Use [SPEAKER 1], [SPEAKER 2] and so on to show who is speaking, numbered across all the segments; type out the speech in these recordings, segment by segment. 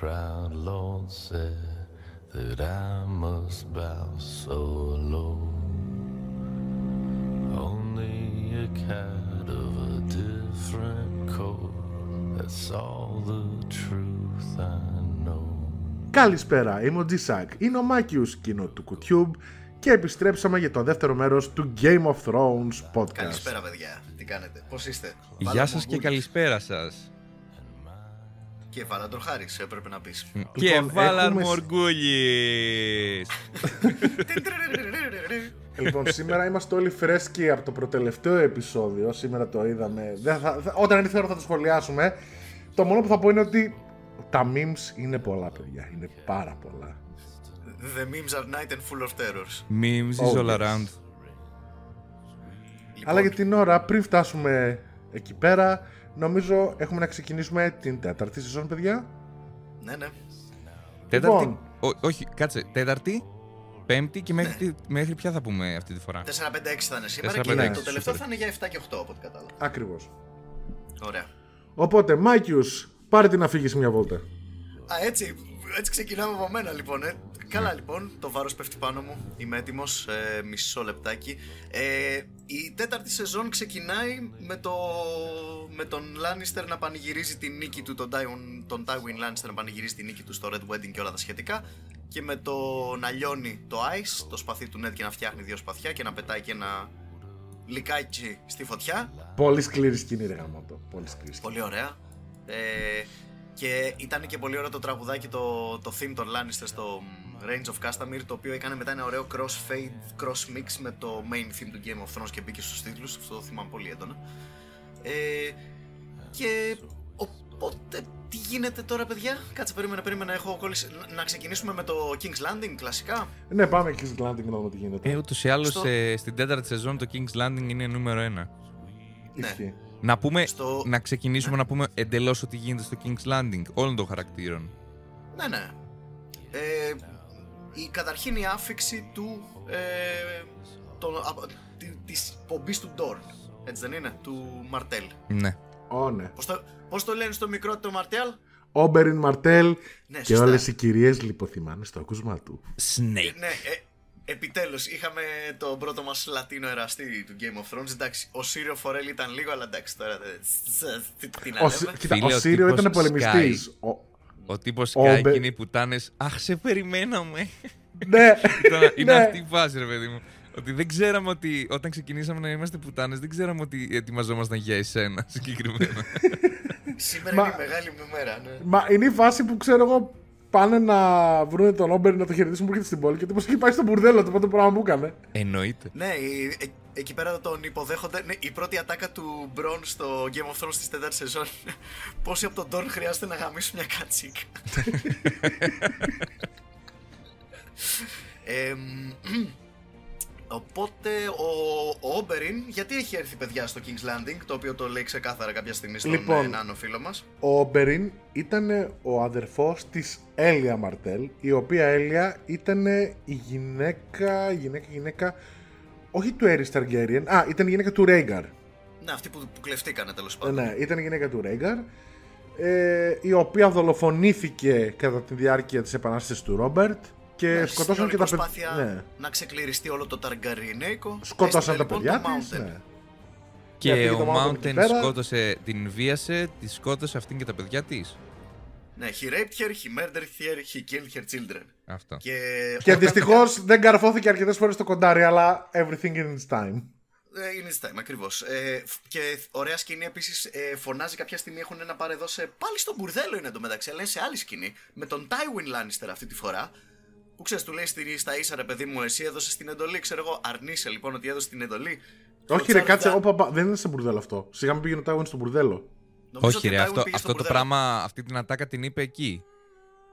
[SPEAKER 1] proud Lord said that I must bow so low. Only a cat of a different coat. That's all the truth I know.
[SPEAKER 2] Καλησπέρα, είμαι ο G-Sack. Είναι ο Μάκιους κοινό του Κουτιούμπ και επιστρέψαμε για το δεύτερο μέρος του Game of Thrones podcast.
[SPEAKER 3] Καλησπέρα, παιδιά. Τι κάνετε, πώς είστε;
[SPEAKER 4] Γεια σας και καλησπέρα σας.
[SPEAKER 3] Και Βαλάντορ Χάρη, έπρεπε να πεις.
[SPEAKER 4] Και Βάλαρ
[SPEAKER 2] έχουμε-
[SPEAKER 4] Μοργκούλης.
[SPEAKER 2] Λοιπόν, σήμερα είμαστε όλοι φρέσκοι από το προτελευταίο επεισόδιο. Σήμερα το είδαμε. Δεν θα, θα- όταν ήρθε η ώρα θα το σχολιάσουμε. Το μόνο που θα πω είναι ότι τα memes είναι πολλά, παιδιά. Είναι πάρα πολλά.
[SPEAKER 3] The memes are night and full of terrors.
[SPEAKER 4] Memes is
[SPEAKER 2] Oh,
[SPEAKER 4] all
[SPEAKER 2] yes.
[SPEAKER 4] around.
[SPEAKER 3] Λοιπόν,
[SPEAKER 2] Αλλά για την ώρα, πριν φτάσουμε εκεί πέρα, νομίζω έχουμε να ξεκινήσουμε την τέταρτη σεζόν, παιδιά.
[SPEAKER 3] Ναι, ναι.
[SPEAKER 4] Τέταρτη.
[SPEAKER 2] Λοιπόν.
[SPEAKER 4] Ό- όχι, κάτσε. Τέταρτη, πέμπτη και μέχρι, τι- μέχρι ποια θα πούμε αυτή τη φορά;
[SPEAKER 3] 4-5-6 θα είναι σήμερα
[SPEAKER 4] 4-5-6,
[SPEAKER 3] και το
[SPEAKER 2] super.
[SPEAKER 3] τελευταίο θα είναι για 7 και 8 από ό,τι κατάλαβα.
[SPEAKER 2] Ακριβώς.
[SPEAKER 3] Ωραία.
[SPEAKER 2] Οπότε, Μάικιους, πάρε την αφήγηση μια βόλτα.
[SPEAKER 3] Α, έτσι, έτσι ξεκινάμε από μένα λοιπόν. Ε. Καλά λοιπόν, το βάρος πέφτει πάνω μου, είμαι έτοιμος, ε, μισό λεπτάκι. Ε, η τέταρτη σεζόν ξεκινάει με, το, με τον Λάνιστερ να πανηγυρίζει τη νίκη του, τον Tywin, τον Tywin Lannister να πανηγυρίζει τη νίκη του στο Red Wedding και όλα τα σχετικά. Και με το να λιώνει το Ice, το σπαθί του Ned και να φτιάχνει δύο σπαθιά και να πετάει και ένα λικάκι στη φωτιά.
[SPEAKER 2] Πολύ σκληρή σκηνή, ρε γαμώτο. Πολύ σκληρή σκηνή.
[SPEAKER 3] Πολύ ωραία. Ε, και ήταν και πολύ ωραίο το τραγουδάκι, το, το theme των Lannister στο Range of Castamere, το οποίο έκανε μετά ένα ωραίο cross-fade, cross-mix με το main theme του Game of Thrones και μπήκε στους τίτλους, αυτό το θυμάμαι πολύ έντονα. Ε, και οπότε, τι γίνεται τώρα παιδιά, κάτσε περίμενα, περίμενα, έχω κόλληση. Να- Να ξεκινήσουμε με το King's Landing, κλασικά.
[SPEAKER 2] Ναι, πάμε και King's Landing να δούμε τι γίνεται.
[SPEAKER 4] Ε, ούτως ή άλλως
[SPEAKER 3] Στο-
[SPEAKER 4] ε, στην τέταρτη σεζόν το King's Landing είναι νούμερο ένα.
[SPEAKER 2] Ισχύει.
[SPEAKER 4] Να πούμε,
[SPEAKER 3] Στο-
[SPEAKER 4] να ξεκινήσουμε να πούμε εντελώς ό,τι γίνεται στο King's Landing όλων των χαρακτήρων.
[SPEAKER 3] Ναι, ναι. Ε, η, καταρχήν η άφηξη του ε, το, α, τη, της πομπής του Ντόρν. Έτσι δεν είναι, του Μαρτέλ.
[SPEAKER 4] Ναι.
[SPEAKER 2] Ω, ναι.
[SPEAKER 3] Πώς το, πώς το λένε στο μικρό το Μαρτέλ;
[SPEAKER 2] Όμπεριν Μαρτέλ
[SPEAKER 3] Ναι,
[SPEAKER 2] και
[SPEAKER 3] σωστά.
[SPEAKER 2] όλες οι κυρίες λιποθυμάνες στο ακούσμα του.
[SPEAKER 4] Snake.
[SPEAKER 3] Ναι, ε, επιτέλους είχαμε τον πρώτο μας λατίνο εραστή του Game of Thrones. Εντάξει, ο Σύριος Φορέλ ήταν λίγο, αλλά εντάξει τώρα. ε, τι- Τι να
[SPEAKER 2] Ο,
[SPEAKER 3] λέμε.
[SPEAKER 2] Σι- κοίτα,
[SPEAKER 4] Φίλε,
[SPEAKER 2] ο
[SPEAKER 4] ο
[SPEAKER 2] Σύριος
[SPEAKER 4] τύπος
[SPEAKER 2] ήταν πολεμιστής. Ο...
[SPEAKER 4] Ο τύπος
[SPEAKER 2] Ο
[SPEAKER 4] σκάει
[SPEAKER 2] Μπε-
[SPEAKER 4] εκείνοι οι πουτάνες Αχ, σε περιμέναμε.
[SPEAKER 2] ναι,
[SPEAKER 4] Ήταν- είναι
[SPEAKER 2] ναι.
[SPEAKER 4] αυτή η φάση, ρε παιδί μου. Ότι δεν ξέραμε ότι όταν ξεκινήσαμε να είμαστε πουτάνες, δεν ξέραμε ότι ετοιμαζόμασταν για εσένα συγκεκριμένα.
[SPEAKER 3] Σήμερα
[SPEAKER 2] Μα-
[SPEAKER 3] είναι η μεγάλη μου μέρα, ναι.
[SPEAKER 2] Μα είναι η φάση που ξέρω εγώ πάνε να βρουν τον Όμπεριν να το χαιρετήσουν που έρχεται στην πόλη και τύπος έχει πάει στο μπουρδέλο το πρώτο πράγμα που έκανε.
[SPEAKER 4] Εννοείται.
[SPEAKER 3] Ναι, η- ε- εκεί πέρα τον υποδέχονται. Ναι, η πρώτη ατάκα του Μπρον στο Game of Thrones της τέταρτη σεζόν. Πόσοι από τον Ντόρν χρειάζεται να γαμίσουν μια κατσίκα. Ε, μ, οπότε ο, ο Όμπεριν, γιατί έχει έρθει παιδιά στο King's Landing, το οποίο το λέει ξεκάθαρα κάποια στιγμή στον
[SPEAKER 2] Λοιπόν.
[SPEAKER 3] ε, νάνο φίλο μας.
[SPEAKER 2] Ο Όμπεριν ήταν ο αδερφός της Έλια Μαρτέλ, η οποία Έλια ήταν η γυναίκα, η γυναίκα, η γυναίκα, όχι του Έρι Ταργκέριεν, α, ήταν η γυναίκα του Ρέιγκαρ.
[SPEAKER 3] Ναι, αυτοί που, που κλεφτήκανε τέλος
[SPEAKER 2] Ε,
[SPEAKER 3] πάντων.
[SPEAKER 2] Ναι, ήταν η γυναίκα του Ρέιγκαρ, ε, η οποία δολοφονήθηκε κατά τη διάρκεια της επανάστασης του Ρόμπερτ και
[SPEAKER 3] Ναι,
[SPEAKER 2] σκοτώσαν
[SPEAKER 3] στην
[SPEAKER 2] και τα
[SPEAKER 3] όλη
[SPEAKER 2] παιδιά.
[SPEAKER 3] προσπάθεια
[SPEAKER 2] Ναι.
[SPEAKER 3] να ξεκληριστεί όλο το Ταργκαρινέικο.
[SPEAKER 2] Σκότωσαν τα
[SPEAKER 3] έστειλε,
[SPEAKER 2] παιδιά
[SPEAKER 3] λοιπόν,
[SPEAKER 2] της.
[SPEAKER 3] το Mountain.
[SPEAKER 2] Ναι.
[SPEAKER 4] Και
[SPEAKER 2] πήγε
[SPEAKER 4] ο
[SPEAKER 2] το Mountain εκεί
[SPEAKER 4] Mountain
[SPEAKER 2] πέρα.
[SPEAKER 4] σκότωσε, την βίασε, τη σκότωσε αυτήν και τα παιδιά της.
[SPEAKER 3] Ναι, he raped her, he murdered her, he killed her children.
[SPEAKER 4] Αυτό.
[SPEAKER 3] Και,
[SPEAKER 2] Και
[SPEAKER 3] όταν
[SPEAKER 2] δυστυχώς δεν καρφώθηκε αρκετές φορές στο κοντάρι, αλλά everything in its time.
[SPEAKER 3] ήταν- Ε, είναι this time, ακριβώς. Ε, φ- και ωραία σκηνή επίσης ε, φωνάζει κάποια στιγμή έχουν ένα πάρε εδώ σε. Πάλι στον μπουρδέλο είναι εντωμεταξύ, αλλά είναι σε άλλη σκηνή. Με τον Tywin Lannister αυτή τη φορά. Που ξέρεις, του λέει στη- στα ίσα ρε παιδί μου, εσύ έδωσες την εντολή. Ξέρω εγώ, αρνείσαι λοιπόν ότι έδωσες την εντολή.
[SPEAKER 2] Όχι,
[SPEAKER 3] Και ο
[SPEAKER 2] ρε,
[SPEAKER 3] Charles
[SPEAKER 2] κάτσε.
[SPEAKER 3] Dance-
[SPEAKER 2] Όπα, όπα, δεν είναι σε μπουρδέλο αυτό. Σιγά μην πήγαινε ο Τάιουαν στο μπουρδέλο.
[SPEAKER 3] Νομίζω
[SPEAKER 4] Όχι,
[SPEAKER 3] ότι
[SPEAKER 4] ρε,
[SPEAKER 3] ο Tywin
[SPEAKER 4] αυτό,
[SPEAKER 3] πήγε στο
[SPEAKER 4] αυτό το
[SPEAKER 3] μπουρδέλο.
[SPEAKER 4] πράγμα, αυτή την ατάκα την είπε εκεί.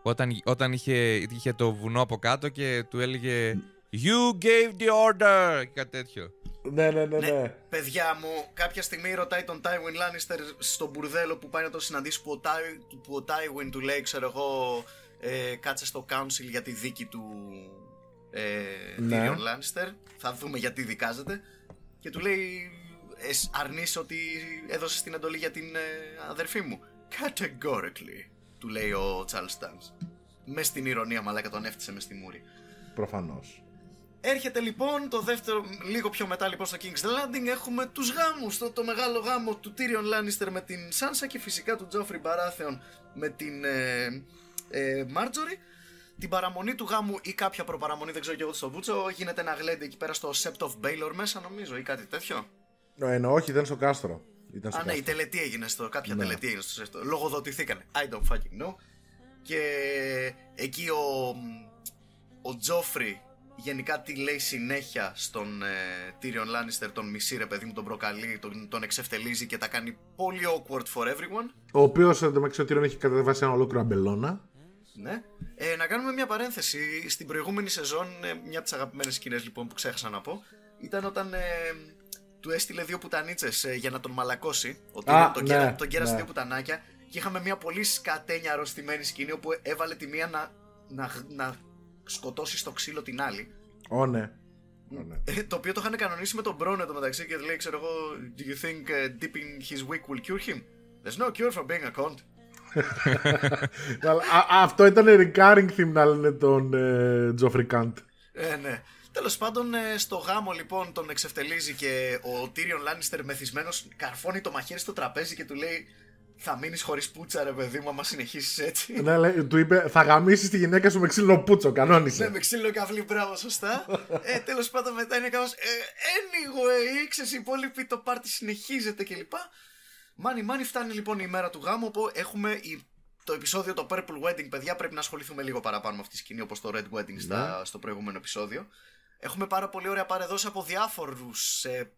[SPEAKER 4] Όταν, όταν είχε, είχε το βουνό από κάτω και του έλεγε You gave the order! Και κάτι τέτοιο.
[SPEAKER 2] Ναι, ναι, ναι.
[SPEAKER 3] Ναι,
[SPEAKER 2] ναι.
[SPEAKER 3] παιδιά μου, κάποια στιγμή ρωτάει τον Tywin Lannister στον μπουρδέλο που πάει να τον συναντήσει που ο, Ty, που ο Tywin του λέει, ξέρω εγώ, ε, κάτσε στο council για τη δίκη του ε,
[SPEAKER 2] Ναι.
[SPEAKER 3] Tyrion Lannister. Θα δούμε γιατί δικάζεται. Και του λέει, «Εσ- αρνείσαι ότι έδωσες την εντολή για την ε, αδερφή μου. Categorically. του λέει ο Charles Dance. Μες στην ηρωνία, μαλάκα τον έφτιασε μες στη μούρη.
[SPEAKER 2] Προφανώς.
[SPEAKER 3] Έρχεται λοιπόν το δεύτερο, λίγο πιο μετά λοιπόν στο King's Landing έχουμε τους γάμους, το, το μεγάλο γάμο του Tyrion Lannister με την Sansa και φυσικά του Joffrey Baratheon με την ε, ε, Marjorie. Την παραμονή του γάμου ή κάποια προπαραμονή, δεν ξέρω και εγώ στο Βούτσο, γίνεται ένα γλέντι εκεί πέρα στο Sept of Baylor μέσα νομίζω ή κάτι τέτοιο.
[SPEAKER 2] Ε, Εννοώ, όχι, ήταν στο κάστρο. Ήταν στο
[SPEAKER 3] Α, ναι, η
[SPEAKER 2] κάστρο.
[SPEAKER 3] τελετή έγινε στο. Κάποια
[SPEAKER 2] Ναι.
[SPEAKER 3] τελετή έγινε στο Sept. Λογοδοτηθήκανε. I don't fucking know. Και εκεί ο, ο Τζόφρι γενικά τι λέει συνέχεια στον ε, Tyrion Lannister, τον μισεί ρε παιδί μου, τον προκαλεί, τον, τον εξευτελίζει και τα κάνει πολύ awkward for everyone.
[SPEAKER 2] Ο οποίος εντωμεταξύ ο Τύρον έχει κατεβάσει ένα ολόκληρο αμπελώνα.
[SPEAKER 3] Ναι. Ε, να κάνουμε μια παρένθεση. Στην προηγούμενη σεζόν, ε, μια από τις αγαπημένες σκηνές λοιπόν που ξέχασα να πω, ήταν όταν ε, του έστειλε δύο πουτανίτσες για να τον μαλακώσει. Ότι
[SPEAKER 2] Α,
[SPEAKER 3] τον,
[SPEAKER 2] ναι,
[SPEAKER 3] κέρα, τον κέρασε
[SPEAKER 2] ναι.
[SPEAKER 3] δύο πουτανάκια. Και είχαμε μια πολύ σκατένια αρρωστημένη σκηνή όπου έβαλε τη μία να, να, να σκοτώσει στο ξύλο την άλλη.
[SPEAKER 2] Ω, ναι. Ω, ναι.
[SPEAKER 3] Ε, το οποίο το είχαν κανονίσει με τον Μπρόν εδώ μεταξύ και λέει, ξέρω εγώ, Do you think uh, dipping his wick will cure him? There's no cure for being a cunt.
[SPEAKER 2] Αλλά, α- αυτό ήταν recurring theme να λένε τον ε, Τζόφρι Καντ.
[SPEAKER 3] Ε, ναι. Τέλος πάντων, ε, στο γάμο λοιπόν τον εξευτελίζει και ο Τίριον Λάνιστερ μεθυσμένος καρφώνει το μαχαίρι στο τραπέζι και του λέει Θα μείνεις χωρίς πούτσα, ρε παιδί μου, άμα συνεχίσεις έτσι.
[SPEAKER 2] Ναι, λέει, του είπε θα γαμίσεις τη γυναίκα σου με ξύλο πούτσο,
[SPEAKER 3] Ναι,
[SPEAKER 2] κανόνισε.
[SPEAKER 3] με ξύλο καβλί, μπράβο, σωστά. ε, τέλος πάντων, μετά είναι κάπως. Ε, anyway, ξέρεις, η υπόλοιπη το πάρτι συνεχίζεται κλπ. Μάνι, μάνι, φτάνει λοιπόν η μέρα του γάμου. Όπου έχουμε η- το επεισόδιο το Purple Wedding, παιδιά. Πρέπει να ασχοληθούμε λίγο παραπάνω με αυτή τη σκηνή, όπως το Red Wedding στα, στο προηγούμενο επεισόδιο. Έχουμε πάρα πολύ ωραία παρεδώσει από διάφορους. Ε,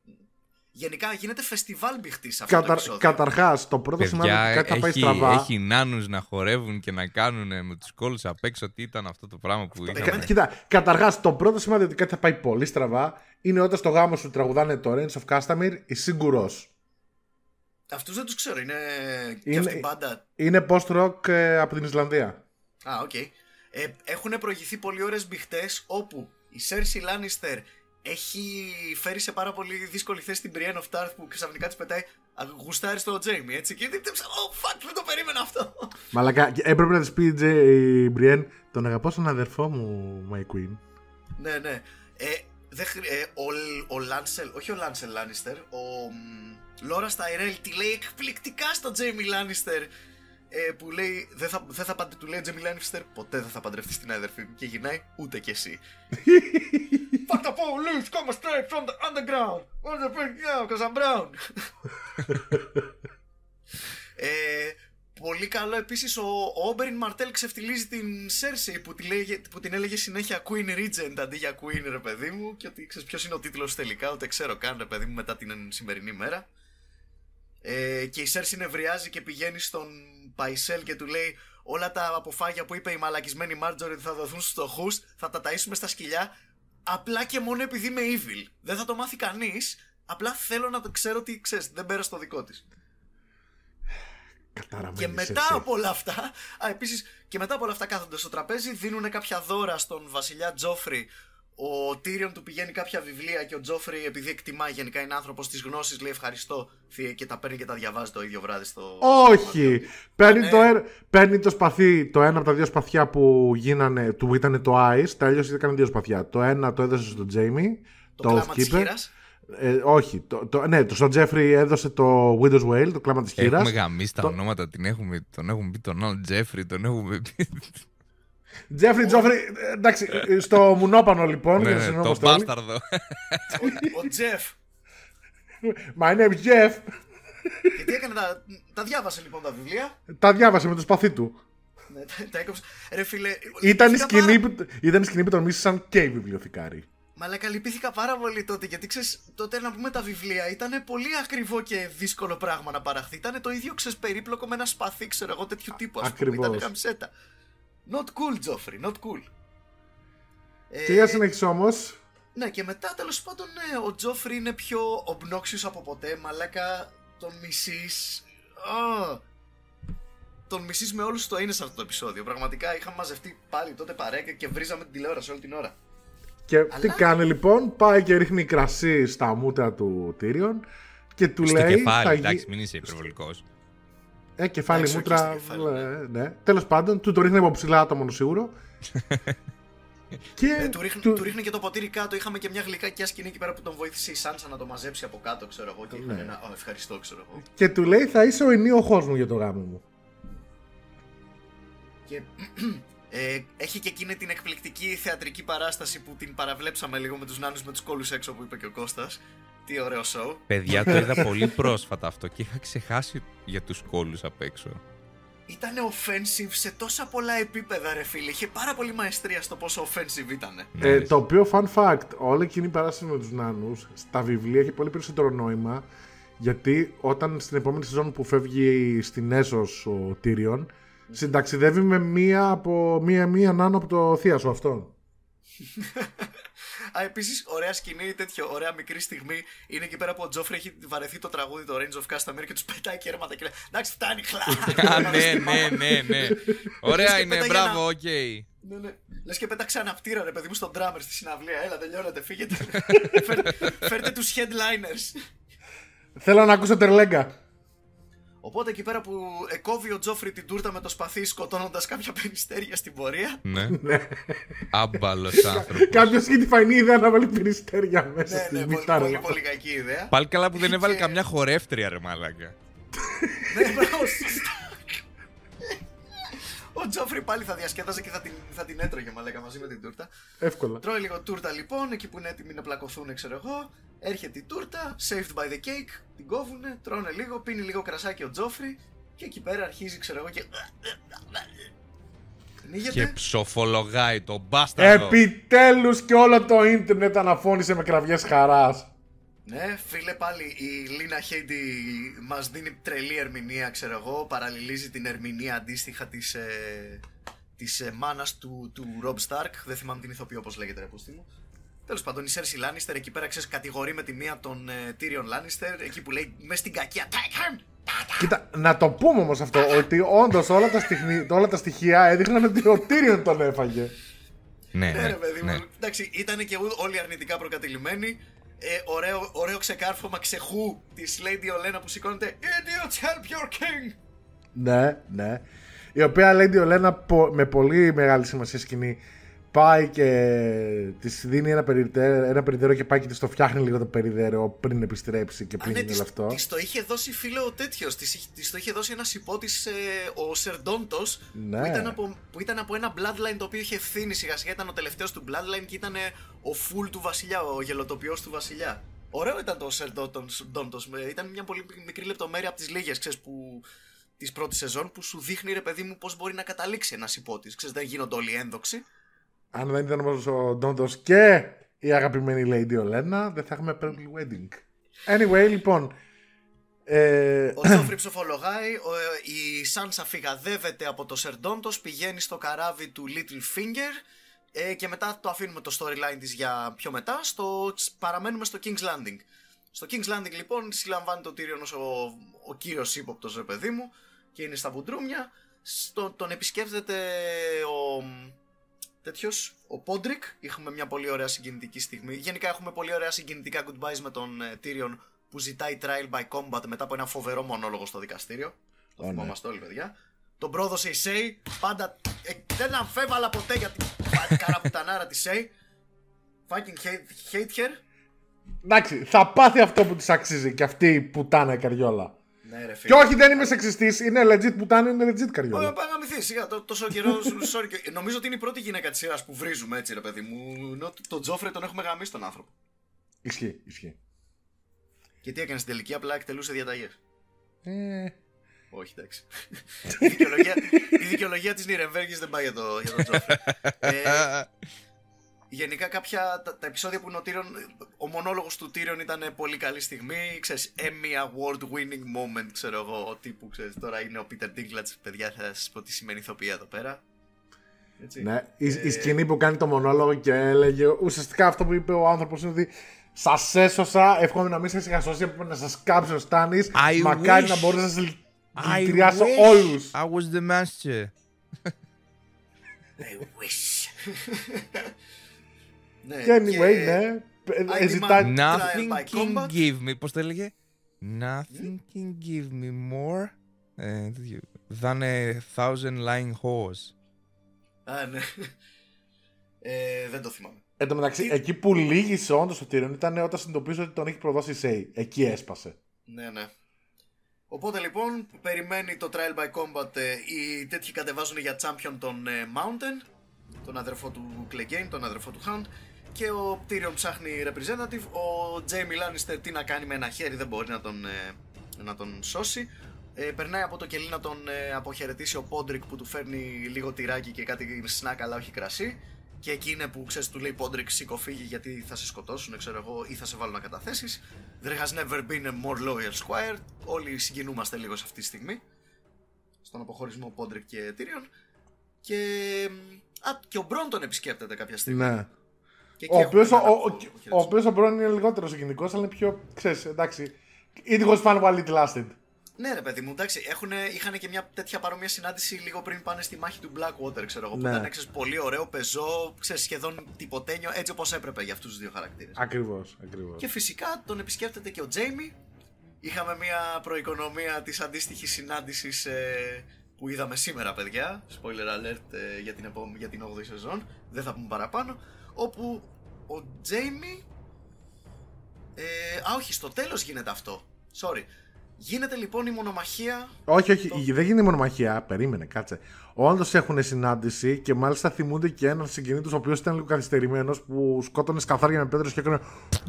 [SPEAKER 3] γενικά γίνεται φεστιβάλ μπιχτής σε αυτό το
[SPEAKER 2] Καταρ,
[SPEAKER 3] επεισόδιο.
[SPEAKER 2] Καταρχάς, το πρώτο σημάδι
[SPEAKER 4] Παιδιά,
[SPEAKER 2] ότι κάτι θα πάει
[SPEAKER 4] έχει,
[SPEAKER 2] στραβά.
[SPEAKER 4] έχει νάνους να χορεύουν και να κάνουν με τους κόλλους απ' έξω τι ήταν αυτό το πράγμα που
[SPEAKER 2] Κα-
[SPEAKER 4] είχαμε;
[SPEAKER 2] Κοίτα, καταρχάς, το πρώτο σημάδι ότι κάτι θα πάει πολύ στραβά είναι όταν στο γάμο σου τραγουδάνε το Range of Castamere η Σίγουρος.
[SPEAKER 3] Αυτούς δεν τους ξέρω, είναι. και
[SPEAKER 2] Είναι-
[SPEAKER 3] αυτή η μπάντα
[SPEAKER 2] Είναι post-rock ε, από την Ισλανδία.
[SPEAKER 3] Α, οκ. Ε, έχουν προηγηθεί πολύ ώρες μπιχτές όπου η Σέρσι Λάνιστερ έχει φέρει σε πάρα πολύ δύσκολη θέση την Brienne of Tarth που ξαφνικά της πετάει «Α, γουστάρεις το Τζέιμι, έτσι. Και δεν ψάχνω, oh fuck, δεν το περίμενα αυτό.
[SPEAKER 2] Μαλάκα, και έπρεπε να της πει η Τζε- η Μπριέν, τον αγαπώ σαν αδερφό μου, my queen.
[SPEAKER 3] ναι, ναι. Ε, δεν χρ- ε, ο, ο Λάνσελ, όχι ο Λάνσελ Λάνιστερ, ο μ, Λόρας Ταϊρέλ τη λέει εκπληκτικά στο Τζέιμι Λάνιστερ ε, που λέει, δεν θα, δεν θα, παντε- του λέει ο Τζέιμι Λάνιστερ, ποτέ δεν θα παντρευτείς την αδερφή μου και γυρνάει ούτε κι εσύ. Fuck the police, come straight from the underground. What's the big yeah, because I'm brown. ε, πολύ καλό επίσης ο Όμπεριν Μαρτέλ ξεφτιλίζει την Σέρσεϊ που, τη λέγε- που την έλεγε συνέχεια Queen Regent αντί για Queen ρε παιδί μου και ότι ξέρεις ποιος είναι ο τίτλος τελικά ούτε ξέρω καν ρε παιδί μου μετά την σημερινή μέρα ε, και η Σέρση νευριάζει και πηγαίνει στον Παϊσέλ και του λέει όλα τα αποφάγια που είπε η μαλακισμένη Μάρτζορ ότι θα δοθούν στους φτωχούς θα τα ταΐσουμε στα σκυλιά απλά και μόνο επειδή είμαι evil. Δεν θα το μάθει κανείς, απλά θέλω να το ξέρω ότι ξέρεις, δεν πέρασε το δικό της.
[SPEAKER 2] Καταραμένης
[SPEAKER 3] Και μετά
[SPEAKER 2] Cersei.
[SPEAKER 3] από όλα αυτά, α, επίσης, και μετά από όλα αυτά κάθονται στο τραπέζι, δίνουν κάποια δώρα στον βασιλιά Τζόφρι. Ο Τίριον του πηγαίνει κάποια βιβλία και ο Τζόφρι, επειδή εκτιμά γενικά είναι άνθρωπος της γνώσης, λέει ευχαριστώ θεία και τα παίρνει και τα διαβάζει το ίδιο βράδυ στο.
[SPEAKER 2] Όχι! Παίρνει,
[SPEAKER 3] Ναι.
[SPEAKER 2] το, ένα- παίρνει το σπαθί, το ένα από τα δύο σπαθιά που γίνανε, του ήταν το Ice, τα αλλιώς έκανε δύο σπαθιά. Το ένα το έδωσε στον Τζέιμι,
[SPEAKER 3] το,
[SPEAKER 2] το,
[SPEAKER 3] κλάμα της
[SPEAKER 2] Oathkeeper.
[SPEAKER 3] χείρας;
[SPEAKER 2] Ε, όχι, το, το, ναι, το, στον Τζέφρι έδωσε το Widow's Whale, το κλάμα της χείρας.
[SPEAKER 4] Έχουμε γαμίσει τα
[SPEAKER 2] Το-
[SPEAKER 4] ονόματα, την έχουμε, τον έχουμε πει τον άλλο Τζέφρι, τον έχουμε πει.
[SPEAKER 2] Τζέφρι, Τζόφρι, ε, εντάξει, ε, στο μουνόπανο λοιπόν,
[SPEAKER 4] ναι,
[SPEAKER 2] για να
[SPEAKER 4] ναι, το
[SPEAKER 2] συνεννόμαστε όλοι.
[SPEAKER 4] μπάσταρδο.
[SPEAKER 3] Ο, ο Τζεφ.
[SPEAKER 2] My name is Jeff.
[SPEAKER 3] και τι έκανε, τα, τα διάβασε λοιπόν τα βιβλία;
[SPEAKER 2] Τα διάβασε με το σπαθί του.
[SPEAKER 3] Ναι, τα, τα έκοψε. Ρε φίλε.
[SPEAKER 2] Ήταν η,
[SPEAKER 3] λυπήθηκα
[SPEAKER 2] σκηνή
[SPEAKER 3] πάρα-
[SPEAKER 2] που, ήταν η σκηνή που τον μίσησαν και οι βιβλιοθηκάροι.
[SPEAKER 3] Μαλάκα, λυπήθηκα πάρα πολύ τότε γιατί ξέρεις, τότε να πούμε τα βιβλία ήταν πολύ ακριβό και δύσκολο πράγμα να παραχθεί. Ήταν το ίδιο ξέρεις περίπλοκο με ένα σπαθί, ξέρω εγώ τέτοιου τύπου. Ας πούμε.
[SPEAKER 2] Ακριβώς.
[SPEAKER 3] Ήταν καμψέτα. Not cool, Joffrey, not cool. Ε,
[SPEAKER 2] Και για συνέχισε όμως,
[SPEAKER 3] ναι, και μετά τέλος πάντων, ναι, ο Τζόφρι είναι πιο obnoxious από ποτέ. Μαλάκα, τον μισείς. Τον μισείς με όλο σου το είναι σε αυτό το επεισόδιο. Πραγματικά είχαμε μαζευτεί πάλι τότε παρέα και βρίζαμε την τηλεόραση όλη την ώρα.
[SPEAKER 2] Και τι κάνει λοιπόν, πάει και ρίχνει κρασί στα μούτρα του Τίριον και του
[SPEAKER 4] Στο
[SPEAKER 2] λέει.
[SPEAKER 4] κεφάλι,
[SPEAKER 2] θα
[SPEAKER 4] εντάξει,
[SPEAKER 2] γι-
[SPEAKER 4] μην είσαι υπερβολικός.
[SPEAKER 2] Ε, κεφάλι
[SPEAKER 3] Εντάξει,
[SPEAKER 2] μούτρα.
[SPEAKER 3] οκ, στο κεφάλι,
[SPEAKER 2] ε, ναι. Τέλος πάντων, του το ρίχνει από ψηλά το μόνο σίγουρο. και
[SPEAKER 3] Ε, του, ρίχνει,
[SPEAKER 2] του-
[SPEAKER 3] του ρίχνει και το ποτήρι κάτω. Είχαμε και μια γλυκάκια σκηνή εκεί πέρα που τον βοήθησε η Σάνσα να το μαζέψει από κάτω, ξέρω εγώ. Και είχαν
[SPEAKER 2] Ναι.
[SPEAKER 3] ένα. «Ω, ευχαριστώ, ξέρω εγώ.
[SPEAKER 2] και του λέει θα είσαι ο ενίοχός μου για το γάμο μου.
[SPEAKER 3] Και ε, έχει και εκείνη την εκπληκτική θεατρική παράσταση που την παραβλέψαμε λίγο με τους νάνους με τους κόλους έξω που είπε και ο Κώστας. Τι ωραίο show.
[SPEAKER 4] Παιδιά, το είδα πολύ πρόσφατα αυτό και είχα ξεχάσει για τους κόλους απ' έξω.
[SPEAKER 3] Ήταν offensive σε τόσα πολλά επίπεδα, ρε φίλε. Είχε πάρα πολύ μαεστρία στο πόσο offensive ήταν.
[SPEAKER 4] Ναι,
[SPEAKER 2] Ε,
[SPEAKER 4] ρε.
[SPEAKER 2] το οποίο, fun fact, όλη εκείνη η παράσταση με τους νάνους, στα βιβλία έχει πολύ περισσότερο νόημα, γιατί όταν στην επόμενη σεζόν που φεύγει στην Έσος ο Τύριον, συνταξιδεύει με μία από μία, μία νάνο από το θείασο αυτόν.
[SPEAKER 3] Α, επίσης, ωραία σκηνή, τέτοιο, ωραία μικρή στιγμή είναι εκεί πέρα που ο Τζόφρι έχει βαρεθεί το τραγούδι το Range of Castamere και τους πετάει κέρματα και λέει Εντάξει, φτάνει, χλά.
[SPEAKER 4] Α, ναι, ναι, ναι, ναι. Ωραία
[SPEAKER 3] και
[SPEAKER 4] είναι,
[SPEAKER 3] πέταγε
[SPEAKER 4] μπράβο,
[SPEAKER 3] ένα-
[SPEAKER 4] οκ.
[SPEAKER 3] Ναι, ναι. Λες και πέταξε αναπτήρα, ρε παιδί μου, στον drummer στη συναυλία. Έλα, τελειώνετε, φύγετε. Φέρτε, φέρτε τους headliners.
[SPEAKER 2] Θέλω να ακούσω τερλέγκα.
[SPEAKER 3] Οπότε εκεί πέρα που εκόβει ο Τζόφρι την τούρτα με το σπαθί σκοτώνοντας κάποια περιστέρια στην πορεία.
[SPEAKER 4] Ναι. Άμπαλος άνθρωπος.
[SPEAKER 2] Κάποιος έχει τη φανή ιδέα να βάλει περιστέρια μέσα
[SPEAKER 3] ναι,
[SPEAKER 2] στη
[SPEAKER 3] ναι, πολύ,
[SPEAKER 2] μητάρα.
[SPEAKER 3] πολύ, πολύ κακή ιδέα.
[SPEAKER 4] Πάλι καλά που δεν έβαλε
[SPEAKER 3] Και-
[SPEAKER 4] καμιά χορεύτρια, ρε μαλάκα.
[SPEAKER 3] Ναι, μπράβο, σωστά. Ο Τζόφρι πάλι θα διασκέδαζε και θα την, θα την έτρωγε μαλάκα μαζί με την τούρτα.
[SPEAKER 2] Εύκολα.
[SPEAKER 3] Τρώει λίγο τούρτα λοιπόν, εκεί που είναι έτοιμοι να πλακωθούν, ξέρω εγώ. Έρχεται η τούρτα, saved by the cake, την κόβουνε, τρώνε λίγο, πίνει λίγο κρασάκι ο Τζόφρι και εκεί πέρα αρχίζει, ξέρω εγώ, και. Πνίγεται.
[SPEAKER 4] Και ψοφολογάει τον μπάσταρδο.
[SPEAKER 2] Επιτέλους και όλο το ίντερνετ αναφώνησε με κραυγές χαράς.
[SPEAKER 3] Ναι, φίλε, πάλι η Λίνα Χέιντι μας δίνει τρελή ερμηνεία, ξέρω εγώ. Παραλληλίζει την ερμηνεία αντίστοιχα της ε, της ε, μάνας του, του Rob Stark. Δεν θυμάμαι την ηθοποιό, όπως λέγεται, ρε πούστη μου. Τέλος πάντων, η Σέρση Λάνιστερ εκεί πέρα ξέρεις, κατηγορεί με τη μία τον ε, Tyrion Λάνιστερ, εκεί που λέει μες στην κακία. Take him!
[SPEAKER 2] Κοίτα, να το πούμε όμως αυτό, ότι όντως όλα τα, στοιχνι- όλα τα στοιχεία έδειχναν ότι ο Τύριον τον έφαγε.
[SPEAKER 4] Ναι,
[SPEAKER 3] Ναι, ρε
[SPEAKER 4] ναι,
[SPEAKER 3] παιδί
[SPEAKER 4] ναι.
[SPEAKER 3] μου. Εντάξει, ήταν και ου- όλοι αρνητικά προκατηλημένοι. Ε, ωραίο, ωραίο ξεκάρφωμα ξεχού της Lady Olena που σηκώνεται Idiots help your king!
[SPEAKER 2] Ναι, ναι. Η οποία Lady Ολένα πο- με πολύ μεγάλη σημασία σκηνή πάει και της δίνει ένα περιδέρο, ένα περιδέρο και πάει και της το φτιάχνει λίγο το περιδέρο πριν επιστρέψει και
[SPEAKER 3] Α,
[SPEAKER 2] πριν
[SPEAKER 3] ναι,
[SPEAKER 2] γίνει
[SPEAKER 3] της,
[SPEAKER 2] όλο αυτό.
[SPEAKER 3] της το είχε δώσει φίλο ο τέτοιος, της, είχε- της το είχε δώσει ένας υπότης ε, ο Σερντόντος
[SPEAKER 2] Ναι.
[SPEAKER 3] που, ήταν από, που ήταν από ένα bloodline το οποίο είχε ευθύνη σιγά σιγά, ήταν ο τελευταίος του bloodline και ήταν ε, ο full του βασιλιά, ο γελοτοποιός του βασιλιά. Ωραίο ήταν το Σερντόντος, ήταν μια πολύ μικρή λεπτομέρεια από τις λίγες, ξέρεις, που της πρώτης σεζόν που σου δείχνει ρε παιδί μου πώς μπορεί να καταλήξει ένας υπότης. Ξέρεις, δεν γίνονται όλοι ένδοξοι.
[SPEAKER 2] Αν δεν ήταν όμως ο Ντόντος και η αγαπημένη Lady Ολένα, δεν θα έχουμε Purple Wedding. Anyway, λοιπόν. Ε,
[SPEAKER 3] Ο Τζόφρι ψοφολογάει, ο, ε, η Σάνσα φυγαδεύεται από το Σερντόντος, πηγαίνει στο καράβι του Little Finger ε, και μετά το αφήνουμε το storyline της για πιο μετά, στο, παραμένουμε στο King's Landing. Στο King's Landing λοιπόν συλλαμβάνει το Tyrion ως ο, ο κύριος ύποπτος ρε παιδί μου και είναι στα μπουντρούμια, στο, τον επισκέφτεται ο τέτοιος, ο Πόντρικ, είχαμε μια πολύ ωραία συγκινητική στιγμή. Γενικά έχουμε πολύ ωραία συγκινητικά goodbyes με τον ε, Tyrion που ζητάει trial by combat μετά από ένα φοβερό μονόλογο στο δικαστήριο. Το
[SPEAKER 2] ναι.
[SPEAKER 3] θυμόμαστε όλοι, παιδιά. Τον πρόδωσε η Σέι, πάντα ε, δεν αμφέβαλα ποτέ για την πα- καραπουτανάρα της Σέι. Fucking hate, hate her.
[SPEAKER 2] εντάξει, θα πάθει αυτό που της αξίζει και αυτή η πουτάνα η καριόλα.
[SPEAKER 3] Ναι, ρε
[SPEAKER 2] Και
[SPEAKER 3] φίλε.
[SPEAKER 2] όχι, δεν είμαι σεξιστής, είναι legit πουτάνα, είναι legit
[SPEAKER 3] Ωραία,
[SPEAKER 2] καριόλα.
[SPEAKER 3] πάει να μυθείς σιγά. τό- Τόσο καιρό. sorry, και- Νομίζω ότι είναι η πρώτη γυναίκα της σειράς που βρίζουμε έτσι, ρε παιδί μου. Ενώ τον Τζόφρε τον έχουμε γαμίσει τον άνθρωπο.
[SPEAKER 2] Ισχύει, ισχύει.
[SPEAKER 3] Και τι έκανες στην τελική, απλά εκτελούσε διαταγές.
[SPEAKER 2] Ε,
[SPEAKER 3] Όχι, εντάξει. η δικαιολογία, η δικαιολογία της Νιρεμβέργης δεν πάει για, το, για τον Τζόφρε. ε, γενικά κάποια, τα, τα επεισόδια που είναι ο Τύριον, ο μονόλογος του Τύριον ήταν πολύ καλή στιγμή, ξέρεις, Emmy Award winning moment, ξέρω εγώ, ο τύπου, ξέρεις, τώρα είναι ο Peter Dinklage, παιδιά, θα σας πω τι σημαίνει ηθοποιία εδώ πέρα. Έτσι.
[SPEAKER 2] ναι, η, η
[SPEAKER 3] Ε,
[SPEAKER 2] σκηνή που κάνει το μονόλογο και έλεγε ουσιαστικά αυτό που είπε ο άνθρωπος είναι ότι σας έσωσα, εύχομαι να μην σας είχα σώσει, έπρεπε να σας κάψει ο Στάνης,
[SPEAKER 4] I
[SPEAKER 2] μακάρι
[SPEAKER 4] wish.
[SPEAKER 2] να μπορούσα να σας λυ-
[SPEAKER 4] I
[SPEAKER 2] δηλητηριάσω
[SPEAKER 4] wish
[SPEAKER 2] όλους.
[SPEAKER 4] I was the master.
[SPEAKER 3] I wish. ναι,
[SPEAKER 2] Και anyway,
[SPEAKER 3] και-
[SPEAKER 2] ναι, ε,
[SPEAKER 3] I
[SPEAKER 2] ε, ζητάει...
[SPEAKER 3] demand-
[SPEAKER 4] Nothing
[SPEAKER 3] by
[SPEAKER 4] can
[SPEAKER 3] combat.
[SPEAKER 4] give me. Πώς το έλεγε; Nothing can give me more Ε, τέτοιο. Than a thousand lying horse.
[SPEAKER 3] Α, ναι. Ε, δεν το θυμάμαι.
[SPEAKER 2] Εν τω μεταξύ, εκεί που λύγησε όντως το Tyrion ήταν όταν συνειδητοποίησε ότι τον έχει προδώσει η Σέι. Εκεί έσπασε.
[SPEAKER 3] Ναι, ναι. Οπότε λοιπόν, που περιμένει το Trial by Combat, ε, οι τέτοιοι κατεβάζουν για champion τον ε, Mountain, τον αδερφό του Clegane, τον αδερφό του Hound, και ο Tyrion ψάχνει representative. Ο Jamie Lannister τι να κάνει με ένα χέρι, δεν μπορεί να τον, ε, να τον σώσει. Ε, περνάει από το κελί να τον ε, αποχαιρετήσει ο Πόντρικ που του φέρνει λίγο τυράκι και κάτι σνακ αλλά όχι κρασί. Και εκεί είναι που ξέρεις, του λέει Πόντρικ σήκω φύγε γιατί θα σε σκοτώσουν, ξέρω εγώ, ή θα σε βάλουν να καταθέσεις. There has never been a more loyal squire. Όλοι συγκινούμαστε λίγο σε αυτή τη στιγμή. Στον αποχωρισμό Πόντρικ και Tyrion. Και, α, και ο Μπρόν τον επισκέπτεται κάποια στιγμή.
[SPEAKER 2] Ναι.
[SPEAKER 3] Και εκεί
[SPEAKER 2] Ο
[SPEAKER 3] έχουμε
[SPEAKER 2] οποίος ο,
[SPEAKER 3] ένα
[SPEAKER 2] ο,
[SPEAKER 3] αποχαιρετισμό.
[SPEAKER 2] ο, οποίος ο Μπρόν είναι λιγότερο συγκινητικό, αλλά είναι πιο. ξέρεις, εντάξει. It was fun while it lasted.
[SPEAKER 3] Ναι, ρε παιδί μου, εντάξει, έχουνε, είχαν και μια τέτοια παρόμοια συνάντηση λίγο πριν πάνε στη μάχη του Blackwater, ξέρω εγώ. Που
[SPEAKER 2] Ναι.
[SPEAKER 3] ήταν ξέρεις, πολύ ωραίο, πεζό, ξέρεις, σχεδόν τυποτένιο, έτσι όπως έπρεπε για αυτούς τους δύο χαρακτήρες.
[SPEAKER 2] Ακριβώς, ακριβώς.
[SPEAKER 3] Και φυσικά τον επισκέπτεται και ο Τζέιμι. Είχαμε μια προοικονομία της αντίστοιχης συνάντησης ε, που είδαμε σήμερα, παιδιά. Spoiler alert ε, για, την επόμενη, για την 8η σεζόν. Δεν θα πούμε παραπάνω. Όπου ο Τζέιμι. Ε, α, όχι, στο τέλος γίνεται αυτό. Sorry. Γίνεται λοιπόν η μονομαχία.
[SPEAKER 2] Όχι, όχι, δεν γίνει μονομαχία. Περίμενε, κάτσε. Όντω έχουν συνάντηση και μάλιστα θυμούνται και έναν συγκινήτου ο οποίος ήταν λίγο καθυστερημένος που σκότωνε σκαθάρια με πέτρες και έκανε.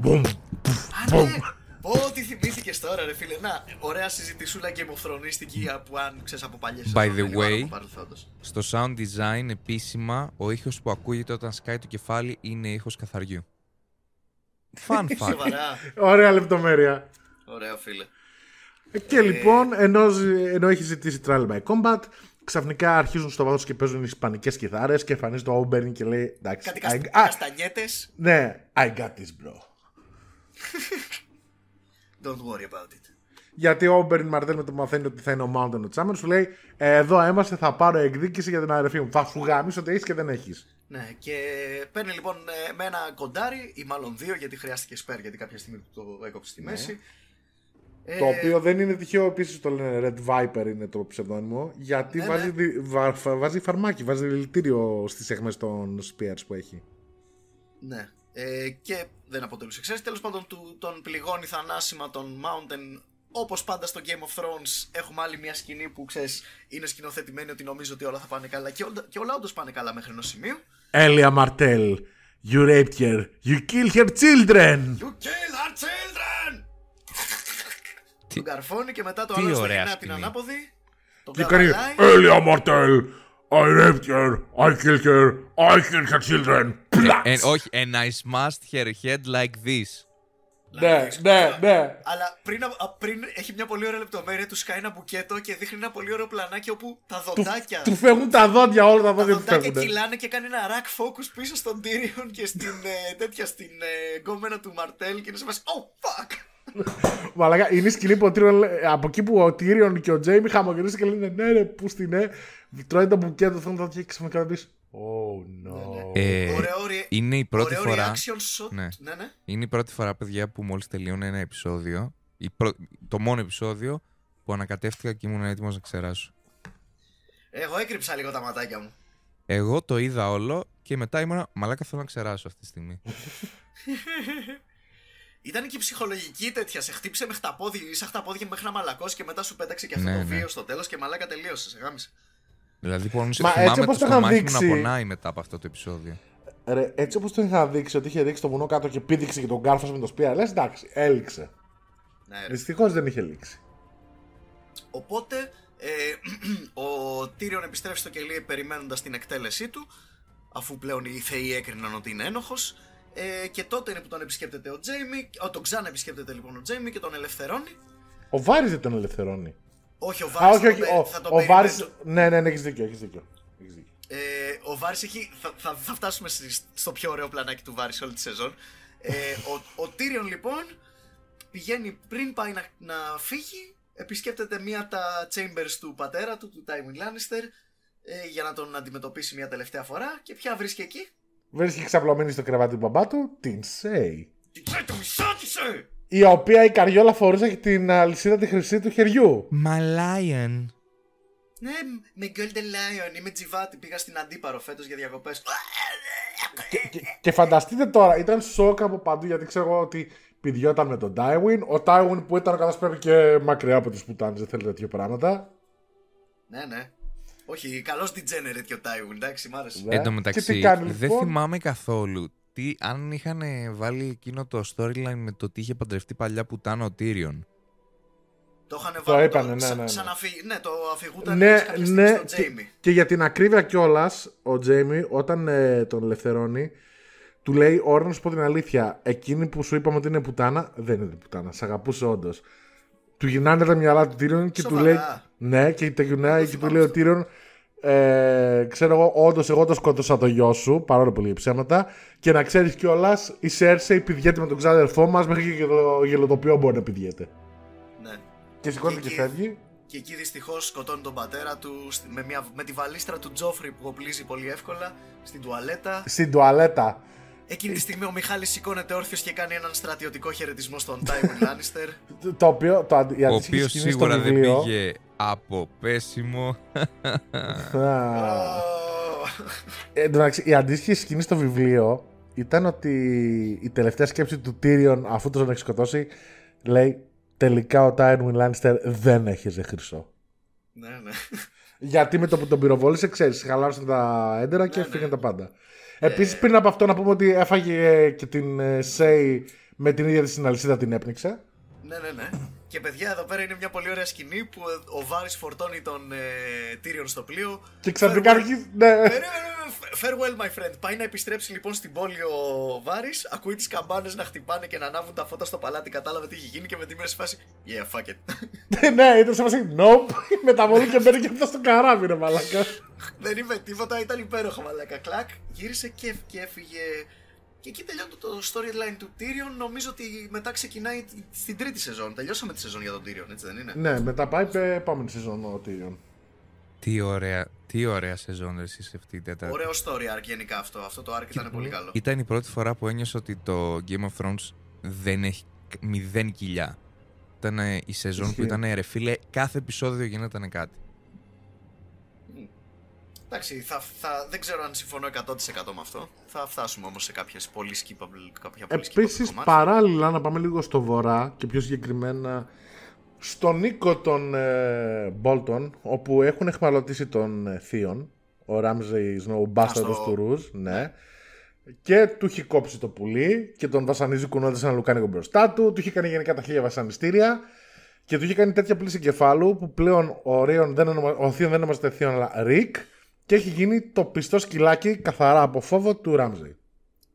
[SPEAKER 2] Μπουμ!
[SPEAKER 3] Α, ναι! Πω, τι θυμήθηκε τώρα, ρε φίλε. Να, ωραία συζητησούλα και μοφθρονίστικη από αν ξέρεις από παλιές
[SPEAKER 4] By the way, στο sound design επίσημα ο ήχος που ακούγεται όταν σκάει το κεφάλι είναι ήχος καθαριού. Fun fact.
[SPEAKER 3] Σοβαρά.
[SPEAKER 2] Ωραία λεπτομέρεια.
[SPEAKER 3] Ωραίο, φίλε.
[SPEAKER 2] Και λοιπόν, ενώ, ενώ έχει ζητήσει Trial by Combat, ξαφνικά αρχίζουν στο βάθος και παίζουν οι ισπανικές κιθάρες και εμφανίζεται ο Όμπερν και λέει εντάξει.
[SPEAKER 3] Κάτι
[SPEAKER 2] I-
[SPEAKER 3] καστα...
[SPEAKER 2] α,
[SPEAKER 3] καστανιέτες.
[SPEAKER 2] ναι, I got this, bro.
[SPEAKER 3] Don't worry about it.
[SPEAKER 2] Γιατί ο Όμπερν Μαρτέλ με το που μαθαίνει ότι θα είναι ο Mountain ο Τσάμερ, σου λέει «Ε, Εδώ είμαστε, θα πάρω εκδίκηση για την αδερφή μου. Θα σου γάμισω ότι έχεις και δεν έχεις.
[SPEAKER 3] Ναι, και παίρνει λοιπόν ε, με ένα κοντάρι, ή μάλλον δύο, γιατί χρειάστηκε σπέρ, γιατί κάποια στιγμή του το έκοψε στη μέση. Ε,
[SPEAKER 2] Ναι. Το οποίο δεν είναι τυχαίο επίσης το λένε Red Viper είναι το ψευδόνυμο. Γιατί
[SPEAKER 3] Ναι,
[SPEAKER 2] βάζει,
[SPEAKER 3] ναι.
[SPEAKER 2] δι- βα- φα- βάζει φαρμάκι, βάζει δηλητήριο στις αιχμές των Spears που έχει.
[SPEAKER 3] Ναι. Ε, και δεν αποτελούσε εξαίρεση. Τέλος πάντων, του, τον πληγώνει θανάσιμα τον Mountain. Όπως πάντα στο Game of Thrones, έχουμε άλλη μια σκηνή που ξέρεις είναι σκηνοθετημένη ότι νομίζω ότι όλα θα πάνε καλά. Και, όλα- και όλα όντως πάνε καλά μέχρι ενός σημείου.
[SPEAKER 2] Έλια Μαρτέλ, you raped her, you killed her children.
[SPEAKER 3] You kill our children!
[SPEAKER 4] Τι-
[SPEAKER 3] Τον καρφώνει και μετά το
[SPEAKER 4] τι
[SPEAKER 3] άλλο στο
[SPEAKER 4] ωραία
[SPEAKER 3] γεννά την
[SPEAKER 4] σκηνή.
[SPEAKER 3] ανάποδη. Τον
[SPEAKER 2] Και κάνει
[SPEAKER 3] καβαλάει.
[SPEAKER 2] Έλια Μαρτέλ, I raped her, I killed her, I killed her children. Πλάξ.
[SPEAKER 4] And, όχι, and I smashed her head like this.
[SPEAKER 2] Ναι, ναι, ναι.
[SPEAKER 3] Αλλά πριν, α, πριν έχει μια πολύ ωραία λεπτομέρεια, τους σκάει ένα μπουκέτο και δείχνει ένα πολύ ωραίο πλανάκι όπου τα δοντάκια.
[SPEAKER 2] Του φεύγουν τα δόντια, όλα τα
[SPEAKER 3] τα
[SPEAKER 2] δόντια του
[SPEAKER 3] δοντάκια
[SPEAKER 2] φεύγουν.
[SPEAKER 3] κυλάνε και κάνει ένα rack focus πίσω στον Tyrion και στην ε, τέτοια στην ε, γκόμενα του Μαρτέλ και είναι σε φάση Oh fuck!
[SPEAKER 2] Μαλάκα, είναι η σκηνή που ο Tyrion, λέ- από εκεί που ο Tyrion και ο Τζέιμι χαμογελούσε και λένε ναι ρε, πού στην ναι. Τρώει το μπουκέτο, θέλουν τα δόντια και ξαφνικά θα πεις Oh no.
[SPEAKER 4] Ε,
[SPEAKER 3] Ωραίο ρε-
[SPEAKER 4] είναι η πρώτη
[SPEAKER 3] ωραίο
[SPEAKER 4] φορά.
[SPEAKER 3] reaction shot.
[SPEAKER 4] Ναι.
[SPEAKER 3] ναι, ναι.
[SPEAKER 4] Είναι η πρώτη φορά, παιδιά, που μόλις τελειώνει ένα επεισόδιο. Η πρω- Το μόνο επεισόδιο που ανακατεύτηκα και ήμουν έτοιμος να ξεράσω.
[SPEAKER 3] Εγώ έκρυψα λίγο τα ματάκια μου.
[SPEAKER 4] Εγώ το είδα όλο και μετά ήμουν μαλάκα θέλω να ξεράσω αυτή τη στιγμή.
[SPEAKER 3] Ήταν και η ψυχολογική τέτοια. Σε χτύπησε με χταπόδι, είσαι χταπόδια μέχρι να μαλακώσεις και μετά σου πέταξε και αυτό
[SPEAKER 4] Ναι,
[SPEAKER 3] το
[SPEAKER 4] ναι.
[SPEAKER 3] βίο στο τέλος και μαλάκα τελείωσες. Σε γάμισε.
[SPEAKER 4] Δηλαδή λοιπόν
[SPEAKER 2] Μα έτσι
[SPEAKER 4] θυμάμαι
[SPEAKER 2] όπως
[SPEAKER 4] το
[SPEAKER 2] το είχαν
[SPEAKER 4] στομάχι μου να
[SPEAKER 2] δείξει-
[SPEAKER 4] πονάει μετά από αυτό το επεισόδιο.
[SPEAKER 2] Ρε, έτσι όπως το είχα δείξει ότι είχε ρίξει το βουνό κάτω και πήδηξε και τον κάρφο με το σπίρα, λες εντάξει, έληξε.
[SPEAKER 3] Ναι, ρε.
[SPEAKER 2] Δυστυχώς δεν είχε λήξει.
[SPEAKER 3] Οπότε ε, ο Τύριον επιστρέφει στο κελί περιμένοντας την εκτέλεσή του, αφού πλέον οι θεοί έκριναν ότι είναι ένοχος. Ε, και τότε είναι που τον επισκέπτεται ο Τζέιμι. Ο, τον ξανά επισκέπτεται λοιπόν ο Τζέιμι και τον ελευθερώνει.
[SPEAKER 2] Ο Βάρης δεν τον ελευθερώνει.
[SPEAKER 3] Όχι, ο
[SPEAKER 2] Α,
[SPEAKER 3] Βάρης
[SPEAKER 2] όχι,
[SPEAKER 3] θα
[SPEAKER 2] όχι.
[SPEAKER 3] τον πε-
[SPEAKER 2] Ο,
[SPEAKER 3] θα τον
[SPEAKER 2] ο
[SPEAKER 3] περιμένει
[SPEAKER 2] Βάρης...
[SPEAKER 3] το-
[SPEAKER 2] Ναι, ναι, ναι, έχεις δίκιο. Έχεις δίκιο. Έχεις δίκιο.
[SPEAKER 3] Ε, ο Βάρης έχει. Θα, θα, θα φτάσουμε στη- στο πιο ωραίο πλανάκι του Βάρης σε όλη τη σεζόν. Ε, ο, ο Tyrion λοιπόν πηγαίνει πριν πάει να, να φύγει, επισκέπτεται μία από τα chambers του πατέρα του, του Tywin Lannister, ε, για να τον αντιμετωπίσει μία τελευταία φορά. Και ποια βρίσκει εκεί.
[SPEAKER 2] Βρίσκει ξαπλωμένη στο κρεβάτι του μπαμπά του την Σέι.
[SPEAKER 3] Την ξέρει το μισότησε!
[SPEAKER 2] Η οποία η καριόλα φορούσε και την αλυσίδα τη χρυσή του χεριού.
[SPEAKER 4] My lion.
[SPEAKER 3] Ναι, με Golden Lion, είμαι τζιβάτη. Πήγα στην Αντίπαρο φέτος για διακοπές.
[SPEAKER 2] Και, και φανταστείτε τώρα, ήταν σοκ από παντού γιατί ξέρω εγώ ότι πηδιόταν με τον Tywin. Ο Tywin που ήταν καθώ πρέπει και μακριά από τι πουτάνες, δεν θέλει τέτοια πράγματα.
[SPEAKER 3] Ναι, ναι. Όχι, καλός degenerate και ο Tywin, εντάξει, μ' άρεσε.
[SPEAKER 2] Ναι.
[SPEAKER 4] Εν τω
[SPEAKER 2] Και
[SPEAKER 4] μεταξύ,
[SPEAKER 2] τι κάνει,
[SPEAKER 4] δεν
[SPEAKER 2] λοιπόν;
[SPEAKER 4] θυμάμαι καθόλου τι, αν είχαν βάλει εκείνο το storyline με το τι είχε παντρευτεί παλιά πουτάνα ο Tyrion.
[SPEAKER 3] Το είχαν
[SPEAKER 2] Το
[SPEAKER 3] βάλει.
[SPEAKER 2] έπανε, ναι,
[SPEAKER 3] σαν,
[SPEAKER 2] ναι, ναι.
[SPEAKER 3] σαν να φύγει. Ναι, το αφηγούταν
[SPEAKER 2] Ναι,
[SPEAKER 3] κάποια στιγμή
[SPEAKER 2] ναι.
[SPEAKER 3] στον
[SPEAKER 2] Και,
[SPEAKER 3] Τζέιμι.
[SPEAKER 2] και για την ακρίβεια κιόλας, ο Τζέιμι, όταν ε, τον ελευθερώνει, του λέει: Ωραία, να σου πω την αλήθεια. Εκείνη που σου είπαμε ότι είναι πουτάνα, δεν είναι πουτάνα. Σ' αγαπούσε όντως. Του γυρνάνε τα μυαλά του Τύριον και του
[SPEAKER 3] Σοβαρά.
[SPEAKER 2] λέει. Ναι, και τα γυρνάει και του
[SPEAKER 3] θυμάμαι
[SPEAKER 2] λέει ο
[SPEAKER 3] αυτό.
[SPEAKER 2] Τύριον. Ε, ξέρω εγώ, όντως εγώ το σκότωσα το γιο σου, παρόλο που λέει ψέματα. Και να ξέρεις κιόλας, η Σέρσεϊ πηδιέται με τον ξάδερφό μας, μέχρι και το γελοτοπίο μπορεί να πηδιέται.
[SPEAKER 3] Ναι.
[SPEAKER 2] Και σηκώνεται και
[SPEAKER 3] εκεί-
[SPEAKER 2] φεύγει.
[SPEAKER 3] Και εκεί δυστυχώς σκοτώνει τον πατέρα του στη- με, μια, με τη βαλίστρα του Τζόφρι που οπλίζει πολύ εύκολα στην τουαλέτα.
[SPEAKER 2] Στην τουαλέτα.
[SPEAKER 3] Εκείνη τη στιγμή ο Μιχάλης σηκώνεται όρθιος και κάνει έναν στρατιωτικό χαιρετισμό στον Τάιβιν Λάνιστερ.
[SPEAKER 2] Το- Το οποίο. Το, αντι- η
[SPEAKER 4] Ο
[SPEAKER 2] αντίστοιχη
[SPEAKER 4] οποίος
[SPEAKER 2] σκηνή στο
[SPEAKER 4] σίγουρα δεν
[SPEAKER 2] βιβλίο-
[SPEAKER 4] πήγε από πέσιμο.
[SPEAKER 2] Α. Ε, εν τω μεταξύ, η αντίστοιχη σκηνή στο βιβλίο ήταν ότι η τελευταία σκέψη του Tyrion αφού τον έχει σκοτώσει λέει τελικά ο Tywin Lannister δεν έχεζε χρυσό.
[SPEAKER 3] ναι, ναι.
[SPEAKER 2] Γιατί με το που τον πυροβόλησε, ξέρεις, χαλάρωσαν τα έντερα και
[SPEAKER 3] Ναι,
[SPEAKER 2] έφυγαν
[SPEAKER 3] ναι.
[SPEAKER 2] τα πάντα. Επίσης, πριν από αυτό, να πούμε ότι έφαγε και την ε, Σέι με την ίδια τη την αλυσίδα την έπνιξε.
[SPEAKER 3] ναι, ναι, ναι. Και παιδιά, εδώ πέρα είναι μια πολύ ωραία σκηνή που ε, ο Βάρης φορτώνει τον ε, Tyrion στο πλοίο.
[SPEAKER 2] Και ξαφνικά
[SPEAKER 3] Farewell-
[SPEAKER 2] αρχίζει. Ναι.
[SPEAKER 3] Ε, ναι, ναι, ναι, Farewell, my friend. Πάει να επιστρέψει λοιπόν στην πόλη ο Βάρης. Ακούει τις καμπάνες να χτυπάνε και να ανάβουν τα φώτα στο παλάτι. Κατάλαβε τι έχει γίνει και με τη μέση φάση. Yeah, fuck it.
[SPEAKER 2] ναι, ήταν σε φάση. Nope. Μεταβολή και μπαίνει και αυτό στο καράβι, ρε μαλάκα.
[SPEAKER 3] Δεν είπε τίποτα, ήταν υπέροχο μαλάκα. Κλακ, γύρισε και, και έφυγε. Και εκεί τελειώνει το storyline του Tyrion. Νομίζω ότι μετά ξεκινάει στην τρίτη σεζόν. Τελειώσαμε τη σεζόν για τον Tyrion, έτσι δεν είναι;
[SPEAKER 2] ναι, μετά πάει πε- επόμενη σεζόν ο Tyrion.
[SPEAKER 4] τι ωραία, τι ωραία σεζόν ρε εσείς αυτή η τέταρτη.
[SPEAKER 3] Ωραίο story arc γενικά αυτό. Αυτό το arc ήταν πολύ καλό.
[SPEAKER 4] Ήταν η πρώτη φορά που ένιωσα ότι το Game of Thrones δεν έχει κ- μηδέν κοιλιά. Ήταν ε, η σεζόν που
[SPEAKER 2] Ισχύει.
[SPEAKER 4] ήταν ρε φίλε, κάθε επεισόδιο γινόταν κάτι.
[SPEAKER 3] Εντάξει, θα, θα, δεν ξέρω αν συμφωνώ 100% με αυτό. Θα φτάσουμε όμως σε κάποιες πολύ skippable, κάποια πολύ skippable
[SPEAKER 2] Επίσης,
[SPEAKER 3] κομμάτια.
[SPEAKER 2] παράλληλα, να πάμε λίγο στο βορρά και πιο συγκεκριμένα στον οίκο των ε, Bolton, όπου έχουν εχμαλωτήσει τον ε, Θείον, ο Ράμζεϊ Σνόου, μπάσταρδος
[SPEAKER 3] στο-
[SPEAKER 2] του Ρουζ, ναι. Και του έχει κόψει το πουλί και τον βασανίζει κουνώντας ένα λουκάνικο μπροστά του. Του είχε κάνει γενικά τα χίλια βασανιστήρια και του είχε κάνει τέτοια πλήση κεφάλου που πλέον ο, Ρίον δεν ονομα... ο Θείον δεν ονομάζεται Θείον αλλά Ρικ και έχει γίνει το πιστό σκυλάκι καθαρά από φόβο του Ράμζεϊ.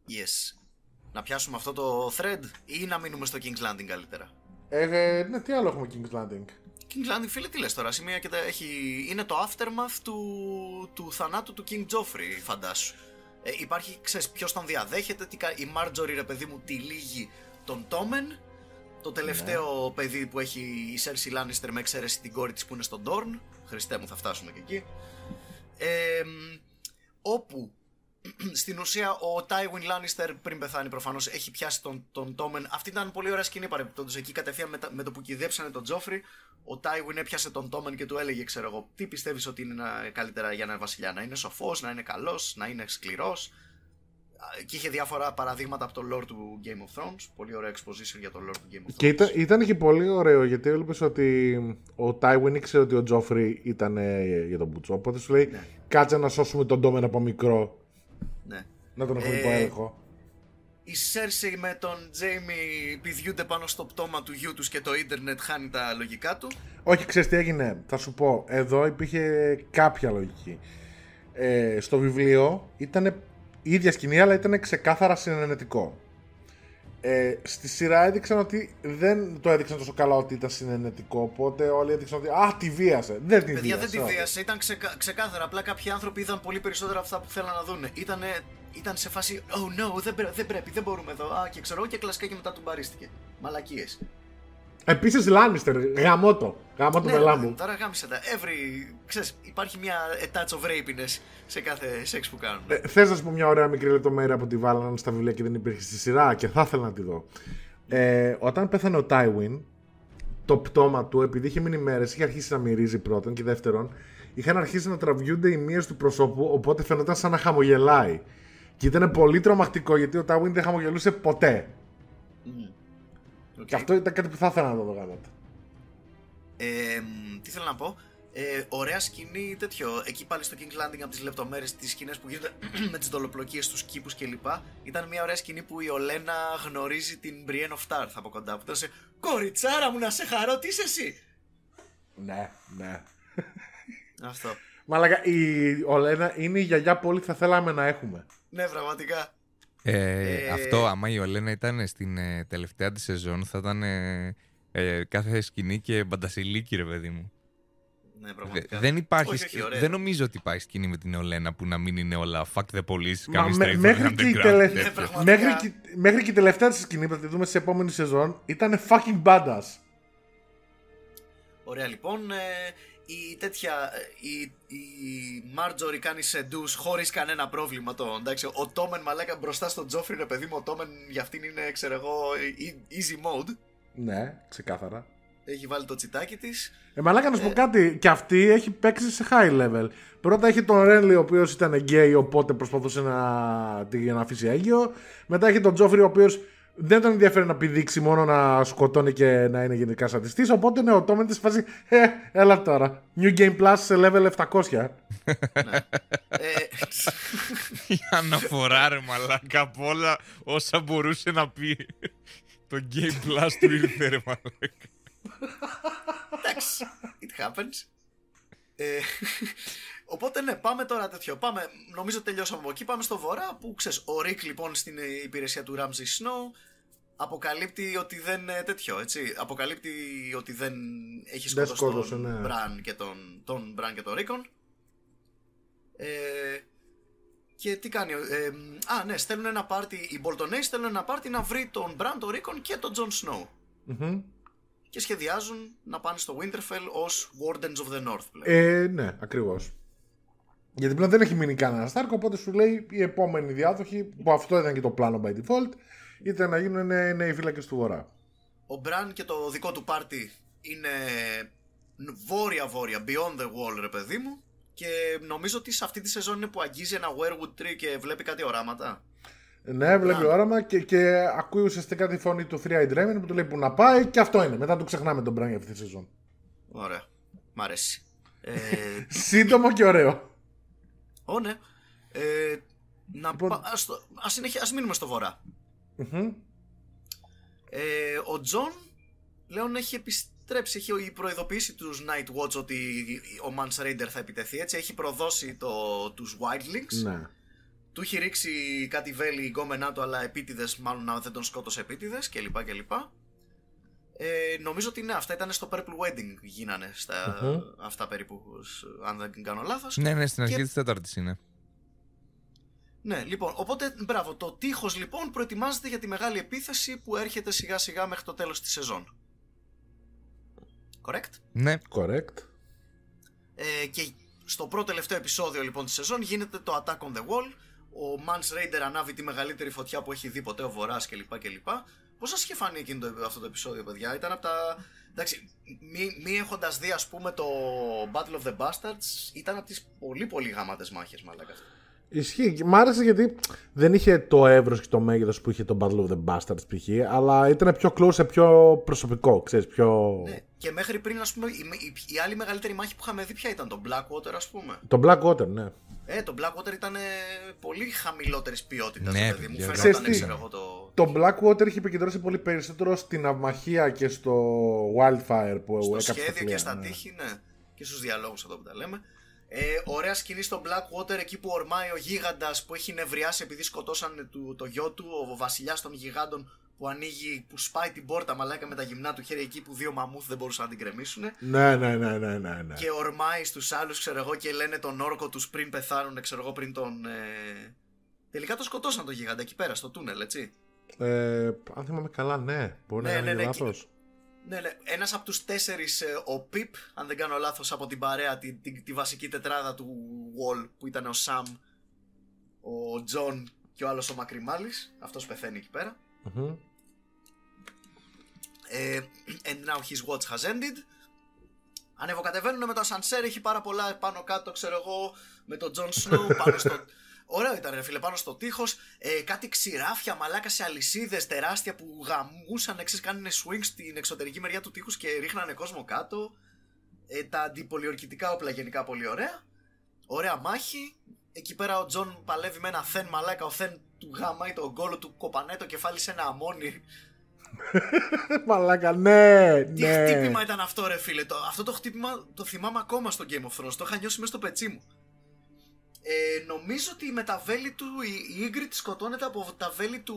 [SPEAKER 3] Yes. Να πιάσουμε αυτό το thread ή να μείνουμε στο King's Landing καλύτερα;
[SPEAKER 2] Ε, ναι, τι άλλο έχουμε King's Landing;
[SPEAKER 3] King's Landing, φίλε, τι λες τώρα, σημεία και τα έχει... είναι το aftermath του, του θανάτου του King Joffrey, φαντάσου. Ε, υπάρχει, ξέρεις, ποιος τον διαδέχεται, τι... κα- η Marjorie, ρε παιδί μου, τη λύγει τον Tommen, το τελευταίο παιδί που έχει η Cersei Lannister με εξαίρεση την κόρη της που είναι στον Dorn, Χριστέ μου θα φτάσουμε και εκεί. Ε, μ, όπου στην ουσία ο Tywin Lannister πριν πεθάνει προφανώς έχει πιάσει τον, τον Tommen. Αυτή ήταν πολύ ωραία σκηνή παρεμπιπτόντως. Εκεί κατευθείαν με, τα- με το που κυδέψανε τον Τζόφρι, ο Tywin έπιασε τον Tommen και του έλεγε, ξέρω εγώ, τι πιστεύεις ότι είναι να- καλύτερα για έναν βασιλιά, να είναι σοφός, να είναι καλός, να είναι σκληρός. Και είχε διάφορα παραδείγματα από το lore του Game of Thrones. Πολύ ωραίο exposition για το lore του Game of Thrones.
[SPEAKER 2] Και ήταν, ήταν και πολύ ωραίο γιατί έβλεπε ότι ο Τάιουιν ήξερε ότι ο Τζόφρι ήταν ε, για τον Μπουτσό. Οπότε σου λέει:
[SPEAKER 3] Ναι.
[SPEAKER 2] Κάτσε να σώσουμε τον Ντόμεν από μικρό.
[SPEAKER 3] Ναι.
[SPEAKER 2] Να τον έχουμε
[SPEAKER 3] Ε,
[SPEAKER 2] υπό έλεγχο.
[SPEAKER 3] Η Cersei με τον Jamie πηδιούνται πάνω στο πτώμα του γιού τους και το ίντερνετ χάνει τα λογικά του.
[SPEAKER 2] Όχι, ξέρεις τι έγινε; Θα σου πω. Εδώ υπήρχε κάποια λογική. Ε, στο βιβλίο ήταν η ίδια σκηνή, αλλά ήταν ξεκάθαρα συνενετικό. Ε, στη σειρά έδειξαν ότι δεν το έδειξαν τόσο καλά ότι ήταν συνενετικό. Οπότε όλοι έδειξαν ότι Α, τη βίασε. Δεν την
[SPEAKER 3] Παιδιά
[SPEAKER 2] βίασε.
[SPEAKER 3] δεν τη
[SPEAKER 2] όχι.
[SPEAKER 3] βίασε, ήταν ξεκα... ξεκάθαρα. Απλά κάποιοι άνθρωποι είδαν πολύ περισσότερα από αυτά που θέλαν να δούνε. Ήτανε... Ήταν σε φάση, oh no, δεν, πρέ- δεν πρέπει, δεν μπορούμε εδώ. Α, και ξέρω εγώ και κλασικά και μετά του μπαρίστηκε. Μαλακίες.
[SPEAKER 2] Επίσης Λάνιστερ, γαμότο. Γαμότο
[SPEAKER 3] Ναι,
[SPEAKER 2] μελά
[SPEAKER 3] ναι,
[SPEAKER 2] μου.
[SPEAKER 3] τώρα γάμισε τα. Every... Ξέρεις, υπάρχει μια a touch of rapiness σε κάθε σεξ που κάνουν.
[SPEAKER 2] Ε, Θες να σου πω μια ωραία μικρή λεπτομέρεια που τη βάλανε στα βιβλία και δεν υπήρχε στη σειρά και θα ήθελα να τη δω. Ε, όταν πέθανε ο Τάιουιν, το πτώμα του, επειδή είχε μείνει μέρες, είχε αρχίσει να μυρίζει πρώτον και δεύτερον, είχαν αρχίσει να τραβιούνται οι μύες του προσώπου, οπότε φαινόταν σαν να χαμογελάει. Και ήταν πολύ τρομακτικό γιατί ο Τάιουιν δεν χαμογελούσε ποτέ.
[SPEAKER 3] Οκ.
[SPEAKER 2] Και αυτό ήταν κάτι που θα ήθελα να το δω γαμώτο.
[SPEAKER 3] Ε, μ, τι θέλω να πω. Ε, ωραία σκηνή τέτοιο. Εκεί πάλι στο King Landing από τις λεπτομέρειες, τι σκηνές που γίνονται με τις δολοπλοκίες, τους κήπους κλπ. Ήταν μια ωραία σκηνή που η Ολένα γνωρίζει την Brienne of Tarth από κοντά. Που ήταν σε Κοριτσάρα μου να σε χαρώ, τι είσαι εσύ!
[SPEAKER 2] Ναι, ναι.
[SPEAKER 3] Αυτό.
[SPEAKER 2] Μαλάκα, η Ολένα είναι η γιαγιά που όλοι θα θέλαμε να έχουμε.
[SPEAKER 3] Ναι, πραγματικά.
[SPEAKER 4] Ε,
[SPEAKER 3] Ε,
[SPEAKER 4] Αυτό, άμα η Ολένα ήταν στην ε, τελευταία της σεζόν, θα ήταν ε, ε, κάθε σκηνή και μπαντασιλίκη, ρε παιδί μου.
[SPEAKER 3] Ναι,
[SPEAKER 4] Δε-
[SPEAKER 3] πραγματικά.
[SPEAKER 4] δεν υπάρχει.
[SPEAKER 3] Όχι,
[SPEAKER 4] σκη-
[SPEAKER 3] όχι, ωραία.
[SPEAKER 4] δεν νομίζω ότι υπάρχει σκηνή με την Ολένα που να μην είναι όλα fuck the police.
[SPEAKER 2] Μα
[SPEAKER 4] Κάνει
[SPEAKER 2] με-
[SPEAKER 4] straight for
[SPEAKER 2] μέχρι,
[SPEAKER 4] the
[SPEAKER 2] και η
[SPEAKER 4] underground,
[SPEAKER 2] τελε-
[SPEAKER 4] τέτοιο.
[SPEAKER 3] Ναι, πραγματικά.
[SPEAKER 2] μέχρι, και, μέχρι και η τελευταία της σκηνή που θα τη δούμε σε επόμενη σεζόν ήταν fucking badass.
[SPEAKER 3] Ωραία, λοιπόν. Ε, η τέτοια. ε, Η, η Marjorie κάνει σεντούς χωρίς κανένα πρόβλημα. Το, εντάξει, ο Τόμεν μαλάκα μπροστά στον Τζόφρι, ρε παιδί μου, ο Τόμεν για αυτήν είναι, ξέρω εγώ, e- easy mode.
[SPEAKER 2] Ναι, ξεκάθαρα.
[SPEAKER 3] Έχει βάλει το τσιτάκι της.
[SPEAKER 2] Ε, μαλάκα να σου πω κάτι, και αυτή έχει παίξει σε high level. Πρώτα έχει τον Ρένλι, ο οποίος ήταν γκέι, οπότε προσπαθούσε να τη για να αφήσει έγκυο. Μετά έχει τον Τζόφρι, ο οποίος δεν τον ενδιαφέρει να πηδήξει, μόνο να σκοτώνει και να είναι γενικά σαντιστή. Οπότε ναι, ο Τόμεν τη φάση, ε, έλα τώρα. New Game Plus σε level 700.
[SPEAKER 3] ε,
[SPEAKER 4] Η αναφορά, ρε μαλάκα, από όλα όσα μπορούσε να πει. Το Game Plus του ήρθε, ρε μαλάκα.
[SPEAKER 3] εντάξει, it happens. Ε, οπότε ναι, πάμε τώρα τέτοιο. Πάμε, νομίζω τελειώσαμε από εκεί. Πάμε στο βορρά που ξέρεις, ο Ρικ λοιπόν στην υπηρεσία του Ramsey Snow αποκαλύπτει ότι δεν ε, τέτοιο, έτσι. Αποκαλύπτει ότι δεν έχει
[SPEAKER 2] Δεν
[SPEAKER 3] σκοτώσει
[SPEAKER 2] σκότωσε,
[SPEAKER 3] τον
[SPEAKER 2] ναι.
[SPEAKER 3] Μπραν και τον, τον Μπραν και τον Ρίκον. Ε, και τι κάνει, ε, α ναι, στέλνουν ένα πάρτι, οι Boltons στέλνουν ένα πάρτι να βρει τον Μπραν, τον Ρίκον και τον Τζον Σνόου.
[SPEAKER 2] Μμμ.
[SPEAKER 3] Και σχεδιάζουν να πάνε στο Winterfell ως Wardens of the North πλέον.
[SPEAKER 2] Ε, ναι, ακριβώς. Γιατί πλέον δεν έχει μείνει κανένα Σταρκ, οπότε σου λέει η επόμενη διάδοχη, που αυτό ήταν και το πλάνο by default, ήταν να γίνουν νέοι- νέοι φύλακες του Βορρά.
[SPEAKER 3] Ο Μπραν και το δικό του πάρτι είναι βόρεια-βόρεια, beyond the wall, ρε παιδί μου. Και νομίζω ότι σε αυτή τη σεζόν είναι που αγγίζει ένα werewood tree και βλέπει κάτι οράματα.
[SPEAKER 2] Ναι, βλέπει
[SPEAKER 3] Μπράβο.
[SPEAKER 2] όραμα και, και ακούει ουσιαστικά τη φωνή του 3 Eyed Raven που του λέει που να πάει και αυτό είναι. Μετά του ξεχνάμε τον Μπραν για αυτή τη σεζόν.
[SPEAKER 3] Ωραία. Μ' αρέσει. Ε,
[SPEAKER 2] Σύντομο και ωραίο.
[SPEAKER 3] Ω, ναι. Ε, να
[SPEAKER 2] Λοιπόν-
[SPEAKER 3] πα- ας, το- ας, συνεχι- ας μείνουμε στο βορρά.
[SPEAKER 2] Μμμ.
[SPEAKER 3] Ε, ο Τζον πλέον έχει επιστρέψει, έχει προειδοποιήσει τους Night Watch ότι ο Mance Rayder θα επιτεθεί έτσι, έχει προδώσει το, τους Wildlings
[SPEAKER 2] Ναι.
[SPEAKER 3] του έχει ρίξει κάτι βέλη η γκόμενά του αλλά επίτηδες μάλλον να δεν τον σκότωσε επίτηδες κλπ κλπ ε, νομίζω ότι ναι, αυτά ήταν στο Purple Wedding γίνανε στα,
[SPEAKER 2] Μμμ.
[SPEAKER 3] αυτά περίπου, σ- αν δεν κάνω λάθος.
[SPEAKER 4] Ναι, ναι, στην αρχή
[SPEAKER 3] Και-
[SPEAKER 4] της τέταρτης είναι.
[SPEAKER 3] Ναι, λοιπόν, οπότε μπράβο, το τείχος λοιπόν προετοιμάζεται για τη μεγάλη επίθεση που έρχεται σιγά σιγά μέχρι το τέλος της σεζόν. Correct?
[SPEAKER 4] Ναι,
[SPEAKER 2] Correct.
[SPEAKER 3] Ε, και στο πρώτο τελευταίο επεισόδιο λοιπόν της σεζόν γίνεται το Attack on the Wall. Ο Mans Raider ανάβει τη μεγαλύτερη φωτιά που έχει δει ποτέ ο Βορράς κλπ. κλπ. Πώς σας είχε φανεί εκείνο το, αυτό το επεισόδιο, παιδιά; Ήταν από τα... Εντάξει, μη, μη έχοντας δει ας πούμε το Battle of the Bastards, ήταν από τις πολύ πολύ γαμάτες μάχες μαλάκα.
[SPEAKER 2] Ισχύει. Και Μ' άρεσε γιατί δεν είχε το εύρος και το μέγεθος που είχε το Battle of the Bastards π.χ. Αλλά ήταν πιο close σε πιο προσωπικό, ξέρεις, πιο...
[SPEAKER 3] Ναι. Και μέχρι πριν, ας πούμε, η, η, η άλλη μεγαλύτερη μάχη που είχαμε δει ποια ήταν, το Blackwater, ας πούμε.
[SPEAKER 2] Το Blackwater, ναι.
[SPEAKER 3] Ε, το Blackwater ήταν ε, πολύ χαμηλότερης ποιότητας,
[SPEAKER 4] Ναι,
[SPEAKER 3] παιδί μου.
[SPEAKER 4] παιδιά.
[SPEAKER 3] Φαινόταν,
[SPEAKER 2] Ξέρεις τι;
[SPEAKER 3] ξέρω εγώ, το.
[SPEAKER 2] Το Blackwater είχε επικεντρώσει πολύ περισσότερο στην αυμαχία και στο Wildfire που
[SPEAKER 3] στο
[SPEAKER 2] έκαψε
[SPEAKER 3] σχέδιο
[SPEAKER 2] φιλία,
[SPEAKER 3] και στα
[SPEAKER 2] ναι.
[SPEAKER 3] τείχη, ναι. Και στους διαλόγους εδώ που τα λέμε. Ε, ωραία σκηνή στο Blackwater εκεί που ορμάει ο γίγαντας που έχει νευριάσει επειδή σκοτώσαν του, το γιο του, ο βασιλιάς των γιγάντων που ανοίγει, που σπάει την πόρτα μαλάκα με τα γυμνά του χέρια εκεί που δύο μαμούθ δεν μπορούσαν να την κρεμίσουν.
[SPEAKER 2] Ναι, ναι, ναι, ναι, ναι, ναι.
[SPEAKER 3] Και ορμάει στους άλλους, ξέρω εγώ, και λένε τον όρκο τους πριν πεθάνουν, ξέρω εγώ, πριν τον. Ε... Τελικά το σκοτώσαν τον γίγαντα εκεί πέρα στο τούνελ, έτσι.
[SPEAKER 2] Ε, αν θυμάμαι καλά, ναι. Μπορεί
[SPEAKER 3] Ναι,
[SPEAKER 2] να
[SPEAKER 3] ναι,
[SPEAKER 2] είναι
[SPEAKER 3] ναι,
[SPEAKER 2] λάθος.
[SPEAKER 3] Ναι, ναι. Ένας από τους τέσσερις, ο Πιπ, αν δεν κάνω λάθος, από την παρέα, τη, τη, τη βασική τετράδα του Wall, που ήταν ο Σαμ, ο Τζον και ο άλλος ο Μακριμάλης. Αυτός πεθαίνει εκεί πέρα.
[SPEAKER 2] Μμμ.
[SPEAKER 3] Ε, and now his watch has ended. Ανεβοκατεβαίνουν με το ασανσέρ, έχει πάρα πολλά πάνω κάτω, ξέρω εγώ, με τον Τζον Σνόου πάνω στο. Ωραίο ήταν, ρε φίλε, πάνω στο τείχος. Ε, κάτι ξυράφια, μαλάκα σε αλυσίδες τεράστια που γαμούσαν, εξής κάνουν swing στην εξωτερική μεριά του τείχους και ρίχνανε κόσμο κάτω. Ε, τα αντιπολιορκητικά όπλα γενικά πολύ ωραία. Ωραία μάχη. Εκεί πέρα ο Τζον παλεύει με ένα Thenn μαλάκα. Ο Thenn του γαμάει τον κώλο του κοπανάει το κεφάλι σε ένα αμόνι.
[SPEAKER 2] Μαλάκα, ναι,
[SPEAKER 3] Τι
[SPEAKER 2] ναι.
[SPEAKER 3] χτύπημα ήταν αυτό, ρε φίλε. Το, αυτό το χτύπημα το θυμάμαι ακόμα στο Game of Thrones. Το είχα νιώσει μέσα στο πετσί μου. Ε, νομίζω ότι με τα βέλη του η, η Ygritte σκοτώνεται από τα βέλη του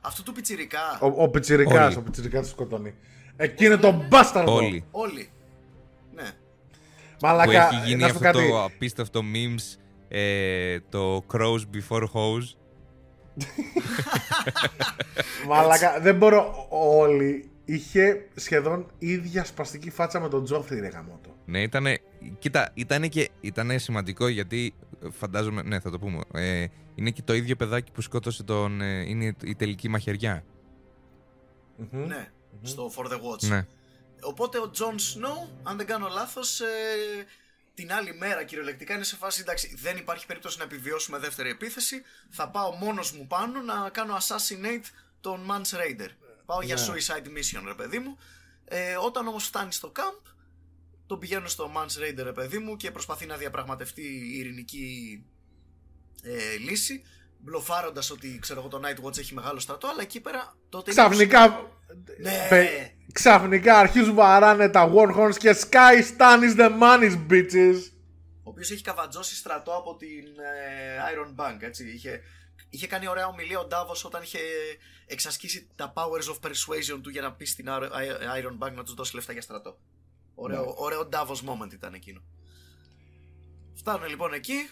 [SPEAKER 3] αυτού του πιτσιρικά.
[SPEAKER 2] Ο, ο Πιτσιρικάς,
[SPEAKER 4] Όλοι.
[SPEAKER 2] ο Πιτσιρικάς τους σκοτώνει. Εκεί είναι το μπάσταρδο.
[SPEAKER 4] Όλοι.
[SPEAKER 3] Όλοι. Ναι.
[SPEAKER 2] Μαλάκα,
[SPEAKER 4] που έχει γίνει
[SPEAKER 2] να σου πω
[SPEAKER 4] αυτό
[SPEAKER 2] κάτι.
[SPEAKER 4] το απίστευτο memes ε, το crows before hose.
[SPEAKER 2] Μαλάκα, δεν μπορώ. Όλοι είχε σχεδόν ίδια σπαστική φάτσα με τον Τζόφρι, ρε γαμότο.
[SPEAKER 4] Ναι, ήτανε, κοίτα, ήταν και ήτανε σημαντικό γιατί ε, φαντάζομαι, ναι θα το πούμε, ε, είναι και το ίδιο παιδάκι που σκότωσε τον, ε, είναι η τελική μαχαιριά.
[SPEAKER 2] Μμμ.
[SPEAKER 3] Ναι. Στο For the Watch.
[SPEAKER 4] Ναι.
[SPEAKER 3] Οπότε ο Τζον Σνόου, αν δεν κάνω λάθος, ε, την άλλη μέρα κυριολεκτικά είναι σε φάση εντάξει, δεν υπάρχει περίπτωση να επιβιώσουμε δεύτερη επίθεση. Θα πάω μόνος μου πάνω να κάνω assassinate τον Mance Rayder. Πάω για
[SPEAKER 2] Ναι.
[SPEAKER 3] suicide mission, ρε παιδί μου. Ε, όταν όμως φτάνει στο camp, τον πηγαίνω στο Mans Raider, ρε παιδί μου, και προσπαθεί να διαπραγματευτεί η ειρηνική ε, λύση. Μπλοφάροντας ότι ξέρω εγώ το Night Watch έχει μεγάλο στρατό, αλλά εκεί πέρα τότε. είναι
[SPEAKER 2] Ξαφνικά.
[SPEAKER 3] Ναι.
[SPEAKER 2] πε- Ξαφνικά αρχίζουν βαράνε τα Warhorns και Sky Stan is the money's bitches.
[SPEAKER 3] ο οποίος έχει καβατζώσει στρατό από την ε, Iron Bank, έτσι. Είχε, είχε κάνει ωραία ομιλία ο Davos όταν είχε εξασκήσει τα powers of persuasion του για να πει στην Ar- I- Iron Bank να τους δώσει λεφτά για στρατό. Ωραίο,
[SPEAKER 2] Ναι.
[SPEAKER 3] ωραίο Davos moment ήταν εκείνο. Φτάνουν λοιπόν εκεί.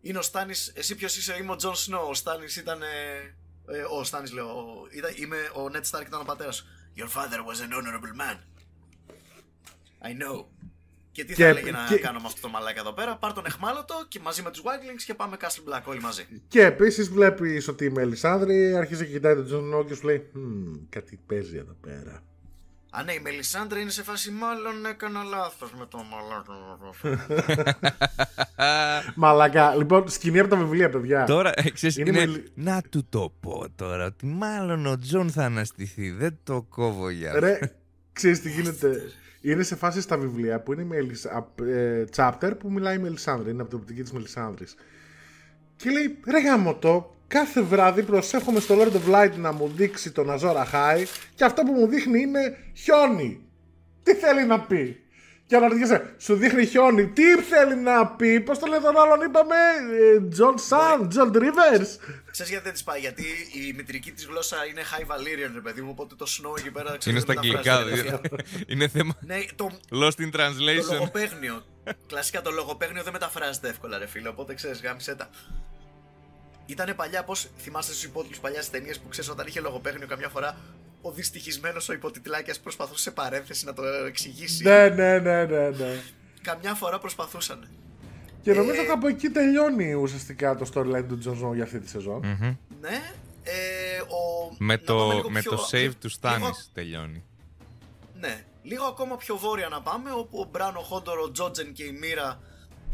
[SPEAKER 3] Είναι ο Στάνης, εσύ ποιος είσαι, είμαι ο Τζον Σνόου. Ο Στάνης ήταν. ε, ε, ο Στάνης λέω. ο- ήταν, είμαι ο Ned Stark ήταν ο πατέρας σου. Your father was an honorable man. I know. Και τι
[SPEAKER 2] Και-
[SPEAKER 3] θα έλεγε να
[SPEAKER 2] και-
[SPEAKER 3] κάνω με αυτό το μαλάκα εδώ πέρα; Πάρ τον αιχμάλωτο και μαζί με τους Wildlings και πάμε Castle Black όλοι μαζί.
[SPEAKER 2] Και επίσης βλέπεις ότι η Μελισάνδρη αρχίζει και κοιτάει τον Τζον Σνόου και σου λέει «Μμμ, κάτι παίζει εδώ πέρα.
[SPEAKER 3] Α, ναι, η Μελισάντρα είναι σε φάση. Μάλλον έκανα λάθος με το μαλάκα.
[SPEAKER 2] Μαλάκα, λοιπόν, σκηνή από τα βιβλία, παιδιά.
[SPEAKER 4] Τώρα, ε, ξέρεις,
[SPEAKER 2] Είναι
[SPEAKER 4] είναι,
[SPEAKER 2] με-
[SPEAKER 4] να του το πω τώρα, ότι μάλλον ο Τζον θα αναστηθεί, δεν το κόβω για αυτό.
[SPEAKER 2] Ρε, ξέρεις τι γίνεται. Είναι σε φάση στα βιβλία που είναι η Μελισ- απ- ε, chapter που μιλάει η Μελισάνδρη. Είναι από την οπτική της Μελισάνδρης. Και λέει, ρε γαμωτό, κάθε βράδυ προσεύχομαι στο Lord of Light να μου δείξει τον Azor Ahai και αυτό που μου δείχνει είναι χιόνι. Τι θέλει να πει; Και αναρωτιέσαι, σου δείχνει χιόνι, τι θέλει να πει, πώς το λέει τον άλλον, είπαμε, Τζον Σαντ, Τζον Ρίβερς.
[SPEAKER 3] Ξέρεις γιατί δεν τη πάει, γιατί η μητρική της γλώσσα είναι High Valyrian, ρε παιδί μου. Οπότε το snow εκεί πέρα
[SPEAKER 4] Είναι
[SPEAKER 3] ξέρεις,
[SPEAKER 4] στα
[SPEAKER 3] δεν
[SPEAKER 4] αγγλικά,
[SPEAKER 3] μεταφράζεται
[SPEAKER 4] δηλαδή.
[SPEAKER 3] κατευθείαν.
[SPEAKER 4] είναι θέμα
[SPEAKER 3] Ναι, το,
[SPEAKER 4] lost in
[SPEAKER 3] το
[SPEAKER 4] translation.
[SPEAKER 3] λογοπαίγνιο. Κλασικά το λογοπαίγνιο δεν μεταφράζεται εύκολα, ρε φίλε. Οπότε ξέρεις, γάμισε τα. Ήτανε παλιά, πώς θυμάστε στους υπότιτλους παλιάς ταινίες που ξέρεις όταν είχε λογοπαίγνιο καμιά φορά ο δυστυχισμένος ο υποτιτλάκιας προσπαθούσε σε παρένθεση να το εξηγήσει.
[SPEAKER 2] Ναι, ναι, ναι, ναι, ναι.
[SPEAKER 3] Καμιά φορά προσπαθούσαν.
[SPEAKER 2] Και νομίζω
[SPEAKER 3] Ε,
[SPEAKER 2] κάπου εκεί τελειώνει ουσιαστικά το storyline του Τζον Σνόου για αυτή τη σεζόν.
[SPEAKER 4] Μμμ.
[SPEAKER 3] Ναι. Ε, ο...
[SPEAKER 4] Με
[SPEAKER 3] να πάμε
[SPEAKER 4] το,
[SPEAKER 3] λίγο
[SPEAKER 4] με
[SPEAKER 3] πιο-
[SPEAKER 4] το save του
[SPEAKER 3] λίγο-
[SPEAKER 4] Στάνης τελειώνει.
[SPEAKER 3] Ναι. Λίγο ακόμα πιο βόρεια να πάμε, όπου ο Μπράνο Χόντορ, ο Τζότζεν και η Μοίρα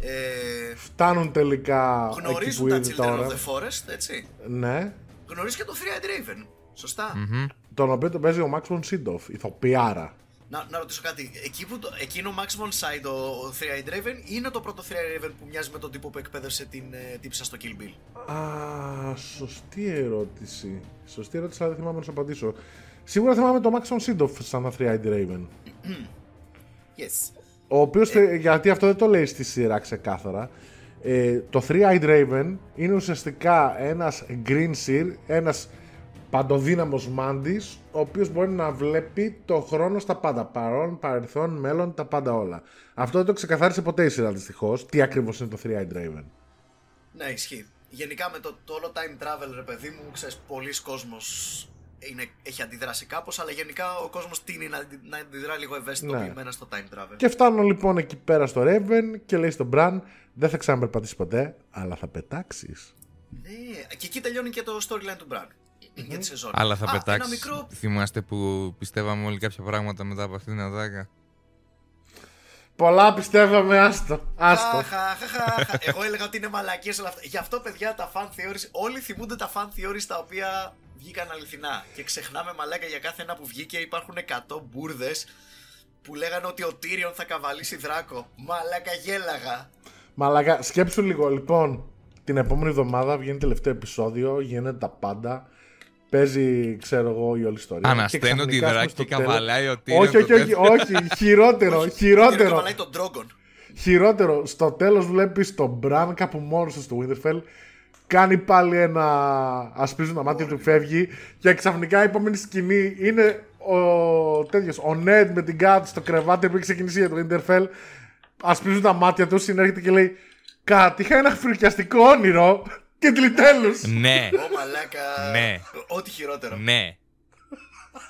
[SPEAKER 3] ε,
[SPEAKER 2] Φτάνουν τελικά εκεί που
[SPEAKER 3] γνωρίζουν τα
[SPEAKER 2] είναι
[SPEAKER 3] Children
[SPEAKER 2] τώρα.
[SPEAKER 3] of the Forest, έτσι.
[SPEAKER 2] Ναι.
[SPEAKER 3] Γνωρίζεις και το Three-Eyed Raven. Σωστά.
[SPEAKER 4] Μμμ.
[SPEAKER 2] Τον οποίο τον παίζει ο Max von Sydow, ηθοποιάρα.
[SPEAKER 3] Να, να ρωτήσω κάτι. Εκεί που το, εκείνο ο Max von Sydow, ο Three-Eyed Raven, είναι το πρώτο Three-Eyed Raven που μοιάζει με τον τύπο που εκπαίδευσε την ε, τύψα στο Kill Bill;
[SPEAKER 2] Α, σωστή ερώτηση. Σωστή ερώτηση, αλλά δεν θυμάμαι να σου απαντήσω. Σίγουρα θυμάμαι τον Max von Sydow σαν Three Eyed Raven.
[SPEAKER 3] Yes.
[SPEAKER 2] Ο οποίος, γιατί αυτό δεν το λέει στη σειρά ξεκάθαρα. Ε, το Three Eyed Raven είναι ουσιαστικά ένας Green Seer, ένας παντοδύναμος μάντης, ο οποίος μπορεί να βλέπει το χρόνο στα πάντα. Παρόν, παρελθόν, μέλλον, τα πάντα όλα. Αυτό δεν το ξεκαθάρισε ποτέ η σειρά δυστυχώς. Τι ακριβώς είναι το Three Eyed Raven;
[SPEAKER 3] Ναι, ισχύει. Γενικά με το, το όλο time travel, ρε παιδί μου, ξέρεις, πολλοί κόσμος είναι, έχει αντιδράσει κάπως, αλλά γενικά ο κόσμος τίνει να, να αντιδρά λίγο ευαισθητοποιημένα στο time travel.
[SPEAKER 2] Και φτάνω λοιπόν εκεί πέρα στο Raven και λέει στον Bran, δεν θα ξαναπερπατήσεις ποτέ, αλλά θα πετάξεις.
[SPEAKER 3] Ναι, και εκεί τελειώνει και το storyline του Bran. Για τη σεζόν.
[SPEAKER 4] Αλλά θα
[SPEAKER 3] Α,
[SPEAKER 4] πετάξεις.
[SPEAKER 3] Ένα μικρό.
[SPEAKER 4] Θυμάστε που πιστεύαμε όλοι κάποια πράγματα μετά από αυτήν την ατάκα;
[SPEAKER 2] Πολλά πιστεύαμε, άστο. Άστο.
[SPEAKER 3] Χαχαχαχαχα. Εγώ έλεγα ότι είναι μαλακίες όλα αυτά. Γι' αυτό, παιδιά, τα fan theories, όλοι θυμούνται τα fan theories τα οποία βγήκαν αληθινά. Και ξεχνάμε μαλάκα για κάθε ένα που βγήκε υπάρχουν 100 μπουρδες που λέγανε ότι ο Τύριον θα καβαλήσει δράκο. Μαλάκα γέλαγα.
[SPEAKER 2] Μαλάκα, σκέψου λίγο λοιπόν. Την επόμενη εβδομάδα βγαίνει τελευταίο επεισόδιο, γίνεται τα πάντα. Παίζει, ξέρω εγώ, η όλη ιστορία.
[SPEAKER 4] Ανασταίνω τη
[SPEAKER 2] ξαφνικά, ας πούμε,
[SPEAKER 4] δράκη
[SPEAKER 2] στο
[SPEAKER 4] και
[SPEAKER 2] τέλος-
[SPEAKER 4] καβαλάει ο Τύριον.
[SPEAKER 2] Όχι, όχι,
[SPEAKER 4] το
[SPEAKER 2] όχι,
[SPEAKER 4] τέτοιο.
[SPEAKER 2] όχι. Χειρότερο,
[SPEAKER 3] Τύριον
[SPEAKER 2] χειρότερο.
[SPEAKER 3] καβαλάει τον Drogon.
[SPEAKER 2] Χειρότερο. Στο τέλος βλέπεις τον Μπραν κάπου μόνο του στο Winterfell. Κάνει πάλι ένα. Ασπίζουν τα μάτια του, φεύγει. Και ξαφνικά η επόμενη σκηνή είναι ο τέτοιος, ο Ned με την Kat στο κρεβάτι που έχει ξεκινήσει για το Winterfell. Ασπίζουν τα μάτια του, συνέρχεται και λέει Κάτι, είχα ένα φρικιαστικό όνειρο. Και τελειτέλους.
[SPEAKER 4] Ναι,
[SPEAKER 3] Ω μαλάκα.
[SPEAKER 4] Ναι.
[SPEAKER 3] Ό,τι χειρότερο.
[SPEAKER 4] ναι.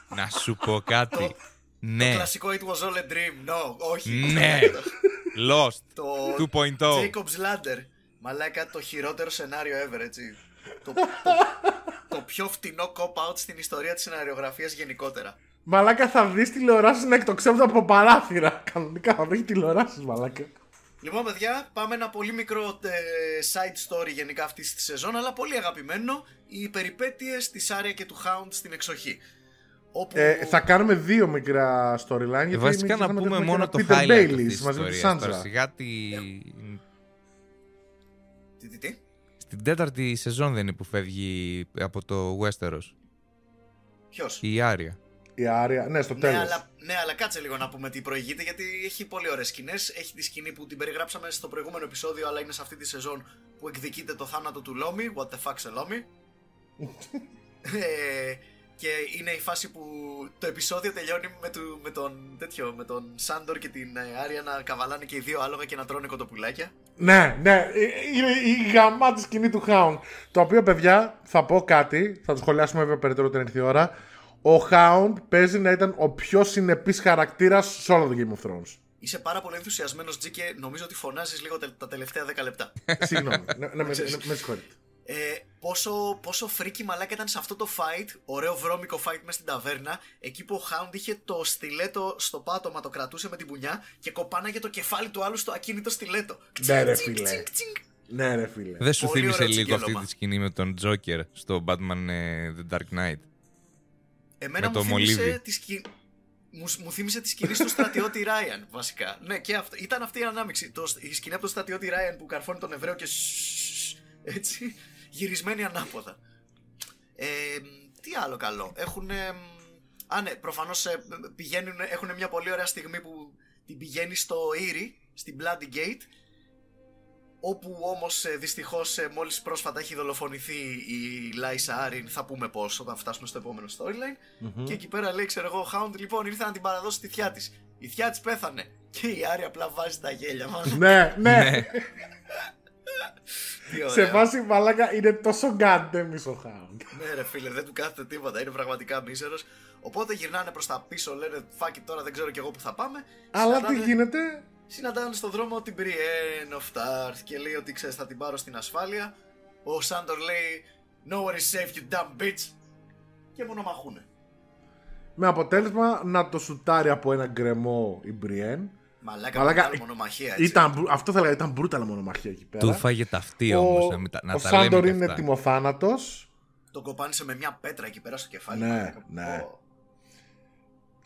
[SPEAKER 4] Να σου πω κάτι. Ναι,
[SPEAKER 3] Κλασικό It was all a dream. No, όχι.
[SPEAKER 4] ναι. Lost.
[SPEAKER 3] Το
[SPEAKER 4] 2.0.
[SPEAKER 3] Jacob's Ladder. Μαλάκα το χειρότερο σενάριο ever, έτσι. το, το, το πιο φτηνό cop-out στην ιστορία της σεναριογραφίας γενικότερα.
[SPEAKER 2] Μαλάκα θα δει τηλεοράσεις να εκτοξεύονται από παράθυρα. Κανονικά θα βρεις τηλεοράσεις, μαλάκα.
[SPEAKER 3] Λοιπόν, παιδιά, πάμε ένα πολύ μικρό ε, side story γενικά αυτής της σεζόν, αλλά πολύ αγαπημένο. Οι περιπέτειες της Άρια και του Hound στην εξοχή. Όπου...
[SPEAKER 2] Ε, θα κάνουμε δύο μικρά storyline. Γιατί
[SPEAKER 4] Βασικά
[SPEAKER 2] μην
[SPEAKER 4] να
[SPEAKER 2] ξεχνάμε ότι
[SPEAKER 4] πούμε
[SPEAKER 2] έχουμε
[SPEAKER 4] μόνο
[SPEAKER 2] και
[SPEAKER 4] το
[SPEAKER 2] ένα Peter
[SPEAKER 4] highlight
[SPEAKER 2] Baelish
[SPEAKER 4] αυτής της
[SPEAKER 2] μαζί με τη
[SPEAKER 4] ιστορίας. Τώρα
[SPEAKER 2] Sansa.
[SPEAKER 4] σιγά τη...
[SPEAKER 3] Τι, τι, τι.
[SPEAKER 4] Στην τέταρτη σεζόν δεν είναι που φεύγει από το Westeros.
[SPEAKER 3] Ποιος;
[SPEAKER 4] Η Άρια.
[SPEAKER 2] Η Άρια, ναι, στο
[SPEAKER 3] Ναι
[SPEAKER 2] τέλος.
[SPEAKER 3] αλλά, ναι, αλλά κάτσε λίγο να πούμε τι προηγείται, γιατί έχει πολύ ωραίες σκηνές. Έχει τη σκηνή που την περιγράψαμε στο προηγούμενο επεισόδιο, αλλά είναι σε αυτή τη σεζόν που εκδικείται το θάνατο του Λόμι. What the fuck σε Λόμι; ε, και είναι η φάση που το επεισόδιο τελειώνει με, του, με τον τέτοιο, με τον Σάντορ και την ε, Άρια να καβαλάνε και οι δύο άλογα και να τρώνε κοτοπουλάκια.
[SPEAKER 2] Ναι, ναι, ε, είναι η γαμάτη σκηνή του Hound. Το οποίο, παιδιά, θα πω κάτι, θα το σχολιάσουμε βέβαια περαιτέρω όταν έρθει η ώρα. Ο Hound παίζει να ήταν ο πιο συνεπής χαρακτήρας σε όλο το Game of Thrones.
[SPEAKER 3] Είσαι πάρα πολύ ενθουσιασμένος, Τζι, και νομίζω ότι φωνάζεις λίγο τε- τα τελευταία 10 λεπτά.
[SPEAKER 2] Συγγνώμη, ναι, ναι, με, ναι, με συγχωρείτε.
[SPEAKER 3] Ε, πόσο, πόσο φρίκι μαλάκα ήταν σε αυτό το fight, ωραίο βρώμικο fight μέσα στην ταβέρνα, εκεί που ο Hound είχε το στιλέτο στο πάτωμα, το κρατούσε με την πουνιά και κοπάναγε το κεφάλι του άλλου στο ακίνητο στιλέτο.
[SPEAKER 2] Ναι, ρε,
[SPEAKER 3] Τσινκ,
[SPEAKER 2] φίλε.
[SPEAKER 3] τσινκ, τσινκ.
[SPEAKER 2] Ναι, ρε φίλε.
[SPEAKER 4] Δεν σου
[SPEAKER 3] Πολύ
[SPEAKER 4] θύμισε
[SPEAKER 3] ωραίο
[SPEAKER 4] λίγο αυτή
[SPEAKER 3] τσιγκέλωμα.
[SPEAKER 4] τη σκηνή με τον Joker στο Batman ε, The Dark Knight;
[SPEAKER 3] Εμένα
[SPEAKER 4] Με
[SPEAKER 3] μου
[SPEAKER 4] το
[SPEAKER 3] θύμισε
[SPEAKER 4] μολύβι.
[SPEAKER 3] τη σκηνή. Μου, μου θύμισε τη σκηνή του στρατιώτη Ράιαν, βασικά. Ναι, και αυτό. Ήταν αυτή η ανάμειξη. Το, η σκηνή από τον στρατιώτη Ράιαν που καρφώνει τον Εβραίο και. σσσσσ, Έτσι. Γυρισμένη ανάποδα. Ε, τι άλλο καλό. Έχουν. Α, ναι, προφανώς πηγαίνουν. Έχουν μια πολύ ωραία στιγμή που την πηγαίνει στο Ήρι, στην Bloody Gate. Όπου όμως δυστυχώς μόλις πρόσφατα έχει δολοφονηθεί η Λάισα Άριν, θα πούμε πώς όταν φτάσουμε στο επόμενο storyline. Και εκεί πέρα λέει, ξέρω εγώ, ο Hound λοιπόν ήρθε να την παραδώσει στη θιά της. Η θιά της πέθανε. Και η Άρη απλά βάζει τα γέλια μας.
[SPEAKER 2] ναι, ναι.
[SPEAKER 4] Ναι.
[SPEAKER 3] Τι
[SPEAKER 2] Σε
[SPEAKER 3] ωραία.
[SPEAKER 2] βάση μαλάκα είναι τόσο γκαντέμη ο Hound.
[SPEAKER 3] Ναι, ρε φίλε, δεν του κάθεται τίποτα. Είναι πραγματικά μίζερος. Οπότε γυρνάνε προς τα πίσω, λένε fuck it τώρα δεν ξέρω κι εγώ που θα πάμε.
[SPEAKER 2] Αλλά τι
[SPEAKER 3] Συναντάνε-
[SPEAKER 2] γίνεται;
[SPEAKER 3] Συναντάνε στον δρόμο την Brienne of Tarth και λέει ότι ξέρεις θα την πάρω στην ασφάλεια. Ο Σάντορ λέει Nowhere is safe you dumb bitch. Και μονομαχούνε.
[SPEAKER 2] Με αποτέλεσμα να το σουτάρει από ένα γκρεμό η Μπριέν.
[SPEAKER 3] Μαλάκα,
[SPEAKER 2] Μαλάκα,
[SPEAKER 3] μεγάλη μονομαχία έτσι.
[SPEAKER 2] Ήταν, μπρου- αυτό θα έλεγα, ήταν μπρούταλα μονομαχία εκεί πέρα.
[SPEAKER 4] Του φάγε ταυτί όμως. Να, μην τα- να
[SPEAKER 2] ο
[SPEAKER 4] τα λέμε
[SPEAKER 2] Σάντορ
[SPEAKER 4] και
[SPEAKER 2] είναι
[SPEAKER 4] αυτά.
[SPEAKER 3] Τον
[SPEAKER 2] τιμοθάνατος.
[SPEAKER 3] κοπάνισε με μια πέτρα εκεί πέρα στο κεφάλι.
[SPEAKER 2] Ναι,
[SPEAKER 3] Μαλάκα.
[SPEAKER 2] ναι.
[SPEAKER 3] Πω.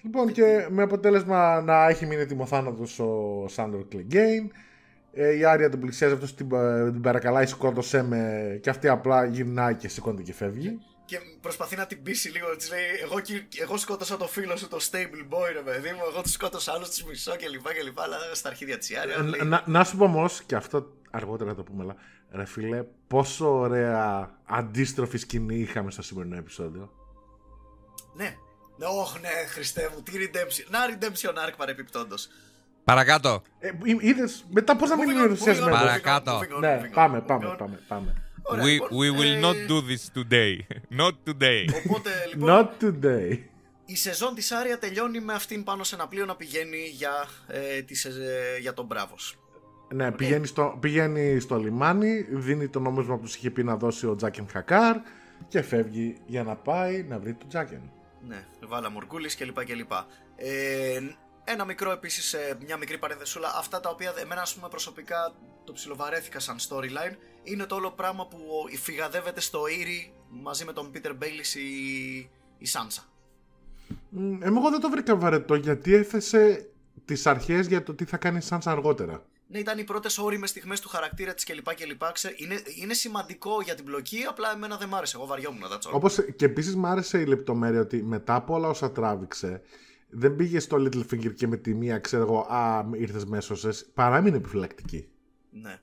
[SPEAKER 2] Λοιπόν, και με αποτέλεσμα να έχει μείνει τιμοθάνατος ο Σάντορ Κλεγκέιν. Ε, η Άρια τον πλησιάζει, αυτός την, ε, την παρακαλάει, σκότωσέ με. Και αυτή απλά γυρνάει και σηκώνεται και φεύγει.
[SPEAKER 3] Και προσπαθεί να την πείσει λίγο. Της λέει: εγώ, κι- εγώ σκότωσα το φίλο σου, το stable boy, ρε παιδί μου. Εγώ τους σκότωσα άλλους, τους μισώ κλπ. κλπ. Αλλά στα αρχίδια της Άρια.
[SPEAKER 2] Ε,
[SPEAKER 3] λέει,
[SPEAKER 2] να, να σου πω όμως, και αυτό αργότερα θα το πούμε, αλλά ρε φίλε, πόσο ωραία αντίστροφη σκηνή είχαμε στο σημερινό επεισόδιο.
[SPEAKER 3] Ναι. Ναι, όχ, ναι, Χριστέ μου, τι redemption. Να redemption arc παρεπιπτόντως.
[SPEAKER 4] Παρακάτω.
[SPEAKER 2] Ε, είδες, μετά πώς να μην είναι ενθουσιασμένος;
[SPEAKER 4] Παρακάτω.
[SPEAKER 2] Ναι, πάμε, πάμε, πάμε, πάμε.
[SPEAKER 3] Ωραία,
[SPEAKER 4] We,
[SPEAKER 3] λοιπόν,
[SPEAKER 4] we will
[SPEAKER 3] ε,
[SPEAKER 4] not do this today. Not today.
[SPEAKER 3] Οπότε λοιπόν,
[SPEAKER 2] Not today.
[SPEAKER 3] η σεζόν της Άρια τελειώνει με αυτήν πάνω σε ένα πλοίο να πηγαίνει για, ε, τη σεζε- για τον Μπράβος.
[SPEAKER 2] Ναι, πηγαίνει στο, πηγαίνει στο λιμάνι, δίνει το νόμισμα που τους είχε πει να δώσει ο Τζάκεν Χακάρ και φεύγει για να πάει να βρει τον Τζάκεν.
[SPEAKER 3] Ναι, βάλα Μουρκούλης κλπ. κλπ. Ε, ένα μικρό επίσης, μια μικρή παρενθεσούλα. Αυτά τα οποία εμένα, ας πούμε, προσωπικά το ψιλοβαρέθηκα σαν storyline είναι το όλο πράγμα που φυγαδεύεται στο Ήρη μαζί με τον Peter Baelish η, η Sansa.
[SPEAKER 2] Μ, Εγώ δεν το βρήκα βαρετό γιατί έθεσε τις αρχές για το τι θα κάνει η Sansa αργότερα.
[SPEAKER 3] Ναι, ήταν οι πρώτες όριμες στιγμές του χαρακτήρα της κλπ. κλπ. Ξέ, είναι, είναι σημαντικό για την πλοκή, απλά εμένα δεν μ' άρεσε. Εγώ βαριόμουν, that's all.
[SPEAKER 2] Όπως και επίσης μ' άρεσε η λεπτομέρεια ότι μετά από όλα όσα τράβηξε, δεν πήγε στο Littlefinger και με τη μία, ξέρω εγώ, Α, ήρθες μέσω Παράμεινε επιφυλακτική.
[SPEAKER 3] Ναι.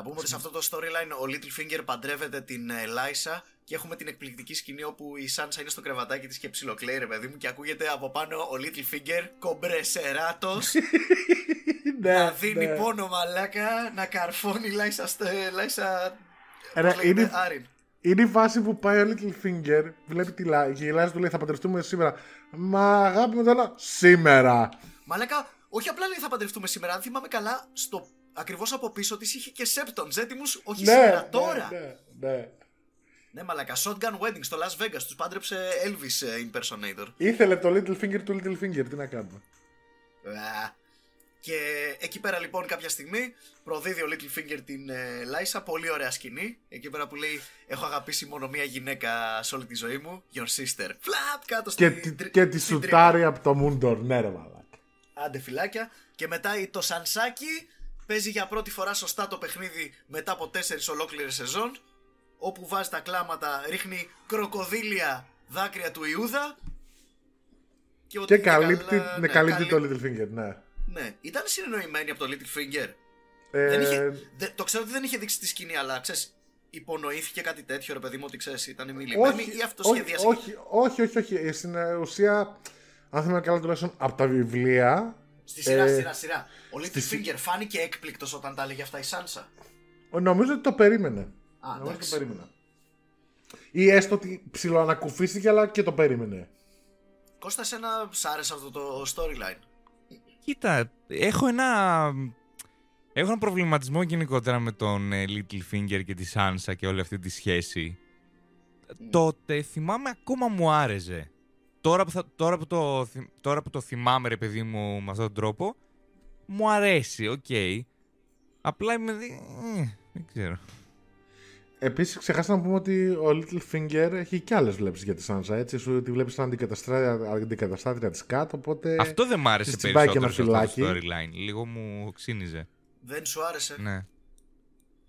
[SPEAKER 3] Να πούμε ότι σε αυτό το storyline ο Littlefinger παντρεύεται την ε, Λάισα και έχουμε την εκπληκτική σκηνή όπου η Σάνσα είναι στο κρεβατάκι της και ψιλοκλαίει, ρε παιδί μου, και ακούγεται από πάνω ο Littlefinger κομπρεσεράτο
[SPEAKER 2] Ναι,
[SPEAKER 3] να δίνει πόνο μαλάκα, να καρφώνει η Λάισα. στο- Λάισα.
[SPEAKER 2] Ρε,
[SPEAKER 3] πώς λέγεται,
[SPEAKER 2] είναι-
[SPEAKER 3] Άριν.
[SPEAKER 2] Είναι η φάση που πάει ο Littlefinger, βλέπει τη Λάισα και η Λάισα του λέει θα παντρευτούμε σήμερα. Μα αγάπη μου τώρα, σήμερα.
[SPEAKER 3] Μαλάκα, όχι απλά λέει θα παντρευτούμε σήμερα. Αν θυμάμαι καλά, στο ακριβώς από πίσω της είχε και Septon έτοιμου, όχι σήμερα, τώρα.
[SPEAKER 2] ναι, ναι.
[SPEAKER 3] Ναι, μαλάκα. Shotgun Wedding στο Las Vegas. Τους πάντρεψε Elvis ε, impersonator.
[SPEAKER 2] Ήθελε το Littlefinger του Littlefinger, τι να κάνουμε.
[SPEAKER 3] Α. Και εκεί πέρα λοιπόν κάποια στιγμή προδίδει ο Littlefinger την ε, Λάισα, πολύ ωραία σκηνή. Εκεί πέρα που λέει Έχω αγαπήσει μόνο μία γυναίκα σε όλη τη ζωή μου, your sister. Φλαπ κάτω
[SPEAKER 2] Και,
[SPEAKER 3] στην,
[SPEAKER 2] τη-
[SPEAKER 3] τρι-
[SPEAKER 2] και τη
[SPEAKER 3] στην
[SPEAKER 2] σουτάρει από το Μούντορ, ναι ρε μαλάκα.
[SPEAKER 3] Άντε φυλάκια. Και μετά η- το Σανσάκι παίζει για πρώτη φορά σωστά το παιχνίδι μετά από τέσσερις ολόκληρες σεζόν. Όπου βάζει τα κλάματα, ρίχνει κροκοδίλια δάκρυα του Ιούδα. ότι
[SPEAKER 2] Και
[SPEAKER 3] είναι
[SPEAKER 2] καλύπτει,
[SPEAKER 3] καλά-
[SPEAKER 2] ναι,
[SPEAKER 3] ναι,
[SPEAKER 2] καλύπτει το
[SPEAKER 3] καλύπτει-
[SPEAKER 2] Littlefinger, ναι.
[SPEAKER 3] Ναι, ήταν συνεννοημένη από το Littlefinger.
[SPEAKER 2] Ε,
[SPEAKER 3] Δεν είχε, δε- το ξέρω ότι δεν είχε δείξει τη σκηνή, αλλά ξέρεις, υπονοήθηκε κάτι τέτοιο, ρε παιδί μου, ότι ξέρεις, ήταν μιλημένη
[SPEAKER 2] όχι,
[SPEAKER 3] ή αυτό
[SPEAKER 2] όχι,
[SPEAKER 3] σχεδίασε.
[SPEAKER 2] όχι, όχι, όχι, όχι. Ε, Στην ε, ουσία, αν θυμάμαι καλά τουλάχιστον από τα βιβλία,
[SPEAKER 3] Στη σειρά,
[SPEAKER 2] ε,
[SPEAKER 3] σειρά, σειρά. Ο Littlefinger φάνηκε έκπληκτος όταν τα έλεγε αυτά η Σάνσα.
[SPEAKER 2] νομίζω ότι το περίμενε.
[SPEAKER 3] Α,
[SPEAKER 2] νομίζω ότι το
[SPEAKER 3] εντάξει.
[SPEAKER 2] περίμενε. Ή έστω ότι ψιλοανακουφίστηκε, αλλά και το περίμενε.
[SPEAKER 3] Κώστα, εσένα σ' άρεσε αυτό το storyline;
[SPEAKER 4] Κοίτα, έχω ένα. Έχω ένα προβληματισμό γενικότερα με τον ε, Littlefinger και τη Sansa και όλη αυτή τη σχέση. Τότε θυμάμαι ακόμα μου άρεσε. Τώρα που, θα, τώρα, που το, θυ- τώρα που το θυμάμαι ρε παιδί μου με αυτόν τον τρόπο, μου αρέσει, οκ. Απλά είμαι... δι- ε, δεν ξέρω.
[SPEAKER 2] Επίσης, ξεχάσαμε να πούμε ότι ο Littlefinger έχει και άλλες βλέψεις για τη Sansa. Έτσι, σου τη βλέπεις σαν αντικαταστράτρια, αντικαταστάτρια της Κατ. Οπότε.
[SPEAKER 4] Αυτό δεν μ' άρεσε
[SPEAKER 2] της τσιμπάει και
[SPEAKER 4] περισσότερο
[SPEAKER 2] ένα
[SPEAKER 4] σε αυτό το
[SPEAKER 2] φυλάκι.
[SPEAKER 4] storyline. Λίγο μου ξίνιζε.
[SPEAKER 3] Δεν σου άρεσε;
[SPEAKER 4] Ναι.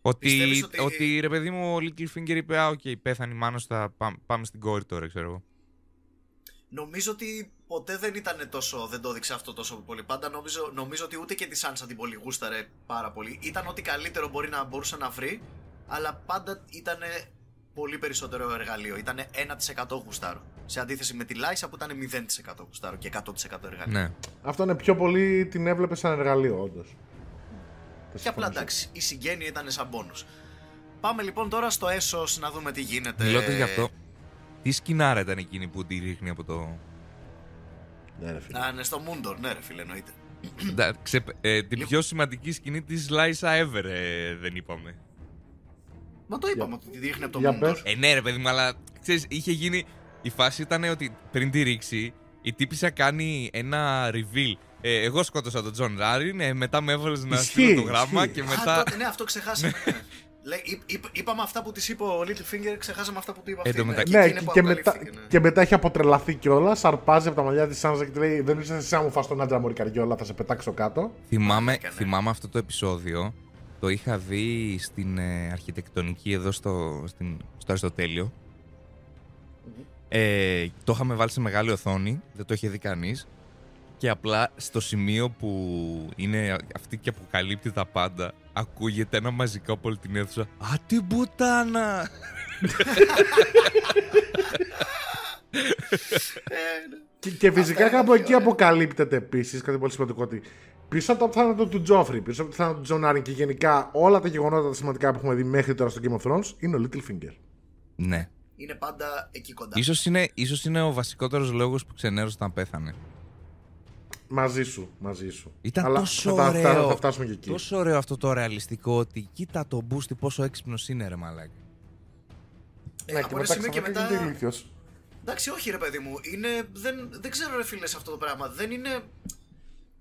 [SPEAKER 4] Ότι,
[SPEAKER 3] Πιστεύεις
[SPEAKER 4] ότι...
[SPEAKER 3] ότι-
[SPEAKER 4] ρε παιδί μου, ο Littlefinger είπε, α, οκ, πέθανε η μάνα, θα πά- πάμε στην κόρη τώρα, ξέρω εγώ.
[SPEAKER 3] Νομίζω ότι ποτέ δεν ήταν τόσο, δεν το έδειξε αυτό τόσο πολύ. Πάντα νομίζω, νομίζω ότι ούτε και τη Σάνσα την πολύ γούσταρε πάρα πολύ. Ήταν ό,τι καλύτερο μπορεί να μπορούσε να βρει, αλλά πάντα ήταν πολύ περισσότερο εργαλείο. Ήταν 1% γουστάρο. Σε αντίθεση με τη Λάισα που ήταν 0% γουστάρο και 100% εργαλείο.
[SPEAKER 4] Ναι.
[SPEAKER 2] Αυτό είναι πιο πολύ την έβλεπε σαν εργαλείο, όντως.
[SPEAKER 3] Και απλά εντάξει, η συγγένεια ήταν σαν πόνους. Πάμε λοιπόν τώρα στο έσος να δούμε τι γίνεται.
[SPEAKER 4] Μιλώντα γι' αυτό, τι σκηνάρα ήταν εκείνη που τη ρίχνει από το.
[SPEAKER 2] Ναι, ρε φίλε.
[SPEAKER 3] Α, ναι, στο Μούντορ, ναι, ρε φίλε, εννοείται.
[SPEAKER 4] Ντα- ξε- ε, την πιο σημαντική σκηνή της Λάισα ever, ε, δεν είπαμε.
[SPEAKER 3] Μα το είπαμε ότι τη ρίχνει από το
[SPEAKER 2] Moon
[SPEAKER 3] Door.
[SPEAKER 2] πες.
[SPEAKER 4] Ε, ναι, ρε παιδί μου, αλλά ξέρεις, είχε γίνει. Η φάση ήταν ότι πριν τη ρίξει, η τύπισσα κάνει ένα reveal. Ε, εγώ σκότωσα τον Τζον Άριν, ε, μετά με έβαλες να
[SPEAKER 2] Ισχύει,
[SPEAKER 4] στείλω το γράμμα
[SPEAKER 2] ισχύει.
[SPEAKER 4] και
[SPEAKER 3] Α,
[SPEAKER 4] μετά.
[SPEAKER 3] τότε, ναι, αυτό ξεχάσαμε. Λέει, είπ- είπ- είπαμε αυτά που της είπε ο Littlefinger, ξεχάσαμε αυτά που του είπε
[SPEAKER 4] Εν
[SPEAKER 3] αυτή.
[SPEAKER 4] τω μεταξύ-
[SPEAKER 3] και
[SPEAKER 2] Ναι,
[SPEAKER 3] εκείνη
[SPEAKER 2] και,
[SPEAKER 3] που
[SPEAKER 2] και μετά,
[SPEAKER 3] αποκαλύφθηκε, ναι.
[SPEAKER 2] και μετά έχει αποτρελαθεί κιόλας. Αρπάζει από τα μαλλιά της Σάνσα και τη λέει: Δεν είσαι εσύ, άμα μου φας τον άντρα μου καριόλα, θα σε πετάξω κάτω.
[SPEAKER 4] Θυμάμαι,
[SPEAKER 3] έκανε.
[SPEAKER 4] θυμάμαι αυτό το επεισόδιο. Το είχα δει στην ε, αρχιτεκτονική εδώ στο, στην, στο Αριστοτέλειο. Ε, το είχαμε βάλει σε μεγάλη οθόνη, δεν το είχε δει κανείς. Και απλά στο σημείο που είναι αυτή και αποκαλύπτει τα πάντα, ακούγεται ένα μαζικό από όλη την αίθουσα. Α, την πουτάνα!
[SPEAKER 2] Και, και φυσικά
[SPEAKER 3] είναι
[SPEAKER 2] κάπου
[SPEAKER 3] πολύ
[SPEAKER 2] εκεί
[SPEAKER 3] ωραία.
[SPEAKER 2] αποκαλύπτεται επίσης κάτι πολύ σημαντικό ότι πίσω από το θάνατο του Τζόφρι, πίσω από το θάνατο του Τζον Άριν και γενικά όλα τα γεγονότα τα σημαντικά που έχουμε δει μέχρι τώρα στο Game of Thrones είναι ο Littlefinger.
[SPEAKER 4] Ναι.
[SPEAKER 3] Είναι πάντα εκεί κοντά.
[SPEAKER 4] Ίσως είναι, ίσως είναι ο βασικότερος λόγος που ξενέρωσε όταν πέθανε.
[SPEAKER 2] Μαζί σου, μαζί σου.
[SPEAKER 4] Ήταν
[SPEAKER 2] Αλλά
[SPEAKER 4] τόσο
[SPEAKER 2] θα, τα- θα-
[SPEAKER 4] ωραίο.
[SPEAKER 2] θα φτάσουμε και εκεί.
[SPEAKER 4] Τόσο ωραίο αυτό το ρεαλιστικό ότι κοίτα τον πούστη πόσο έξυπνο είναι, ρε μαλάκα.
[SPEAKER 3] Ε,
[SPEAKER 2] Ναι,
[SPEAKER 3] από
[SPEAKER 2] και
[SPEAKER 3] ένα
[SPEAKER 2] μετά
[SPEAKER 3] σημείο και
[SPEAKER 2] ξαφνικά
[SPEAKER 3] μετά.
[SPEAKER 2] γίνεται ηλίθιος.
[SPEAKER 3] Εντάξει, όχι ρε παιδί μου. Είναι, δεν, δεν ξέρω ρε φίλε σε αυτό το πράγμα. Δεν είναι.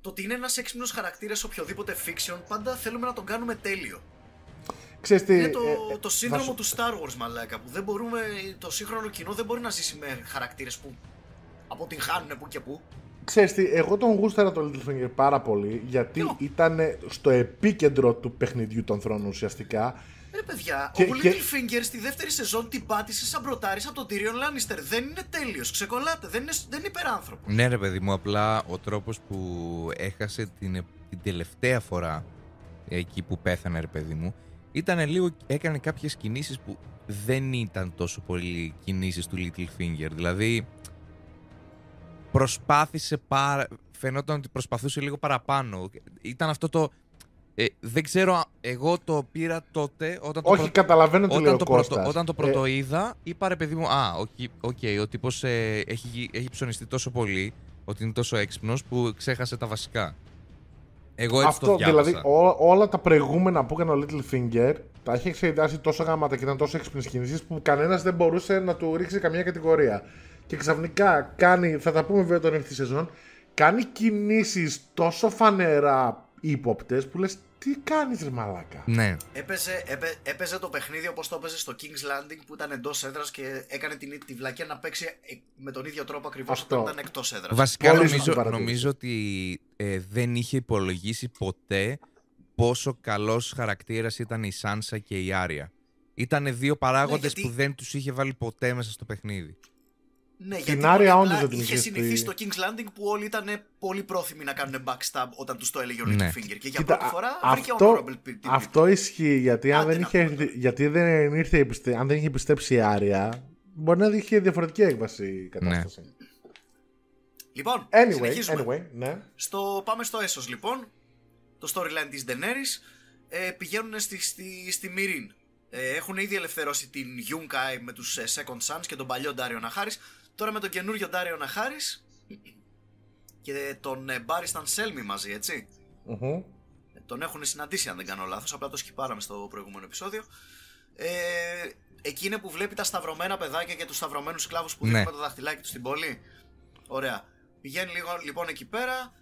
[SPEAKER 3] το ότι είναι ένας έξυπνος χαρακτήρας σε οποιοδήποτε fiction, πάντα θέλουμε να τον κάνουμε τέλειο.
[SPEAKER 2] Ξέρεις τι,
[SPEAKER 3] Είναι το,
[SPEAKER 2] ε, ε,
[SPEAKER 3] το
[SPEAKER 2] θα
[SPEAKER 3] σύνδρομο
[SPEAKER 2] σου-
[SPEAKER 3] του Star Wars, μαλάκα. Που δεν μπορούμε, το σύγχρονο κοινό δεν μπορεί να ζήσει με χαρακτήρες που αποτυγχάνουν που και που.
[SPEAKER 2] Ξέρεις τι, εγώ τον γούσταρα το Littlefinger πάρα πολύ γιατί
[SPEAKER 3] Ποιο;
[SPEAKER 2] ήταν στο επίκεντρο του παιχνιδιού των θρόνων ουσιαστικά.
[SPEAKER 3] Ρε παιδιά,
[SPEAKER 2] Και-
[SPEAKER 3] ο
[SPEAKER 2] και-
[SPEAKER 3] Littlefinger στη δεύτερη σεζόν την πάτησε σαν μπροτάρι από τον Tyrion Lannister. Δεν είναι τέλειος, ξεκολλάτε, δεν είναι, δεν είναι υπεράνθρωπος.
[SPEAKER 4] Ναι, ρε παιδί μου, απλά ο τρόπος που έχασε την, ε- την τελευταία φορά εκεί που πέθανε, ρε παιδί μου, ήταν λίγο. έκανε κάποιες κινήσεις που δεν ήταν τόσο πολύ κινήσεις του Littlefinger. Δηλαδή, προσπάθησε πάρα. Φαινόταν ότι προσπαθούσε λίγο παραπάνω. Ήταν αυτό το. ε, δεν ξέρω, α- εγώ το πήρα τότε όταν το
[SPEAKER 2] Όχι,
[SPEAKER 4] πρω-
[SPEAKER 2] καταλαβαίνω τι λέει
[SPEAKER 4] όταν
[SPEAKER 2] ο
[SPEAKER 4] το, πρώτο,
[SPEAKER 2] Κώστας.
[SPEAKER 4] όταν το
[SPEAKER 2] Ε,
[SPEAKER 4] πρώτο είδα, είπα ρε παιδί μου, Α, ok, ok, ο τύπος έχει, γι- έχει ψωνιστεί τόσο πολύ, ότι είναι τόσο έξυπνος που ξέχασε τα βασικά. Εγώ έτσι το
[SPEAKER 2] Αυτό
[SPEAKER 4] διάβασα.
[SPEAKER 2] δηλαδή, ό- όλα τα προηγούμενα που έκανε ο Littlefinger τα είχε εξετάσει τόσο γαμάτα και ήταν τόσο έξυπνες κινήσεις που κανένας δεν μπορούσε να του ρίξει καμία κατηγορία. Και ξαφνικά κάνει, θα τα πούμε βέβαια όταν έρθει η σεζόν, κάνει κινήσεις τόσο φανερά ύποπτες που λες τι κάνεις ρε μαλάκα;
[SPEAKER 4] Ναι.
[SPEAKER 3] Έπαιζε, έπαι- έπαιζε το παιχνίδι όπως το έπαιζε στο King's Landing που ήταν εντός έδρας και έκανε την, τη βλακία να παίξει ε, με τον ίδιο τρόπο ακριβώς
[SPEAKER 2] Αυτό.
[SPEAKER 3] όταν ήταν εκτός έδρας.
[SPEAKER 4] Βασικά
[SPEAKER 2] Πολύ σωστή
[SPEAKER 4] νομίζω,
[SPEAKER 2] παρατήρηση.
[SPEAKER 4] νομίζω ότι ε, δεν είχε υπολογίσει ποτέ πόσο καλός χαρακτήρας ήταν η Σάνσα και η Άρια. Ήταν δύο παράγοντες
[SPEAKER 3] γιατί-
[SPEAKER 4] που δεν τους είχε βάλει ποτέ μέσα στο παιχνίδι.
[SPEAKER 3] Ναι,
[SPEAKER 2] Στην
[SPEAKER 3] γιατί
[SPEAKER 2] Άρια
[SPEAKER 3] πολύ
[SPEAKER 2] όντως
[SPEAKER 3] απλά
[SPEAKER 2] δεν την
[SPEAKER 3] είχε
[SPEAKER 2] είχε
[SPEAKER 3] συνηθίσει
[SPEAKER 2] στη-
[SPEAKER 3] στο King's Landing που όλοι ήταν πολύ πρόθυμοι να κάνουν backstab όταν τους το έλεγε ο
[SPEAKER 4] Ναι.
[SPEAKER 3] Littlefinger. Και για
[SPEAKER 2] Κοίτα,
[SPEAKER 3] πρώτη φορά
[SPEAKER 2] α-
[SPEAKER 3] βρήκε
[SPEAKER 2] αυτό,
[SPEAKER 3] honorable people.
[SPEAKER 2] αυτό ισχύει γιατί αν
[SPEAKER 3] Άντε
[SPEAKER 2] δεν,
[SPEAKER 3] να
[SPEAKER 2] είχε,
[SPEAKER 3] πούμε τώρα.
[SPEAKER 2] γιατί δεν ήρθε, η πιστε- αν δεν είχε πιστέψει η Άρια, μπορεί να είχε διαφορετική έκβαση η κατάσταση.
[SPEAKER 3] Λοιπόν,
[SPEAKER 2] Anyway,
[SPEAKER 3] συνεχίζουμε.
[SPEAKER 2] anyway, ναι.
[SPEAKER 3] Στο, πάμε στο έσος λοιπόν. Το storyline της Daenerys. Ε, πηγαίνουν στη, στη, στη Μυρίν. Ε, έχουν ήδη ελευθερώσει την Yunkai με τους ε, Second Sons και τον παλιό Ντάριο Ναχάρης. Τώρα με τον καινούριο Ντάριο Ναχάρης και τον ε, Μπάρισταν Σέλμι μαζί, έτσι.
[SPEAKER 2] Μμμ.
[SPEAKER 3] Ε, Τον έχουν συναντήσει αν δεν κάνω λάθος, απλά το σκυπάραμε στο προηγούμενο επεισόδιο. Ε, εκεί είναι που βλέπει τα σταυρωμένα παιδάκια και τους σταυρωμένους σκλάβους που
[SPEAKER 4] Ναι.
[SPEAKER 3] δείχνουν με το δαχτυλάκι τους στην πόλη. Ωραία. Πηγαίνει λίγο, λοιπόν εκεί πέρα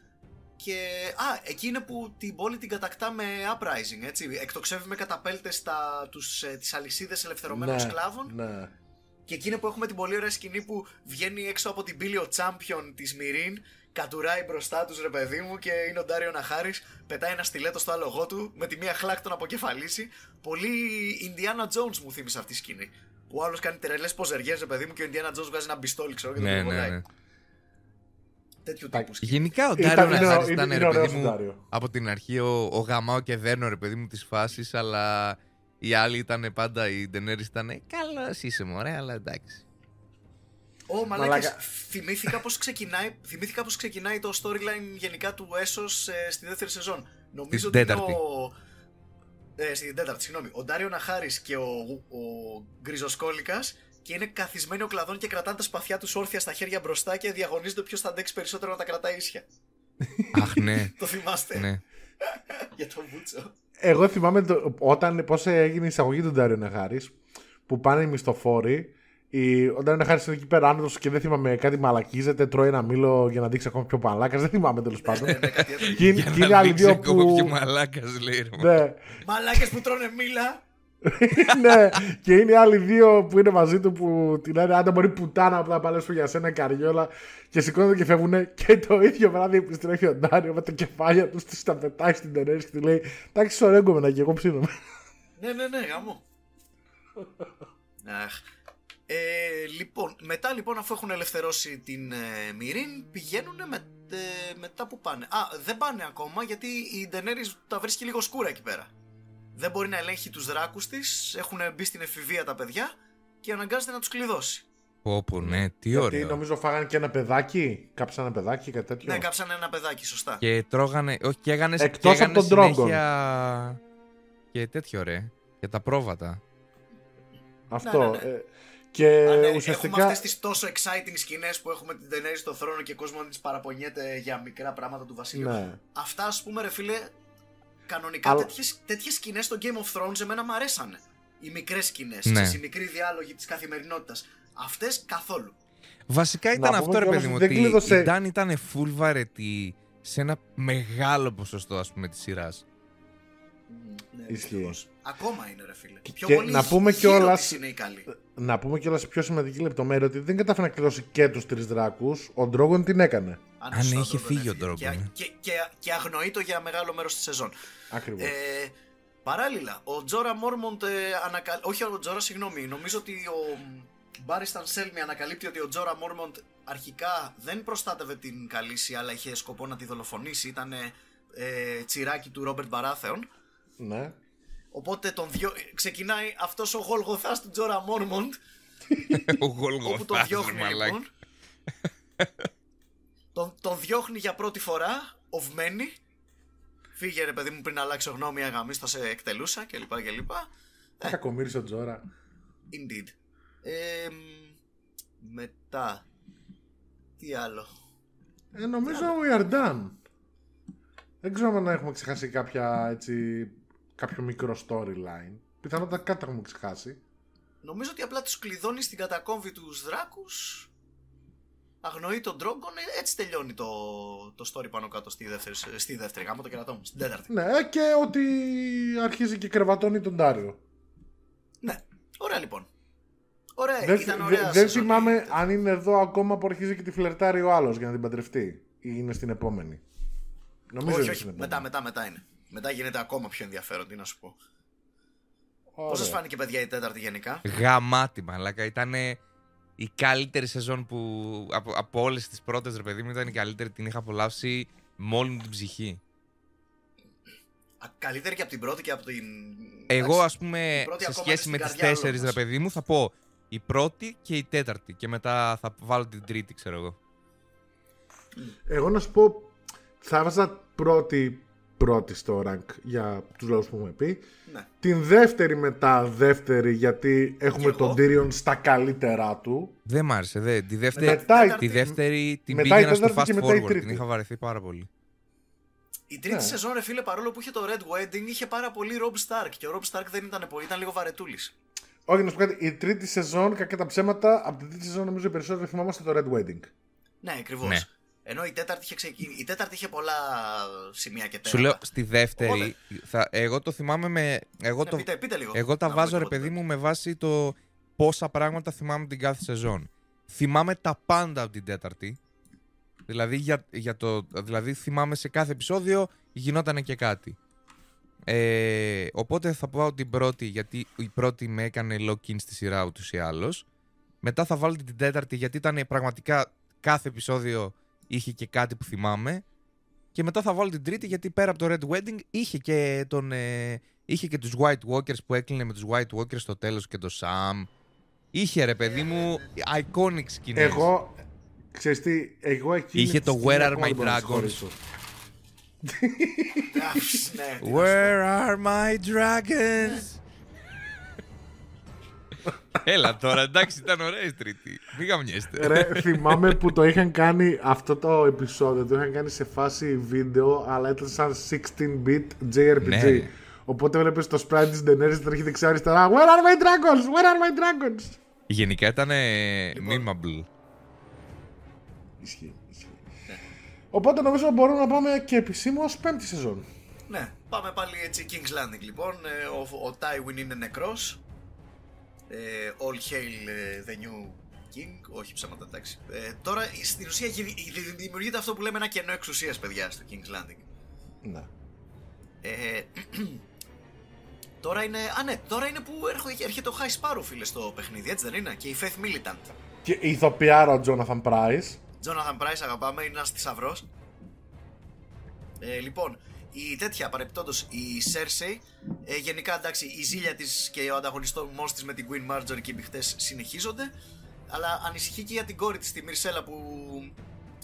[SPEAKER 3] και... Α, εκεί είναι που την πόλη την κατακτά με uprising, έτσι. Εκτοξεύει με καταπέλτες τα, τους, ε, τις αλυσίδες ελευθερωμένων
[SPEAKER 2] Ναι,
[SPEAKER 3] σκλάβων
[SPEAKER 2] ναι.
[SPEAKER 3] Και εκεί είναι που έχουμε την πολύ ωραία σκηνή που βγαίνει έξω από την πύλη ο champion της Μυρίν, κατουράει μπροστά τους ρε παιδί μου και είναι ο Ντάριο Ναχάρης, πετάει ένα στιλέτο στο άλογό του, με τη μία χλάκ τον αποκεφαλίσει. Πολύ Indiana Jones μου θύμισε αυτή η σκηνή. Που ο άλλος κάνει τρελές ποζεριές ρε παιδί μου και ο Indiana Jones βγάζει ένα πιστόλι ξέρω και τον
[SPEAKER 4] Ναι, ναι,
[SPEAKER 3] πυροβολάει.
[SPEAKER 4] ναι.
[SPEAKER 3] Τέτοιου τύπου σκηνή.
[SPEAKER 4] Γενικά ο
[SPEAKER 2] Ήταν-
[SPEAKER 4] Ντάριο
[SPEAKER 2] είναι-
[SPEAKER 4] Ναχάρης
[SPEAKER 2] είναι-
[SPEAKER 4] ήταν
[SPEAKER 2] είναι
[SPEAKER 4] ρε
[SPEAKER 2] ωραίος
[SPEAKER 4] παιδί
[SPEAKER 2] ο
[SPEAKER 4] μου
[SPEAKER 2] Ντάριο.
[SPEAKER 4] από την αρχή ο, ο γαμάο και δένο ρε παιδί μου της φάσης αλλά οι άλλοι ήταν πάντα, η Ντενέρης ήταν καλά είσαι μωρέ αλλά εντάξει.
[SPEAKER 3] Ω, μαλάκες,
[SPEAKER 2] Μαλάκα.
[SPEAKER 3] θυμήθηκα πώς ξεκινάει, θυμήθηκα πώς ξεκινάει το storyline γενικά του Έσος ε, στη δεύτερη σεζόν. Νομίζω
[SPEAKER 4] Στην
[SPEAKER 3] ότι είναι
[SPEAKER 4] τέταρτη.
[SPEAKER 3] ο... Ε, στην τέταρτη, συγγνώμη. Ο Ντάριο Ναχάρης και ο, ο Γκριζοσκόλικας και είναι καθισμένοι ο κλαδόν και κρατάνε τα σπαθιά τους όρθια στα χέρια μπροστά και διαγωνίζονται ποιος θα αντέξει περισσότερο να τα κρατάει ίσια.
[SPEAKER 4] Αχ ναι,
[SPEAKER 3] Το θυμάστε
[SPEAKER 4] ναι.
[SPEAKER 3] για τον Βούτσο.
[SPEAKER 2] Εγώ θυμάμαι το, όταν, πώς έγινε η εισαγωγή του Ντάριο Ναχάρης που πάνε οι μισθοφόροι η, ο Ντάριο Ναχάρης είναι εκεί πέρα άνετος και δεν θυμάμαι κάτι μαλακίζεται, τρώει ένα μήλο για να δείξει ακόμα πιο παλάκας, δεν θυμάμαι τέλος πάντων.
[SPEAKER 3] ναι, ναι, κάτι
[SPEAKER 2] και, είναι-
[SPEAKER 4] Για
[SPEAKER 2] και είναι
[SPEAKER 4] να
[SPEAKER 2] άλλοι
[SPEAKER 4] δείξει
[SPEAKER 2] δύο
[SPEAKER 4] ακόμα
[SPEAKER 2] που...
[SPEAKER 4] πιο μαλάκας λέει ρε.
[SPEAKER 2] ναι,
[SPEAKER 3] Μαλάκες που τρώνε μήλα.
[SPEAKER 2] ναι, και είναι οι άλλοι δύο που είναι μαζί του που την λένε άντε μπορεί πουτάνα που θα παλέσουν για σένα καριόλα και σηκώνονται και φεύγουν και το ίδιο βράδυ επιστρέφει ο Ντάριο με τα κεφάλια τους τα πετάει στην Τενέρη και τη λέει εντάξει σωρέγκομαι και εγώ ψήνομαι.
[SPEAKER 3] Ναι, ναι, ναι, γάμο. Αχ. Ε, λοιπόν, μετά λοιπόν αφού έχουν ελευθερώσει την ε, Μυρίν πηγαίνουν με, ε, μετά που πάνε. Α, δεν πάνε ακόμα γιατί η Ντενέρης τα βρίσκει λίγο σκούρα εκεί πέρα. Δεν μπορεί να ελέγχει τους δράκους της, έχουν μπει στην εφηβεία τα παιδιά και αναγκάζεται να τους κλειδώσει.
[SPEAKER 4] Πω πω ναι, τι
[SPEAKER 2] Γιατί
[SPEAKER 4] ωραίο.
[SPEAKER 2] νομίζω φάγανε και ένα παιδάκι, κάψαν ένα παιδάκι, κάτι τέτοιο.
[SPEAKER 3] Ναι, κάψανε ένα παιδάκι, σωστά.
[SPEAKER 4] Και τρώγανε, όχι και έγανε,
[SPEAKER 2] Εκτός
[SPEAKER 4] και
[SPEAKER 2] από
[SPEAKER 4] έγανες
[SPEAKER 2] τον Drogon.
[SPEAKER 4] συνέχεια και τέτοιο ρε, και τα πρόβατα.
[SPEAKER 2] Αυτό.
[SPEAKER 3] Ναι, ναι, ναι.
[SPEAKER 2] ε, και
[SPEAKER 3] Α, ναι,
[SPEAKER 2] ουσιαστικά.
[SPEAKER 3] Έχουμε αυτές τις τόσο exciting σκηνές που έχουμε την Daenerys στο θρόνο και ο κόσμος της παραπονιέται για μικρά πράγματα του βασιλείου.
[SPEAKER 2] Ναι.
[SPEAKER 3] Αυτά, ας πούμε, ρε φίλε, κανονικά
[SPEAKER 2] Αλλά-
[SPEAKER 3] τέτοιες, τέτοιες σκηνές στο Game of Thrones εμένα μου αρέσανε. Οι μικρές σκηνές,
[SPEAKER 4] Ναι.
[SPEAKER 3] ναι. οι μικροί διάλογοι της καθημερινότητας. Αυτές καθόλου.
[SPEAKER 4] Βασικά ήταν
[SPEAKER 2] πούμε
[SPEAKER 4] αυτό ρε
[SPEAKER 2] κιόλας
[SPEAKER 4] παιδί μου,
[SPEAKER 2] ότι δεν
[SPEAKER 4] ότι
[SPEAKER 2] κλείδωσε-
[SPEAKER 4] η Ντάν ήταν full βαρετή σε ένα μεγάλο ποσοστό, ας πούμε, της σειράς.
[SPEAKER 3] Ναι,
[SPEAKER 2] Ισχύει.
[SPEAKER 3] δυστυχώς. Ακόμα είναι ρε φίλε. Πιο
[SPEAKER 2] Και
[SPEAKER 3] πολύ
[SPEAKER 2] να πούμε
[SPEAKER 3] γύρω
[SPEAKER 2] κιόλας-
[SPEAKER 3] της είναι η καλή.
[SPEAKER 2] Να πούμε κιόλας σε πιο σημαντική λεπτομέρεια ότι δεν κατάφερε να κλειδώσει και τους τρεις δράκους. Ο Ντρόγκον την έκανε.
[SPEAKER 3] Αν
[SPEAKER 4] ναι,
[SPEAKER 3] σωστά
[SPEAKER 4] είχε
[SPEAKER 3] το
[SPEAKER 4] φύγει ο
[SPEAKER 3] έφυγε.
[SPEAKER 4] Ντρόγκον,
[SPEAKER 3] Και,
[SPEAKER 4] ναι.
[SPEAKER 3] και, και, και αγνοεί το για μεγάλο μέρος της σεζόν.
[SPEAKER 2] Ακριβώς.
[SPEAKER 3] Ε, παράλληλα, ο Τζόρα Μόρμοντ ε, ανακα... Όχι ο Τζόρα, συγγνώμη. Νομίζω ότι ο Μπάρισταν Σέλμι ανακαλύπτει ότι ο Τζόρα Μόρμοντ αρχικά δεν προστάτευε την Καλύση, αλλά είχε σκοπό να τη δολοφονήσει. Ήταν ε, τσιράκι του Ρόμπερτ Μπαράθεον.
[SPEAKER 2] ναι.
[SPEAKER 3] Οπότε τον δυο... ξεκινάει αυτός ο γολγοθάς του Τζόρα Μόρμοντ
[SPEAKER 4] Ο
[SPEAKER 3] όπου τον
[SPEAKER 4] Γολγοθάς,
[SPEAKER 3] διώχνει
[SPEAKER 4] μαλάκα.
[SPEAKER 3] λοιπόν. τον, τον διώχνει για πρώτη φορά, οβμένη. Φύγε ρε παιδί μου πριν αλλάξω γνώμη αγαμής θα σε εκτελούσα κλπ. κλπ.
[SPEAKER 2] Ε. Κακομίρισε ο Τζόρα.
[SPEAKER 3] Indeed. Ε, μ, μετά. Τι άλλο;
[SPEAKER 2] Ε, νομίζω we are done. Δεν ξέρω αν έχουμε ξεχάσει κάποια έτσι. κάποιο μικρό storyline. Πιθανότατα κάτι έχουμε ξεχάσει.
[SPEAKER 3] Νομίζω ότι απλά τους κλειδώνει στην κατακόμβη τους δράκους. Αγνοεί τον Dragon, ε, έτσι τελειώνει το, το story πάνω κάτω στη δεύτερη, στη δεύτερη γάμο, το κερατό μου, στην τέταρτη.
[SPEAKER 2] Ναι, ε, και ότι αρχίζει και κρεβατώνει τον Τάριο.
[SPEAKER 3] Ναι, ωραία λοιπόν. Ωραία,
[SPEAKER 2] Δεν,
[SPEAKER 3] ήταν
[SPEAKER 2] δε-
[SPEAKER 3] ωραία
[SPEAKER 2] δεν
[SPEAKER 3] σεζόν.
[SPEAKER 2] θυμάμαι αν είναι εδώ ακόμα που αρχίζει και τη φλερτάρει ο άλλος για να την παντρευτεί. Ή είναι στην επόμενη. Νομίζω
[SPEAKER 3] Όχι,
[SPEAKER 2] είναι
[SPEAKER 3] όχι,
[SPEAKER 2] στην
[SPEAKER 3] μετά,
[SPEAKER 2] επόμενη.
[SPEAKER 3] μετά, μετά είναι. Μετά γίνεται ακόμα πιο ενδιαφέρον, τι να σου πω.
[SPEAKER 2] Ωραία.
[SPEAKER 3] Πώς σας φάνηκε, παιδιά, η τέταρτη γενικά;
[SPEAKER 4] Γαμάτι, μαλάκα. Ήταν η καλύτερη σεζόν που από, από όλες τις πρώτες, ρε παιδί μου, ήταν η καλύτερη. Την είχα απολαύσει με όλη μου την ψυχή.
[SPEAKER 3] Α, Καλύτερη και από την πρώτη και από την.
[SPEAKER 4] Εγώ,
[SPEAKER 3] Εντάξει,
[SPEAKER 4] ας πούμε,
[SPEAKER 3] η πρώτη
[SPEAKER 4] σε
[SPEAKER 3] ακόμα
[SPEAKER 4] σχέση
[SPEAKER 3] είναι
[SPEAKER 4] με
[SPEAKER 3] στην
[SPEAKER 4] τις
[SPEAKER 3] καρδιά
[SPEAKER 4] τέσσερις,
[SPEAKER 3] όλων
[SPEAKER 4] ρε
[SPEAKER 3] μας.
[SPEAKER 4] παιδί μου, θα πω η πρώτη και η τέταρτη. Και μετά θα βάλω την τρίτη, ξέρω εγώ.
[SPEAKER 2] Εγώ να σου πω, θα έβαζα πρώτη, πρώτη στο rank για τους λόγους που έχουμε πει.
[SPEAKER 3] Ναι.
[SPEAKER 2] Την δεύτερη μετά δεύτερη γιατί έχουμε
[SPEAKER 3] Κι
[SPEAKER 2] τον
[SPEAKER 3] εγώ.
[SPEAKER 2] Tyrion στα καλύτερά του.
[SPEAKER 4] Δεν μ' άρεσε, δε. Τη δεύτερη,
[SPEAKER 2] Μετά η-
[SPEAKER 4] τη δεύτερη την
[SPEAKER 2] μετά η
[SPEAKER 4] πήγαινα στο
[SPEAKER 2] τέταρτη
[SPEAKER 4] fast
[SPEAKER 2] και μετά η
[SPEAKER 4] forward.
[SPEAKER 2] τρίτη.
[SPEAKER 4] Την είχα βαρεθεί πάρα πολύ.
[SPEAKER 3] Η τρίτη
[SPEAKER 2] Ναι.
[SPEAKER 3] σεζόν, ρε φίλε, παρόλο που είχε το Red Wedding, είχε πάρα πολύ Rob Stark. Και ο Rob Stark δεν ήταν πολύ, ήταν λίγο βαρετούλης.
[SPEAKER 2] Όχι, να σου πω κάτι, η τρίτη σεζόν, κακά τα ψέματα, από την τρίτη σεζόν νομίζω οι περισσότεροι θυμάμαστε το Red Wedding.
[SPEAKER 3] Ναι, ακριβώς.
[SPEAKER 4] Ναι.
[SPEAKER 3] Ενώ η τέταρτη, είχε ξεκι... η τέταρτη είχε πολλά σημεία και τέρατα.
[SPEAKER 4] Σου λέω στη δεύτερη.
[SPEAKER 3] Οπότε.
[SPEAKER 4] Θα, εγώ το θυμάμαι με. Εγώ,
[SPEAKER 3] Ναι,
[SPEAKER 4] το,
[SPEAKER 3] πείτε, πείτε λίγο.
[SPEAKER 4] εγώ τα
[SPEAKER 3] Να
[SPEAKER 4] βάζω,
[SPEAKER 3] πούμε
[SPEAKER 4] ρε
[SPEAKER 3] και
[SPEAKER 4] παιδί
[SPEAKER 3] εγώ.
[SPEAKER 4] μου, με βάση το πόσα πράγματα θυμάμαι την κάθε σεζόν. Θυμάμαι τα πάντα από την τέταρτη. Δηλαδή, για, για το, δηλαδή θυμάμαι σε κάθε επεισόδιο γινόταν και κάτι. Ε, οπότε θα πάω την πρώτη, γιατί η πρώτη με έκανε lock-in στη σειρά ούτως ή άλλως. Μετά θα βάλω την τέταρτη, γιατί ήταν πραγματικά κάθε επεισόδιο είχε και κάτι που θυμάμαι. Και μετά θα βάλω την τρίτη, γιατί πέρα από το Red Wedding είχε και, τον, ε, είχε και τους White Walkers που έκλεινε με τους White Walkers στο τέλος και το Sam. Είχε ρε παιδί μου iconic σκηνές.
[SPEAKER 2] Εγώ, ξέρεις τι, εγώ εκείνη
[SPEAKER 4] Είχε
[SPEAKER 2] τη
[SPEAKER 4] το
[SPEAKER 2] στιγμή
[SPEAKER 4] Where are
[SPEAKER 2] ακόμα
[SPEAKER 4] my
[SPEAKER 2] δεν μπορώ να
[SPEAKER 4] dragons?
[SPEAKER 2] συγχωρήσω.
[SPEAKER 3] Α, ναι, τι να σου πω.
[SPEAKER 4] Where are my dragons? Έλα τώρα, εντάξει, ήταν ωραία η τρίτη. Μην γαμιέστε.
[SPEAKER 2] Ρε, θυμάμαι που το είχαν κάνει αυτό το επεισόδιο, το είχαν κάνει σε φάση βίντεο, αλλά ήταν σαν 16-bit JRPG.
[SPEAKER 4] Ναι.
[SPEAKER 2] Οπότε βλέπεις το sprite της Daenerys τρέχει δεξιά αριστερά. Where are my dragons? Where are my dragons?
[SPEAKER 4] Γενικά ήταν
[SPEAKER 3] Λοιπόν.
[SPEAKER 4] memeable.
[SPEAKER 2] Ισχύει, ισχύει. Οπότε νομίζω μπορούμε να πάμε και επισήμως ως πέμπτη σεζόν.
[SPEAKER 3] Ναι, πάμε πάλι έτσι King's Landing λοιπόν. Ε, Ο, ο Tywin είναι νεκρός. Ε, all hail ε, the new king. Όχι ψέματα, εντάξει. Ε, τώρα στην ουσία γυρι- δη- δημιουργείται αυτό που λέμε ένα κενό εξουσίας, παιδιά, στο King's Landing.
[SPEAKER 2] Ναι.
[SPEAKER 3] Ε, τώρα είναι. Α, ναι, τώρα είναι που έρχο- έρχεται ο High Sparrow, φίλε, στο παιχνίδι, έτσι δεν είναι; Και η Faith Militant.
[SPEAKER 2] Και η ηθοποιάρα ο Jonathan Price.
[SPEAKER 3] Jonathan Price, αγαπάμε, είναι ένας θησαυρός. Ε, λοιπόν, η τέτοια παρεπτόντω η Cersei, ε, γενικά εντάξει, η ζήλια της και ο ανταγωνισμό της με την Queen Marjorie και οι μπιχτέ συνεχίζονται. Αλλά ανησυχεί και για την κόρη της, τη Μυρσέλα, που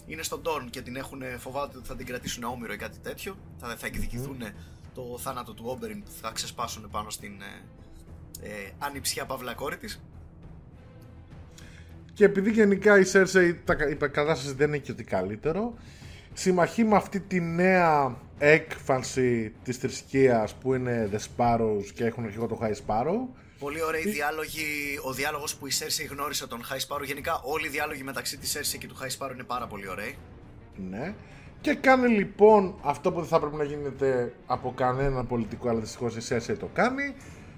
[SPEAKER 3] είναι στον Dorn και την έχουν φοβάται ότι θα την κρατήσουν όμοιρο ή κάτι τέτοιο. Θα, θα εκδικηθούν το θάνατο του Όμπεριν που θα ξεσπάσουν πάνω στην ε, ε, ανιψιά παύλα κόρη της.
[SPEAKER 2] Και επειδή γενικά η Cersei τα, η κατάσταση δεν είναι και ότι καλύτερο, συμμαχεί με αυτή τη νέα έκφανση της θρησκείας που είναι The Sparrows και έχουν αρχηγό το High Sparrow.
[SPEAKER 3] Πολύ ωραίοι διάλογοι. Ο διάλογος που η Cersei γνώρισε τον High Sparrow. Γενικά, όλοι οι διάλογοι μεταξύ της Cersei και του High Sparrow είναι πάρα πολύ ωραίοι.
[SPEAKER 2] Ναι. Και κάνει λοιπόν αυτό που δεν θα πρέπει να γίνεται από κανένα πολιτικό, αλλά δυστυχώς η Cersei το κάνει.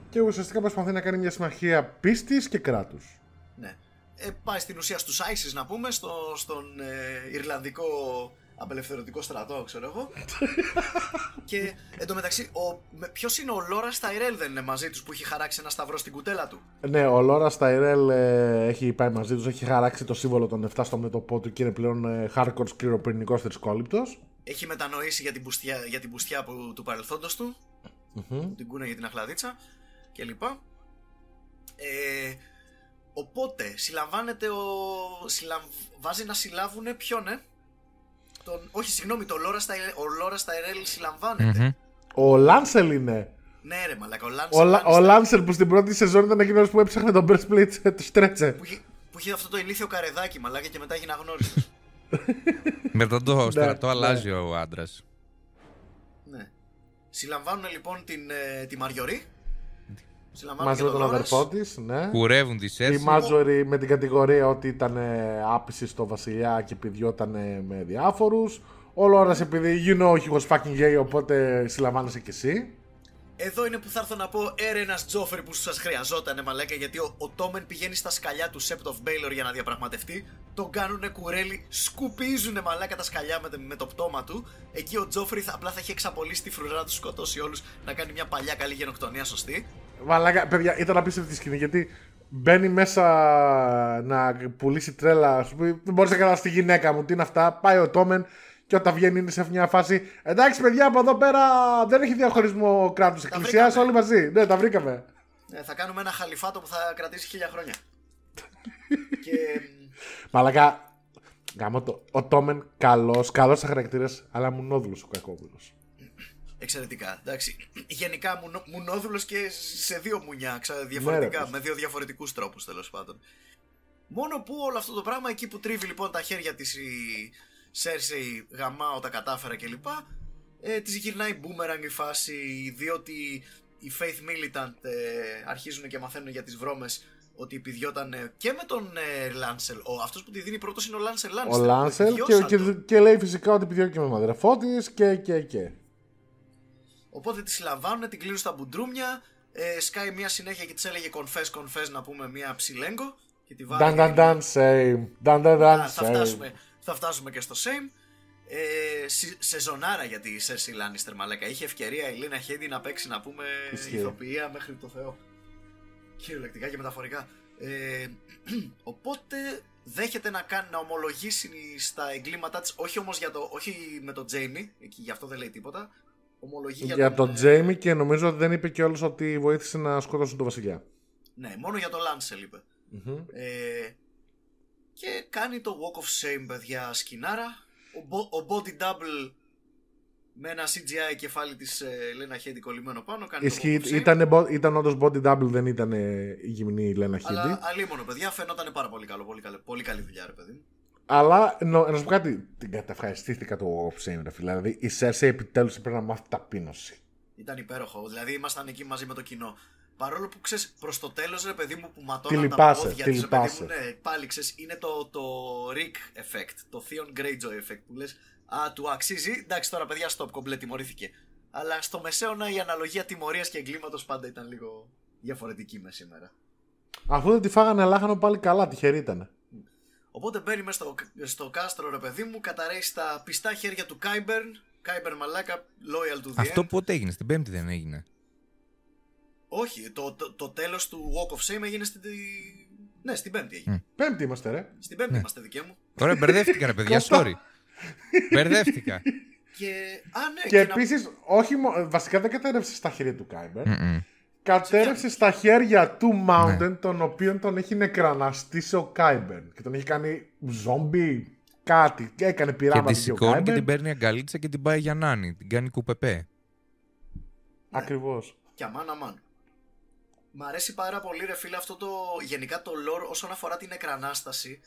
[SPEAKER 2] Και ουσιαστικά προσπαθεί να κάνει μια συμμαχία πίστης και κράτους.
[SPEAKER 3] Ναι. Ε, πάει στην ουσία στους ISIS να πούμε, στο, στον ε, Ιρλανδικό απελευθερωτικό στρατό, ξέρω εγώ. και εντωμεταξύ, ο, με, ποιος είναι ο Λόρας Σταϊρέλ δεν είναι μαζί τους που έχει χαράξει ένα σταυρό στην κουτέλα του;
[SPEAKER 2] Ναι, ο Λόρας Σταϊρέλ ε, έχει πάει μαζί τους, έχει χαράξει το σύμβολο των 7 στο μέτωπό του και είναι πλέον ε, hardcore σκληροπυρηνικός θρησκόληπτος.
[SPEAKER 3] Έχει μετανοήσει για την πουστιά, για την πουστιά που, του παρελθόντος του. Την κούνα για την αχλαδίτσα κλπ. Ε, οπότε, συλλαμβάνεται ο... Συλλαμ... Βάζει να συλλάβουν ποιον, ε; Τον... Όχι, συγγνώμη, το Λόρα στα... ο Λόρα Σταϊρέλ συλλαμβάνεται.
[SPEAKER 2] Ο Λάνσελ είναι.
[SPEAKER 3] Ναι, ρε μαλάκα, ο Λάνσελ.
[SPEAKER 2] Ο, Λα- ο Λάνσελ που στην πρώτη σεζόν ήταν εκείνος που έψαχνε τον breastplate τους στρέτσε.
[SPEAKER 3] Που είχε, που είχε αυτό το ηλίθιο καρεδάκι, μαλάκα, και μετά έγινε αγνώριστος.
[SPEAKER 4] Μετά το στρατό
[SPEAKER 2] ναι.
[SPEAKER 4] αλλάζει ο άντρας.
[SPEAKER 3] ναι. Συλλαμβάνουν λοιπόν την, ε, τη Μαριωρή. Συλλαμβάνουν
[SPEAKER 2] Μαζί
[SPEAKER 3] και
[SPEAKER 2] με τον
[SPEAKER 3] Λόρας.
[SPEAKER 2] αδερφό τη, ναι.
[SPEAKER 4] Κουρεύουν τη
[SPEAKER 2] Η
[SPEAKER 4] Σέρση.
[SPEAKER 2] Μάτζορη με την κατηγορία ότι ήταν ε, άπηση στο βασιλιά και πηδιόταν με διάφορους. Ο Λόρα επειδή you know he was fucking gay, οπότε συλλαμβάνεσαι κι εσύ.
[SPEAKER 3] Εδώ είναι που θα έρθω να πω έρε ένας Τζόφερ που σας χρειαζότανε μαλάκα γιατί ο, ο Τόμεν πηγαίνει στα σκαλιά του Sept of Baylor για να διαπραγματευτεί τον κάνουνε κουρέλι, σκουπίζουνε μαλάκα τα σκαλιά με, το- με το πτώμα του εκεί ο Τζόφερ θα, απλά θα έχει εξαπολύσει τη φρουρά να τους σκοτώσει όλους να κάνει μια παλιά καλή γενοκτονία σωστή
[SPEAKER 2] Μαλάκα, παιδιά, ήταν απίστευτη σκηνή γιατί μπαίνει μέσα να πουλήσει τρέλα. Σου πει, δεν μπορείς να καταλάβεις τη γυναίκα μου, τι είναι αυτά. Πάει ο Τόμεν και όταν βγαίνει είναι σε μια φάση. Εντάξει, παιδιά, από εδώ πέρα δεν έχει διαχωρισμό κράτους εκκλησία,
[SPEAKER 3] βρήκαμε.
[SPEAKER 2] όλοι μαζί. Ναι, τα βρήκαμε.
[SPEAKER 3] ε, θα κάνουμε ένα χαλιφάτο που θα κρατήσει χίλια χρόνια και μ,
[SPEAKER 2] Μαλάκα, γάμο το. Ο Τόμεν καλός, καλός στα χαρακτήρε, αλλά μουνόδουλος ο κακόβουλο.
[SPEAKER 3] Εξαιρετικά. Εντάξει. Γενικά μουνο, μουνόδουλος και σε δύο μουνιά, ξα, διαφορετικά,
[SPEAKER 2] Ναι, ρε,
[SPEAKER 3] με δύο διαφορετικούς τρόπους τέλος πάντων. Μόνο που όλο αυτό το πράγμα, εκεί που τρίβει λοιπόν τα χέρια της η Σέρσεϊ, γαμάω τα κατάφερα κλπ. Ε, της γυρνάει boomerang η φάση, διότι οι Faith Militant ε, αρχίζουν και μαθαίνουν για τις βρώμες ότι επιδιώταν ε, και με τον ε, Λάνσελ. Ο, αυτός που τη δίνει πρώτος είναι ο Λάνσελ
[SPEAKER 2] Ο
[SPEAKER 3] Λάνστερ.
[SPEAKER 2] Λάνσελ και,
[SPEAKER 3] Επιδιώσαν
[SPEAKER 2] και,
[SPEAKER 3] το.
[SPEAKER 2] και λέει φυσικά ότι επιδιώκει με μαδερφό τη και, και, και.
[SPEAKER 3] Οπότε τη συλλαμβάνουν, την κλείνουν στα μπουντρούμια. Ε, σκάει μια συνέχεια και της έλεγε confess, confess να πούμε μια ψιλέγκο. Και τη βάλει.
[SPEAKER 2] Νταν, νταν, νταν, same. Νταν, νταν, νταν,
[SPEAKER 3] Α, θα,
[SPEAKER 2] same.
[SPEAKER 3] φτάσουμε, θα φτάσουμε και στο same. Ε, σε- σεζονάρα για τη Σέρσι Λάνιστερ μαλάκα. Είχε ευκαιρία η Λίνα Χέντι να παίξει να πούμε
[SPEAKER 2] Ισχύει.
[SPEAKER 3] ηθοποιία μέχρι το Θεό. Κυριολεκτικά και μεταφορικά. Ε, οπότε δέχεται να, κάνει, να ομολογήσει στα εγκλήματά της όχι όμως για το, όχι με τον Τζέιμι, εκεί γι' αυτό δεν λέει τίποτα. Ομολογεί για,
[SPEAKER 2] Για τον
[SPEAKER 3] ε,
[SPEAKER 2] Τζέιμι και νομίζω ότι δεν είπε κιόλας ότι βοήθησε να σκότωσουν τον βασιλιά.
[SPEAKER 3] Ναι, μόνο για το Λάνσελ είπε. Ε, και κάνει το Walk of Shame, παιδιά, σκηνάρα. Ο, bo- ο Body Double με ένα CGI κεφάλι της ε, Λένα Χέντι κολλημένο πάνω. Κάνει
[SPEAKER 2] Ισχύει,
[SPEAKER 3] το Walk of Shame.
[SPEAKER 2] ήταν, μπο- ήταν όντως body double, δεν ήταν ε, η γυμνή Λένα Χίντι.
[SPEAKER 3] Αλλά αλίμονο, παιδιά, φαινόταν πάρα πολύ καλό. Πολύ, καλή, πολύ καλή δουλειά, ρε παιδί. Μου.
[SPEAKER 2] Αλλά νο- να σου πω κάτι, την κατευχαριστήθηκα το Walk of Shame, ρε φίλε. Δηλαδή η Cersei επιτέλους πρέπει να μάθει ταπείνωση.
[SPEAKER 3] Ήταν υπέροχο. Δηλαδή, ήμασταν εκεί μαζί με το κοινό. Παρόλο που ξέρεις, προς το τέλος, ρε παιδί μου, που
[SPEAKER 2] Τη
[SPEAKER 3] ματώναν τα
[SPEAKER 2] λυπάσαι,
[SPEAKER 3] πόδια
[SPEAKER 2] τη
[SPEAKER 3] της, ρε παιδί
[SPEAKER 2] λυπάσαι.
[SPEAKER 3] μου, ναι, πάλι ξέρεις, είναι το, το Rick effect, το Theon Greyjoy effect που λες. Α, του αξίζει. Εντάξει, τώρα παιδιά, stop, κομπλέ, τιμωρήθηκε. Αλλά στο μεσαίωνα η αναλογία τιμωρίας και εγκλήματος πάντα ήταν λίγο διαφορετική με σήμερα.
[SPEAKER 2] Αφού δεν τη φάγανε λάχανο πάλι καλά, τυχερή ήταν.
[SPEAKER 3] Οπότε μπαίνει μέσα στο, στο κάστρο, ρε παιδί μου, καταρρέει στα πιστά χέρια του Κάιμπερν. Κάιμπερν μαλάκα, loyal to the
[SPEAKER 4] Αυτό
[SPEAKER 3] end.
[SPEAKER 4] πότε έγινε, στην Πέμπτη δεν έγινε.
[SPEAKER 3] Όχι, το, το, το τέλος του Walk of Shame έγινε στην... Ναι, στην Πέμπτη έγινε.
[SPEAKER 2] Πέμπτη είμαστε, ρε.
[SPEAKER 3] Στην Πέμπτη είμαστε δικέ μου.
[SPEAKER 4] Τώρα μπερδεύτηκα, ρε παιδιά, sorry. Μπερδεύτηκα.
[SPEAKER 3] Και. Α, ναι,
[SPEAKER 2] Και
[SPEAKER 3] να-
[SPEAKER 2] επίσης, όχι μο- βασικά δεν κατέρρευσε στα χέρια του Κάιμπερ.
[SPEAKER 4] Μμμ.
[SPEAKER 2] Κατέρρευσε στα χέρια του
[SPEAKER 4] Ναι.
[SPEAKER 2] Mountain, τον οποίον τον έχει νεκραναστήσει ο Κάιμπερν. Και τον έχει κάνει ζόμπι, κάτι. Και έκανε
[SPEAKER 4] Και
[SPEAKER 2] πειράματα
[SPEAKER 4] τη
[SPEAKER 2] και ο
[SPEAKER 4] σηκώνει και
[SPEAKER 2] Κάιμπερν.
[SPEAKER 4] την παίρνει αγκαλίτσα και την πάει για νάνη. Την κάνει κουπεπέ.
[SPEAKER 2] Ακριβώς.
[SPEAKER 3] Και αμάν αμάν. Μ' αρέσει πάρα πολύ, ρε φίλε, αυτό το. Γενικά το lore όσον αφορά τη νεκρανάσταση.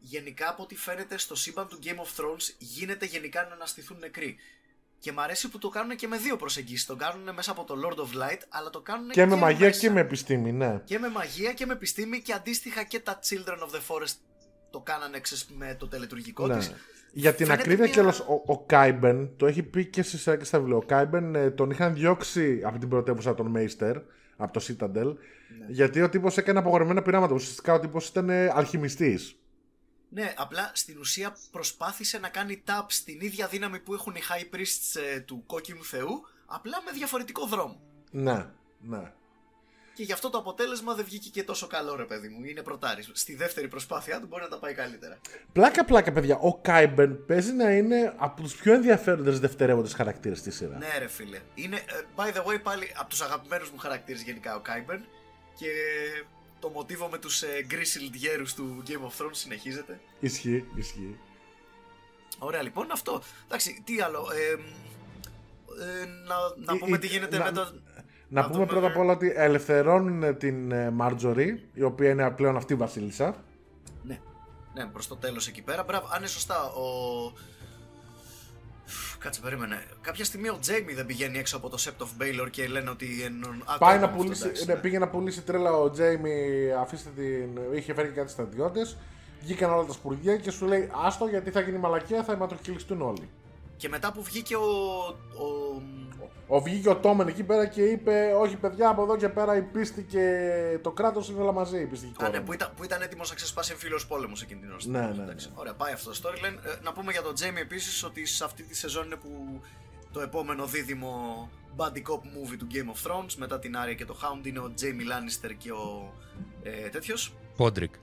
[SPEAKER 3] Γενικά από ό,τι φαίνεται στο σύμπαν του Game of Thrones γίνεται γενικά να αναστηθούν νεκροί. Και μ' αρέσει που το κάνουν και με δύο προσεγγίσεις. Το κάνουν μέσα από το Lord of Light, αλλά το κάνουν
[SPEAKER 2] Και με μαγεία
[SPEAKER 3] μέσα.
[SPEAKER 2] και με επιστήμη, ναι.
[SPEAKER 3] Και με μαγεία και με επιστήμη και αντίστοιχα και τα Children of the Forest το κάνανε ξέρεις, με το τελετουργικό
[SPEAKER 2] Ναι.
[SPEAKER 3] της.
[SPEAKER 2] Για την
[SPEAKER 3] Φαίνεται
[SPEAKER 2] ακρίβεια
[SPEAKER 3] μια-
[SPEAKER 2] κιόλας, ο, ο Κάιμπεν το έχει πει και στη σειρά και στα βιβλία. Ο Κάιμπεν ε, τον είχαν διώξει από την πρωτεύουσα των Μέιστερ, από το Citadel,
[SPEAKER 3] Ναι.
[SPEAKER 2] γιατί ο τύπος έκανε απαγορευμένα πειράματα. Ουσιαστικά ο τύπος ήταν ε, αλχημιστής.
[SPEAKER 3] Ναι, απλά στην ουσία προσπάθησε να κάνει tap στην ίδια δύναμη που έχουν οι High Priests ε, του κόκκινου θεού, απλά με διαφορετικό δρόμο.
[SPEAKER 2] Ναι, ναι.
[SPEAKER 3] Και γι' αυτό το αποτέλεσμα δεν βγήκε και τόσο καλό, ρε παιδί μου. Είναι πρωτάρης. Στη δεύτερη προσπάθειά του μπορεί να τα πάει καλύτερα.
[SPEAKER 2] Πλάκα πλάκα παιδιά, ο Κάιμπεν παίζει να είναι από τους πιο ενδιαφέροντες δευτερεύοντες χαρακτήρες στη σειρά.
[SPEAKER 3] Ναι, ρε φίλε. Είναι, ε, by the way, πάλι από τους αγαπημένους μου χαρακτήρες γενικά ο Κάιμπερν. Και το μοτίβο με τους ε, Γκρίσιλντ γέρους του Game of Thrones συνεχίζεται.
[SPEAKER 2] Ισχύει, ισχύει.
[SPEAKER 3] Ωραία, λοιπόν, αυτό. Εντάξει, τι άλλο. Ε, ε, να, να
[SPEAKER 2] Ε,
[SPEAKER 3] πούμε
[SPEAKER 2] ε,
[SPEAKER 3] τι γίνεται
[SPEAKER 2] να-
[SPEAKER 3] με το.
[SPEAKER 2] Να,
[SPEAKER 3] Να
[SPEAKER 2] πούμε
[SPEAKER 3] δούμε-
[SPEAKER 2] πρώτα απ' όλα ότι ελευθερώνουν την Μάρτζορι, η οποία είναι πλέον αυτή η βασίλισσα.
[SPEAKER 3] Ναι, ναι προς το τέλος εκεί πέρα. Μπράβο, αν είναι σωστά, ο. Κάτσε, περίμενε. Κάποια στιγμή ο Τζέιμι δεν πηγαίνει έξω από το Sept of Baylor και λένε ότι. εννοούν- Α, το
[SPEAKER 2] Πάει να
[SPEAKER 3] είπαμε αυτό,
[SPEAKER 2] πουλήσει,
[SPEAKER 3] εντάξει,
[SPEAKER 2] ναι,
[SPEAKER 3] ναι.
[SPEAKER 2] πήγε να πουλήσει τρέλα ο Τζέιμι, αφήστε την. είχε φέρει και κάτι στρατιώτε. Βγήκαν όλα τα σπουργία και σου λέει Άστο γιατί θα γίνει μαλακία, θα αιματοκυλιστούν όλοι.
[SPEAKER 3] Και μετά που βγήκε ο. ο
[SPEAKER 2] Ο βγήκε ο Τόμεν εκεί πέρα και είπε: Όχι, παιδιά, από εδώ και πέρα η πίστη και το κράτος είναι όλα μαζί. Η πίστη και η
[SPEAKER 3] Α, ναι,
[SPEAKER 2] κόρη
[SPEAKER 3] που, ήταν, που ήταν έτοιμος να ξεσπάσει εμφύλιος πόλεμος εκείνη την ώρα.
[SPEAKER 2] Ναι, ναι,
[SPEAKER 3] Εντάξει,
[SPEAKER 2] ναι.
[SPEAKER 3] Ωραία, πάει αυτό το storyline. Ε, να πούμε για τον Τζέιμι επίσης ότι σε αυτή τη σεζόν είναι που το επόμενο δίδυμο buddy cop movie του Game of Thrones μετά την Άρια και το Hound είναι ο Τζέιμι Λάνιστερ και ο ε, τέτοιος.
[SPEAKER 4] Πόντρικ.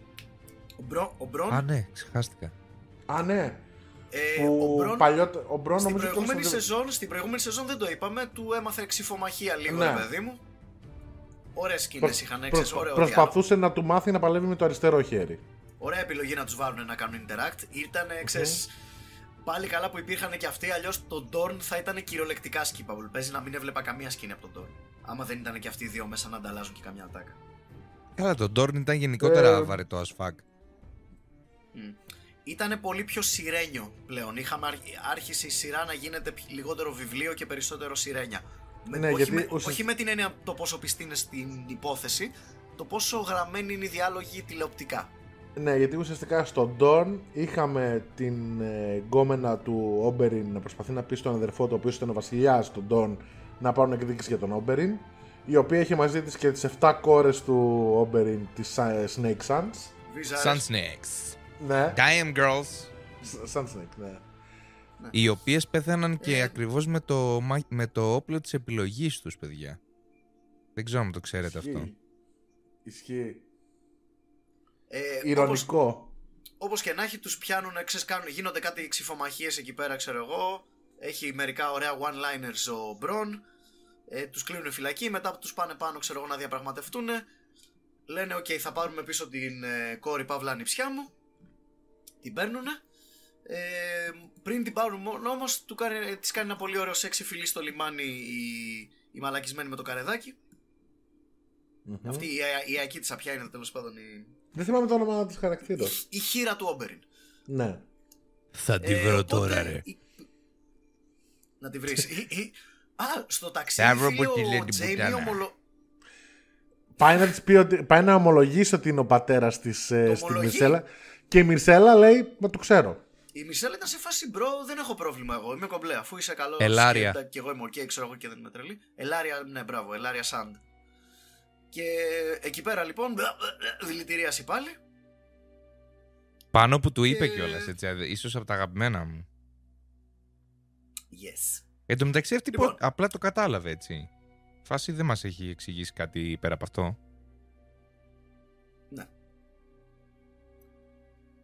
[SPEAKER 3] Ο, Μπρο, ο Μπρον.
[SPEAKER 4] Α, ναι, ξεχάστηκα.
[SPEAKER 2] Α, ναι.
[SPEAKER 3] Ε, ο
[SPEAKER 2] Που
[SPEAKER 3] Μπρον
[SPEAKER 2] παλιότε- ο Μπρον
[SPEAKER 3] στην,
[SPEAKER 2] νομίζω
[SPEAKER 3] προηγούμενη
[SPEAKER 2] κιόλας-
[SPEAKER 3] σεζόν, στην προηγούμενη σεζόν δεν το είπαμε, του έμαθε ξιφομαχία λίγο,
[SPEAKER 2] Ναι.
[SPEAKER 3] ρε παιδί μου. Ωραίες σκηνές
[SPEAKER 2] Προ-
[SPEAKER 3] είχαν,
[SPEAKER 2] προ-
[SPEAKER 3] ξέρεις, ωραίο διάλογο.
[SPEAKER 2] προσπαθούσε να του μάθει να παλεύει με το αριστερό χέρι.
[SPEAKER 3] Ωραία επιλογή να τους βάλουν να κάνουν interact. Ήταν, ξέρεις, πάλι καλά που υπήρχαν και αυτοί, αλλιώς το Dorn θα ήταν κυριολεκτικά skippable. Παίζει να μην έβλεπα καμία σκηνή από τον Dorn. Άμα δεν ήταν και αυτοί οι δύο μέσα να ανταλλάζουν και καμιά ατάκα.
[SPEAKER 4] Καλά, το Dorn ήταν γενικότερα
[SPEAKER 2] Ε,
[SPEAKER 4] βαρετό as fuck.
[SPEAKER 3] Ήταν πολύ πιο σιρένιο πλέον. Είχαμε αρχ- άρχισε η σειρά να γίνεται πι- λιγότερο βιβλίο και περισσότερο σιρένια. Με,
[SPEAKER 2] Ναι,
[SPEAKER 3] όχι,
[SPEAKER 2] γιατί
[SPEAKER 3] με,
[SPEAKER 2] ουσιαστικά-
[SPEAKER 3] όχι με την έννοια το πόσο πιστή είναι στην υπόθεση, το πόσο γραμμένοι είναι οι διάλογοι τηλεοπτικά.
[SPEAKER 2] Ναι, γιατί ουσιαστικά στον Ντόρν είχαμε την ε, γκόμενα του Όμπεριν να προσπαθεί να πει στον αδερφό του, ο οποίος ήταν ο βασιλιάς του Ντόρν, να πάρουν εκδίκηση για τον Όμπεριν. Η οποία είχε μαζί της και τις 7 κόρες του Όμπεριν, τις Snake Sons.
[SPEAKER 3] Wizards.
[SPEAKER 4] Sun Snakes.
[SPEAKER 2] Ναι,
[SPEAKER 4] Damn girls.
[SPEAKER 2] Sun Snake, ναι.
[SPEAKER 4] Οι οποίες πέθαναν και
[SPEAKER 3] Ε.
[SPEAKER 4] ακριβώς με, το, μα- με το όπλο της επιλογής τους, παιδιά. Δεν ξέρω αν το ξέρετε αυτό.
[SPEAKER 2] Ισχύει. Ισχύει.
[SPEAKER 3] Ε, όπως,
[SPEAKER 2] Ειρωνικό.
[SPEAKER 3] όπως και να έχει, τους πιάνουν, ξέρεις, κάνουν, γίνονται κάτι ξιφομαχίες εκεί πέρα, ξέρω εγώ. Έχει μερικά ωραία one-liners ο Μπρον. Ε, τους κλείνουν φυλακή, μετά που τους πάνε πάνω, ξέρω εγώ, να διαπραγματευτούν. Λένε, οκ, θα πάρουμε πίσω την ε, κόρη παύλα ανιψιά μου. Την παίρνουνε. Ε, πριν την πάρουν όμως, κάνει, της κάνει ένα πολύ ωραίο σεξι φιλί στο λιμάνι η, η μαλακισμένη με το καρεδάκι.
[SPEAKER 2] Μμμ.
[SPEAKER 3] Αυτή η, η, η αικίτησα πια είναι τέλος πάντων η,
[SPEAKER 2] Δεν θυμάμαι το όνομα της χαρακτήρας.
[SPEAKER 3] η χείρα του Όμπεριν.
[SPEAKER 2] Ναι.
[SPEAKER 4] Θα τη
[SPEAKER 3] Ε,
[SPEAKER 4] βρω
[SPEAKER 3] οπότε,
[SPEAKER 4] τώρα, ρε.
[SPEAKER 3] η- Να τη βρεις. Η- η- Α, στο
[SPEAKER 4] Θα
[SPEAKER 3] ταξίδι
[SPEAKER 4] βρω
[SPEAKER 3] φίλε,
[SPEAKER 4] που τη λέει
[SPEAKER 3] ο
[SPEAKER 4] την
[SPEAKER 3] Τζέιμι
[SPEAKER 4] πουτάνα.
[SPEAKER 3] ομολο...
[SPEAKER 2] Πάει να, της πει ότι, πάει να ομολογήσει ότι είναι ο πατέρας της στη
[SPEAKER 3] ομολογεί.
[SPEAKER 2] Μυρσέλα. Και η Μυρσέλα λέει: Μα το ξέρω.
[SPEAKER 3] Η Μυρσέλα ήταν σε φάση bro, δεν έχω πρόβλημα εγώ. Είμαι κομπλέ. Αφού είσαι καλός.
[SPEAKER 4] Ελάρια.
[SPEAKER 3] Και εγώ είμαι οκ, ξέρω εγώ και δεν είμαι τρελή. Ελάρια, ναι, μπράβο, Ελάρια Σαντ. Και εκεί πέρα λοιπόν, δηλητηρίαση πάλι.
[SPEAKER 4] Πάνω που του είπε
[SPEAKER 3] Και-
[SPEAKER 4] κιόλας, έτσι. ίσως από τα αγαπημένα μου.
[SPEAKER 3] Yes.
[SPEAKER 4] Εν τω μεταξύ αυτή
[SPEAKER 3] Λοιπόν.
[SPEAKER 4] πο- απλά το κατάλαβε έτσι. Φάση δεν μας έχει εξηγήσει κάτι πέρα από αυτό.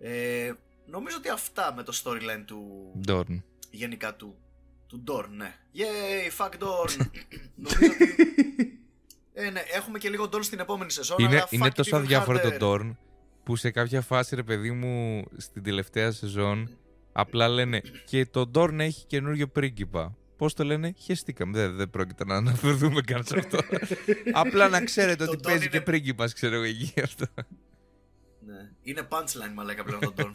[SPEAKER 3] Ε, νομίζω ότι αυτά με το storyline του
[SPEAKER 4] Dorn.
[SPEAKER 3] γενικά του, του Dorn, ναι. Yay, fuck Dorn. νομίζω ότι Ε, ναι, έχουμε και λίγο Dorn στην επόμενη σεζόν.
[SPEAKER 4] Είναι,
[SPEAKER 3] αλλά
[SPEAKER 4] είναι
[SPEAKER 3] fuck it
[SPEAKER 4] τόσο
[SPEAKER 3] even
[SPEAKER 4] αδιάφορο
[SPEAKER 3] harder.
[SPEAKER 4] το Dorn που σε κάποια φάση, ρε παιδί μου, στην τελευταία σεζόν απλά λένε και το Dorn έχει καινούριο πρίγκιπα. Πώς το λένε, χαιστήκαμε. Δεν, δεν πρόκειται να αναφερθούμε καν σε αυτό. απλά να ξέρετε
[SPEAKER 3] Το
[SPEAKER 4] ότι
[SPEAKER 3] Dorn
[SPEAKER 4] παίζει
[SPEAKER 3] είναι-
[SPEAKER 4] και πρίγκιπας, ξέρω εγώ εκεί αυτό.
[SPEAKER 3] Ναι. Είναι punchline μαλάκα πλέον το Dorne.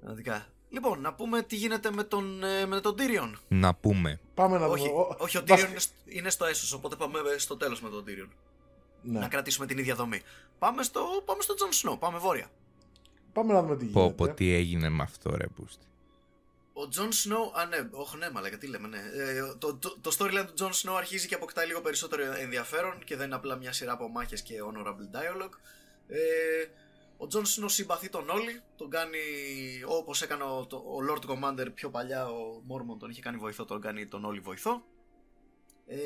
[SPEAKER 3] Πραγματικά. Λοιπόν, να πούμε τι γίνεται με τον, ε, με τον Tyrion.
[SPEAKER 4] να πούμε.
[SPEAKER 2] Πάμε να
[SPEAKER 3] όχι,
[SPEAKER 2] δούμε. Ο-
[SPEAKER 3] όχι, ο
[SPEAKER 2] βασικά-
[SPEAKER 3] Tyrion είναι, στο- είναι στο Έσσος, οπότε πάμε στο τέλος με τον Tyrion.
[SPEAKER 2] Ναι.
[SPEAKER 3] Να κρατήσουμε την ίδια δομή. Πάμε στο, πάμε στο Jon Snow, πάμε βόρεια.
[SPEAKER 2] Πάμε να δούμε τι
[SPEAKER 4] Πω, πω,
[SPEAKER 2] γίνεται.
[SPEAKER 4] τι έγινε με αυτό, ρε πούστη.
[SPEAKER 3] Ο Τζον Σνόου, α ναι, όχι ναι, μαλάκα, τι λέμε, ναι. Ε, το, το, το storyline του Τζον Σνόου αρχίζει και αποκτά λίγο περισσότερο ενδιαφέρον και δεν είναι απλά μια σειρά από μάχες και honorable dialogue. Ε, ο Τζον Σνόου συμπαθεί τον Όλι, τον κάνει όπως έκανε ο, το- ο Lord Commander πιο παλιά, ο Μόρμον τον είχε κάνει βοηθό, τον κάνει τον Όλι βοηθό. Ε,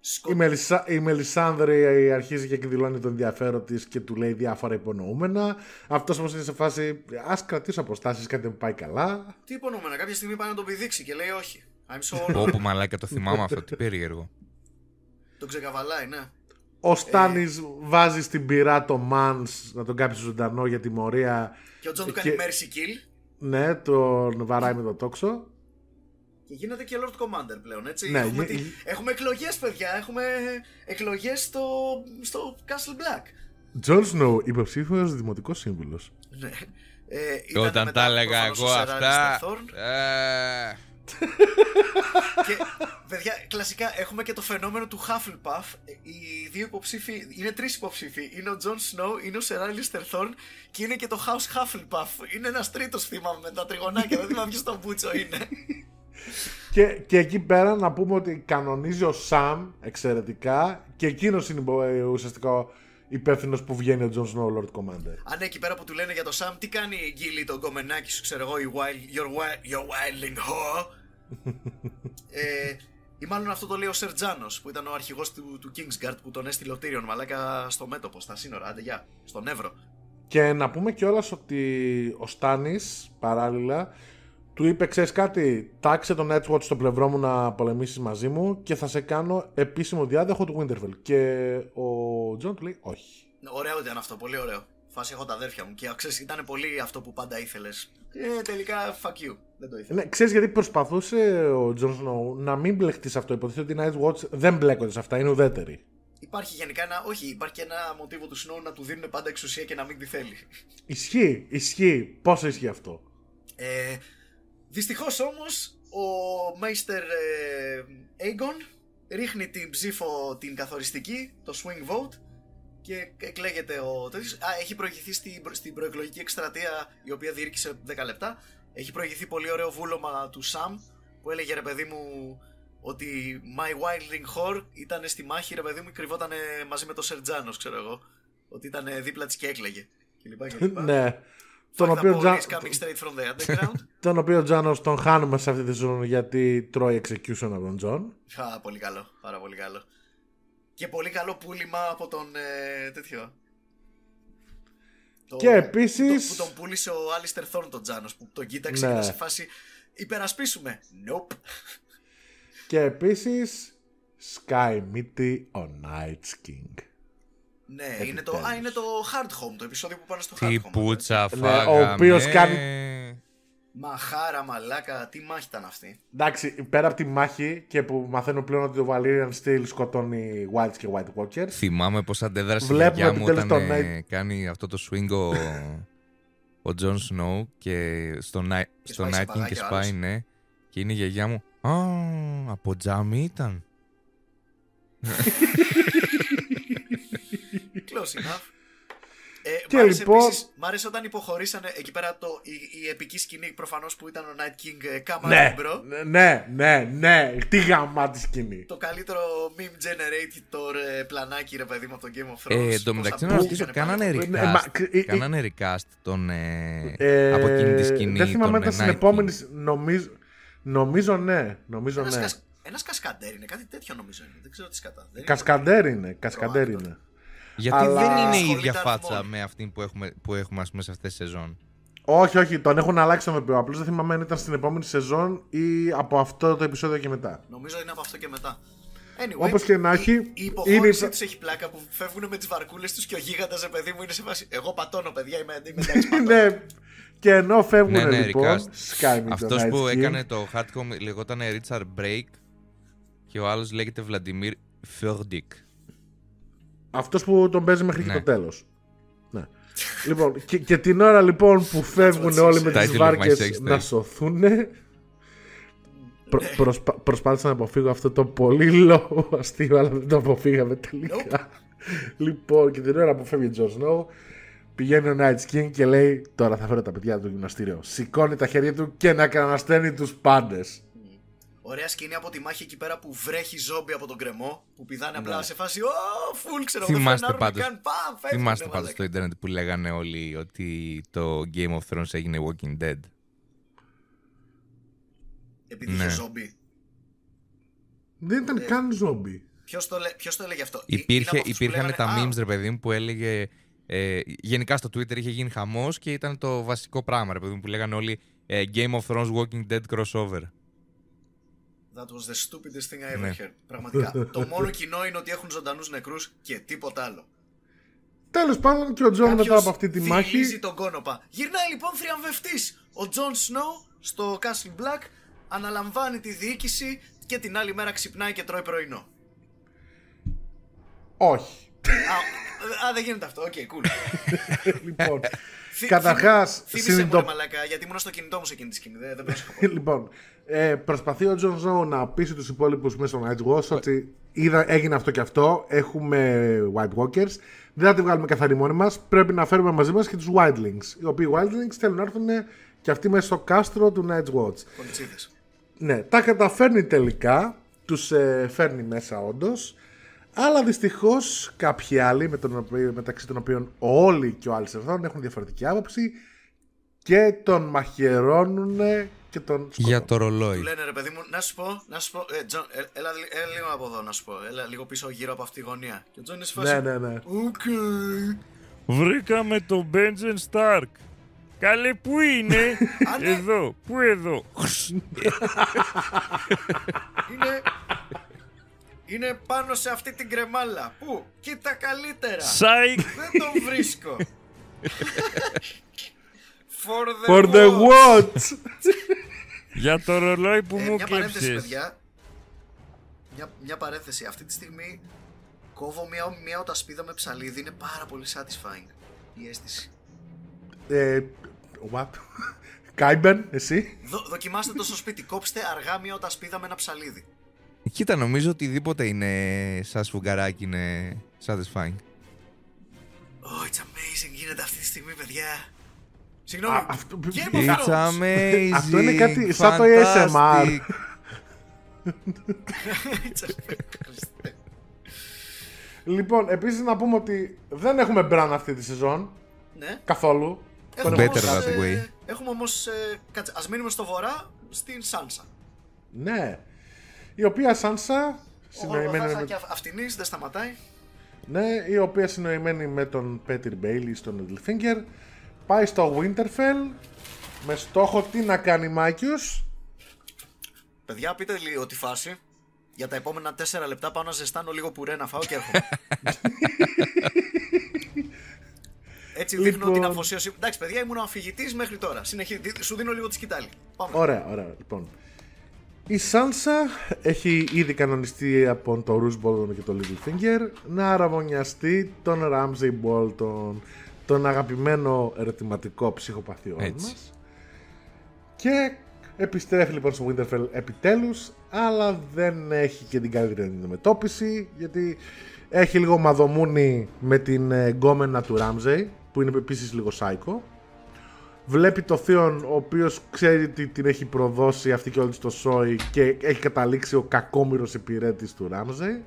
[SPEAKER 3] σκο-
[SPEAKER 2] Η, Μελισά, η Μελισάνδρη αρχίζει και εκδηλώνει τον ενδιαφέρον της και του λέει διάφορα υπονοούμενα. Αυτός όμως είναι σε φάση. Α κρατήσω αποστάσεις, κάτι δεν πάει καλά.
[SPEAKER 3] Τι υπονοούμενα, κάποια στιγμή πάει να τον πηδήξει και λέει όχι. I'm so
[SPEAKER 4] Πω,
[SPEAKER 3] honored.
[SPEAKER 4] πω, μαλάκα, το θυμάμαι αυτό, τι περίεργο.
[SPEAKER 3] τον ξεκαβαλάει, ναι.
[SPEAKER 2] Ο Στάνις βάζει στην πυρά το Μανς να τον κάψει ζωντανό για τιμωρία.
[SPEAKER 3] Και ο Τζον του
[SPEAKER 2] Και-
[SPEAKER 3] κάνει mercy kill.
[SPEAKER 2] Ναι, τον βαράει με το τόξο.
[SPEAKER 3] Και γίνεται και Lord Commander πλέον, έτσι.
[SPEAKER 2] Ναι,
[SPEAKER 3] έχουμε,
[SPEAKER 2] γι-
[SPEAKER 3] τι- έχουμε εκλογές, παιδιά. Έχουμε εκλογές στο, στο Castle Black.
[SPEAKER 2] Τζον Σνόου, υποψήφιος δημοτικός σύμβουλος.
[SPEAKER 3] Ναι. Ε, ήταν
[SPEAKER 4] Όταν
[SPEAKER 3] μετά
[SPEAKER 4] τα έλεγα
[SPEAKER 3] προφανώς
[SPEAKER 4] εγώ
[SPEAKER 3] ο Sir
[SPEAKER 4] αυτά.
[SPEAKER 3] Alistair Thorne.
[SPEAKER 4] ε,
[SPEAKER 3] Και, παιδιά, κλασικά έχουμε και το φαινόμενο του Hufflepuff. Ε, Οι δύο υποψήφοι, είναι τρεις υποψήφοι. Είναι ο Jon Snow, είναι ο Sir Alistair Thorne και είναι και το House Hufflepuff. Είναι ένας τρίτος θυμάμαι με τα τριγωνάκια, δεν θυμάμαι ποιος τον μπούτσο είναι.
[SPEAKER 2] Και, και εκεί πέρα να πούμε ότι κανονίζει ο Σαμ εξαιρετικά και εκείνος είναι υπο- ε, ουσιαστικά υπεύθυνος που βγαίνει ο Τζον Σνόου Lord Commander.
[SPEAKER 3] Αν εκεί πέρα που του λένε για το Sam, τι κάνει η Γκίλι το κομμενάκι σου, ξέρω εγώ, η wild, your, wild, your wildling whore; Ε, ή μάλλον αυτό το λέει ο Σερ Τζάνο που ήταν ο αρχηγός του, του Kingsguard που τον έστειλε ο Tyrion μαλάκα στο μέτωπο, στα σύνορα. Άντε, γεια, στον Έβρο.
[SPEAKER 2] Και να πούμε κιόλας ότι ο Στάνις παράλληλα του είπε: Ξέρεις κάτι, τάξε το Night's Watch στο πλευρό μου να πολεμήσεις μαζί μου και θα σε κάνω επίσημο διάδοχο του Winterfell. Και ο Τζον του λέει: Όχι.
[SPEAKER 3] Ωραίο ήταν αυτό, πολύ ωραίο. Φάση έχω τα αδέρφια μου και ξέρεις, ήταν πολύ αυτό που πάντα ήθελες. Ε, τελικά fuck you. Δεν το ήθελα.
[SPEAKER 2] Ναι, ξέρεις γιατί προσπαθούσε ο Τζον Σνόου να μην μπλεχτείς σε αυτό. Υποτίθεται ότι οι Night's Watch δεν μπλέκονται σε αυτά, είναι ουδέτεροι.
[SPEAKER 3] Υπάρχει γενικά ένα. Όχι, υπάρχει και ένα μοτίβο του Snow να του δίνουν πάντα εξουσία και να μην τη θέλει.
[SPEAKER 2] Ισχύει, ισχύει. Πόσο ισχύει αυτό;
[SPEAKER 3] Ε, δυστυχώς όμως ο Maester ε, Aemon ρίχνει την ψήφο την καθοριστική, το swing vote και εκλέγεται ο τέτοιος. Α, έχει προηγηθεί στην, προ- στην προεκλογική εκστρατεία η οποία διήρκησε 10 λεπτά. Έχει προηγηθεί πολύ ωραίο βούλωμα του Sam που έλεγε ρε παιδί μου ότι My Wildling Whore ήταν στη μάχη ρε παιδί μου κρυβόταν μαζί με το Σερ Τζάνος ξέρω εγώ. Ότι ήταν δίπλα της και έκλαιγε. Και λοιπά και λοιπά.
[SPEAKER 2] ναι.
[SPEAKER 3] Fuck
[SPEAKER 2] Τον
[SPEAKER 3] the
[SPEAKER 2] οποίο,
[SPEAKER 3] police
[SPEAKER 2] Τζα...
[SPEAKER 3] coming straight from the underground.
[SPEAKER 2] τον οποίο Τζάνος τον χάνουμε σε αυτή τη ζώνη γιατί τρώει execution από τον Τζον.
[SPEAKER 3] Α, πολύ καλό. Πάρα πολύ καλό. Και πολύ καλό πούλημα από τον ε, τέτοιο. Το-
[SPEAKER 2] Και επίσης-
[SPEAKER 3] το- Που τον πούλησε ο Άλιστερ Θόρν τον Τζάνος που τον κοίταξε
[SPEAKER 2] Ναι.
[SPEAKER 3] και ήταν σε φάση υπερασπίσουμε. Nope.
[SPEAKER 2] Και επίσης Sky Mitty ο Night's King.
[SPEAKER 3] Ναι, είναι το, α, είναι το Hard Home, το επεισόδιο που πάνε στο Hard
[SPEAKER 4] Τι
[SPEAKER 3] Home.
[SPEAKER 4] πουτσα
[SPEAKER 2] Ναι, ο
[SPEAKER 4] φάγαμε.
[SPEAKER 2] οποίος κάνει-
[SPEAKER 3] Μαχάρα, μαλάκα, τι μάχη ήταν αυτή;
[SPEAKER 2] Εντάξει, πέρα από τη μάχη και που μαθαίνω πλέον ότι το Valyrian Steel σκοτώνει Wilds και White Walkers.
[SPEAKER 4] Θυμάμαι πως αντέδρασε η
[SPEAKER 2] Βλέπουμε
[SPEAKER 4] γιαγιά μου
[SPEAKER 2] επιτέλους
[SPEAKER 4] όταν
[SPEAKER 2] τον
[SPEAKER 4] ε, κάνει αυτό το swing ο, ο Τζον Σνόου και στο, Night, στο
[SPEAKER 3] σπάει σε
[SPEAKER 4] Night King και
[SPEAKER 3] παγάκια ο
[SPEAKER 4] σπάει,
[SPEAKER 3] άλλος.
[SPEAKER 4] ναι. Και είναι η γιαγιά μου. Α, από τζάμι ήταν.
[SPEAKER 3] Close enough. Ε,
[SPEAKER 2] Και
[SPEAKER 3] μ' άρεσε
[SPEAKER 2] λοιπόν-
[SPEAKER 3] επίσης- μ' άρεσε όταν υποχωρήσανε εκεί πέρα το, η, η επική σκηνή προφανώς που ήταν ο Night King ε, Come
[SPEAKER 2] Ναι,
[SPEAKER 3] on, bro.
[SPEAKER 2] ναι, ναι, ναι. Τι γαμάτη σκηνή.
[SPEAKER 3] Το καλύτερο meme generator ε, πλανάκι ρε παιδί μου από το Game of Thrones.
[SPEAKER 4] Ε, εν τω
[SPEAKER 3] Πώς
[SPEAKER 4] μεταξύ να
[SPEAKER 3] απλούστηκαν
[SPEAKER 4] ρωτήσω,
[SPEAKER 3] πάλι.
[SPEAKER 4] κάνανε
[SPEAKER 2] Ναι, μα,
[SPEAKER 4] recast,
[SPEAKER 2] ε, ε,
[SPEAKER 4] κάνανε recast τον, ε,
[SPEAKER 2] Ε,
[SPEAKER 4] από εκείνη τη σκηνή.
[SPEAKER 2] Δεν θυμάμαι
[SPEAKER 4] τον,
[SPEAKER 2] ήταν
[SPEAKER 4] ε,
[SPEAKER 2] στην
[SPEAKER 4] Night
[SPEAKER 2] επόμενη.
[SPEAKER 4] King.
[SPEAKER 2] Νομίζω, νομίζω ναι. Νομίζω
[SPEAKER 3] Ένας,
[SPEAKER 2] ναι.
[SPEAKER 3] κασ... ένας κασκαντέρ είναι, κάτι τέτοιο νομίζω είναι. Δεν ξέρω τι σκατά. Δεν είναι-
[SPEAKER 2] Κασκαντέρ είναι. Κασκαντέρ
[SPEAKER 3] Προάκτορ.
[SPEAKER 2] είναι.
[SPEAKER 4] Γιατί
[SPEAKER 2] Αλλά-
[SPEAKER 4] δεν είναι η
[SPEAKER 3] Ασχολείται
[SPEAKER 4] ίδια φάτσα
[SPEAKER 3] αριθμών.
[SPEAKER 4] με αυτή που έχουμε, που έχουμε ας πούμε, σε αυτές τις σεζόν;
[SPEAKER 2] Όχι, όχι, τον έχουν αλλάξει τον ηθοποιό. Απλώς δεν θυμάμαι αν ήταν στην επόμενη σεζόν ή από αυτό το επεισόδιο και μετά.
[SPEAKER 3] Νομίζω είναι από αυτό και μετά. Anyway,
[SPEAKER 2] Όπως και να έχει,
[SPEAKER 3] η, η υποχώρηση
[SPEAKER 2] είναι-
[SPEAKER 3] τους έχει πλάκα που φεύγουν με τις βαρκούλες τους και ο γίγαντας, ρε παιδί μου, είναι σε φάση. Εγώ πατώνω, παιδιά, είμαι, είμαι εντάξει, πατώνω.
[SPEAKER 2] ναι. Και ενώ φεύγουν
[SPEAKER 4] Ναι, ναι,
[SPEAKER 2] λοιπόν.
[SPEAKER 4] recast.
[SPEAKER 2] Sky με
[SPEAKER 4] Αυτός
[SPEAKER 2] τον
[SPEAKER 4] που
[SPEAKER 2] Night King.
[SPEAKER 4] έκανε το hardcore λεγόταν Richard Break και ο άλλος λέγεται Vladimir Fjordik.
[SPEAKER 2] Αυτός που τον παίζει μέχρι και
[SPEAKER 4] Ναι.
[SPEAKER 2] το τέλος. Ναι. λοιπόν, και, και την ώρα λοιπόν που φεύγουν
[SPEAKER 3] what
[SPEAKER 2] όλοι
[SPEAKER 3] she
[SPEAKER 2] με
[SPEAKER 3] said.
[SPEAKER 2] τις
[SPEAKER 4] Title of my
[SPEAKER 2] βάρκες
[SPEAKER 4] sex
[SPEAKER 2] να
[SPEAKER 4] tape.
[SPEAKER 2] σωθούν προ, προσπα- προσπάθησα να αποφύγω αυτό το πολύ low αστείο αλλά δεν το αποφύγαμε τελικά. λοιπόν, και την ώρα που φεύγει ο Τζον Σνόου Πηγαίνει ο Night King και λέει: Τώρα θα φέρω τα παιδιά του γυμναστήριο. Σηκώνει τα χέρια του και να κανασταίνει τους πάντες.
[SPEAKER 3] Ωραία σκηνή από τη μάχη εκεί πέρα που βρέχει ζόμπι από τον κρεμό. Που πηδάνε
[SPEAKER 2] Ναι.
[SPEAKER 3] απλά σε φάση. Ω, φουλ ξέρω δεν
[SPEAKER 4] Θυμάστε
[SPEAKER 3] φρενάρουνε
[SPEAKER 4] πάντως,
[SPEAKER 3] καν, παμ, φεύγουνε,
[SPEAKER 4] θυμάστε πάντως
[SPEAKER 3] μαλάκα.
[SPEAKER 4] στο ίντερνετ που λέγανε όλοι ότι το Game of Thrones έγινε Walking Dead;
[SPEAKER 3] Επειδή
[SPEAKER 4] Ναι.
[SPEAKER 3] είχε ζόμπι.
[SPEAKER 2] Δεν
[SPEAKER 3] Ε,
[SPEAKER 2] ήταν καν ζόμπι.
[SPEAKER 3] Ποιος το, λέ- ποιος το έλεγε αυτό; Ε, Είναι
[SPEAKER 4] Υπήρχε,
[SPEAKER 3] από αυτούς που
[SPEAKER 4] υπήρχαν
[SPEAKER 3] λέγανε,
[SPEAKER 4] τα
[SPEAKER 3] «Α,
[SPEAKER 4] memes, ρε παιδί μου, που έλεγε. Ε, γενικά στο Twitter είχε γίνει χαμός και ήταν το βασικό πράγμα, ρε παιδί μου, που λέγανε όλοι ε, Game of Thrones Walking Dead crossover.
[SPEAKER 3] That was the stupidest thing I ever
[SPEAKER 4] Ναι.
[SPEAKER 3] heard. Πραγματικά. το μόνο κοινό είναι ότι έχουν ζωντανούς νεκρούς και τίποτα άλλο.
[SPEAKER 2] Τέλος πάντων και ο Τζον μετά
[SPEAKER 3] Κάποιος
[SPEAKER 2] από αυτή τη
[SPEAKER 3] θυλίζει
[SPEAKER 2] μάχη.
[SPEAKER 3] τον κόνοπα. Γυρνάει λοιπόν θριαμβευτής. Ο Τζον Σνόου στο Castle Black αναλαμβάνει τη διοίκηση και την άλλη μέρα ξυπνάει και τρώει πρωινό.
[SPEAKER 2] Όχι.
[SPEAKER 3] α, α, δεν γίνεται αυτό. Οκ, cool.
[SPEAKER 2] λοιπόν,
[SPEAKER 3] Θυ-
[SPEAKER 2] καταρχάς,
[SPEAKER 3] θύμι- Θύμισε μου,
[SPEAKER 2] συνειδητο-
[SPEAKER 3] ρε μαλακά, γιατί ήμουν στο κινητό μου σε εκείνη τη σκηνή. Δεν, δεν πρόσεχα.
[SPEAKER 2] λοιπόν, ε, προσπαθεί ο Τζον Ζώου να πείσει τους υπόλοιπους μέσα στο Night Watch ότι είδα, έγινε αυτό και αυτό. Έχουμε White Walkers. Δεν θα τη βγάλουμε καθαρή μόνοι μας. Πρέπει να φέρουμε μαζί μας και τους Wildlings. Οι οποίοι Wildlings θέλουν να έρθουν και αυτοί μέσα στο κάστρο του Night Watch.
[SPEAKER 3] Κολιτσίδες.
[SPEAKER 2] Ναι, τα καταφέρνει τελικά. Τους ε, φέρνει μέσα όντως. Αλλά δυστυχώς κάποιοι άλλοι, με τον οποίο- μεταξύ των οποίων Όλι και ο Άλιστερ Θορν έχουν διαφορετική άποψη και τον μαχαιρώνουν και τον σκοτώνουν.
[SPEAKER 4] Για το
[SPEAKER 3] Του
[SPEAKER 4] ρολόι.
[SPEAKER 3] λένε ρε παιδί μου, να σου πω, να σου πω, ε, Τζον, ε, έλα, λι- έλα λίγο από εδώ να σου πω, έλα λίγο πίσω γύρω από αυτή τη γωνία. Και ο Τζον είναι σε φάση,
[SPEAKER 2] Ναι, ναι, ναι.
[SPEAKER 3] Οκ.
[SPEAKER 4] Βρήκαμε τον Μπέντζεν Σταρκ. Καλέ, πού είναι;
[SPEAKER 3] Α, ναι.
[SPEAKER 4] εδώ, πού εδώ;
[SPEAKER 3] Είναι, είναι πάνω σε αυτή την κρεμάλα. Πού, κοίτα καλύτερα.
[SPEAKER 4] Σάικ.
[SPEAKER 3] Δεν τον βρίσκω. For the,
[SPEAKER 2] For the
[SPEAKER 3] watch.
[SPEAKER 2] watch!
[SPEAKER 4] Για το ρολόι που
[SPEAKER 3] Ε,
[SPEAKER 4] μου
[SPEAKER 3] μια παρένθεση,
[SPEAKER 4] κλέψες.
[SPEAKER 3] παιδιά. Μια, μια παρένθεση. Αυτή τη στιγμή κόβω μια, μια ωτασπίδα με ψαλίδι. Είναι πάρα πολύ satisfying η αίσθηση.
[SPEAKER 2] ε, what? Κάιμπεν, εσύ;
[SPEAKER 3] Δο, δοκιμάστε το στο σπίτι. Κόψτε αργά μια ωτασπίδα με ένα ψαλίδι.
[SPEAKER 4] Κοίτα, νομίζω οτιδήποτε είναι σαν σφουγγαράκι είναι satisfying.
[SPEAKER 3] Oh, it's amazing. Γίνεται αυτή τη στιγμή, παιδιά. Συγγνώμη.
[SPEAKER 2] Α, αυτό-
[SPEAKER 3] Game of
[SPEAKER 4] It's
[SPEAKER 3] Thrones.
[SPEAKER 4] amazing.
[SPEAKER 2] Αυτό είναι κάτι σαν το ASMR.
[SPEAKER 4] fantastic.
[SPEAKER 3] It's amazing.
[SPEAKER 2] Λοιπόν, επίσης να πούμε ότι δεν έχουμε μπραν αυτή τη σεζόν.
[SPEAKER 3] ναι.
[SPEAKER 2] Καθόλου.
[SPEAKER 3] Έχουμε
[SPEAKER 4] Better
[SPEAKER 3] όμως,
[SPEAKER 4] that
[SPEAKER 3] ε,
[SPEAKER 4] way.
[SPEAKER 3] Έχουμε όμως... Ε, κάτσε, ας μείνουμε στο βορρά, στην Σάνσα.
[SPEAKER 2] Ναι. Η οποία Σάνσα,
[SPEAKER 3] Ο
[SPEAKER 2] συνοημένη
[SPEAKER 3] Γολγοθάς
[SPEAKER 2] με...
[SPEAKER 3] και αυ- αυτινής δεν σταματάει.
[SPEAKER 2] Ναι, η οποία συνοημένη με τον Πέτρι Μπέιλι στον Littlefinger πάει στο Winterfell με στόχο τι να κάνει Μάκιους
[SPEAKER 3] Παιδιά, πείτε λίγο τη φάση. Για τα επόμενα 4 λεπτά πάω να ζεστάνω λίγο πουρέ να φάω και έρχομαι. Έτσι δείχνω
[SPEAKER 2] Λοιπόν.
[SPEAKER 3] την αφοσίωση. Εντάξει, παιδιά, ήμουν αφηγητής μέχρι τώρα. Συνεχί... Σου δίνω λίγο τη σκητάλη. Πάμε.
[SPEAKER 2] Ωραία, ωραία, λοιπόν. Η Σάνσα έχει ήδη κανονιστεί από τον Ρούς Bolton και τον Littlefinger να αραβωνιαστεί τον Ramsay Bolton, τον αγαπημένο ερωτηματικό ψυχοπαθιών
[SPEAKER 4] Έτσι.
[SPEAKER 2] μας. Και επιστρέφει λοιπόν στο Winterfell επιτέλους, αλλά δεν έχει και την καλύτερη αντιμετώπιση, γιατί έχει λίγο μαδομούνι με την ε, γκόμενα του Ramsay, που είναι επίσης λίγο σάικο. Βλέπει το Θείον, ο οποίος ξέρει ότι την έχει προδώσει αυτή και όλη στο σόι και έχει καταλήξει ο κακόμοιρος υπηρέτης του Ramsay.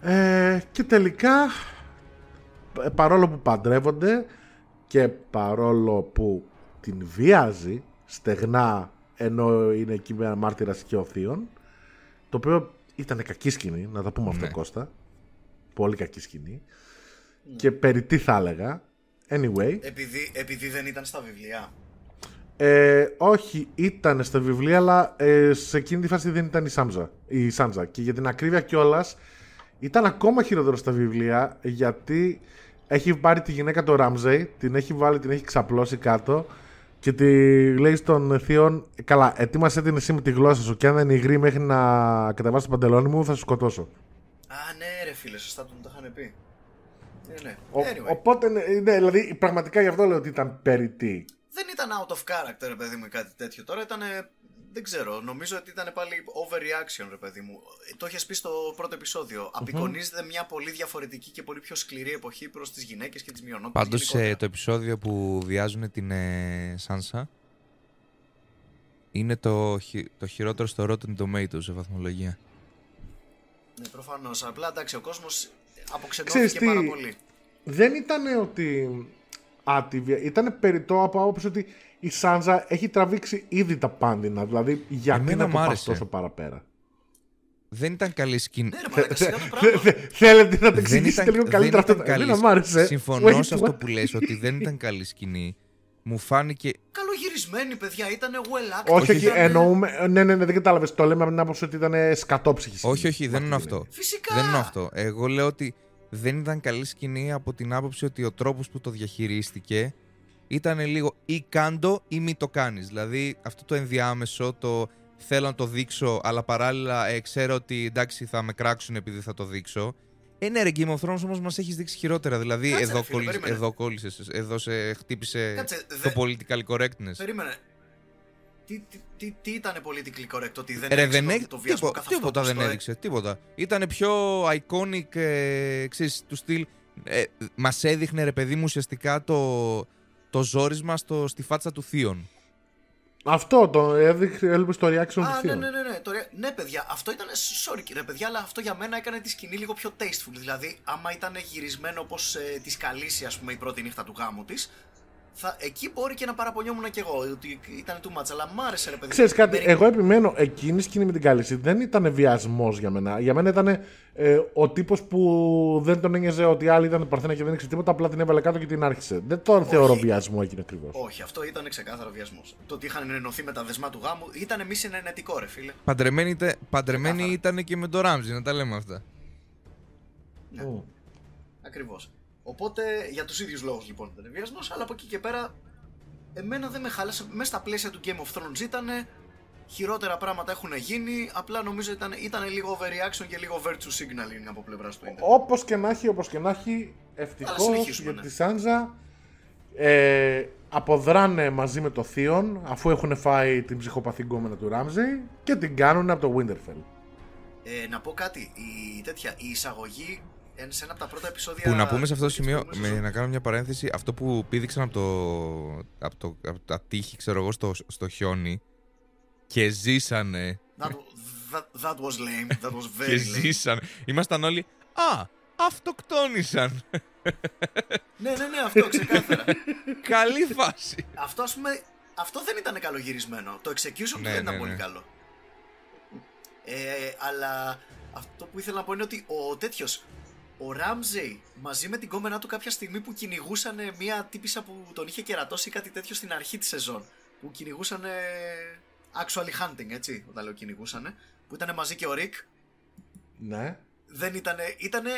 [SPEAKER 2] Ε, και τελικά, ε, παρόλο που παντρεύονται και παρόλο που την βιάζει στεγνά ενώ είναι εκεί με μάρτυρας και ο Θείον, το οποίο ήταν κακή σκηνή, να τα πούμε αυτό
[SPEAKER 4] Ναι.
[SPEAKER 2] Κώστα. Πολύ κακή σκηνή. Και περί τι θα έλεγα. Anyway,
[SPEAKER 3] Επειδή, επειδή δεν ήταν στα βιβλία.
[SPEAKER 2] ε, όχι, ήταν στα βιβλία, αλλά ε, σε εκείνη τη φάση δεν ήταν η Σάμζα. Η Σάντζα. Και για την ακρίβεια κιόλας, ήταν ακόμα χειρότερο στα βιβλία, γιατί έχει πάρει τη γυναίκα του Ράμζεϊ, την έχει βάλει, την έχει ξαπλώσει κάτω και τη λέει στον Θείον, καλά, ετοίμασέ την εσύ με τη γλώσσα σου και αν δεν υγρεί μέχρι να κατεβάσει το παντελόνι μου θα σου σκοτώσω.
[SPEAKER 3] Α, ναι, ρε φίλε, σωστά του μου το είχαν πει. Ναι, ναι.
[SPEAKER 2] Ο-
[SPEAKER 3] Anyway,
[SPEAKER 2] οπότε, ναι, ναι, δηλαδή πραγματικά γι' αυτό λέω ότι ήταν περιττή.
[SPEAKER 3] δεν ήταν out of character, ρε παιδί μου, ή κάτι τέτοιο. Τώρα ήταν δεν ξέρω. Νομίζω ότι ήταν πάλι overreaction, ρε παιδί μου. Ε, Το είχες πει στο πρώτο επεισόδιο. Απεικονίζεται μια πολύ διαφορετική και πολύ πιο σκληρή εποχή προς τις γυναίκες και τις μειονότητες.
[SPEAKER 4] Πάντως το επεισόδιο που βιάζουν την ε, Σάνσα είναι το, χει- το χειρότερο στο Rotten Tomatoes σε βαθμολογία.
[SPEAKER 3] Ναι, προφανώς. Απλά εντάξει, ο κόσμος
[SPEAKER 2] Ξέρεις
[SPEAKER 3] αποξενώθηκε
[SPEAKER 2] τι,
[SPEAKER 3] πάρα πολύ.
[SPEAKER 2] δεν ήταν ότι άτυπη, ήταν περιττό από άποψη ότι η Σάντζα έχει τραβήξει ήδη τα πάντινα. Δηλαδή, γιατί
[SPEAKER 4] Εμένα
[SPEAKER 2] να
[SPEAKER 4] μ'
[SPEAKER 2] το πας
[SPEAKER 4] άρεσε.
[SPEAKER 2] τόσο παραπέρα;
[SPEAKER 4] Δεν ήταν καλή σκηνή.
[SPEAKER 3] Ναι, ρε μαλάκα, σιγά το
[SPEAKER 2] Θε-
[SPEAKER 3] πράγμα.
[SPEAKER 2] θε- Θέλετε να τα
[SPEAKER 4] Δεν
[SPEAKER 2] εξηγήσετε
[SPEAKER 4] ήταν,
[SPEAKER 2] λίγο
[SPEAKER 4] δεν
[SPEAKER 2] καλύτερα αυτό.
[SPEAKER 4] ήταν
[SPEAKER 2] το-
[SPEAKER 4] καλή
[SPEAKER 2] Εμένα μ' άρεσε.
[SPEAKER 4] Συμφωνώ
[SPEAKER 2] Wait,
[SPEAKER 4] σε αυτό
[SPEAKER 2] what?
[SPEAKER 4] που λες ότι δεν ήταν καλή σκηνή. Μου φάνηκε
[SPEAKER 3] Καλογυρισμένοι, παιδιά, ήταν well acted.
[SPEAKER 2] Όχι, όχι,
[SPEAKER 3] ήταν-
[SPEAKER 2] εννοούμε. Ναι, ναι, ναι, δεν κατάλαβες. Το λέμε από την άποψη ότι ήταν σκατόψυχης.
[SPEAKER 4] Όχι, όχι, δεν είναι αυτό.
[SPEAKER 3] Φυσικά.
[SPEAKER 4] Δεν είναι αυτό. Εγώ λέω ότι δεν ήταν καλή σκηνή από την άποψη ότι ο τρόπος που το διαχειρίστηκε ήταν λίγο ή κάντο ή μη το κάνεις. Δηλαδή αυτό το ενδιάμεσο, το θέλω να το δείξω, αλλά παράλληλα ε, ξέρω ότι εντάξει θα με κράξουν επειδή θα το δείξω. Ε, ναι, ρε, Game of Thrones όμως μας έχεις δείξει χειρότερα. Δηλαδή,
[SPEAKER 3] Κάτσε, ρε,
[SPEAKER 4] εδώ,
[SPEAKER 3] φίλε,
[SPEAKER 4] κόλλησες,
[SPEAKER 3] περίμενε.
[SPEAKER 4] εδώ κόλλησες, εδώ σε χτύπησε
[SPEAKER 3] Κάτσε,
[SPEAKER 4] το
[SPEAKER 3] δε-
[SPEAKER 4] political correctness.
[SPEAKER 3] Περίμενε. Τι, τι, τι, τι ήταν politically correct, ότι δεν
[SPEAKER 4] Ρε,
[SPEAKER 3] έδειξε
[SPEAKER 4] δεν
[SPEAKER 3] το-
[SPEAKER 4] έχει,
[SPEAKER 3] το βιασμό
[SPEAKER 4] τίπο-
[SPEAKER 3] καθ'
[SPEAKER 4] τίποτα
[SPEAKER 3] αυτό
[SPEAKER 4] δεν
[SPEAKER 3] που στο-
[SPEAKER 4] έδειξε, τίποτα. Ήταν πιο iconic, ε, ξέρεις, του στυλ, ε, μας έδειχνε ρε παιδί μου ουσιαστικά το, το ζόρισμα στο, στη φάτσα του Θείον.
[SPEAKER 2] Αυτό το έδειξε, έλειπε στο reaction του
[SPEAKER 3] Α, ναι,
[SPEAKER 2] θείου.
[SPEAKER 3] ναι, ναι, ναι. Τώρα, ναι, παιδιά, αυτό ήταν. Sorry, ρε παιδιά, αλλά αυτό για μένα έκανε τη σκηνή λίγο πιο tasteful. Δηλαδή, άμα ήταν γυρισμένο όπως ε, τη Καλύση, ας πούμε, η πρώτη νύχτα του γάμου της, θα, εκεί μπορεί και να παραπονιόμουν κι εγώ ότι ήταν too much. Αλλά μ' άρεσε, ρε παιδί.
[SPEAKER 2] Ξέρεις κάτι,
[SPEAKER 3] Περί-
[SPEAKER 2] εγώ επιμένω, εκείνη η σκηνή με την κάλυψη δεν ήταν βιασμός για μένα. Για μένα ήταν ε, ο τύπος που δεν τον ένοιαζε ότι η άλλη ήταν παρθένα και δεν ήξερε τίποτα, απλά την έβαλε κάτω και την άρχισε. Δεν τον θεωρώ βιασμό εκείνο ακριβώς.
[SPEAKER 3] Όχι, αυτό ήταν ξεκάθαρο βιασμός. Το ότι είχαν ενωθεί με τα δεσμά του γάμου ήταν μη συνενετικό, ρε φίλε.
[SPEAKER 4] Παντρεμένη, είτε- παντρεμένη
[SPEAKER 3] Ξεκάθαρα.
[SPEAKER 4] ήταν και με το Ράμζι, να τα λέμε αυτά.
[SPEAKER 3] Ακριβώς. Οπότε για τους ίδιους λόγους λοιπόν ήταν βιασμός, αλλά από εκεί και πέρα εμένα δεν με χάλασε. Μέσα στα πλαίσια του Game of Thrones ήταν χειρότερα πράγματα έχουν γίνει. Απλά νομίζω ήταν, ήταν λίγο overreaction και λίγο virtue signaling από πλευράς του Ιντερνετ.
[SPEAKER 2] Όπως και να έχει, όπως και να έχει, ευτυχώς
[SPEAKER 3] Αλλά συνεχίζουμε,
[SPEAKER 2] για
[SPEAKER 3] ναι.
[SPEAKER 2] τη Σάντζα ε, αποδράνε μαζί με το Θείον αφού έχουν φάει την ψυχοπαθή γκόμενα του Ράμζεϊ και την κάνουν από το Winterfell.
[SPEAKER 3] Ε, να πω κάτι. Η, τέτοια, η εισαγωγή εν- σε ένα από τα πρώτα επεισόδια.
[SPEAKER 4] Που να πούμε σε αυτό το
[SPEAKER 3] της
[SPEAKER 4] σημείο,
[SPEAKER 3] προηγούμενης
[SPEAKER 4] με,
[SPEAKER 3] σεζόν.
[SPEAKER 4] να κάνω μια παρένθεση, αυτό που πήδηξαν από το, από το, από τα τείχη, ξέρω εγώ, στο, στο χιόνι και ζήσανε.
[SPEAKER 3] That, that, that was lame. That was very
[SPEAKER 4] και
[SPEAKER 3] lame.
[SPEAKER 4] ζήσανε. Ήμασταν όλοι, α, αυτοκτόνησαν.
[SPEAKER 3] ναι, ναι, ναι, αυτό ξεκάθαρα.
[SPEAKER 4] Καλή φάση.
[SPEAKER 3] αυτό, ας πούμε, αυτό δεν ήταν καλογυρισμένο. Το execution του
[SPEAKER 4] Ναι,
[SPEAKER 3] δεν ήταν
[SPEAKER 4] ναι,
[SPEAKER 3] πολύ
[SPEAKER 4] ναι.
[SPEAKER 3] καλό. Ε, αλλά αυτό που ήθελα να πω είναι ότι ο τέτοιος, ο Ράμζεϊ, μαζί με την κόμενά του κάποια στιγμή που κυνηγούσαν μια τύπησα που τον είχε κερατώσει ή κάτι τέτοιο στην αρχή της σεζόν. Που κυνηγούσαν actually hunting, έτσι, όταν λέω κυνηγούσαν. Που ήταν μαζί και ο Ρικ.
[SPEAKER 2] Ναι.
[SPEAKER 3] Δεν ήτανε, ήτανε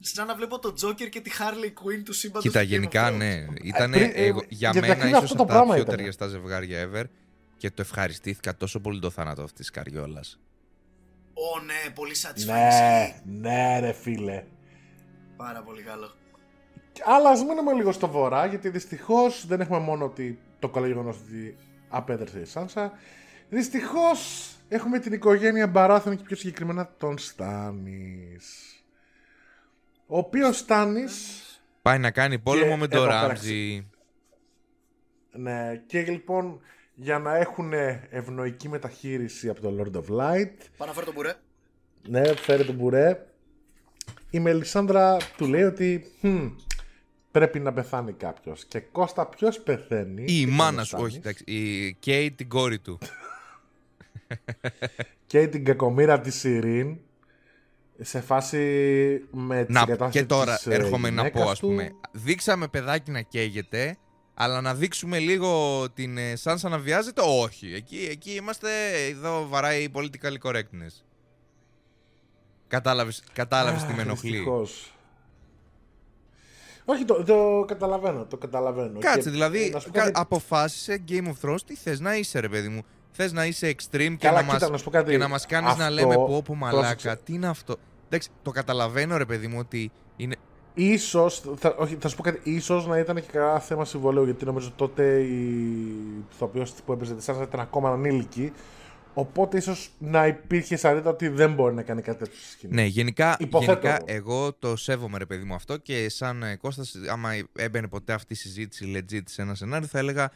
[SPEAKER 3] σαν να βλέπω τον Τζόκερ και τη Harley Quinn του σύμπαντος
[SPEAKER 4] Κοίτα,
[SPEAKER 3] του Game of
[SPEAKER 4] γενικά
[SPEAKER 3] Thrones.
[SPEAKER 4] ναι. Ήταν
[SPEAKER 2] πριν, ε,
[SPEAKER 4] εγώ, για
[SPEAKER 2] γιατί
[SPEAKER 4] μένα
[SPEAKER 2] ακριβώς
[SPEAKER 4] ίσως
[SPEAKER 2] αυτό
[SPEAKER 4] από
[SPEAKER 2] το
[SPEAKER 4] τα
[SPEAKER 2] πράγμα
[SPEAKER 4] πιο
[SPEAKER 2] ήταν.
[SPEAKER 4] ταιριαστά ζευγάρια ever και το ευχαριστήθηκα τόσο πολύ το θάνατο αυτής της καριόλας.
[SPEAKER 3] Ω ναι, πολύ satisfying.
[SPEAKER 2] Ναι,
[SPEAKER 3] ισχύει.
[SPEAKER 2] ναι, ρε φίλε.
[SPEAKER 3] Πάρα πολύ καλό.
[SPEAKER 2] Αλλά ας μείνουμε λίγο στο βορρά, γιατί δυστυχώς δεν έχουμε μόνο ότι το καλό γεγονός ότι απέδρασε η Σάνσα. Δυστυχώς έχουμε την οικογένεια Μπαράθων και πιο συγκεκριμένα τον Στάνη. Ο οποίος Στάνη.
[SPEAKER 4] Πάει να κάνει πόλεμο
[SPEAKER 2] Και
[SPEAKER 4] με τον
[SPEAKER 2] εδώ πέρα
[SPEAKER 4] Ράμζι.
[SPEAKER 2] Ναι, και λοιπόν για να έχουν ευνοϊκή μεταχείριση από το Lord of Light.
[SPEAKER 3] Πάω να φέρω τον μπουρέ.
[SPEAKER 2] Ναι, φέρε τον μπουρέ. Η Μελισάνδρα του λέει ότι «Χμ, πρέπει να πεθάνει κάποιος. Και Κώστα, ποιος πεθαίνει;
[SPEAKER 4] Ή η
[SPEAKER 2] και
[SPEAKER 4] μάνα
[SPEAKER 2] τον
[SPEAKER 4] σου, όχι,
[SPEAKER 2] Στάνης.
[SPEAKER 4] εντάξει. Η Κέι την κόρη του.
[SPEAKER 2] Και την κακομήρα της Σιρήν. Σε φάση με τη
[SPEAKER 4] Να,
[SPEAKER 2] συγκατάθεση
[SPEAKER 4] και τώρα
[SPEAKER 2] της, ε,
[SPEAKER 4] έρχομαι να
[SPEAKER 2] γυναίκας
[SPEAKER 4] πω, ας
[SPEAKER 2] του.
[SPEAKER 4] πούμε. Δείξαμε παιδάκι να καίγεται, αλλά να δείξουμε λίγο την ε, Σάνσα να βιάζεται, όχι. Εκεί, εκεί είμαστε, εδώ βαράει η political correctness. Κατάλαβες, κατάλαβες τι με
[SPEAKER 2] Αχ,
[SPEAKER 4] ενοχλεί.
[SPEAKER 2] δυστυχώς. Όχι, το, το καταλαβαίνω, το καταλαβαίνω.
[SPEAKER 4] Κάτσε,
[SPEAKER 2] Και,
[SPEAKER 4] δηλαδή,
[SPEAKER 2] να σου πω
[SPEAKER 4] κα-
[SPEAKER 2] κάτι-
[SPEAKER 4] αποφάσισε Game of Thrones τι θες να είσαι, ρε παιδί μου. Θες να είσαι extreme και,
[SPEAKER 2] Καλά,
[SPEAKER 4] να,
[SPEAKER 2] κοίτα,
[SPEAKER 4] μας,
[SPEAKER 2] να σου πω κάτι.
[SPEAKER 4] και να μας κάνεις να
[SPEAKER 2] Αυτό,
[SPEAKER 4] λέμε πω πω μαλάκα,
[SPEAKER 2] πρόσεξε.
[SPEAKER 4] τι είναι αυτό; Εντάξει, το καταλαβαίνω, ρε παιδί μου, ότι είναι...
[SPEAKER 2] Ίσως, θα, όχι, θα σου πω κάτι, ίσως να ήταν και κανένα θέμα συμβολέου, γιατί νομίζω τότε η ηθοποιός που έπαιζε τη Σάνσα ήταν ακόμα ανήλικη, Οπότε ίσως να υπήρχε σαρίδα ότι δεν μπορεί να κάνει κάτι τέτοιο στη σκηνή.
[SPEAKER 4] Ναι, γενικά,
[SPEAKER 2] Υποθέτω
[SPEAKER 4] γενικά
[SPEAKER 2] εγώ.
[SPEAKER 4] εγώ το σέβομαι ρε παιδί μου αυτό και σαν ε, Κώστας, άμα έμπαινε ποτέ αυτή η συζήτηση legit σε ένα σενάριο θα έλεγα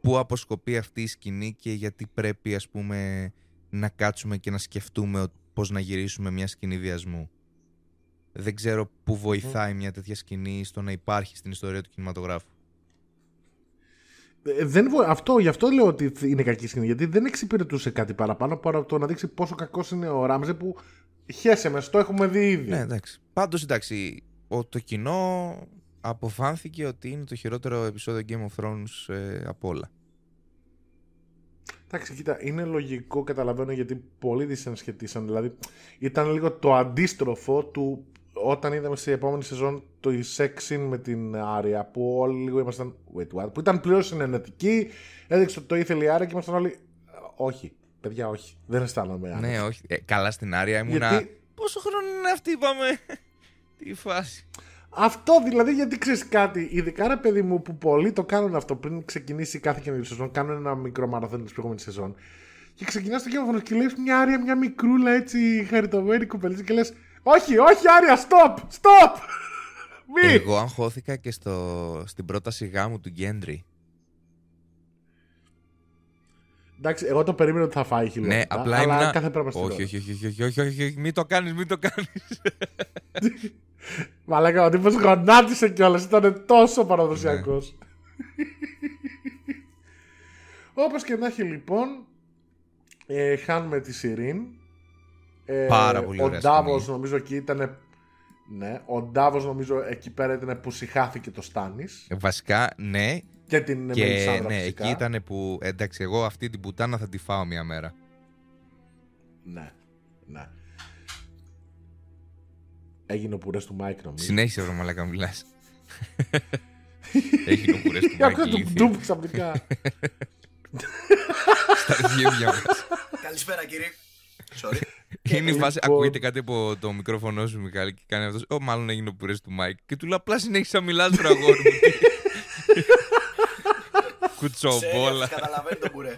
[SPEAKER 4] πού αποσκοπεί αυτή η σκηνή και γιατί πρέπει ας πούμε να κάτσουμε και να σκεφτούμε ο- πώς να γυρίσουμε μια σκηνή βιασμού. Δεν ξέρω πού βοηθάει μια τέτοια σκηνή στο να υπάρχει στην ιστορία του κινηματογράφου.
[SPEAKER 2] Ε, Δεν, βο- αυτό, γι' αυτό λέω ότι είναι κακή σκηνή. Γιατί δεν εξυπηρετούσε κάτι παραπάνω παρά το να δείξει πόσο κακός είναι ο Ράμζε που χέσε μες, το έχουμε δει ήδη.
[SPEAKER 4] Ναι, εντάξει. Πάντως εντάξει, ο, το κοινό αποφάνθηκε ότι είναι το χειρότερο επεισόδιο Game of Thrones ε, από όλα.
[SPEAKER 2] Εντάξει, κοίτα, είναι λογικό, καταλαβαίνω γιατί πολλοί δυσενσχετήσαν. Δηλαδή, ήταν λίγο το αντίστροφο του όταν είδαμε στην επόμενη σεζόν το sex scene με την Άρια που όλοι λίγο ήμασταν. Wait, what? Που ήταν πλήρως συνενετική, έδειξε ότι το ήθελε η Άρια και ήμασταν όλοι. Όχι, παιδιά, όχι. Δεν αισθάνομαι άνετα.
[SPEAKER 4] Ναι, όχι. Ε, καλά στην Άρια ήμουνα.
[SPEAKER 2] Γιατί-
[SPEAKER 4] Πόσο χρόνο είναι αυτή, είπαμε; Τι φάση.
[SPEAKER 2] Αυτό δηλαδή γιατί ξέρεις κάτι, ειδικά ρε παιδί μου που πολλοί το κάνουν αυτό πριν ξεκινήσει κάθε καινούργια σεζόν, κάνουν ένα μικρό μαραθώνιο της προηγούμενης σεζόν. Και ξεκινάς το Game of Thrones και λες μια άρια, μια μικρούλα έτσι χαριτωμένη κουπελίτσα και λες: Όχι, όχι, άρια, stop, stop! Μη!
[SPEAKER 4] Εγώ αγχώθηκα και στο, στην πρόταση γάμου του Γκέντρι.
[SPEAKER 2] Εντάξει, εγώ το περίμενα ότι θα φάει χιλιόμετρα.
[SPEAKER 4] Ναι, απλά
[SPEAKER 2] αλλά
[SPEAKER 4] ήμουνα.
[SPEAKER 2] κάθε πράγμα στην
[SPEAKER 4] όχι,
[SPEAKER 2] ώρα.
[SPEAKER 4] όχι, όχι, όχι, όχι, όχι, όχι, όχι, μην το κάνεις, μην το κάνεις.
[SPEAKER 2] Μαλάκα, ο τύπος γονάτισε κιόλας, ήταν τόσο παραδοσιακός. Όπως και να έχει λοιπόν, ε, χάνουμε τη Σιρήν. Ε,
[SPEAKER 4] Πάρα πολύ
[SPEAKER 2] Ο
[SPEAKER 4] ωραία
[SPEAKER 2] Ντάβος
[SPEAKER 4] σκηνή.
[SPEAKER 2] νομίζω εκεί ήταν... Ναι, ο Ντάβος νομίζω εκεί πέρα ήταν που συχάθηκε το Στάνης
[SPEAKER 4] Βασικά, ναι.
[SPEAKER 2] και την
[SPEAKER 4] Και
[SPEAKER 2] Μελισσάνδρα
[SPEAKER 4] ναι,
[SPEAKER 2] φυσικά.
[SPEAKER 4] εκεί ήταν που. Εντάξει, εγώ αυτή την πουτάνα θα τη φάω μια μέρα.
[SPEAKER 2] Ναι, ναι. Έγινε ο πουρές του Μάικ νομίζω.
[SPEAKER 4] Συνέχισε, βρε μαλάκα, μιλάς. Έγινε ο πουρές του
[SPEAKER 2] Άκουσα
[SPEAKER 4] Μάικ
[SPEAKER 2] το
[SPEAKER 4] ηλίθιε.
[SPEAKER 2] ντουπ ξαφνικά.
[SPEAKER 4] Στα γέμια μας.
[SPEAKER 3] Καλησπέρα κύριε. Sorry.
[SPEAKER 4] Είναι η φάση,
[SPEAKER 2] λοιπόν-
[SPEAKER 4] ακούγεται κάτι από το μικρόφωνο σου, Μικάλη, και κάνει αυτός. Ω, μάλλον έγινε ο πουρές του Μάικ. Και του λέω απλά συνέχισε να μιλάς, βρε αγόρι μου. Κουτσομπόλα.
[SPEAKER 3] Ξέρει, Καταλαβαίνει το μπουρέ.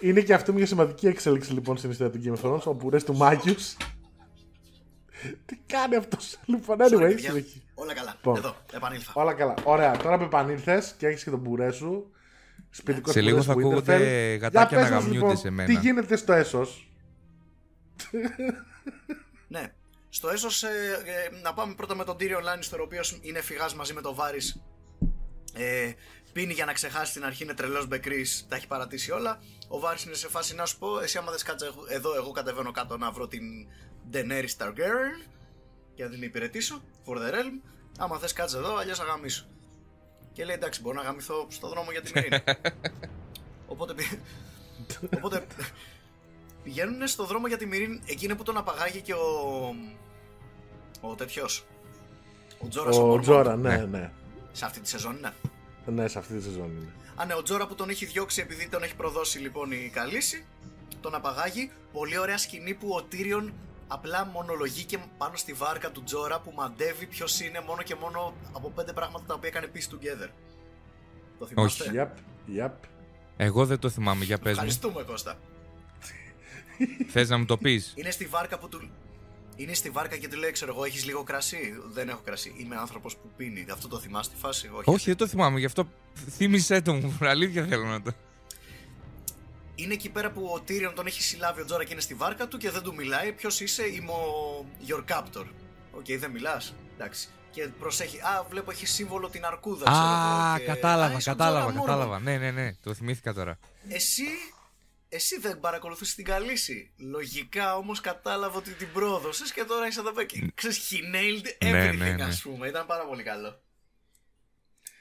[SPEAKER 2] Είναι και αυτό μια σημαντική εξέλιξη λοιπόν στην ιστορία του Game of Thrones, ο πουρές του Μάκιους. Τι κάνει αυτός, λοιπόν,
[SPEAKER 3] Sorry,
[SPEAKER 2] anyway,
[SPEAKER 3] παιδιά.
[SPEAKER 2] συνεχί.
[SPEAKER 3] Όλα καλά.
[SPEAKER 2] Λοιπόν.
[SPEAKER 3] Εδώ, επανήλθα.
[SPEAKER 2] Όλα καλά. Ωραία, τώρα που επανήλθες και έχεις και τον πουρέ σου, σπιτικό
[SPEAKER 4] Σε λίγο θα ακούγονται γατάκια να γαμιούνται σε μένα.
[SPEAKER 2] Τι γίνεται στο έσος;
[SPEAKER 3] Ναι. Στο έσος, ε, ε, να πάμε πρώτα με τον Tyrion Lannister, ο οποίος είναι φυγάς μαζί με τον Βάρης. Ε, πίνει για να ξεχάσει την αρχή, είναι τρελός μπεκρής, τα έχει παρατήσει όλα. Ο Βάρης είναι σε φάση να σου πω, εσύ άμα δεν κάτσε εδώ, εγώ κατεβαίνω κάτω να βρω την Daenerys Targaryen και να την υπηρετήσω, for the realm. Άμα θες κάτσε εδώ, αλλιώς θα γαμίσω. Και λέει εντάξει, μπορώ να γαμηθώ στο δρόμο για την Μυρίνα. Οπότε, πη- Οπότε πηγαίνουν στο δρόμο για τη Μυρίν εκείνη που τον απαγάγει και ο. Ο τέτοιος. Ο Τζόρας ο,
[SPEAKER 2] Ο
[SPEAKER 3] Μόρμοντ.
[SPEAKER 2] Τζόρα, ναι,
[SPEAKER 4] Ναι.
[SPEAKER 2] ναι.
[SPEAKER 3] Σε αυτή τη σεζόν είναι.
[SPEAKER 2] Ναι, σε αυτή τη σεζόν είναι.
[SPEAKER 3] Α, ναι, ο Τζόρα που τον έχει διώξει επειδή τον έχει προδώσει λοιπόν η Καλύση. Τον απαγάγει. Πολύ ωραία σκηνή που ο Τύριον απλά μονολογεί και πάνω στη βάρκα του Τζόρα που μαντεύει ποιος είναι μόνο και μόνο από πέντε πράγματα τα οποία έκανε piece together. Το θυμάστε;
[SPEAKER 2] Yep, yep.
[SPEAKER 4] Εγώ δεν το θυμάμαι, για πες μου.
[SPEAKER 3] Ευχαριστούμε Κώστα.
[SPEAKER 4] Θες να μου το πεις;
[SPEAKER 3] Είναι στη βάρκα που του. Είναι στη βάρκα και του λέει: Ξέρω εγώ, έχεις λίγο κρασί; Δεν έχω κρασί. Είμαι άνθρωπος που πίνει. Αυτό το θυμάστε τη φάση; Όχι.
[SPEAKER 4] Όχι, δεν το θυμάμαι, γι' αυτό θύμισέ το μου. Αλήθεια θέλω να το.
[SPEAKER 3] Είναι εκεί πέρα που ο Τύριον τον έχει συλλάβει ο Τζόρα και είναι στη βάρκα του και δεν του μιλάει. Ποιος είσαι, είμαι ο Your Captor. Οκ, δεν μιλάς. Εντάξει. Και προσέχει. Α, βλέπω έχεις σύμβολο την αρκούδα. ξέρω
[SPEAKER 4] Α,
[SPEAKER 3] εγώ, και-
[SPEAKER 4] κατάλαβα,
[SPEAKER 3] «Α, είσαι ο
[SPEAKER 4] κατάλαβα,
[SPEAKER 3] Jorah Mormont».
[SPEAKER 4] κατάλαβα. Ναι, ναι, ναι, το θυμήθηκα τώρα.
[SPEAKER 3] Εσύ, εσύ δεν παρακολουθούσε την Khaleesi. Λογικά όμως κατάλαβα ότι την πρόδωσες και τώρα είσαι εδώ πέρα. και Ξέρεις, he nailed
[SPEAKER 4] Ναι,
[SPEAKER 3] everything,
[SPEAKER 4] ναι, ναι.
[SPEAKER 3] ας πούμε. Ήταν πάρα πολύ καλό.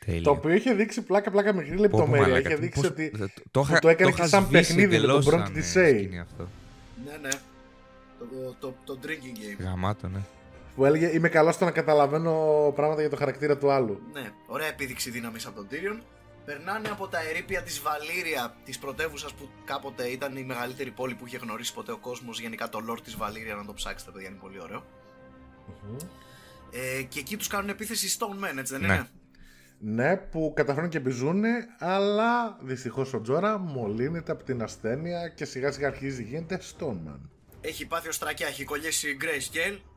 [SPEAKER 4] Τέλεια.
[SPEAKER 2] Το οποίο είχε δείξει πλάκα-πλάκα μικρή
[SPEAKER 4] Πω, πω,
[SPEAKER 2] λεπτομέρεια.
[SPEAKER 4] μαλάκα,
[SPEAKER 2] Είχε
[SPEAKER 4] τι-
[SPEAKER 2] δείξει
[SPEAKER 4] πώς-
[SPEAKER 2] ότι.
[SPEAKER 4] το- το
[SPEAKER 2] που
[SPEAKER 4] είχα-
[SPEAKER 2] το έκανε
[SPEAKER 4] το
[SPEAKER 2] και
[SPEAKER 4] είχα
[SPEAKER 2] σαν
[SPEAKER 4] σβήσει
[SPEAKER 2] παιχνίδι με τον
[SPEAKER 4] εντελώς
[SPEAKER 2] Bronk
[SPEAKER 4] σαν,
[SPEAKER 2] της
[SPEAKER 4] ε,
[SPEAKER 2] Say.
[SPEAKER 4] σκηνή αυτό.
[SPEAKER 3] Ναι, ναι. Το, το, το drinking game.
[SPEAKER 4] Γαμάτο, ναι.
[SPEAKER 2] Που έλεγε Είμαι καλός στο να καταλαβαίνω πράγματα για το χαρακτήρα του άλλου.
[SPEAKER 3] Ναι, ωραία επίδειξη δύναμης από τον Tyrion. Περνάνε από τα ερήπια της Βαλήρια, της πρωτεύουσας που κάποτε ήταν η μεγαλύτερη πόλη που είχε γνωρίσει ποτέ ο κόσμος. Γενικά το lore της Βαλήρια, να το ψάξετε, παιδιά, είναι πολύ ωραίο. Ε, και εκεί τους κάνουν επίθεση Stone Men, έτσι δεν
[SPEAKER 4] Ναι.
[SPEAKER 3] είναι;
[SPEAKER 2] Ναι, που καταφέρνουν και μπιζούν, αλλά δυστυχώς ο Τζόρα μολύνεται από την ασθένεια και σιγά σιγά αρχίζει γίνεται Stoneman.
[SPEAKER 3] Έχει πάθει ο Στρακιά, έχει κολλήσει Grayscale.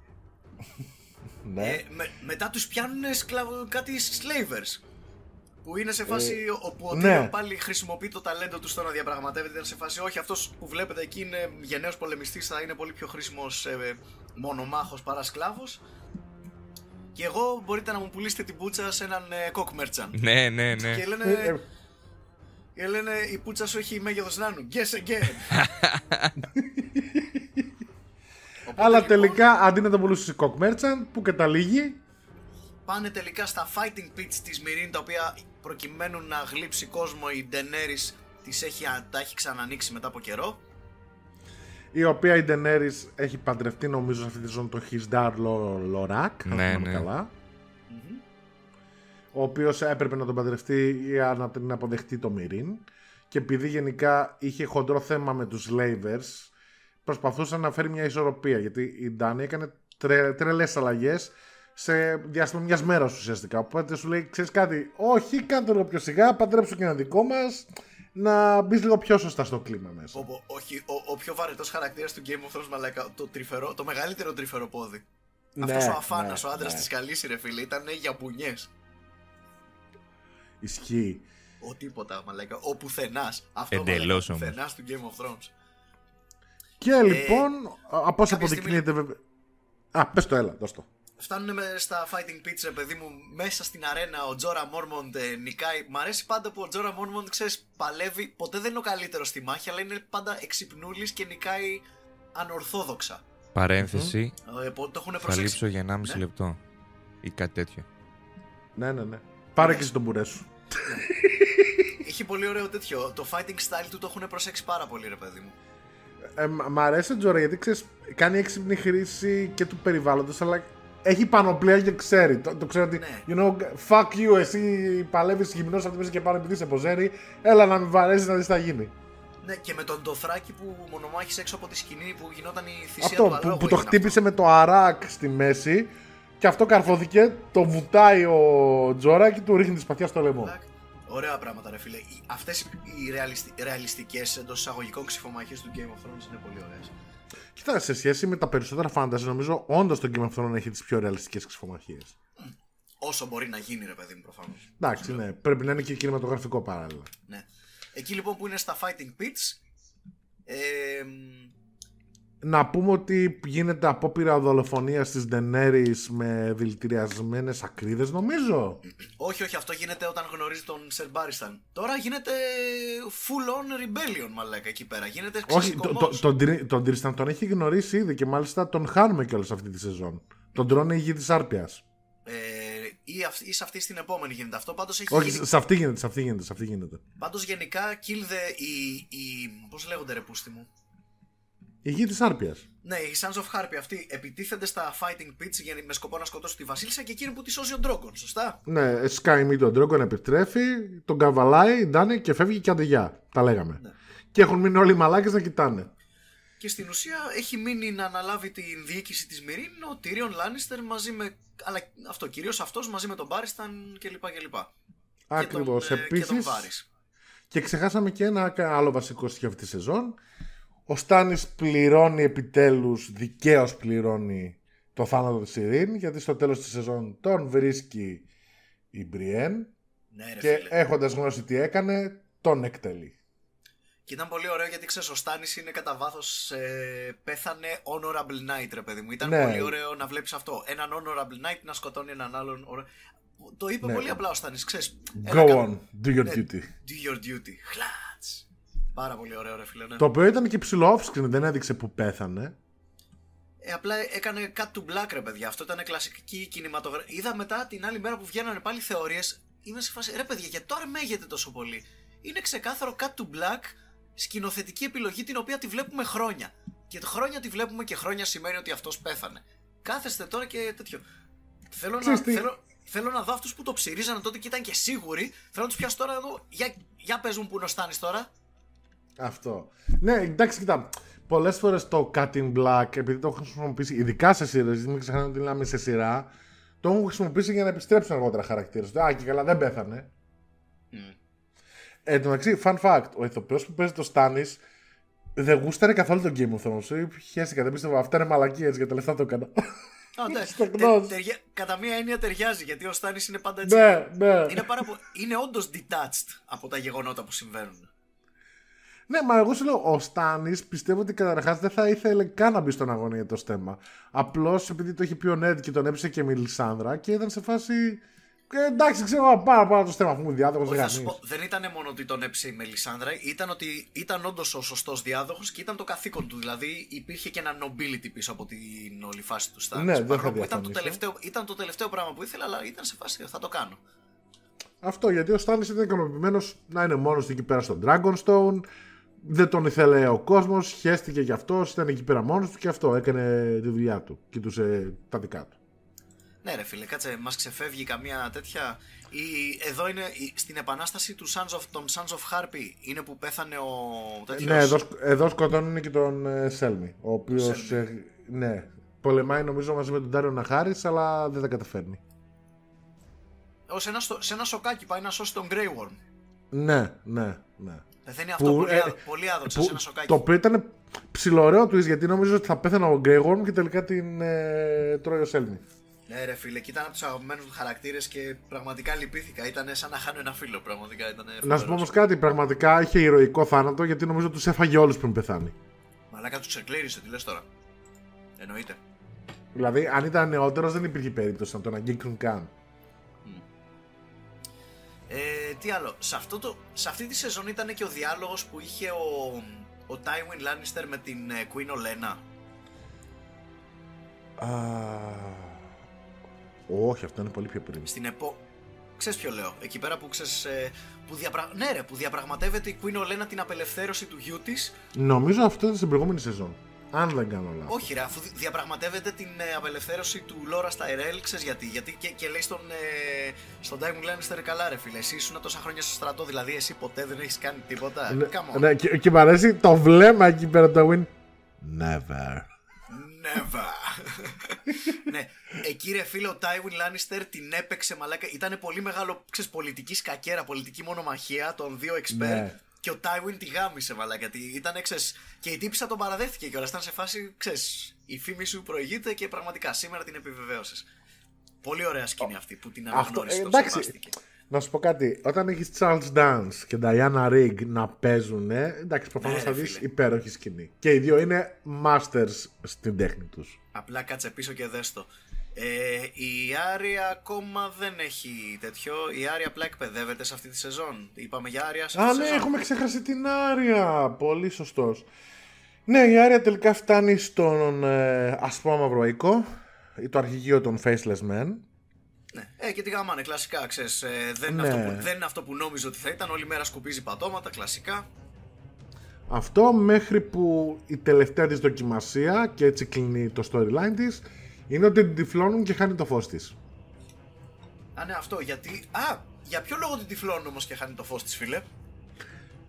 [SPEAKER 2] Ναι.
[SPEAKER 3] Ε, με, μετά τους πιάνουν σκλαβ- κάτι slavers. Που είναι σε φάση όπου ο
[SPEAKER 2] ναι.
[SPEAKER 3] Tyrion πάλι χρησιμοποιεί το ταλέντο του στο να διαπραγματεύεται. Είναι σε φάση, όχι, αυτός που βλέπετε εκεί είναι γενναίος πολεμιστής, θα είναι πολύ πιο χρήσιμος ε, μονομάχος παρά σκλάβος. Και εγώ μπορείτε να μου πουλήσετε την πούτσα σε έναν ε, cock merchant.
[SPEAKER 4] Ναι, ναι, ναι.
[SPEAKER 3] Και λένε,
[SPEAKER 2] Ε, ε,
[SPEAKER 3] και λένε, η πούτσα σου έχει μέγεθος νάνου. Guess again. Οπότε,
[SPEAKER 2] αλλά
[SPEAKER 3] λοιπόν,
[SPEAKER 2] τελικά αντί να το πουλήσεις σε Cock Merchant, που καταλήγει;
[SPEAKER 3] πάνε τελικά στα fighting pits της Μυρίν τα οποία προκειμένου να γλύψει κόσμο η Daenerys τις έχει, τα έχει ξανανοίξει μετά από καιρό
[SPEAKER 2] Η οποία η Daenerys έχει παντρευτεί νομίζω σε αυτή τη ζώνη το Hisdar Lorak. αν
[SPEAKER 4] Ναι,
[SPEAKER 2] θυμάμαι
[SPEAKER 4] ναι.
[SPEAKER 2] καλά. Ο οποίος έπρεπε να τον παντρευτεί για να την αποδεχτεί το Μυρίν. Και επειδή γενικά είχε χοντρό θέμα με τους Slavers, προσπαθούσε να φέρει μια ισορροπία. Γιατί η Ντάνη έκανε τρε, τρελές αλλαγές σε διάστημα μιας μέρας ουσιαστικά. Οπότε σου λέει: Ξέρεις κάτι, όχι, κάνε το λίγο πιο σιγά, παντρέψου και ένα δικό μας, να μπεις λίγο πιο σωστά στο κλίμα μέσα.
[SPEAKER 3] Όπου, όχι, ο, ο πιο βαρετός χαρακτήρας του Game of Thrones μαλάκα, το, τρυφερό, το μεγαλύτερο τρυφερό πόδι
[SPEAKER 2] Ναι,
[SPEAKER 3] Αυτός ο αφάνας,
[SPEAKER 2] ναι,
[SPEAKER 3] ο άντρας
[SPEAKER 2] ναι.
[SPEAKER 3] της καλής ρε φίλε, ήταν για μπουνιές
[SPEAKER 2] Ισχύει.
[SPEAKER 3] Ο τίποτα μαλάκα, ο πουθενάς Αυτό
[SPEAKER 4] Εντελώς
[SPEAKER 3] μαλάκα, ο
[SPEAKER 4] όμως.
[SPEAKER 3] πουθενάς του Game of Thrones
[SPEAKER 2] Και λοιπόν, από όσο
[SPEAKER 3] κάποια
[SPEAKER 2] αποδεικνύεται βέβαια. Α, πες το, έλα, δώσ' το.
[SPEAKER 3] Φτάνουν με- στα fighting pits, ρε παιδί μου, μέσα στην αρένα ο Τζόρα Μόρμοντ ε, νικάει. Μ' αρέσει πάντα που ο Τζόρα Μόρμοντ, ξέρεις, παλεύει. Ποτέ δεν είναι ο καλύτερος στη μάχη, αλλά είναι πάντα εξυπνούλης και νικάει ανορθόδοξα.
[SPEAKER 4] Παρένθεση,
[SPEAKER 3] Ε, πο- το έχουν
[SPEAKER 4] θα
[SPEAKER 3] προσέξει.
[SPEAKER 4] λείψω για 1,5
[SPEAKER 3] Ναι.
[SPEAKER 4] λεπτό. Ή κάτι τέτοιο.
[SPEAKER 2] Ναι, ναι, ναι. Πάρε και εσύ τον μπουρέ σου.
[SPEAKER 3] Έχει πολύ ωραίο τέτοιο. Το fighting style του το έχουν προσέξει πάρα πολύ, ρε παιδί μου.
[SPEAKER 2] Ε, μ' μ' αρέσει ο Τζόρα γιατί ξέρεις, κάνει έξυπνη χρήση και του περιβάλλοντος, αλλά έχει πανοπλία και ξέρει. Το, το ξέρει ότι,
[SPEAKER 3] Ναι.
[SPEAKER 2] you know, fuck you, εσύ παλεύεις γυμνό από τη μέση και πάνω επειδή σε ποζέρι, έλα να με βαρέσεις να δεις τι θα γίνει.
[SPEAKER 3] Ναι, και με τον Ντοθράκη που μονομάχησε έξω από τη σκηνή που γινόταν η θυσία
[SPEAKER 2] Αυτό
[SPEAKER 3] του
[SPEAKER 2] που,
[SPEAKER 3] αλόγου.
[SPEAKER 2] που το
[SPEAKER 3] έγινε
[SPEAKER 2] χτύπησε με το αράκ στη μέση και αυτό καρφώθηκε, το βουτάει ο Τζόρα και του ρίχνει τη σπαθιά στο λαιμό.
[SPEAKER 3] αυτό. Ωραία πράγματα, ρε φίλε. Οι- Αυτές οι ρεαλιστι... ρεαλιστικές εντός εισαγωγικών ξυφομαχίες του Game of Thrones είναι πολύ ωραίες.
[SPEAKER 2] Κοίτα, σε σχέση με τα περισσότερα φάνταση, νομίζω όντως το Game of Thrones έχει τις πιο ρεαλιστικές ξεφομαχίε.
[SPEAKER 3] Όσο μπορεί να γίνει, ρε παιδί μου, προφανώς.
[SPEAKER 2] Εντάξει, ναι, πρέπει να είναι και κινηματογραφικό παράλληλα.
[SPEAKER 3] Ναι. Εκεί λοιπόν που είναι στα fighting pits. Ε, μ,
[SPEAKER 2] Να πούμε ότι γίνεται απόπειρα δολοφονίας της Daenerys με δηλητηριασμένες ακρίδες, νομίζω.
[SPEAKER 3] όχι, όχι, αυτό γίνεται όταν γνωρίζει τον Σερ Μπάρισταν. Τώρα γίνεται full on rebellion, μαλάκα εκεί πέρα. Γίνεται
[SPEAKER 2] Όχι, το- το-
[SPEAKER 3] ξεσηκωμός.
[SPEAKER 2] τον Τρι- τον Τρισταν τον έχει γνωρίσει ήδη και μάλιστα τον χάνουμε κιόλας αυτή τη σεζόν. Τον τρώνε η γη της Άρπιας.
[SPEAKER 3] Ε, ή, αυ- ή σε αυτή στην επόμενη γίνεται αυτό. Πάντως, έχει
[SPEAKER 2] Όχι,
[SPEAKER 3] γίνει...
[SPEAKER 2] σε αυτή γίνεται, σε αυτή γίνεται, σε αυτή γίνεται.
[SPEAKER 3] Πάντως γενικά kill the... Οι, οι, πώς λέγονται ρε πούστη μου;
[SPEAKER 2] Η γη της Άρπια.
[SPEAKER 3] Ναι, οι Sons of Harpy αυτοί επιτίθενται στα fighting pits για, με σκοπό να σκοτώσουν τη Βασίλισσα και εκείνη που τη σώζει ο Ντρόγκον, σωστά;
[SPEAKER 2] Ναι, σκάει μη τον Ντρόγκον, επιστρέφει, τον καβαλάει, ντάνε και φεύγει και αντεγιά. Τα λέγαμε.
[SPEAKER 3] Ναι.
[SPEAKER 2] Και έχουν μείνει όλοι οι μαλάκες να κοιτάνε.
[SPEAKER 3] Και στην ουσία έχει μείνει να αναλάβει την διοίκηση της Μυρίν ο Tyrion Lannister μαζί με... Αλλά αυτό, κυρίως αυτός μαζί με τον Μπάρισταν κλπ. κλπ.
[SPEAKER 2] Ακριβώς.
[SPEAKER 3] Και τον, ε, και
[SPEAKER 2] Επίσης.
[SPEAKER 3] τον Βάρης.
[SPEAKER 2] Και ξεχάσαμε και ένα άλλο βασικό στοιχείο αυτή της σεζόν. Ο Στάνης πληρώνει επιτέλους, δικαίως πληρώνει το θάνατο της Ειρήν, γιατί στο τέλος της σεζόν τον βρίσκει η Μπριέν
[SPEAKER 3] Ναι ρε
[SPEAKER 2] και
[SPEAKER 3] φίλε.
[SPEAKER 2] έχοντας γνώσει τι έκανε, τον εκτελεί.
[SPEAKER 3] Και ήταν πολύ ωραίο γιατί ξέρεις, ο Στάνης είναι κατά βάθος. Ε, πέθανε honorable night, ρε παιδί μου. Ήταν
[SPEAKER 2] Ναι.
[SPEAKER 3] πολύ ωραίο να βλέπεις αυτό. Έναν honorable night να σκοτώνει έναν άλλον. ωραίο- Το είπε
[SPEAKER 2] Ναι.
[SPEAKER 3] πολύ απλά ο Στάνης, ξέρεις.
[SPEAKER 2] Go on, do your
[SPEAKER 3] Ναι.
[SPEAKER 2] duty.
[SPEAKER 3] Do your duty. Χλάτς. Πάρα πολύ ωραίο, ρε φίλε. Ναι.
[SPEAKER 2] Το οποίο ήταν και ψηλό off-screen, δεν έδειξε που πέθανε.
[SPEAKER 3] Ε, απλά έκανε cut to black, ρε παιδιά. Αυτό ήταν κλασική κινηματογραφία. Είδα μετά την άλλη μέρα που βγαίνανε πάλι θεωρίες. Είμαι σε φάση, ρε παιδιά, γιατί τώρα μέγεται τόσο πολύ; Είναι ξεκάθαρο cut to black σκηνοθετική επιλογή την οποία τη βλέπουμε χρόνια. Και χρόνια τη βλέπουμε και χρόνια σημαίνει ότι αυτός πέθανε. Κάθεστε τώρα και τέτοιο. Θέλω να,
[SPEAKER 2] Ξέρεις τι;
[SPEAKER 3] θέλω, θέλω να δω αυτούς που το ψυρίζανε τότε και ήταν και σίγουροι. Θέλω να τους πιάσω τώρα εδώ. Για, για πες μου που είναι ο Στάνης τώρα.
[SPEAKER 2] Αυτό. Ναι, εντάξει, κοιτά. Πολλές φορές το cut in black, επειδή το έχω χρησιμοποιήσει, ειδικά σε σειρές, μην ξεχνάμε ότι μιλάμε σε σειρά, το έχουν χρησιμοποιήσει για να επιστρέψουν αργότερα χαρακτήρες. Α, και καλά, δεν πέθανε.
[SPEAKER 3] Μμ.
[SPEAKER 2] Ε, εν τω μεταξύ, fun fact, ο ηθοποιός που παίζει το Στάνη δεν γούσταρε καθόλου τον Game of Thrones. Χαίστηκα, δεν πίστευα. Αυτά είναι μαλακίες για τα λεφτά το έκανα.
[SPEAKER 3] Α, ναι.
[SPEAKER 2] Στο
[SPEAKER 3] Τε-
[SPEAKER 2] γνώση.
[SPEAKER 3] ταιριά- Κατά μία έννοια ταιριάζει γιατί ο Στάνη είναι πάντα έτσι.
[SPEAKER 2] ναι, ναι.
[SPEAKER 3] Είναι, πάρα πο- είναι όντως detached από τα γεγονότα που συμβαίνουν.
[SPEAKER 2] Ναι, μα εγώ σου λέω, ο Στάνης πιστεύω ότι καταρχάς δεν θα ήθελε καν να μπει στον αγώνα για το στέμα. Απλώς επειδή το είχε πει ο Νέντ και τον έψε και η Μιλισάνδρα και ήταν σε φάση. «Ε, εντάξει, ξέρω εγώ, πάρα πάρα το στέμα αφού μου διάδοχος
[SPEAKER 3] Όχι,
[SPEAKER 2] δεν
[SPEAKER 3] θα σου πω, δεν ήταν μόνο ότι τον έψε η Μελισάνδρα, ήταν ότι ήταν όντως ο σωστός διάδοχος και ήταν το καθήκον του. Δηλαδή υπήρχε και ένα nobility πίσω από την όλη φάση του Στάνης.
[SPEAKER 2] Ναι, δεν θα
[SPEAKER 3] ήταν το,
[SPEAKER 2] διαφωνήσω.
[SPEAKER 3] τελευταίο, ήταν το τελευταίο πράγμα που ήθελα, αλλά ήταν σε φάση θα το κάνω.
[SPEAKER 2] Αυτό γιατί ο Στάνης ήταν ικανοποιημένος να είναι μόνος του εκεί πέρα στο Dragonstone. Δεν τον ήθελε ο κόσμος, χαίστηκε γι' αυτό, ήταν εκεί πέρα μόνος του και αυτό έκανε τη δουλειά του. Κοιτούσε τα δικά του.
[SPEAKER 3] Ναι, ρε φίλε, κάτσε, μας ξεφεύγει καμία τέτοια. Η, εδώ είναι η- στην επανάσταση του Sons of, των Sons of Harpy. Είναι που πέθανε ο. Τέτοιος,
[SPEAKER 2] Ναι, εδώ, σκ- εδώ σκοτώνουν και τον ε, Σέλμι. Ο οποίος.
[SPEAKER 3] Σέλμι.
[SPEAKER 2] ναι, πολεμάει νομίζω μαζί με τον Τάριο Ναχάρη, αλλά δεν τα καταφέρνει.
[SPEAKER 3] Ω ένα, στο- σε ένα σοκάκι πάει να σώσει τον Grey Worm.
[SPEAKER 2] Ναι, ναι, ναι.
[SPEAKER 3] Πεθαίνει αυτό πολύ,
[SPEAKER 2] ε,
[SPEAKER 3] άδο- πολύ άδοξα
[SPEAKER 2] που-
[SPEAKER 3] σε ένα σοκάκι.
[SPEAKER 2] το οποίο ήταν ψιλοωραίο twist γιατί νόμιζα ότι θα πέθανε ο Γκρέγορμ και τελικά την ε, τρώει ο Σέλμι.
[SPEAKER 3] Ναι, ρε φίλε, και ήταν από τους αγαπημένους μου χαρακτήρες και πραγματικά λυπήθηκα. Ήταν σαν να χάνω ένα φίλο, πραγματικά. Ήταν
[SPEAKER 2] Να σου πω όμως κάτι, πραγματικά είχε ηρωικό θάνατο γιατί νομίζω τους έφαγε όλους πριν πεθάνει.
[SPEAKER 3] Μαλάκα τους ξεκλήρισε, τι λες τώρα; Εννοείται.
[SPEAKER 2] Δηλαδή, αν ήταν νεότερος, δεν υπήρχε περίπτωση να τον αγγίξουν καν.
[SPEAKER 3] Ε, τι άλλο, σε, αυτό το, σε αυτή τη σεζόν ήταν και ο διάλογος που είχε ο, ο Tywin Lannister με την ε, Queen Olena.
[SPEAKER 2] Α, όχι, αυτό είναι πολύ πιο πριν.
[SPEAKER 3] Στην επό... Ξέρεις ποιο λέω, εκεί πέρα που ξέρεις, ε, που, διαπρα... ναι, ρε, που διαπραγματεύεται η Queen Olena την απελευθέρωση του γιού της
[SPEAKER 2] Νομίζω αυτό ήταν στην προηγούμενη σεζόν. Αν δεν κάνω λάθος.
[SPEAKER 3] Όχι, ρε, αφού δι- διαπραγματεύεται την ε, απελευθέρωση του Λόρα Τάιρελ, ξέρεις γιατί. Γιατί και, και λέει στον, ε, στον Τάιμουν Λένιστερ, καλά, ρε φίλε, εσύ ήσουν τόσα χρόνια στο στρατό, δηλαδή εσύ ποτέ δεν έχεις κάνει τίποτα.
[SPEAKER 2] Ναι,
[SPEAKER 3] Come on.
[SPEAKER 2] ναι, και, και μ' αρέσει το βλέμμα εκεί πέρα το Win. Never.
[SPEAKER 3] Never. ναι, εκεί ρε φίλε ο Τάιουιν Λάνιστερ την έπαιξε μαλάκα. Ήταν πολύ μεγάλο, ξέρεις, πολιτική σκακέρα, πολιτική μονομαχία των δύο εξπέρ.
[SPEAKER 2] Ναι.
[SPEAKER 3] Και ο Τάιουιν τη γάμισε μαλάκα. Γιατί ήταν, ξέρεις, και η τύπησα τον παραδέχτηκε κιόλας. Ήταν σε φάση, ξέρεις, η φήμη σου προηγείται και πραγματικά σήμερα την επιβεβαίωσες. Πολύ ωραία σκηνή αυτή που την
[SPEAKER 2] Αυτό,
[SPEAKER 3] αναγνώρισε.
[SPEAKER 2] ε,
[SPEAKER 3] το
[SPEAKER 2] εντάξει.
[SPEAKER 3] σεβάστηκε.
[SPEAKER 2] Να σου πω κάτι. Όταν έχεις Charles Dance και Diana Rigg να παίζουν, εντάξει, προφανώς
[SPEAKER 3] Ναι,
[SPEAKER 2] θα
[SPEAKER 3] ρε,
[SPEAKER 2] δεις
[SPEAKER 3] φίλε.
[SPEAKER 2] υπέροχη σκηνή. Και οι δύο είναι masters στην τέχνη τους.
[SPEAKER 3] Απλά κάτσε πίσω και δες το. Ε, η Άρια ακόμα δεν έχει τέτοιο. Η Άρια απλά εκπαιδεύεται σε αυτή τη σεζόν. Είπαμε για Άρια σε αυτή
[SPEAKER 2] Α,
[SPEAKER 3] τη
[SPEAKER 2] ναι,
[SPEAKER 3] σεζόν.
[SPEAKER 2] έχουμε ξεχάσει την Άρια. Πολύ σωστός. Ναι, η Άρια τελικά φτάνει στον ε, ασπρό μαυροϊκό ή το αρχηγείο των Faceless Men.
[SPEAKER 3] Ναι. Ε, και τη γαμάνε, κλασικά, ξέρεις. Ε, δεν, είναι
[SPEAKER 2] Ναι.
[SPEAKER 3] αυτό που, δεν είναι αυτό που νόμιζε ότι θα ήταν. Όλη μέρα σκουπίζει πατώματα, κλασικά.
[SPEAKER 2] Αυτό μέχρι που η τελευταία της δοκιμασία και έτσι κλείνει το storyline της είναι ότι την τυφλώνουν και χάνει το φως της.
[SPEAKER 3] Α, ναι, αυτό. Γιατί. Α, για ποιο λόγο την τυφλώνουν όμως και χάνει το φως της, φίλε;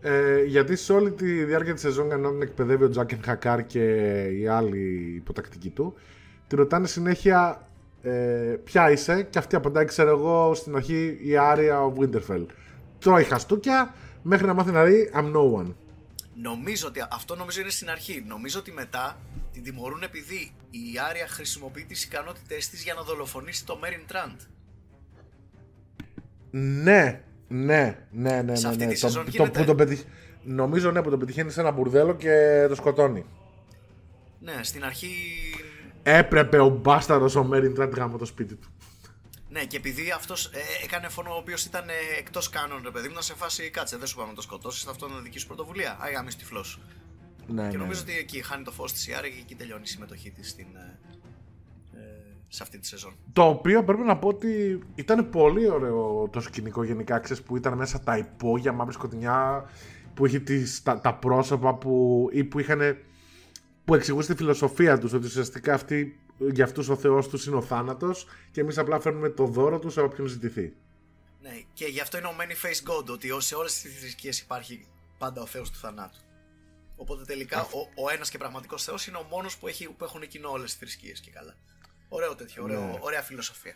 [SPEAKER 2] Ε, γιατί σε όλη τη διάρκεια της σεζόν ενώ την εκπαιδεύει ο Τζάκεν Χακάρ και οι άλλοι υποτακτικοί του τη ρωτάνε συνέχεια ε, ποια είσαι; και αυτή απαντάει ξέρω εγώ στην αρχή η Άρια ο Winterfell. Τρώει χαστούκια μέχρι να μάθει να λέει I'm no one.
[SPEAKER 3] Νομίζω ότι αυτό νομίζω είναι στην αρχή. Νομίζω ότι μετά την τιμωρούν επειδή η Άρια χρησιμοποιεί τις ικανότητές της για να δολοφονήσει το Μέριν Τραντ.
[SPEAKER 2] Ναι, ναι, ναι, ναι.
[SPEAKER 3] Σε
[SPEAKER 2] ναι,
[SPEAKER 3] αυτή
[SPEAKER 2] ναι.
[SPEAKER 3] τη
[SPEAKER 2] Το-
[SPEAKER 3] σεζόν
[SPEAKER 2] το,
[SPEAKER 3] γίνεται.
[SPEAKER 2] που τον πετυχ... Νομίζω ναι που τον πετυχαίνει σε ένα μπουρδέλο και το σκοτώνει.
[SPEAKER 3] Ναι, στην αρχή.
[SPEAKER 2] Έπρεπε ο μπάσταρος ο Μέριν Τραντ γάμο το σπίτι του.
[SPEAKER 3] Ναι, και επειδή αυτός έκανε φόνο ο οποίος ήταν ε, εκτός κάνων, ρε παιδί μου, να σε φάση κάτσε, δεν σου πάμε να το σκοτώσεις, αυτό είναι δική σου πρωτοβουλία. Άγαμε τυφλό.
[SPEAKER 2] Ναι,
[SPEAKER 3] Και
[SPEAKER 2] ναι.
[SPEAKER 3] νομίζω ότι εκεί χάνει το φως της η Άρια και εκεί τελειώνει η συμμετοχή της στην. ε, ε, σε αυτή τη σεζόν.
[SPEAKER 2] Το οποίο πρέπει να πω ότι ήταν πολύ ωραίο το σκηνικό γενικά, ξέρεις, που ήταν μέσα τα υπόγεια, μαύρη σκοτεινιά, που είχε τις, τα, τα πρόσωπα που, ή που είχαν που εξηγούσε τη φιλοσοφία τους, ότι ουσιαστικά αυτοί, για αυτούς ο Θεός τους είναι ο θάνατος και εμείς απλά φέρνουμε το δώρο τους από όποιον ζητηθεί.
[SPEAKER 3] Ναι, και γι' αυτό είναι ο Many Face God, ότι σε όλες τις θρησκείες υπάρχει πάντα ο Θεός του θανάτου. Οπότε τελικά ο, ο ένας και πραγματικός Θεός είναι ο μόνος που, έχει, που έχουν κοινό όλες τις θρησκείες και καλά. Ωραίο τέτοιο, ωραίο,
[SPEAKER 2] Ναι.
[SPEAKER 3] ωραία φιλοσοφία.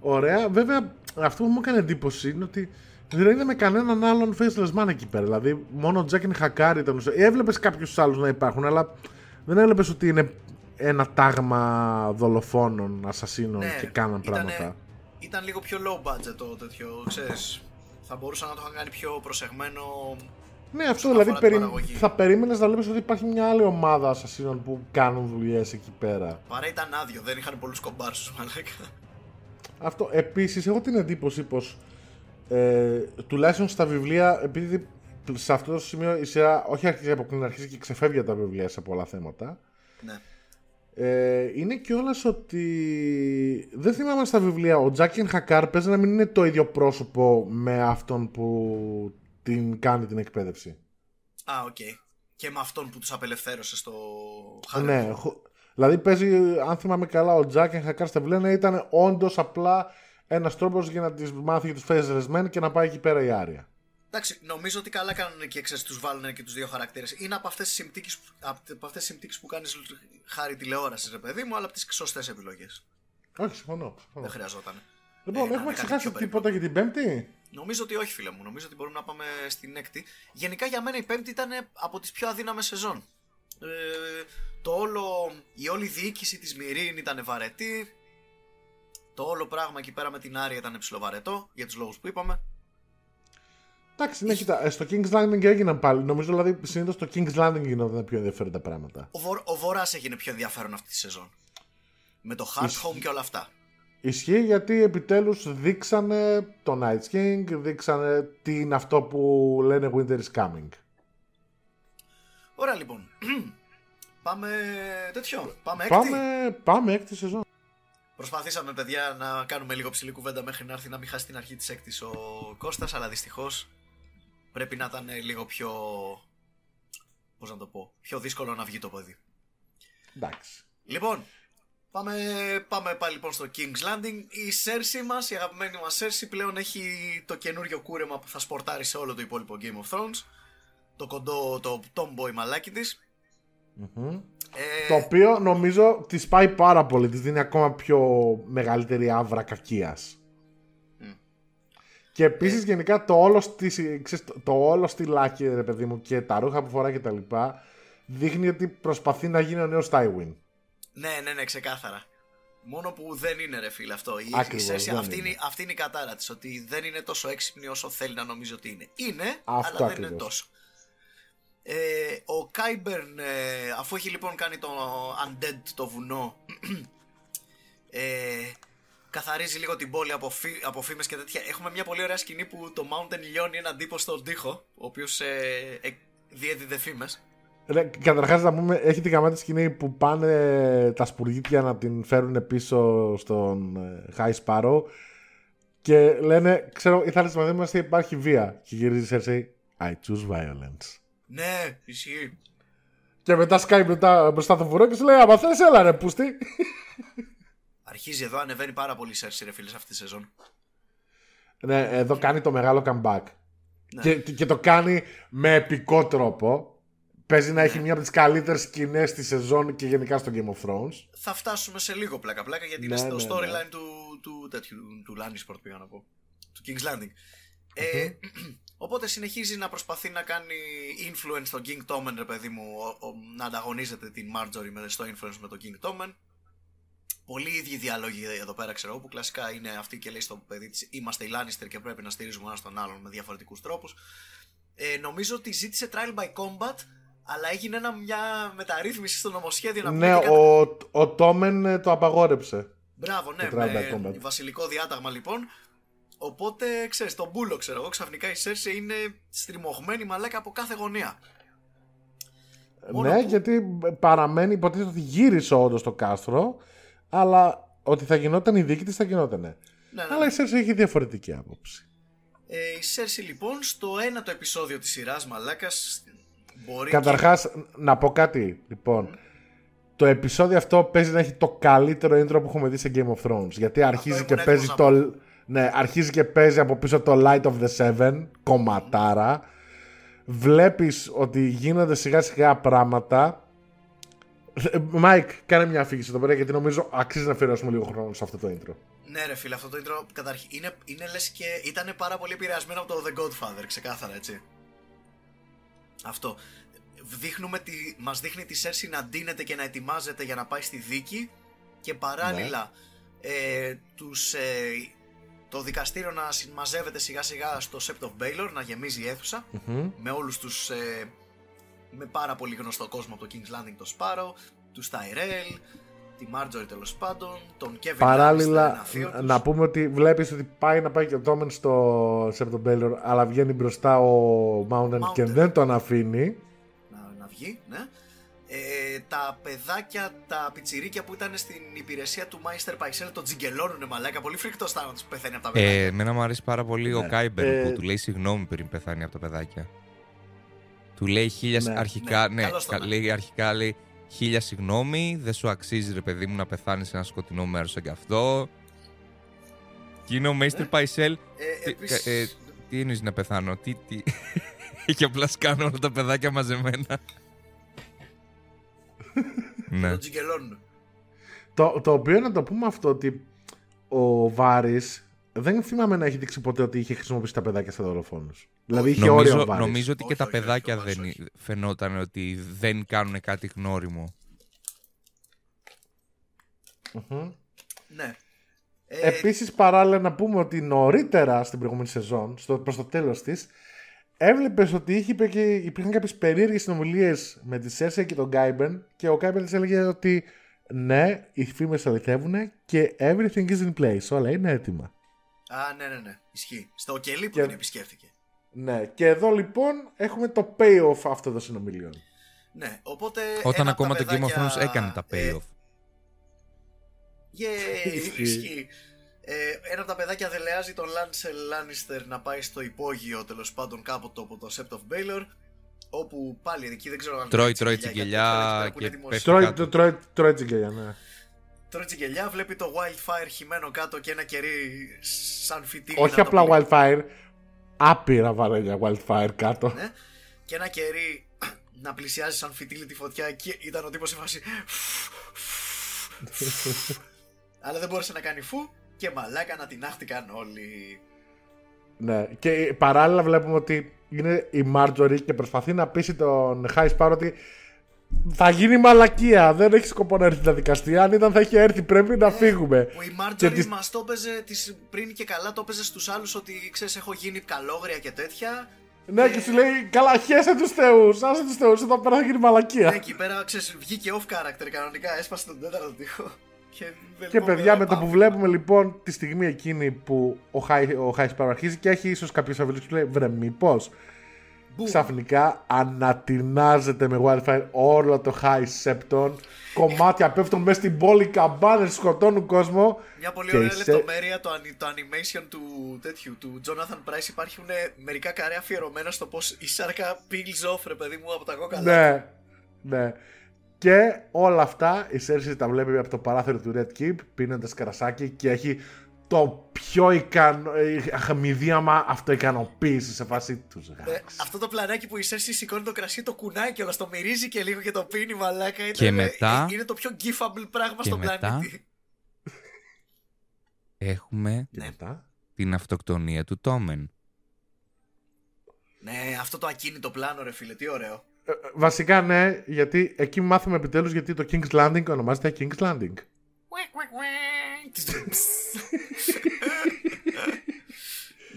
[SPEAKER 2] Ωραία. Βέβαια, αυτό που μου έκανε εντύπωση είναι ότι δεν είδαμε κανέναν άλλον faceless man εκεί πέρα. Δηλαδή, μόνο ο Τζάκιν Χακάρι ήταν. Έβλεπες κάποιους άλλους να υπάρχουν, αλλά δεν έβλεπες ότι είναι ένα τάγμα δολοφόνων, ασασίνων
[SPEAKER 3] Ναι,
[SPEAKER 2] και κάναν
[SPEAKER 3] ήτανε-
[SPEAKER 2] πράγματα.
[SPEAKER 3] Ήταν λίγο πιο low budget το τέτοιο, ξέρεις. Θα μπορούσαν να το είχαν κάνει πιο προσεγμένο.
[SPEAKER 2] Ναι, αυτό
[SPEAKER 3] όσον
[SPEAKER 2] δηλαδή
[SPEAKER 3] αφορά την
[SPEAKER 2] περι...
[SPEAKER 3] παραγωγή.
[SPEAKER 2] θα περίμενες να βλέπεις ότι υπάρχει μια άλλη ομάδα ασασίνων που κάνουν δουλειές εκεί πέρα.
[SPEAKER 3] Παρά ήταν άδειο, δεν είχαν πολλούς κομπάρσου, μαλάκα.
[SPEAKER 2] Αυτό. Επίσης, έχω την εντύπωση πως ε, τουλάχιστον στα βιβλία, επειδή σε αυτό το σημείο η σειρά όχι αρχίζει από πριν, αρχίζει και ξεφεύγει από τα βιβλία σε πολλά θέματα.
[SPEAKER 3] Ναι.
[SPEAKER 2] Ε, είναι κιόλας ότι δεν θυμάμαι στα βιβλία. Ο Τζάκιν Χακάρ παίζει να μην είναι το ίδιο πρόσωπο με αυτόν που την κάνει την εκπαίδευση.
[SPEAKER 3] Α, οκ. Και με αυτόν που τους απελευθέρωσε στο
[SPEAKER 2] Ναι,
[SPEAKER 3] Χάρη.
[SPEAKER 2] χω- δηλαδή παίζει, αν θυμάμαι καλά, ο Τζάκιν Χακάρ στα βιβλία να ήταν όντως απλά ένας τρόπος για να τη μάθει για τους Faceless Men και να πάει εκεί πέρα η Άρια.
[SPEAKER 3] Εντάξει, νομίζω ότι καλά κάνουν και ξέρεις, τους βάλουν και τους δύο χαρακτήρες. Είναι από αυτές τις συμπτύξεις, από αυτές τις συμπτύξεις που κάνεις χάρη τηλεόρασης, ρε παιδί μου, αλλά από τις σωστές επιλογές.
[SPEAKER 2] Όχι, συμφωνώ. συμφωνώ.
[SPEAKER 3] Δεν χρειαζόταν.
[SPEAKER 2] Λοιπόν,
[SPEAKER 3] Ε, να
[SPEAKER 2] έχουμε
[SPEAKER 3] είναι κάτι
[SPEAKER 2] ξεχάσει
[SPEAKER 3] πιο
[SPEAKER 2] τίποτα για την Πέμπτη;
[SPEAKER 3] Νομίζω ότι όχι, φίλε μου. Νομίζω ότι μπορούμε να πάμε στην έκτη. Γενικά για μένα η πέμπτη ήταν από τις πιο αδύναμες σεζόν. Ε, το όλο, η όλη διοίκηση της Μυρίν ήταν βαρετή. Το όλο πράγμα εκεί πέρα με την Άρια ήταν ψιλοβαρετό, για τους λόγους που είπαμε.
[SPEAKER 2] Εντάξει, ναι, κοίτα, ε, στο King's Landing έγιναν πάλι. Νομίζω δηλαδή συνήθως στο King's Landing γινόταν πιο ενδιαφέροντα πράγματα.
[SPEAKER 3] Ο, Βορ, ο Βορράς έγινε πιο ενδιαφέρον αυτή τη σεζόν. Με το Hard
[SPEAKER 2] Ισχύει.
[SPEAKER 3] Home και όλα αυτά.
[SPEAKER 2] Ισχύει γιατί επιτέλους δείξανε το Night King, δείξανε τι είναι αυτό που λένε Winter is coming.
[SPEAKER 3] Ωραία λοιπόν. πάμε τέτοιο. Πάμε έκτη.
[SPEAKER 2] Πάμε, πάμε έκτη σεζόν.
[SPEAKER 3] Προσπαθήσαμε, παιδιά, να κάνουμε λίγο ψηλή κουβέντα μέχρι να έρθει να μην χάσει την αρχή της έκτης ο Κώστας, αλλά δυστυχώς πρέπει να ήταν λίγο πιο... Πώς να το πω, πιο δύσκολο να βγει το παιδί.
[SPEAKER 2] Εντάξει.
[SPEAKER 3] Λοιπόν, πάμε, πάμε πάλι λοιπόν στο King's Landing. Η Cersei μας, η αγαπημένη μας Cersei πλέον έχει το καινούριο κούρεμα που θα σπορτάρει σε όλο το υπόλοιπο Game of Thrones. Το κοντό, το tomboy μαλάκι της.
[SPEAKER 2] Μμμ.
[SPEAKER 3] Ε,
[SPEAKER 2] Το οποίο νομίζω τη πάει πάρα πολύ, της δίνει ακόμα πιο μεγαλύτερη άβρα κακίας.
[SPEAKER 3] Μμ.
[SPEAKER 2] Και επίσης γενικά το όλο, στη, ξέρεις, το, το όλο στυλάκι, ρε παιδί μου, και τα ρούχα που φοράει και τα λοιπά, δείχνει ότι προσπαθεί να γίνει ο νέος Tywin.
[SPEAKER 3] Ναι, ναι, ναι, ξεκάθαρα. Μόνο που δεν είναι ρε φίλε αυτό. Η,
[SPEAKER 2] Ακριβώς,
[SPEAKER 3] η Cersei,
[SPEAKER 2] δεν
[SPEAKER 3] αυτή,
[SPEAKER 2] είναι.
[SPEAKER 3] είναι, αυτή είναι η κατάρα της, ότι δεν είναι τόσο έξυπνη όσο θέλει να νομίζει ότι είναι. Είναι,
[SPEAKER 2] Αυτό
[SPEAKER 3] αλλά δεν είναι
[SPEAKER 2] ακριβώς.
[SPEAKER 3] τόσο. Ε, ο Κάιμπερν, ε, αφού έχει λοιπόν κάνει το Undead το βουνό, ε, καθαρίζει λίγο την πόλη από, φή, από φήμες και τέτοια. Έχουμε μια πολύ ωραία σκηνή που το Mountain λιώνει έναν τύπο στον τοίχο, ο οποίος ε, ε, διέδιδε φήμες.
[SPEAKER 2] Καταρχάς να πούμε, έχει την καμάτη σκηνή που πάνε τα σπουργίτια να την φέρουν πίσω στον ε, High Sparrow και λένε, ξέρω, ήρθατε στη μαζί μας και υπάρχει βία. Και γυρίζει η Cersei, I choose violence.
[SPEAKER 3] Ναι, ισχύει.
[SPEAKER 2] Και μετά σκάει μετά μπροστά το βουρό και σου λέει, άμα θες έλα ρε πούστη.
[SPEAKER 3] Αρχίζει εδώ, ανεβαίνει πάρα πολύ η Cersei ρε φίλε σε αυτή τη σεζόν.
[SPEAKER 2] ναι, εδώ κάνει το μεγάλο comeback.
[SPEAKER 3] Ναι.
[SPEAKER 2] Και, και, και το κάνει με επικό τρόπο. Παίζει να
[SPEAKER 3] Ναι.
[SPEAKER 2] έχει μία από τις καλύτερες σκηνές στη σεζόν και γενικά στο Game of Thrones.
[SPEAKER 3] Θα φτάσουμε σε λίγο πλάκα πλάκα γιατί
[SPEAKER 2] Ναι,
[SPEAKER 3] είναι στο
[SPEAKER 2] ναι,
[SPEAKER 3] storyline
[SPEAKER 2] ναι.
[SPEAKER 3] του, του, τέτοιου, του Lannisport πήγα να πω. Του King's Landing. Ε, οπότε συνεχίζει να προσπαθεί να κάνει influence στον King Tommen, ρε παιδί μου, ο- ο- να ανταγωνίζεται την Marjorie με, στο influence με τον King Tommen. Πολλοί ίδιοι διάλογοι εδώ πέρα ξέρω εγώ, που κλασικά είναι αυτή και λέει στο παιδί της είμαστε οι Lannister και πρέπει να στηρίζουμε ένα τον άλλον με διαφορετικούς τρόπους. Ε, νομίζω ότι ζήτησε trial by combat αλλά έγινε ένα, μια μεταρρύθμιση στο νομοσχέδιο να πούμε
[SPEAKER 2] Ναι,
[SPEAKER 3] τι κατα-
[SPEAKER 2] ο, ο Τόμεν ε, το απαγόρεψε.
[SPEAKER 3] Μπράβο, ναι,
[SPEAKER 2] Το trial by
[SPEAKER 3] με
[SPEAKER 2] combat.
[SPEAKER 3] βασιλικό διάταγμα λοιπόν. Οπότε, ξέρεις, τον μπούλο ξέρω εγώ, ξαφνικά η Σέρσε είναι στριμωγμένη μαλάκα από κάθε γωνία. Μόνο
[SPEAKER 2] ναι,
[SPEAKER 3] που-
[SPEAKER 2] γιατί παραμένει, υποτίθεται ότι γύρισε όντως το κάστρο, αλλά ότι θα γινόταν η δίκη της θα γινότανε.
[SPEAKER 3] Ναι, ναι,
[SPEAKER 2] Αλλά
[SPEAKER 3] ναι.
[SPEAKER 2] η Σέρση έχει διαφορετική άποψη.
[SPEAKER 3] Ε, η Σέρση λοιπόν στο ένα το επεισόδιο της σειράς μαλάκας μπορεί
[SPEAKER 2] Καταρχάς, να πω κάτι, λοιπόν. Το επεισόδιο αυτό παίζει να έχει το καλύτερο intro που έχουμε δει σε Game of Thrones. Γιατί αρχίζει
[SPEAKER 3] ήμουν
[SPEAKER 2] και
[SPEAKER 3] έτοιμος
[SPEAKER 2] παίζει
[SPEAKER 3] να
[SPEAKER 2] το. Ναι, αρχίζει και παίζει από πίσω το Light of the Seven, κομματάρα. Βλέπεις ότι γίνονται σιγά σιγά πράγματα. Ε, Μάικ, κάνε μια αφήγηση εδώ πέρα γιατί νομίζω αξίζει να αφιερώσουμε λίγο χρόνο σε αυτό το intro.
[SPEAKER 3] Ναι, ρε φίλε, αυτό το intro καταρχήν είναι, είναι λες και ήταν πάρα πολύ επηρεασμένο από το The Godfather, ξεκάθαρα έτσι. Αυτό. Δείχνουμε τη, μας δείχνει τη Σέρση να ντύνεται και να ετοιμάζεται για να πάει στη δίκη και παράλληλα ε, τους, ε, το δικαστήριο να συμμαζεύεται σιγά σιγά στο Sept of Baylor, να γεμίζει η αίθουσα με όλους τους ε, με πάρα πολύ γνωστό κόσμο από το King's Landing, το Sparrow, τους Tyrell, τη Marjorie τέλος πάντων, τον Kevin
[SPEAKER 2] Παράλληλα,
[SPEAKER 3] Lannister, ένα θείο τους.
[SPEAKER 2] να πούμε ότι βλέπεις ότι πάει να πάει και ο Τόμεν στο Σεπτον Μπέιλορ, αλλά βγαίνει μπροστά ο Mountain και
[SPEAKER 3] Mountain.
[SPEAKER 2] δεν τον αφήνει.
[SPEAKER 3] να, να βγει, ναι. Ε, τα παιδάκια, τα πιτσιρίκια που ήταν στην υπηρεσία του Meister Paisel τον τζιγκελώνουνε μαλάκα. Πολύ φρικτός θάνατο που πεθαίνει από τα παιδάκια.
[SPEAKER 4] Ε, εμένα μου αρέσει πάρα πολύ ο
[SPEAKER 2] Ναι.
[SPEAKER 4] Κάιμπερν
[SPEAKER 2] Ε,
[SPEAKER 4] που του λέει συγγνώμη πριν πεθάνει από τα παιδάκια. Του λέει χίλιας
[SPEAKER 2] Ναι.
[SPEAKER 4] αρχικά,
[SPEAKER 3] Ναι,
[SPEAKER 4] ναι,
[SPEAKER 3] καλώς το
[SPEAKER 4] κα-
[SPEAKER 3] ναι.
[SPEAKER 4] λέει αρχικά λέει χίλια συγγνώμη, δεν σου αξίζει ρε παιδί μου να πεθάνεις σε ένα σκοτεινό μέρος σαν κι αυτό. Και είναι ο Μέιστερ Παϊσέλ;
[SPEAKER 3] Ε,
[SPEAKER 4] τι-
[SPEAKER 3] επίσης,
[SPEAKER 4] ε, Τι εννοείς να πεθάνω, τι. τι... Έχει απλά σκάνε όλα τα παιδάκια μαζεμένα. ναι.
[SPEAKER 3] τον τζιγκελώνουν.
[SPEAKER 2] Το, το οποίο να το πούμε αυτό ότι ο Βάρης δεν θυμάμαι να έχει δείξει ποτέ ότι είχε χρησιμοποιήσει τα παιδάκια σαν δολοφόνους. Δηλαδή είχε όριο ο
[SPEAKER 4] Νομίζω,
[SPEAKER 2] Βάρης.
[SPEAKER 4] νομίζω ότι και
[SPEAKER 3] Όχι,
[SPEAKER 4] τα
[SPEAKER 3] όχι, όχι,
[SPEAKER 4] παιδάκια
[SPEAKER 3] ο Βάρης,
[SPEAKER 4] δεν
[SPEAKER 3] όχι.
[SPEAKER 4] φαινόταν ότι δεν κάνουν κάτι γνώριμο.
[SPEAKER 2] Μμμ.
[SPEAKER 3] Ναι. Ε,
[SPEAKER 2] Επίσης παράλληλα να πούμε ότι νωρίτερα στην προηγούμενη σεζόν, στο, προς το τέλος της, έβλεπες ότι είχε, είπε και υπήρχαν κάποιες περίεργες συνομιλίες με τη Σέρσια και τον Κάιμπερν και ο Κάιμπερν της έλεγε ότι ναι, οι φήμες αληθεύουν και everything is in place, όλα είναι έτοιμα.
[SPEAKER 3] Α, ναι, ναι, ναι. Ισχύει. Στο κελί που
[SPEAKER 2] Και-
[SPEAKER 3] την επισκέφθηκε.
[SPEAKER 2] Ναι, και εδώ λοιπόν έχουμε το payoff αυτών των συνομιλιών.
[SPEAKER 3] Ναι, οπότε.
[SPEAKER 4] Όταν
[SPEAKER 3] ένα από
[SPEAKER 4] ακόμα
[SPEAKER 3] τα
[SPEAKER 4] το Game of
[SPEAKER 3] παιδάκια,
[SPEAKER 4] Thrones έκανε τα
[SPEAKER 3] ε,
[SPEAKER 4] payoff.
[SPEAKER 3] Yay,
[SPEAKER 2] Ισχύει.
[SPEAKER 3] ισχύει. Ε, ένα από τα παιδάκια δελεάζει τον Λάνσελ Λάνιστερ να πάει στο υπόγειο τέλος πάντων κάποτε από το Sept of Baylor. Όπου πάλι εκεί δεν ξέρω αν
[SPEAKER 4] Τρώει,
[SPEAKER 3] είναι
[SPEAKER 4] τρώει
[SPEAKER 3] τσιγκελιά
[SPEAKER 4] τσιγκελιά
[SPEAKER 3] ή κάτι τέτοιο, που είναι
[SPEAKER 4] και
[SPEAKER 3] δημοσιο-
[SPEAKER 4] πέφτει
[SPEAKER 2] Τρώει,
[SPEAKER 4] κάτω.
[SPEAKER 2] το- τρώει, τρώει τσιγκελιά, ναι.
[SPEAKER 3] Τρώει τσιγκελιά, βλέπει το Wildfire χυμένο κάτω και ένα κερί σαν φυτίλι.
[SPEAKER 2] Όχι
[SPEAKER 3] να το
[SPEAKER 2] απλά
[SPEAKER 3] πει-
[SPEAKER 2] wildfire, άπειρα βαρέλια wildfire κάτω.
[SPEAKER 3] Ναι. Και ένα κερί να πλησιάζει σαν φυτίλι τη φωτιά και ήταν ο τύπος σε φάση Αλλά δεν μπόρεσε να κάνει φου και μαλάκα να την άχτηκαν όλοι
[SPEAKER 2] Ναι, και παράλληλα βλέπουμε ότι είναι η Μάρτζορι και προσπαθεί να πείσει τον Χάις Σπάρο ότι θα γίνει μαλακία. Δεν έχει σκοπό να έρθει να δικαστεί. Αν ήταν θα είχε έρθει, πρέπει να φύγουμε.
[SPEAKER 3] Που η
[SPEAKER 2] Και
[SPEAKER 3] Μάρτζορι
[SPEAKER 2] της-
[SPEAKER 3] μας το έπαιζε τις, πριν και καλά το έπαιζε στους άλλους ότι ξέρεις έχω γίνει καλόγρια και τέτοια
[SPEAKER 2] Ναι, και σου λέει, καλά, χέσε τους θεούς. Άσε τους θεούς, εδώ πέρα θα γίνει
[SPEAKER 3] Ναι,
[SPEAKER 2] μαλακία.
[SPEAKER 3] εκεί πέρα ξέρεις βγήκε off character κανονικά έσπασε τον τέταρτο τοίχο και, δεν
[SPEAKER 2] Και
[SPEAKER 3] λοιπόν,
[SPEAKER 2] παιδιά,
[SPEAKER 3] ε,
[SPEAKER 2] με το
[SPEAKER 3] πάμε.
[SPEAKER 2] που βλέπουμε λοιπόν τη στιγμή εκείνη που ο Χάι, ο Χάις Σπάρο αρχίζει και έχει ίσως κάποιο αμφιλήσει που λέει, βρε, μήπως.
[SPEAKER 3] Boom.
[SPEAKER 2] Ξαφνικά ανατινάζεται με wildfire όλο το High Septon. Κομμάτια πέφτουν μέσα στην πόλη, καμπάνες σκοτώνουν κόσμο.
[SPEAKER 3] Μια πολύ
[SPEAKER 2] Και
[SPEAKER 3] ωραία
[SPEAKER 2] η Σε-
[SPEAKER 3] λεπτομέρεια το, ani- το animation του τέτοιου, του Jonathan Price υπάρχουν μερικά καρέ αφιερωμένα στο πως η σάρκα peels off ρε παιδί μου από τα κόκαλα.
[SPEAKER 2] Ναι, ναι. Και όλα αυτά η Cersei τα βλέπει από το παράθυρο του Red Keep πίνοντας καρασάκι και έχει το πιο ικανό, ε, αχμηδίαμα αυτοικανοποίηση σε φάση τους
[SPEAKER 3] Ε, αυτό το πλανάκι που η Cersei σηκώνει το κρασί, το κουνάει και το μυρίζει και λίγο και το πίνει μαλάκα. Ήταν,
[SPEAKER 4] Και μετά-
[SPEAKER 3] ε, Είναι το πιο gifable πράγμα
[SPEAKER 4] και
[SPEAKER 3] στον
[SPEAKER 4] μετά-
[SPEAKER 3] πλανήτη.
[SPEAKER 4] Έχουμε
[SPEAKER 2] Και μετά;
[SPEAKER 4] την αυτοκτονία του Τόμεν.
[SPEAKER 3] Ναι, αυτό το ακίνητο πλάνο ρε φίλε, τι ωραίο.
[SPEAKER 2] Ε, ε, βασικά ναι, γιατί εκεί μάθαμε επιτέλους γιατί το King's Landing ονομάζεται King's Landing.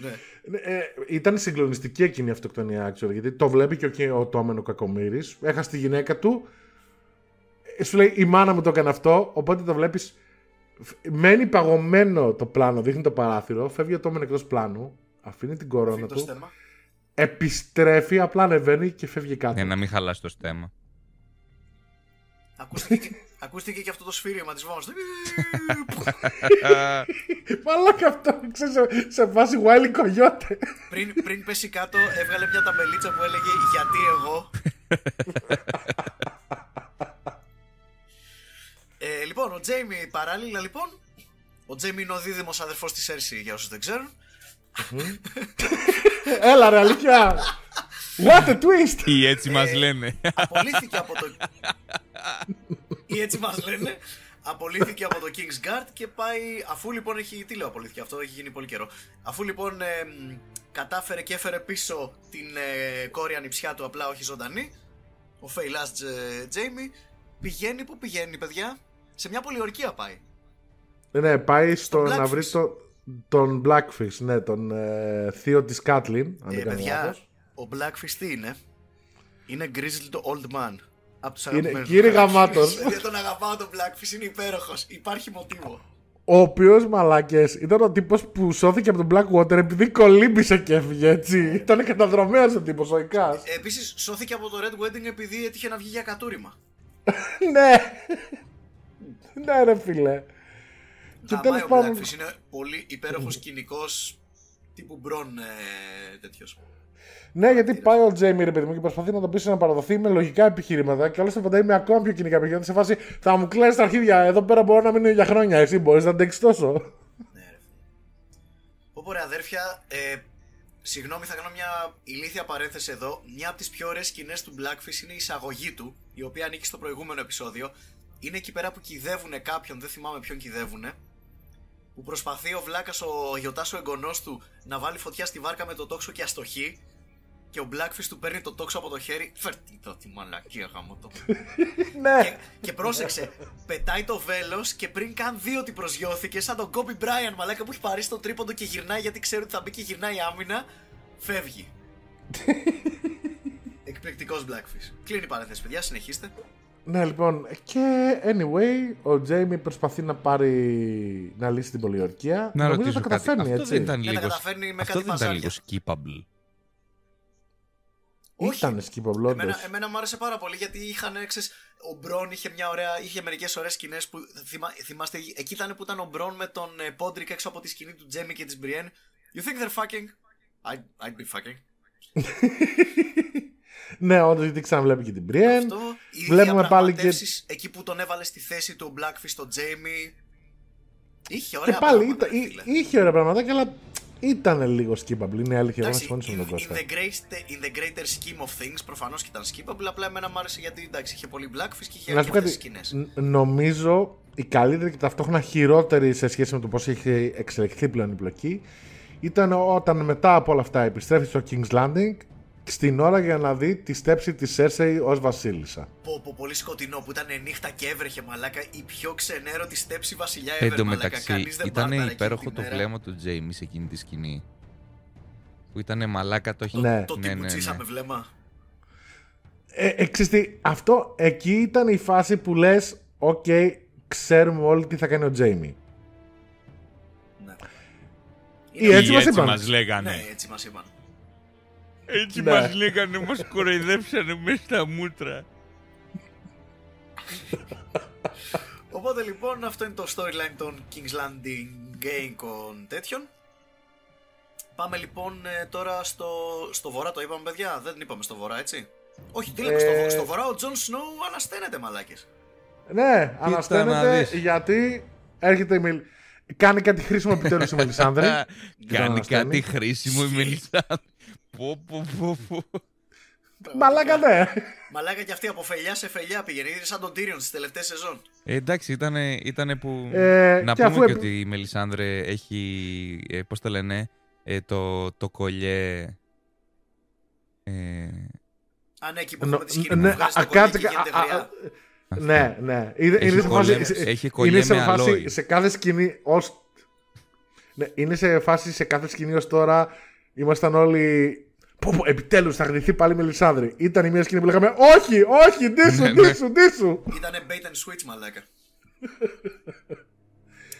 [SPEAKER 3] ναι.
[SPEAKER 2] Ε, ήταν συγκλονιστική εκείνη η αυτοκτονία, actually, γιατί το βλέπει και ο, και ο Τόμεν ο Κακομοίρης. Έχασε τη γυναίκα του. Ε, Σου λέει η μάνα μου το έκανε αυτό, οπότε το βλέπεις. Μένει παγωμένο το πλάνο, δείχνει το παράθυρο, φεύγει ο Τόμεν εκτός πλάνου, αφήνει την κορώνα
[SPEAKER 3] Φύγει το
[SPEAKER 2] του,
[SPEAKER 3] στέμα.
[SPEAKER 2] επιστρέφει, απλά ανεβαίνει και φεύγει κάτω.
[SPEAKER 4] Ναι, να μην χαλάσει το στέμα.
[SPEAKER 3] Ακούστηκε, και- ακούστηκε και αυτό το σφύριμα της βόμβας.
[SPEAKER 2] Μαλάκα αυτό, ξέρεις, σε, σε βάση Wily Coyote.
[SPEAKER 3] πριν, πριν πέσει κάτω έβγαλε μια ταμπελίτσα που έλεγε γιατί εγώ; ε, λοιπόν, ο Τζέιμι παράλληλα λοιπόν. Ο Τζέιμι είναι ο δίδυμος αδερφός της Έρση για όσους δεν ξέρουν.
[SPEAKER 2] Έλα ρε, αλήθεια. What a twist!
[SPEAKER 4] Ή έτσι μας λένε.
[SPEAKER 3] Απολύθηκε από το... ή έτσι μας λένε, απολύθηκε από το King's Guard και πάει, αφού λοιπόν έχει, τι λέω απολύθηκε αυτό, έχει γίνει πολύ καιρό, αφού λοιπόν ε, μ, κατάφερε και έφερε πίσω την ε, κόρη ανιψιά του απλά όχι ζωντανή, ο Φέιλας Τζέιμι, πηγαίνει, πού πηγαίνει παιδιά, σε μια πολιορκία πάει.
[SPEAKER 2] Ναι, πάει στο να
[SPEAKER 3] Blackfish.
[SPEAKER 2] βρει το, τον Blackfish, ναι, τον ε, θείο της Κάτλιν, αν
[SPEAKER 3] Ε,
[SPEAKER 2] δεν κάνω
[SPEAKER 3] παιδιά,
[SPEAKER 2] λάθος.
[SPEAKER 3] ο Blackfish τι είναι, είναι Grizzled Old Man. Από τους
[SPEAKER 2] Είναι-
[SPEAKER 3] αγαπημένους
[SPEAKER 2] κύριε
[SPEAKER 3] μου
[SPEAKER 2] Γαμάτος.
[SPEAKER 3] χαρακτήρες. Δεν τον αγαπάω τον Blackfish, είναι υπέροχος, υπάρχει μοτίβο.
[SPEAKER 2] Ο οποίος μαλάκες ήταν ο τύπος που σώθηκε από τον Blackwater επειδή κολύμπησε και έφυγε έτσι. Ήταν καταδρομέας ο τύπος, ο Ικάς.
[SPEAKER 3] Ε, Επίσης σώθηκε από το Red Wedding επειδή έτυχε να βγει για κατούριμα.
[SPEAKER 2] ναι. ναι, ρε φίλε. Και
[SPEAKER 3] Γαμάει
[SPEAKER 2] τέλος
[SPEAKER 3] ο
[SPEAKER 2] πάντων.
[SPEAKER 3] Blackfish, είναι πολύ υπέροχος σκηνικός τύπου Μπρον ε, τέτοιος.
[SPEAKER 2] Ναι, γιατί πάει ο Τζέιμι, ρε παιδί μου, και προσπαθεί να το πείσει να παραδοθεί με λογικά επιχειρήματα και όλα στα φαντάει με ακόμα πιο κοινικά επιχειρήματα. Σε φάση θα μου κλέσει τα αρχίδια. Εδώ πέρα μπορώ να μείνω για χρόνια. Εσύ μπορείς να αντέξεις τόσο.
[SPEAKER 3] Ναι, ρε. Οπότε αδέρφια, ε, συγγνώμη θα κάνω μια ηλίθια παρένθεση εδώ. Μια από τις πιο ωραίες σκηνές του Blackfish είναι η εισαγωγή του, η οποία ανήκει στο προηγούμενο επεισόδιο. Είναι εκεί πέρα που κυδεύουν κάποιον, δεν θυμάμαι ποιον κυδεύουν. Που προσπαθεί ο Βλάκας, ο Γιωτάς ο εγγονός του, να βάλει φωτιά στη βάρκα με το τόξο και αστοχή. Και ο Blackfish του παίρνει το τόξο από το χέρι. Φέρτη το τη μαλακία γάμο το.
[SPEAKER 2] ναι.
[SPEAKER 3] Και, και πρόσεξε, πετάει το βέλος και πριν καν δει ότι προσγειώθηκε, σαν τον Kobe Bryant μαλάκα που έχει πάρει στο τρίποντο και γυρνάει γιατί ξέρει ότι θα μπει και γυρνάει άμυνα, φεύγει. Εκπληκτικός Blackfish. Κλείνει η παρένθεση, παιδιά, συνεχίστε.
[SPEAKER 2] Ναι, λοιπόν. Και anyway, ο Τζέιμι προσπαθεί να πάρει. να λύσει την πολιορκία.
[SPEAKER 4] Να
[SPEAKER 2] Νομίζω
[SPEAKER 4] ρωτήσω
[SPEAKER 2] το
[SPEAKER 4] κάτι.
[SPEAKER 2] καταφέρνει,
[SPEAKER 4] Αυτό
[SPEAKER 2] έτσι.
[SPEAKER 4] δεν ήταν
[SPEAKER 3] Ναι, τα
[SPEAKER 4] λίγο,
[SPEAKER 3] καταφέρνει με
[SPEAKER 4] αυτό
[SPEAKER 3] κάτι
[SPEAKER 4] δεν ήταν
[SPEAKER 3] βαζάλια.
[SPEAKER 4] λίγο skippable.
[SPEAKER 3] Όχι.
[SPEAKER 2] Ήταν skippable, όντως.
[SPEAKER 3] Εμένα, εμένα μου άρεσε πάρα πολύ γιατί είχαν, ξέρεις, ο Μπρον είχε μια ωραία, είχε μερικές ωραίες σκηνές που θυμά, θυμάστε, εκεί ήταν που ήταν ο Μπρον με τον ε, Πόντρικ έξω από τη σκηνή του Τζέμι και της Μπριέν. You think they're fucking? I'd, I'd be fucking.
[SPEAKER 2] Ναι, όντως γιατί ξαναβλέπει και την Brienne.
[SPEAKER 3] Αυτό, οι
[SPEAKER 2] Βλέπουμε πάλι και.
[SPEAKER 3] διαπραγματεύσεις, εκεί που τον έβαλε στη θέση του ο Blackfish τον Τζέιμι. Είχε ωραία
[SPEAKER 2] Και πάλι
[SPEAKER 3] πράγματα,
[SPEAKER 2] ήταν,
[SPEAKER 3] ρε
[SPEAKER 2] εί-
[SPEAKER 3] φίλε.
[SPEAKER 2] είχε ωραία πράγματα, αλλά ήταν λίγο skippable. Είναι η αλήθεια, εγώ να
[SPEAKER 3] Εντάξει,
[SPEAKER 2] συμφωνήσω με τον
[SPEAKER 3] in, in,
[SPEAKER 2] Κώστα.
[SPEAKER 3] the great, in the greater scheme of things, προφανώς και ήταν skippable. Απλά εμένα μου άρεσε γιατί εντάξει, είχε πολύ Blackfish και είχε
[SPEAKER 2] Να σου πω
[SPEAKER 3] αρκετές
[SPEAKER 2] κάτι.
[SPEAKER 3] σκηνές.
[SPEAKER 2] ν- Νομίζω η καλύτερη και ταυτόχρονα χειρότερη σε σχέση με το πώς έχει εξελιχθεί πλέον η πλοκή ήταν όταν μετά από όλα αυτά επιστρέφει στο King's Landing στην ώρα για να δει τη στέψη της Cersei ως Βασίλισσα.
[SPEAKER 3] Πω, πω, πολύ σκοτεινό που ήταν νύχτα και έβρεχε μαλάκα. Η πιο ξενέρωτη στέψη βασιλιά
[SPEAKER 4] Εν
[SPEAKER 3] ever
[SPEAKER 4] τω
[SPEAKER 3] μαλάκα.
[SPEAKER 4] μεταξύ,
[SPEAKER 3] Κανείς δεν
[SPEAKER 4] ήταν
[SPEAKER 3] μπάρταρε
[SPEAKER 4] υπέροχο
[SPEAKER 3] εκείνη
[SPEAKER 4] το
[SPEAKER 3] τη μέρα.
[SPEAKER 4] βλέμμα του Τζέιμι σε εκείνη τη σκηνή. Που ήταν μαλάκα, το έχει.
[SPEAKER 2] Ναι.
[SPEAKER 3] Το
[SPEAKER 4] ναι, ναι,
[SPEAKER 3] τυπουτσίσαμε
[SPEAKER 4] ναι.
[SPEAKER 3] βλέμμα.
[SPEAKER 2] Ε, ε, ξέρεις τι, αυτό εκεί ήταν η φάση που λες «Οκ, ξέρουμε όλοι τι θα κάνει ο Τζέιμι».
[SPEAKER 3] Ναι.
[SPEAKER 2] Ή έτσι
[SPEAKER 4] Ή
[SPEAKER 2] μας
[SPEAKER 4] έτσι
[SPEAKER 2] είπαν.
[SPEAKER 4] μας λέγανε.
[SPEAKER 3] Ναι, έτσι μας είπαν.
[SPEAKER 4] Έτσι
[SPEAKER 2] Ναι.
[SPEAKER 4] μας λέγανε, μας κοροϊδέψανε μέσα στα μούτρα.
[SPEAKER 3] Οπότε λοιπόν αυτό είναι το storyline των King's Landing Game τέτοιων. Πάμε λοιπόν ε, τώρα στο, στο βορρά, το είπαμε παιδιά, δεν είπαμε στο βορρά έτσι. Όχι, τι λέμε,
[SPEAKER 2] Ε,
[SPEAKER 3] στο, βο- στο βορρά ο Τζον Σνόου ανασταίνεται μαλάκες.
[SPEAKER 2] Ναι,
[SPEAKER 4] να
[SPEAKER 2] ανασταίνεται
[SPEAKER 4] δεις.
[SPEAKER 2] γιατί έρχεται η Μιλ... Κάνει κάτι χρήσιμο επιτέλους η Μελισάνδρη.
[SPEAKER 4] Κάνει
[SPEAKER 2] ανασταίνει.
[SPEAKER 4] κάτι χρήσιμο η Μελισάνδρη. Πω, πω, πω, πω.
[SPEAKER 2] Μαλάκα ναι.
[SPEAKER 3] Μαλάκα και αυτή από φελιά σε φελιά πήγαινε, είναι σαν τον Tyrion στις τελευταίες σεζόν.
[SPEAKER 4] Ε, εντάξει, ήτανε, ήτανε που...
[SPEAKER 2] Ε,
[SPEAKER 4] να
[SPEAKER 2] και
[SPEAKER 4] πούμε
[SPEAKER 2] αφού
[SPEAKER 4] και
[SPEAKER 2] επ-
[SPEAKER 4] ότι η Μελισάνδρε έχει, ε, πώς το λένε, ε, το, το κολλιέ... Ε,
[SPEAKER 3] Α, ναι, εκεί που
[SPEAKER 2] Νο-
[SPEAKER 3] έχουμε τη σκηνή
[SPEAKER 2] ναι,
[SPEAKER 3] που βγάζει
[SPEAKER 2] α,
[SPEAKER 3] το κολλή
[SPEAKER 2] κάτσε,
[SPEAKER 3] και γίνεται
[SPEAKER 2] α, α,
[SPEAKER 3] γριά.
[SPEAKER 2] Ναι, ναι. Είναι,
[SPEAKER 4] Έχει
[SPEAKER 2] είναι σε
[SPEAKER 4] κολλέ-
[SPEAKER 2] φάση, σε-
[SPEAKER 4] έχει κολλέ
[SPEAKER 2] είναι σε
[SPEAKER 4] με
[SPEAKER 2] φάση
[SPEAKER 4] αλόι.
[SPEAKER 2] σε κάθε σκηνή ως... Ναι, είναι σε φάση σε κάθε σκηνή ως τώρα ήμασταν όλοι... Πω, πω, επιτέλους θα γδυθεί πάλι η Μελισάνδρη. Ήταν η μία σκηνή που λέγαμε Όχι, όχι, ντύσου,
[SPEAKER 4] Ναι, ναι.
[SPEAKER 2] ντύσου, ντύσου.
[SPEAKER 3] Ήτανε bait and switch, μαλάκα.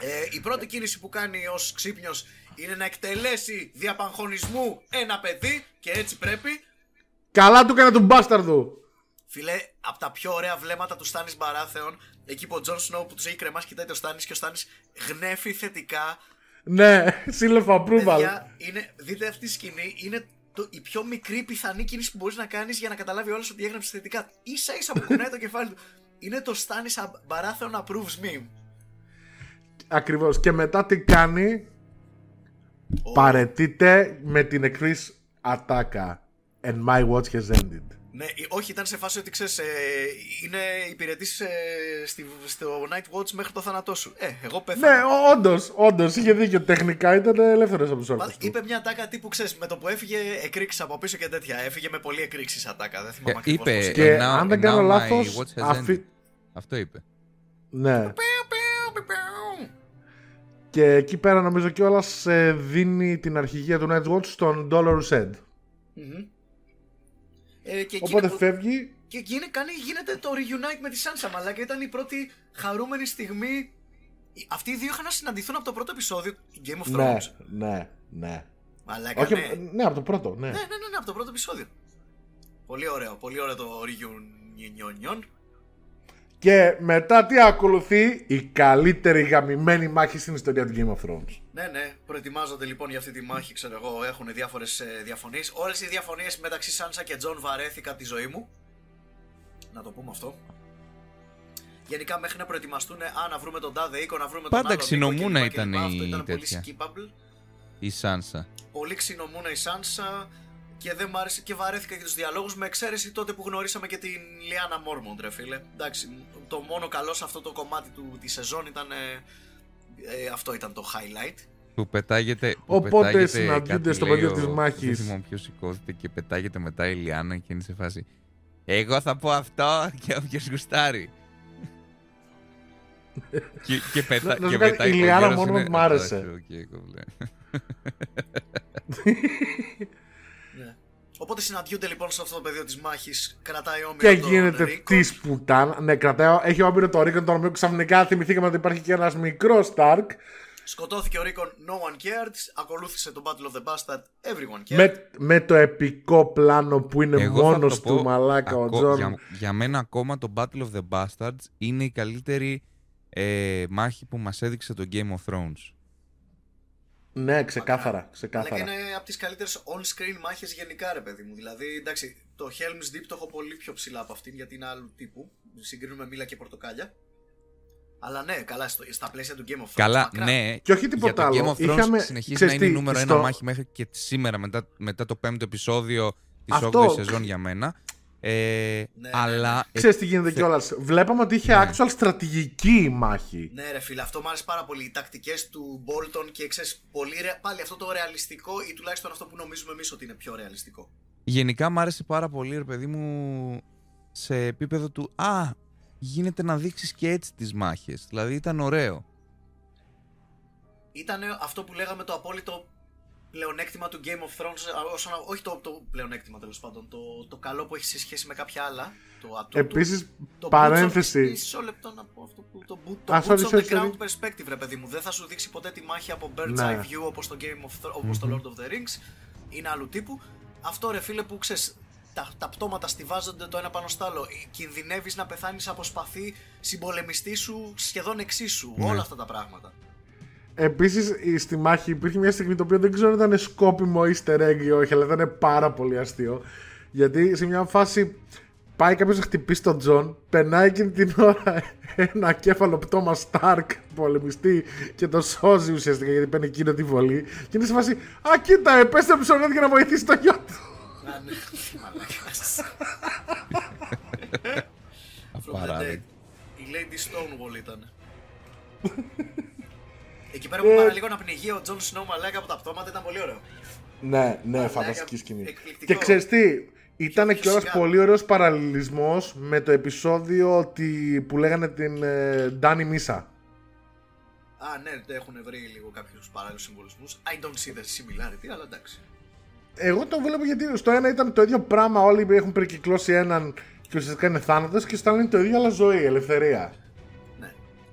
[SPEAKER 3] ε, η πρώτη κίνηση που κάνει ως ξύπνιος είναι να εκτελέσει διαπαγχωνισμού ένα παιδί και έτσι πρέπει.
[SPEAKER 2] Καλά του έκανε του μπάσταρδου.
[SPEAKER 3] Φίλε, από τα πιο ωραία βλέμματα του Στάνης Μπαράθεων, εκεί που ο Τζον Σνόου που τους έχει κρεμάσει κοιτάει το Στάνης και ο Στάνης γνέφει θετικά.
[SPEAKER 2] Ναι, seal of approval.
[SPEAKER 3] Παιδιά, είναι, δείτε αυτή τη σκηνή, είναι το, η πιο μικρή πιθανή κίνηση που μπορείς να κάνεις για να καταλάβει άλλος ότι έγνεψε θετικά. Ίσα ίσα που κουνάει το κεφάλι του. Είναι το Στάνης Μπαράθεων approves meme.
[SPEAKER 2] Ακριβώς. Και μετά τι κάνει,
[SPEAKER 3] Ο-
[SPEAKER 2] παρετείται με την εκφρής ατάκα. And my watch has ended.
[SPEAKER 3] Ναι, ε, όχι, ήταν σε φάση ότι ξέρεις, είναι υπηρετής στο Night Watch μέχρι το θάνατό σου. Ε, εγώ πέθανα.
[SPEAKER 2] Ναι, όντως, όντως είχε δίκιο. Τεχνικά ήταν ελεύθερος από τους όρκους.
[SPEAKER 3] Μα- Είπε μια τάκα τύπου, ξέρεις, με το που έφυγε εκρήξεις από πίσω και τέτοια. Έφυγε με πολύ εκρήξεις ατάκα. Δεν θυμάμαι ακριβώς
[SPEAKER 4] Ε, είπε,
[SPEAKER 3] πώς
[SPEAKER 2] Και
[SPEAKER 4] And now-
[SPEAKER 2] αν δεν
[SPEAKER 4] and
[SPEAKER 2] κάνω
[SPEAKER 4] now my
[SPEAKER 2] λάθος,
[SPEAKER 4] watch has
[SPEAKER 2] αφή-
[SPEAKER 4] ended. Αυτό είπε.
[SPEAKER 2] Ναι. Και εκεί πέρα νομίζω κιόλας δίνει την αρχηγία του Night Watch στον Dolorous Ed.
[SPEAKER 3] Μμμ. Ε, και
[SPEAKER 2] Οπότε
[SPEAKER 3] εκείνο που-
[SPEAKER 2] φεύγει.
[SPEAKER 3] Και γίνει, κάνει, γίνεται το reunite με τη Sansa, μαλάκα. Ήταν η πρώτη χαρούμενη στιγμή. Αυτοί οι δύο είχαν να συναντηθούν από το πρώτο επεισόδιο του Game of Thrones.
[SPEAKER 2] Ναι, ναι, ναι.
[SPEAKER 3] Μαλάκα,
[SPEAKER 2] Όχι,
[SPEAKER 3] ναι.
[SPEAKER 2] ναι, από το πρώτο, ναι.
[SPEAKER 3] Ναι, ναι, ναι, ναι, από το πρώτο επεισόδιο. Πολύ ωραίο, πολύ ωραίο το reunion.
[SPEAKER 2] Και μετά τι ακολουθεί η καλύτερη γαμημένη μάχη στην ιστορία του Game of Thrones.
[SPEAKER 3] Ναι, ναι, προετοιμάζονται λοιπόν για αυτή τη μάχη, ξέρω εγώ, έχουν διάφορες διαφωνίες. Όλες οι διαφωνίες μεταξύ Σάνσα και Τζον βαρέθηκα τη ζωή μου. Να το πούμε αυτό. Γενικά μέχρι να προετοιμαστούν, α, να βρούμε τον τάδε οίκο, να βρούμε τον
[SPEAKER 4] Πάντα
[SPEAKER 3] άλλον οίκο
[SPEAKER 4] ξινομούνα
[SPEAKER 3] κλπ, κλπ.
[SPEAKER 4] ήταν
[SPEAKER 3] Αυτό
[SPEAKER 4] η
[SPEAKER 3] ήταν πολύ
[SPEAKER 4] τέτοια.
[SPEAKER 3] skippable.
[SPEAKER 4] Η Σάνσα.
[SPEAKER 3] Πολύ ξινομούνα η Σάνσα και δεν μ' άρεσε και βαρέθηκα για τους διαλόγους με εξαίρεση τότε που γνωρίσαμε και την Λιάνα Μόρμοντ, ρε φίλε. Εντάξει, το μόνο καλό σε αυτό το κομμάτι του, της σεζόν ήταν. Ε, ε, αυτό ήταν το highlight.
[SPEAKER 4] Που πετάγεται. Που
[SPEAKER 2] Οπότε
[SPEAKER 4] πετάγεται
[SPEAKER 2] συναντιούνται
[SPEAKER 4] κάτι
[SPEAKER 2] στο
[SPEAKER 4] λέει
[SPEAKER 2] πεδίο
[SPEAKER 4] ο-
[SPEAKER 2] της μάχης.
[SPEAKER 4] Δεν θυμάμαι ποιος σηκώθηκε και πετάγεται μετά η Λιάννα και είναι σε φάση. Εγώ θα πω αυτό και όποιος γουστάρει. και, και, πετά,
[SPEAKER 2] Να- να
[SPEAKER 4] και
[SPEAKER 2] σου κάνω,
[SPEAKER 4] μετά
[SPEAKER 2] η
[SPEAKER 4] ο
[SPEAKER 2] Λιάννα
[SPEAKER 4] γέρος
[SPEAKER 2] μόνο
[SPEAKER 4] είναι,
[SPEAKER 2] μ' άρεσε.
[SPEAKER 3] Οπότε συναντιούνται λοιπόν σε αυτό το πεδίο της μάχης, κρατάει όμηρο
[SPEAKER 2] Και
[SPEAKER 3] τον
[SPEAKER 2] γίνεται
[SPEAKER 3] Ρίκο.
[SPEAKER 2] τη πουτάνα. Ναι, κρατάει, έχει όμηρο το Ρίκον, τον οποίο ξαφνικά θυμηθήκαμε ότι υπάρχει και ένας μικρός Stark.
[SPEAKER 3] Σκοτώθηκε ο Ρίκον, no one cared. Ακολούθησε το Battle of the Bastard, everyone cared.
[SPEAKER 2] Με, με το επικό πλάνο που είναι
[SPEAKER 4] Εγώ θα
[SPEAKER 2] μόνος
[SPEAKER 4] το πω,
[SPEAKER 2] του μαλάκα ο
[SPEAKER 4] ακό-
[SPEAKER 2] Τζον.
[SPEAKER 4] Για, για μένα ακόμα το Battle of the Bastards είναι η καλύτερη ε, μάχη που μας έδειξε το Game of Thrones.
[SPEAKER 2] Ναι, ξεκάθαρα.
[SPEAKER 3] Αλλά και
[SPEAKER 2] ξεκάθαρα.
[SPEAKER 3] είναι από τις καλύτερες on-screen μάχες γενικά, ρε παιδί μου. Δηλαδή, εντάξει, το Helm's Deep το έχω πολύ πιο ψηλά από αυτήν γιατί είναι άλλου τύπου. Συγκρίνουμε μήλα και πορτοκάλια. Αλλά ναι, καλά, στο, στα πλαίσια του Game of Thrones.
[SPEAKER 4] Καλά,
[SPEAKER 3] μακράν.
[SPEAKER 4] ναι.
[SPEAKER 2] Και όχι τίποτα
[SPEAKER 4] για το
[SPEAKER 2] άλλο.
[SPEAKER 4] Game of Thrones
[SPEAKER 2] Είχαμε-
[SPEAKER 4] συνεχίζει
[SPEAKER 2] ξέρεις
[SPEAKER 4] να είναι η
[SPEAKER 2] τι,
[SPEAKER 4] νούμερο
[SPEAKER 2] στο-
[SPEAKER 4] ένα μάχη μέχρι και σήμερα μετά, μετά το πέμπτο επεισόδιο της
[SPEAKER 2] Αυτό.
[SPEAKER 4] 8ης σεζόν για μένα. Ε,
[SPEAKER 3] ναι,
[SPEAKER 4] αλλά ε,
[SPEAKER 2] Ξέρεις τι γίνεται
[SPEAKER 4] θε-
[SPEAKER 2] κιόλας. Βλέπαμε ότι είχε
[SPEAKER 4] Ναι.
[SPEAKER 2] actual στρατηγική η μάχη.
[SPEAKER 3] Ναι, ρε φίλε, αυτό μου άρεσε πάρα πολύ. Οι τακτικές του Bolton και ξέρεις, πολύ ρε, πάλι αυτό το ρεαλιστικό ή τουλάχιστον αυτό που νομίζουμε εμείς ότι είναι πιο ρεαλιστικό.
[SPEAKER 4] γενικά μου άρεσε πάρα πολύ, ρε παιδί μου, σε επίπεδο του «Α, γίνεται να δείξεις και έτσι τις μάχες». Δηλαδή ήταν ωραίο.
[SPEAKER 3] Ήταν αυτό που λέγαμε το απόλυτο πλεονέκτημα του Game of Thrones, α, όσον, α- όχι το, το πλεονέκτημα τέλος πάντων, το, το καλό που έχει σε σχέση με κάποια άλλα. Το, το,
[SPEAKER 2] Επίσης,
[SPEAKER 3] το
[SPEAKER 2] παρένθεση.
[SPEAKER 3] boots of- Μισό λεπτό να πω αυτό που. Το, boot, το
[SPEAKER 2] Α,
[SPEAKER 3] boots
[SPEAKER 2] sorry,
[SPEAKER 3] on
[SPEAKER 2] sorry,
[SPEAKER 3] the ground
[SPEAKER 2] sorry.
[SPEAKER 3] perspective, ρε παιδί μου. Δεν θα σου δείξει ποτέ τη μάχη από bird's
[SPEAKER 2] Ναι.
[SPEAKER 3] eye view όπως το, Game of Thro- όπως το Lord of the Rings. Είναι άλλου τύπου. Αυτό ρε φίλε που ξέρεις. Τα, τα πτώματα στηβάζονται το ένα πάνω στο άλλο. Κινδυνεύεις να πεθάνεις από σπαθί συμπολεμιστή σου σχεδόν εξίσου.
[SPEAKER 2] Ναι.
[SPEAKER 3] Όλα αυτά τα πράγματα.
[SPEAKER 2] Επίσης, στη μάχη υπήρχε μια στιγμή το οποίο δεν ξέρω αν ήταν σκόπιμο easter egg ή όχι, αλλά ήταν πάρα πολύ αστείο. Γιατί σε μια φάση πάει κάποιος να χτυπήσει τον Τζον, περνάει εκείνη την ώρα ένα ακέφαλο πτώμα Stark πολεμιστή και το σώζει ουσιαστικά γιατί παίρνει εκείνο τη βολή. Και είναι σε φάση, Α, κοίτα, επέστρεψε ο Ned για να βοηθήσει το γιο του.
[SPEAKER 3] Α, ναι. Μαλάκας. From the
[SPEAKER 4] Απαράδεκτο.
[SPEAKER 3] dead. Η Lady Stoneheart ήταν. Εκεί πέρα που παραλίγο να πνιγεί ο Τζον Σνόου μαλάκα από τα πτώματα ήταν πολύ ωραίο.
[SPEAKER 2] Ναι, ναι,
[SPEAKER 3] Μαλάκα,
[SPEAKER 2] φανταστική σκηνή.
[SPEAKER 3] εκπληκτικό.
[SPEAKER 2] Και ξέρεις τι, ήταν
[SPEAKER 3] πιο
[SPEAKER 2] κιόλας
[SPEAKER 3] σιγά.
[SPEAKER 2] πολύ ωραίος παραλληλισμός με το επεισόδιο ότι, που λέγανε την ε, Ντάνι Μίσα.
[SPEAKER 3] Α, ναι, έχουν βρει λίγο κάποιους παράλληλους συμβολισμούς. I don't see the similarity, αλλά εντάξει.
[SPEAKER 2] Εγώ το βλέπω γιατί στο ένα ήταν το ίδιο πράγμα. Όλοι έχουν περικυκλώσει έναν και ουσιαστικά είναι θάνατος και στο άλλο είναι το ίδιο αλλά ζωή, ελευθερία.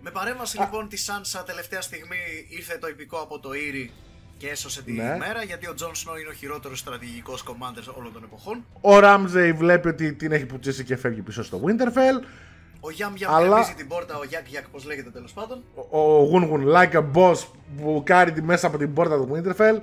[SPEAKER 3] Ναι. Με παρέμβαση λοιπόν τη Σάνσα τελευταία στιγμή ήρθε το ιππικό από το Eyrie και έσωσε τη
[SPEAKER 2] Ναι.
[SPEAKER 3] μέρα γιατί ο Τζον Σνόου είναι ο χειρότερος στρατηγικός commander όλων των εποχών.
[SPEAKER 2] Ο Ράμζεϊ βλέπει ότι την έχει πουτσίσει και φεύγει πίσω στο Winterfell.
[SPEAKER 3] Ο Γιαμ Γιαμ
[SPEAKER 2] Αλλά-
[SPEAKER 3] Αλλά... την πόρτα, ο Γιακ Γιακ, πώς λέγεται τέλος πάντων.
[SPEAKER 2] Ο Γούνγουν, like a boss, μπουκάρει τη μέσα από την πόρτα του Winterfell.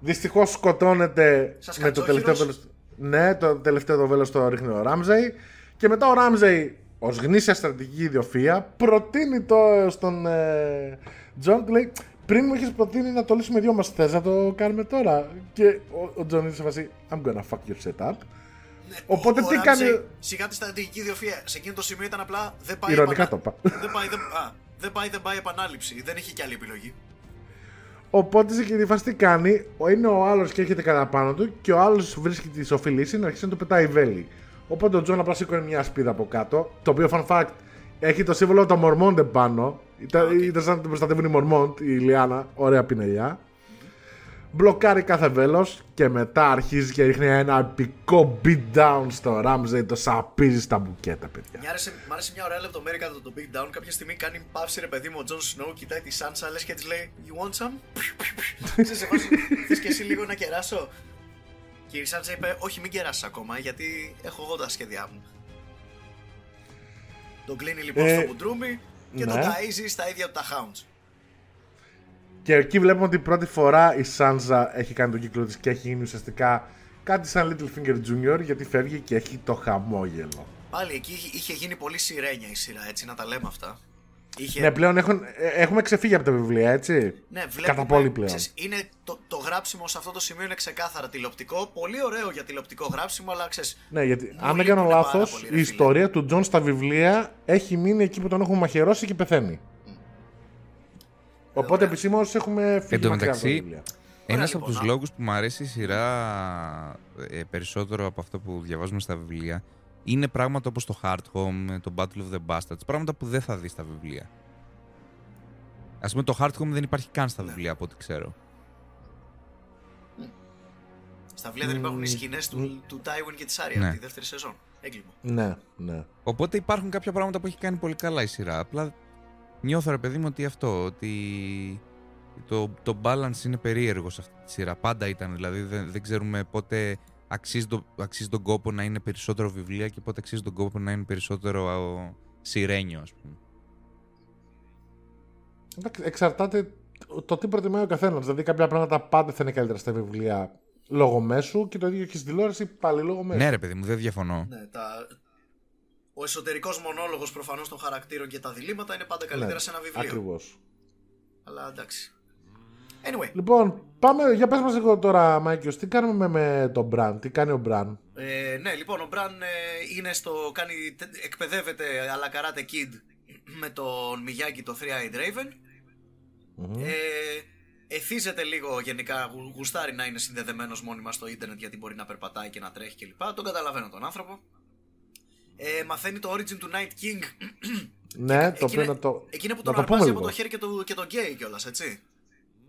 [SPEAKER 2] Δυστυχώς σκοτώνεται
[SPEAKER 3] Σαν
[SPEAKER 2] με το
[SPEAKER 3] κατσόχοιρος.
[SPEAKER 2] τελευταίο βέλος. Ναι, το τελευταίο το βέλος το ρίχνει ο Ράμζεϊ. Και μετά ο Ράμζεϊ, ως γνήσια στρατηγική ιδιοφυΐα, προτείνει το στον ε, Τζον, του λέει πριν μου είχε προτείνει να το λύσουμε δυο μας. Θες να το κάνουμε τώρα; Και ο, ο Τζον είναι σε φάση I'm gonna fuck your shit up.
[SPEAKER 3] Ναι,
[SPEAKER 2] Οπότε
[SPEAKER 3] ο- ο
[SPEAKER 2] τι
[SPEAKER 3] Ramsey
[SPEAKER 2] κάνει-
[SPEAKER 3] Σιγά τη στρατηγική ιδιοφυΐα. Σε εκείνο το σημείο ήταν απλά δεν πάει.
[SPEAKER 2] Ειρωνικά
[SPEAKER 3] επανα-
[SPEAKER 2] το είπα.
[SPEAKER 3] Δεν πάει, δεν, α, δεν πάει, δεν πάει επανάληψη. Δεν έχει κι άλλη επιλογή.
[SPEAKER 2] Οπότε σε εκείνη τη φάση τι κάνει, ο- είναι ο άλλος και έρχεται κατά πάνω του και ο άλλος βρίσκει τη σοφή λύση να αρχίσει να του πετάει βέλη. Οπότε ο Τζον απλά σήκωνε μια ασπίδα από κάτω, το οποίο fun fact έχει το σύμβολο των Μορμόντ πάνω. Ήταν, ήταν σαν να την προστατεύουν οι Μορμόντ, η Λιάνα, ωραία πινελιά. Μπλοκάρει κάθε βέλος και μετά αρχίζει και ρίχνει ένα επικό beatdown στο Ramsey, το σαπίζει στα μπουκέτα, παιδιά.
[SPEAKER 3] Μ' άρεσε, μ' άρεσε μια ωραία λεπτομέρεια κατά το beatdown. Κάποια στιγμή κάνει παύση ρε παιδί μου ο Τζον Σνόου, κοιτάει τη Σάνσα, λες και της λέει You want some? Ξέρεις, σε φάση, θες και εσύ λίγο να κεράσω; Και η Σάνσα είπε Όχι, μην κεράσεις ακόμα, γιατί έχω εγώ τα σχέδιά μου. Τον κλείνει λοιπόν
[SPEAKER 2] Ε,
[SPEAKER 3] στο μπουντρούμι και τον
[SPEAKER 2] ναι.
[SPEAKER 3] ταΐζει στα ίδια του τα Hounds.
[SPEAKER 2] Και εκεί βλέπουμε ότι πρώτη φορά η Σάντζα έχει κάνει τον κύκλο της και έχει γίνει ουσιαστικά κάτι σαν Littlefinger Jr. γιατί φεύγει και έχει το χαμόγελο.
[SPEAKER 3] Πάλι εκεί είχε- είχε γίνει πολύ σιρένια η σειρά, έτσι να τα λέμε αυτά. Είχε...
[SPEAKER 2] Ναι, πλέον έχουν, ε, έχουμε ξεφύγει από τα βιβλία, έτσι.
[SPEAKER 3] Ναι, βλέπουμε,
[SPEAKER 2] Κατά πολύ πλέον.
[SPEAKER 3] ξέρεις, είναι το, το γράψιμο σε αυτό το σημείο είναι ξεκάθαρα τηλεοπτικό. Πολύ ωραίο για τηλεοπτικό γράψιμο, αλλά ξέρεις,
[SPEAKER 2] Ναι, γιατί
[SPEAKER 3] μου
[SPEAKER 2] αν δεν κάνω
[SPEAKER 3] λείπουνε πάρα
[SPEAKER 2] λάθος,
[SPEAKER 3] πολύ, ρε
[SPEAKER 2] η
[SPEAKER 3] φίλε.
[SPEAKER 2] ιστορία του Τζον στα βιβλία έχει μείνει εκεί που τον έχουν μαχαιρώσει και πεθαίνει. Οπότε
[SPEAKER 3] ωραία.
[SPEAKER 2] επισήμως έχουμε φύγει
[SPEAKER 4] Εν τω
[SPEAKER 2] μακριά από τα
[SPEAKER 4] μεταξύ,
[SPEAKER 2] βιβλία.
[SPEAKER 4] Ένας
[SPEAKER 3] λοιπόν,
[SPEAKER 4] από τους
[SPEAKER 3] να-
[SPEAKER 4] λόγους που μου αρέσει η σειρά ε, περισσότερο από αυτό που διαβάζουμε στα βιβλία είναι πράγματα όπως το Hardhome, το Battle of the Bastards, πράγματα που δεν θα δεις στα βιβλία. Α πούμε, το Hardhome δεν υπάρχει καν στα βιβλία από ό,τι ξέρω.
[SPEAKER 3] στα βιβλία δεν υπάρχουν οι σκηνές του, του Tywin και της Άρια
[SPEAKER 4] Ναι.
[SPEAKER 3] από τη δεύτερη σεζόν. Έγκλημα.
[SPEAKER 2] Ναι, ναι.
[SPEAKER 4] Οπότε υπάρχουν κάποια πράγματα που έχει κάνει πολύ καλά η σειρά. Απλά νιώθω ρε παιδί μου ότι αυτό, ότι το, το balance είναι περίεργο σε αυτή τη σειρά. Πάντα ήταν, δηλαδή δεν, δεν ξέρουμε πότε αξίζει, το, αξίζει τον κόπο να είναι περισσότερο βιβλία και πότε αξίζει τον κόπο να είναι περισσότερο α, σιρένιο, ας πούμε.
[SPEAKER 2] Εντάξει, εξαρτάται το τι προτιμάει ο καθένας. Δηλαδή, κάποια πράγματα πάντα θα είναι καλύτερα στα βιβλία λόγω μέσου και το ίδιο και στην τηλεόραση πάλι λόγω μέσου.
[SPEAKER 4] Ναι ρε παιδί μου, δεν διαφωνώ.
[SPEAKER 3] Ναι, τα... Ο εσωτερικός μονόλογος προφανώς των χαρακτήρων και τα διλήμματα είναι πάντα καλύτερα σε ένα βιβλίο.
[SPEAKER 2] Ακριβώς.
[SPEAKER 3] Αλλά εντάξει. Anyway,
[SPEAKER 2] Λοιπόν, πάμε, για πες μας λίγο τώρα, Μάικιος, τι κάνουμε με τον Μπραν, τι κάνει ο Μπραν.
[SPEAKER 3] Ε, ναι, λοιπόν, ο Μπραν ε, είναι στο. Κάνει, τε- εκπαιδεύεται αλλά Karate Kid με τον Μιγιάγκη το 3-Eyed Raven. Ε, εθίζεται λίγο γενικά, γου- γουστάρει να είναι συνδεδεμένος μόνιμα στο ίντερνετ γιατί μπορεί να περπατάει και να τρέχει κλπ. Τον καταλαβαίνω τον άνθρωπο. Ε, μαθαίνει το origin του Night King.
[SPEAKER 2] Ναι, το οποίο
[SPEAKER 3] Εκείνη-
[SPEAKER 2] να το,
[SPEAKER 3] Εκείνο που
[SPEAKER 2] να
[SPEAKER 3] τον
[SPEAKER 2] το πούμε
[SPEAKER 3] αρπάζει
[SPEAKER 2] λίγο.
[SPEAKER 3] από το χέρι και το, και το γκέι κιόλας, έτσι.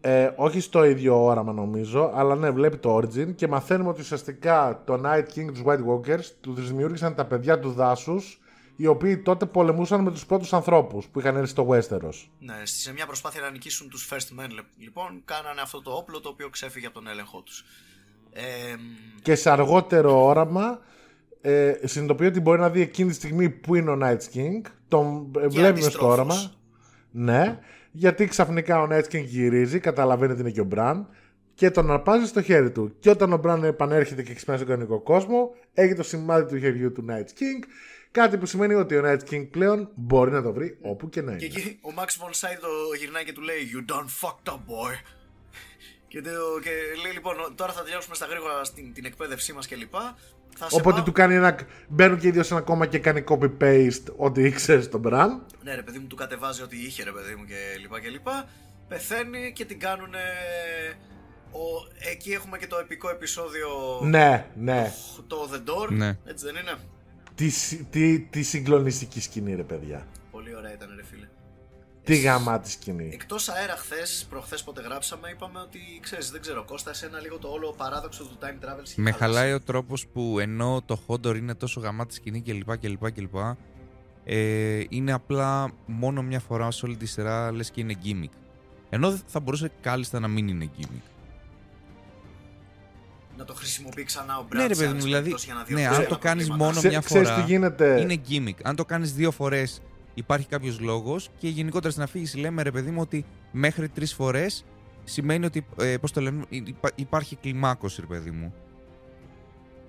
[SPEAKER 2] Ε, όχι στο ίδιο όραμα νομίζω, αλλά ναι, βλέπει το Origin και μαθαίνουμε ότι ουσιαστικά το Night King τους White Walkers του δημιούργησαν τα παιδιά του δάσους οι οποίοι τότε πολεμούσαν με τους πρώτους ανθρώπους που είχαν έρθει στο Westeros.
[SPEAKER 3] Ναι, σε μια προσπάθεια να νικήσουν τους First Men, λοιπόν, κάνανε αυτό το όπλο το οποίο ξέφυγε από τον έλεγχό τους. Ε,
[SPEAKER 2] Και σε αργότερο όραμα ε, συνειδητοποιεί ότι μπορεί να δει εκείνη τη στιγμή που είναι ο Night King. Τον ε, βλέπουμε στο
[SPEAKER 3] αντιστρόφως.
[SPEAKER 2] όραμα. Ναι, γιατί ξαφνικά ο Night King γυρίζει, καταλαβαίνει ότι είναι και ο Μπραν και τον αρπάζει στο χέρι του. Και όταν ο Μπραν επανέρχεται και ξυπνάει στον κανονικό κόσμο, έχει το σημάδι του χεριού του Night King. Κάτι που σημαίνει ότι ο Night King πλέον μπορεί να το βρει όπου και να
[SPEAKER 3] και
[SPEAKER 2] είναι.
[SPEAKER 3] εκεί ο Max von Sydow το γυρνάει και του λέει You done fucked up, boy. Και, το, και λέει λοιπόν, τώρα θα τελειώσουμε στα γρήγορα στην, την εκπαίδευσή μας κλπ. Θα σε
[SPEAKER 2] Οπότε
[SPEAKER 3] πάω-
[SPEAKER 2] του κάνει ένα. Μπαίνουν και οι δύο σε ένα κόμμα και κάνει copy-paste ό,τι ήξερε στον Μπραν.
[SPEAKER 3] Ναι, ρε παιδί μου, του κατεβάζει ό,τι είχε, ρε παιδί μου και λοιπά και λοιπά. Πεθαίνει και την κάνουν. Ο... Εκεί έχουμε και το επικό επεισόδιο.
[SPEAKER 2] Ναι, ναι.
[SPEAKER 3] Το The Door.
[SPEAKER 4] Ναι.
[SPEAKER 3] Έτσι δεν είναι;
[SPEAKER 2] Τι, συ- τι, τι συγκλονιστική σκηνή, ρε παιδιά.
[SPEAKER 3] Πολύ ωραία ήταν, ρε φίλε.
[SPEAKER 2] Τι γαμάτη σκηνή.
[SPEAKER 3] Εκτός αέρα χθες, προχθές πότε γράψαμε, είπαμε ότι ξέρεις, δεν ξέρω, Κώστα, εσένα λίγο το όλο παράδοξο του time travel. σε
[SPEAKER 4] Με
[SPEAKER 3] χάλασε.
[SPEAKER 4] χαλάει ο τρόπος που ενώ το Χόντορ είναι τόσο γαμάτη σκηνή κλπ. κλπ, κλπ ε, είναι απλά μόνο μια φορά σε όλη τη σειρά λες και είναι gimmick. Ενώ θα μπορούσε κάλλιστα να μην είναι gimmick.
[SPEAKER 3] Να το χρησιμοποιεί ξανά ο Brad
[SPEAKER 4] Ναι, ρε
[SPEAKER 3] σε
[SPEAKER 4] παιδί
[SPEAKER 3] άλλες
[SPEAKER 4] μου, δηλαδή.
[SPEAKER 3] περιπτώσεις για να
[SPEAKER 4] Ναι,
[SPEAKER 3] διορθώσει
[SPEAKER 4] αν
[SPEAKER 3] ένα
[SPEAKER 4] το κάνεις
[SPEAKER 3] προβλήματα.
[SPEAKER 4] μόνο
[SPEAKER 2] Ξέ-
[SPEAKER 4] μια
[SPEAKER 2] ξέρεις
[SPEAKER 4] φορά.
[SPEAKER 2] τι γίνεται.
[SPEAKER 4] Είναι gimmick. Αν το κάνεις δύο φορές, υπάρχει κάποιος λόγος και γενικότερα στην αφήγηση λέμε ρε παιδί μου ότι μέχρι τρεις φορές σημαίνει ότι. Ε, πώς το λένε, υπά- υπάρχει κλιμάκωση, ρε παιδί μου.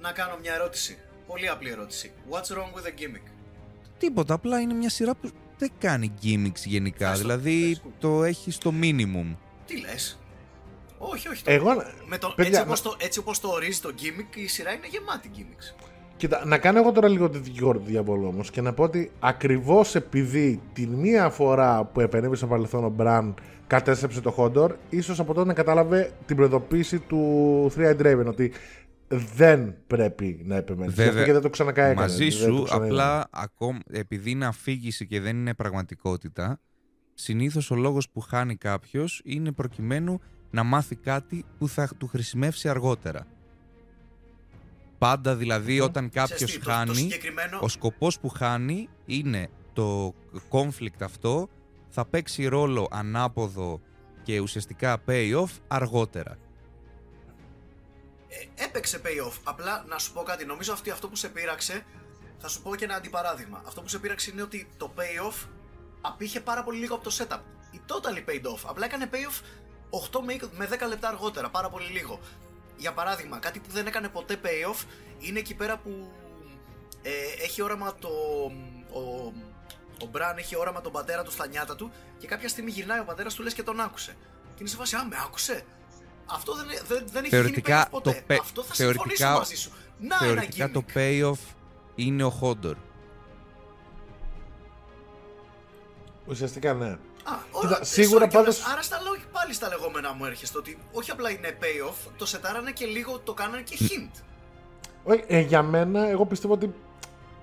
[SPEAKER 3] Να κάνω μια ερώτηση. Πολύ απλή ερώτηση. What's wrong with a gimmick?
[SPEAKER 4] Τίποτα. Απλά είναι μια σειρά που δεν κάνει gimmicks γενικά.
[SPEAKER 3] Θες το-
[SPEAKER 4] δηλαδή
[SPEAKER 3] θες το.
[SPEAKER 4] το έχει στο minimum.
[SPEAKER 3] Τι λες; Όχι, όχι. Το...
[SPEAKER 2] Εγώ,
[SPEAKER 3] Με το,
[SPEAKER 2] παιδιά,
[SPEAKER 3] έτσι, όπως το, έτσι όπως το ορίζει το gimmick, η σειρά είναι γεμάτη gimmicks.
[SPEAKER 2] Κοίτα, να κάνω εγώ τώρα λίγο τη δικηγόρο του διαβόλου όμως και να πω ότι ακριβώς επειδή την μία φορά που επενέβη στο παρελθόν ο Μπραν κατέστρεψε το Χόντορ, ίσως από τότε να κατάλαβε την προειδοποίηση του 3 Draven ότι δεν πρέπει να επεμβαίνει. Και αυτό και δεν το ξανακάει
[SPEAKER 4] Μαζί
[SPEAKER 2] δεν το
[SPEAKER 4] σου,
[SPEAKER 2] ξαναείδαμε.
[SPEAKER 4] απλά ακόμη, επειδή είναι αφήγηση και δεν είναι πραγματικότητα, συνήθως ο λόγος που χάνει κάποιος είναι προκειμένου να μάθει κάτι που θα του χρησιμεύσει αργότερα. Πάντα δηλαδή όταν κάποιος
[SPEAKER 3] Ξέρεις τι, το- το
[SPEAKER 4] χάνει,
[SPEAKER 3] συγκεκριμένο-
[SPEAKER 4] ο σκοπός που χάνει είναι το conflict αυτό θα παίξει ρόλο ανάποδο και ουσιαστικά payoff αργότερα.
[SPEAKER 3] Ε, έπαιξε payoff. Απλά να σου πω κάτι. Νομίζω ότι αυτό που σε πείραξε. Θα σου πω και ένα αντιπαράδειγμα. Αυτό που σε πείραξε είναι ότι το payoff απήχε πάρα πολύ λίγο από το setup. Η totally paid off. Απλά έκανε payoff 8 με 20 με 10 λεπτά αργότερα. Πάρα πολύ λίγο. Για παράδειγμα, κάτι που δεν έκανε ποτέ payoff είναι εκεί πέρα που ε, έχει όραμα το. Ο, ο Μπραν έχει όραμα τον πατέρα του στα νιάτα του και κάποια στιγμή γυρνάει ο πατέρας του λες και τον άκουσε. Και είναι σε φάση, Α, με άκουσε. Αυτό δεν, δεν, δεν έχει
[SPEAKER 4] Θεωρητικά
[SPEAKER 3] γίνει payoff ποτέ.
[SPEAKER 4] το πε-
[SPEAKER 3] Αυτό θα
[SPEAKER 4] θεωρητικά-
[SPEAKER 3] συμφωνήσω μαζί σου. Να
[SPEAKER 4] Θεωρητικά
[SPEAKER 3] ένα
[SPEAKER 4] το
[SPEAKER 3] gimmick.
[SPEAKER 4] payoff είναι ο Χόντορ.
[SPEAKER 2] Ουσιαστικά ναι.
[SPEAKER 3] Α,
[SPEAKER 2] Κοίτα,
[SPEAKER 3] ωραία,
[SPEAKER 2] σίγουρα
[SPEAKER 3] sorry κιόλας.
[SPEAKER 2] πάντως-
[SPEAKER 3] Άρα στα λόγια πάλι στα λεγόμενά μου έρχεστε ότι όχι απλά είναι payoff, το σετάρανε και λίγο το κάνανε και hint.
[SPEAKER 2] Όχι, ε, για μένα, εγώ πιστεύω ότι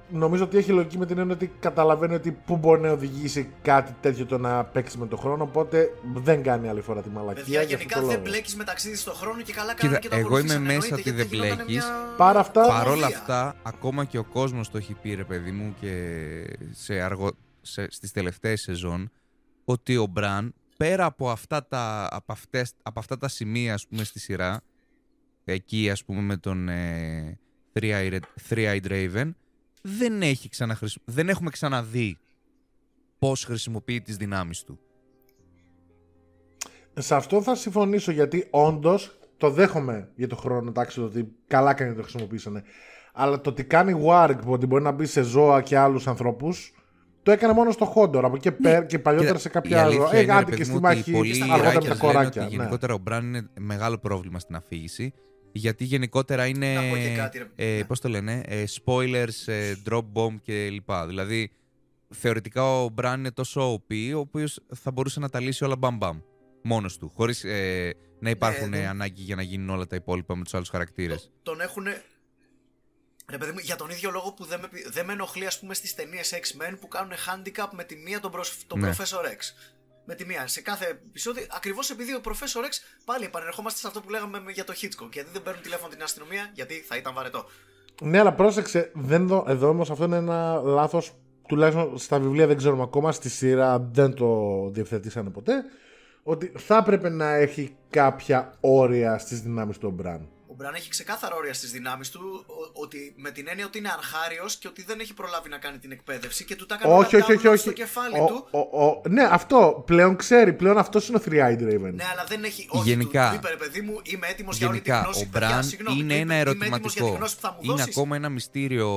[SPEAKER 2] νομίζω ότι έχει λογική με την έννοια ότι καταλαβαίνει ότι πού μπορεί να οδηγήσει κάτι τέτοιο το να παίξεις με τον χρόνο. Οπότε δεν κάνει άλλη φορά τη μαλακία.
[SPEAKER 3] Παιδιά,
[SPEAKER 2] για
[SPEAKER 3] γενικά
[SPEAKER 2] αυτό το
[SPEAKER 3] δεν
[SPEAKER 2] λόγο.
[SPEAKER 3] μπλέκεις με ταξίδι στον χρόνο και καλά
[SPEAKER 4] Κοίτα,
[SPEAKER 3] κάνανε και το
[SPEAKER 4] εγώ είμαι
[SPEAKER 3] ακολούθησαν.
[SPEAKER 4] μέσα
[SPEAKER 3] Εννοείται,
[SPEAKER 4] ότι
[SPEAKER 3] γιατί
[SPEAKER 4] δεν
[SPEAKER 3] γινότανε
[SPEAKER 4] μπλέκεις.
[SPEAKER 3] μια
[SPEAKER 2] Παρά αυτά-
[SPEAKER 4] Παρ' όλα
[SPEAKER 3] κομμωδία.
[SPEAKER 4] αυτά, ακόμα και ο κόσμος το έχει πει, ρε παιδί μου, και σε αργο... σε... στις τελευταίες σεζόν, ότι ο Μπραν, πέρα από αυτά τα, από αυτές, από αυτά τα σημεία, ας πούμε, στη σειρά, εκεί, ας πούμε, με τον ε, Three-Eyed Three-Eyed Raven, δεν, έχει ξαναχρησι... δεν έχουμε ξαναδεί πώς χρησιμοποιεί τις δυνάμεις του.
[SPEAKER 2] Σε αυτό θα συμφωνήσω γιατί όντως το δέχομαι για το χρόνο. Εντάξει, το ότι καλά κάνει να το χρησιμοποιήσανε. Αλλά το ότι κάνει work που ότι μπορεί να μπει σε ζώα και άλλους ανθρώπους, το έκανε μόνο στο Χόντορ. Από εκεί πέρα και παλιότερα
[SPEAKER 4] Κοίτα,
[SPEAKER 2] σε
[SPEAKER 4] η
[SPEAKER 2] κάποια άλλα.
[SPEAKER 4] αλήθεια
[SPEAKER 2] Ε,
[SPEAKER 4] είναι, ρε
[SPEAKER 2] άντε και
[SPEAKER 4] παιδί
[SPEAKER 2] στη
[SPEAKER 4] μου, ότι
[SPEAKER 2] μάχη
[SPEAKER 4] πολλοί
[SPEAKER 2] αργότερα με
[SPEAKER 4] hackers
[SPEAKER 2] τα
[SPEAKER 4] λένε
[SPEAKER 2] κοράκια.
[SPEAKER 4] Ότι
[SPEAKER 2] ναι.
[SPEAKER 4] γενικότερα ο Μπραν είναι μεγάλο πρόβλημα στην αφήγηση. Γιατί γενικότερα είναι.
[SPEAKER 3] Να πω και κάτι, ρε.
[SPEAKER 4] ε,
[SPEAKER 3] Ναι.
[SPEAKER 4] πώς το λένε, ε, spoilers, ε, drop bomb κλπ. Δηλαδή, θεωρητικά ο Μπραν είναι τόσο OP, ο οποίος θα μπορούσε να τα λύσει όλα μπαμ μπαμ. Μόνος του. Χωρίς να υπάρχουν
[SPEAKER 3] ναι.
[SPEAKER 4] ε, ανάγκη για να γίνουν όλα τα υπόλοιπα με τους άλλους χαρακτήρες.
[SPEAKER 3] Τον έχουν. Ρε παιδί μου, για τον ίδιο λόγο που δεν με, πει- δεν με ενοχλεί, ας πούμε, στις ταινίες X-Men που κάνουν handicap με τη μία τον, προσ, τον
[SPEAKER 4] Ναι.
[SPEAKER 3] Professor X. Με τη μία. Σε κάθε επεισόδιο, ακριβώς επειδή ο Professor X, πάλι επανερχόμαστε σε αυτό που λέγαμε με- για το Hitchcock. Γιατί δεν παίρνουν τηλέφωνο την αστυνομία, γιατί θα ήταν βαρετό.
[SPEAKER 2] Ναι, αλλά πρόσεξε. Δεν δω, εδώ όμως αυτό είναι ένα λάθος. Τουλάχιστον στα βιβλία δεν ξέρουμε ακόμα. Στη σειρά δεν το διευθετήσανε ποτέ. Ότι θα έπρεπε να έχει κάποια όρια στις δυνάμεις του Μπραν.
[SPEAKER 3] Ο Μπραν έχει ξεκάθαρα όρια στις δυνάμεις του, ο- ότι με την έννοια ότι είναι αρχάριος και ότι δεν έχει προλάβει να κάνει την εκπαίδευση και του τα έκανε
[SPEAKER 2] Όχι,
[SPEAKER 3] όλα
[SPEAKER 2] όχι, όχι.
[SPEAKER 3] download
[SPEAKER 2] όχι.
[SPEAKER 3] στο κεφάλι
[SPEAKER 2] Ο-
[SPEAKER 3] του.
[SPEAKER 2] ο- ο- ναι, αυτό πλέον ξέρει. Πλέον αυτός είναι ο Three-Eyed Raven.
[SPEAKER 3] Ναι, αλλά δεν έχει. Όχι,
[SPEAKER 4] Γενικά-
[SPEAKER 3] του, του είπε, ρε παιδί μου, είμαι έτοιμος για όλη τη
[SPEAKER 4] Γενικά,
[SPEAKER 3] γνώση.
[SPEAKER 4] ο
[SPEAKER 3] Παιδιά,
[SPEAKER 4] Μπραν
[SPEAKER 3] συγγνώμη,
[SPEAKER 4] είναι
[SPEAKER 3] του
[SPEAKER 4] ένα
[SPEAKER 3] είπε, Είμαι έτοιμος για τη
[SPEAKER 4] ερωτηματικό.
[SPEAKER 3] γνώση που θα μου
[SPEAKER 4] Είναι
[SPEAKER 3] δώσεις.
[SPEAKER 4] ακόμα ένα μυστήριο,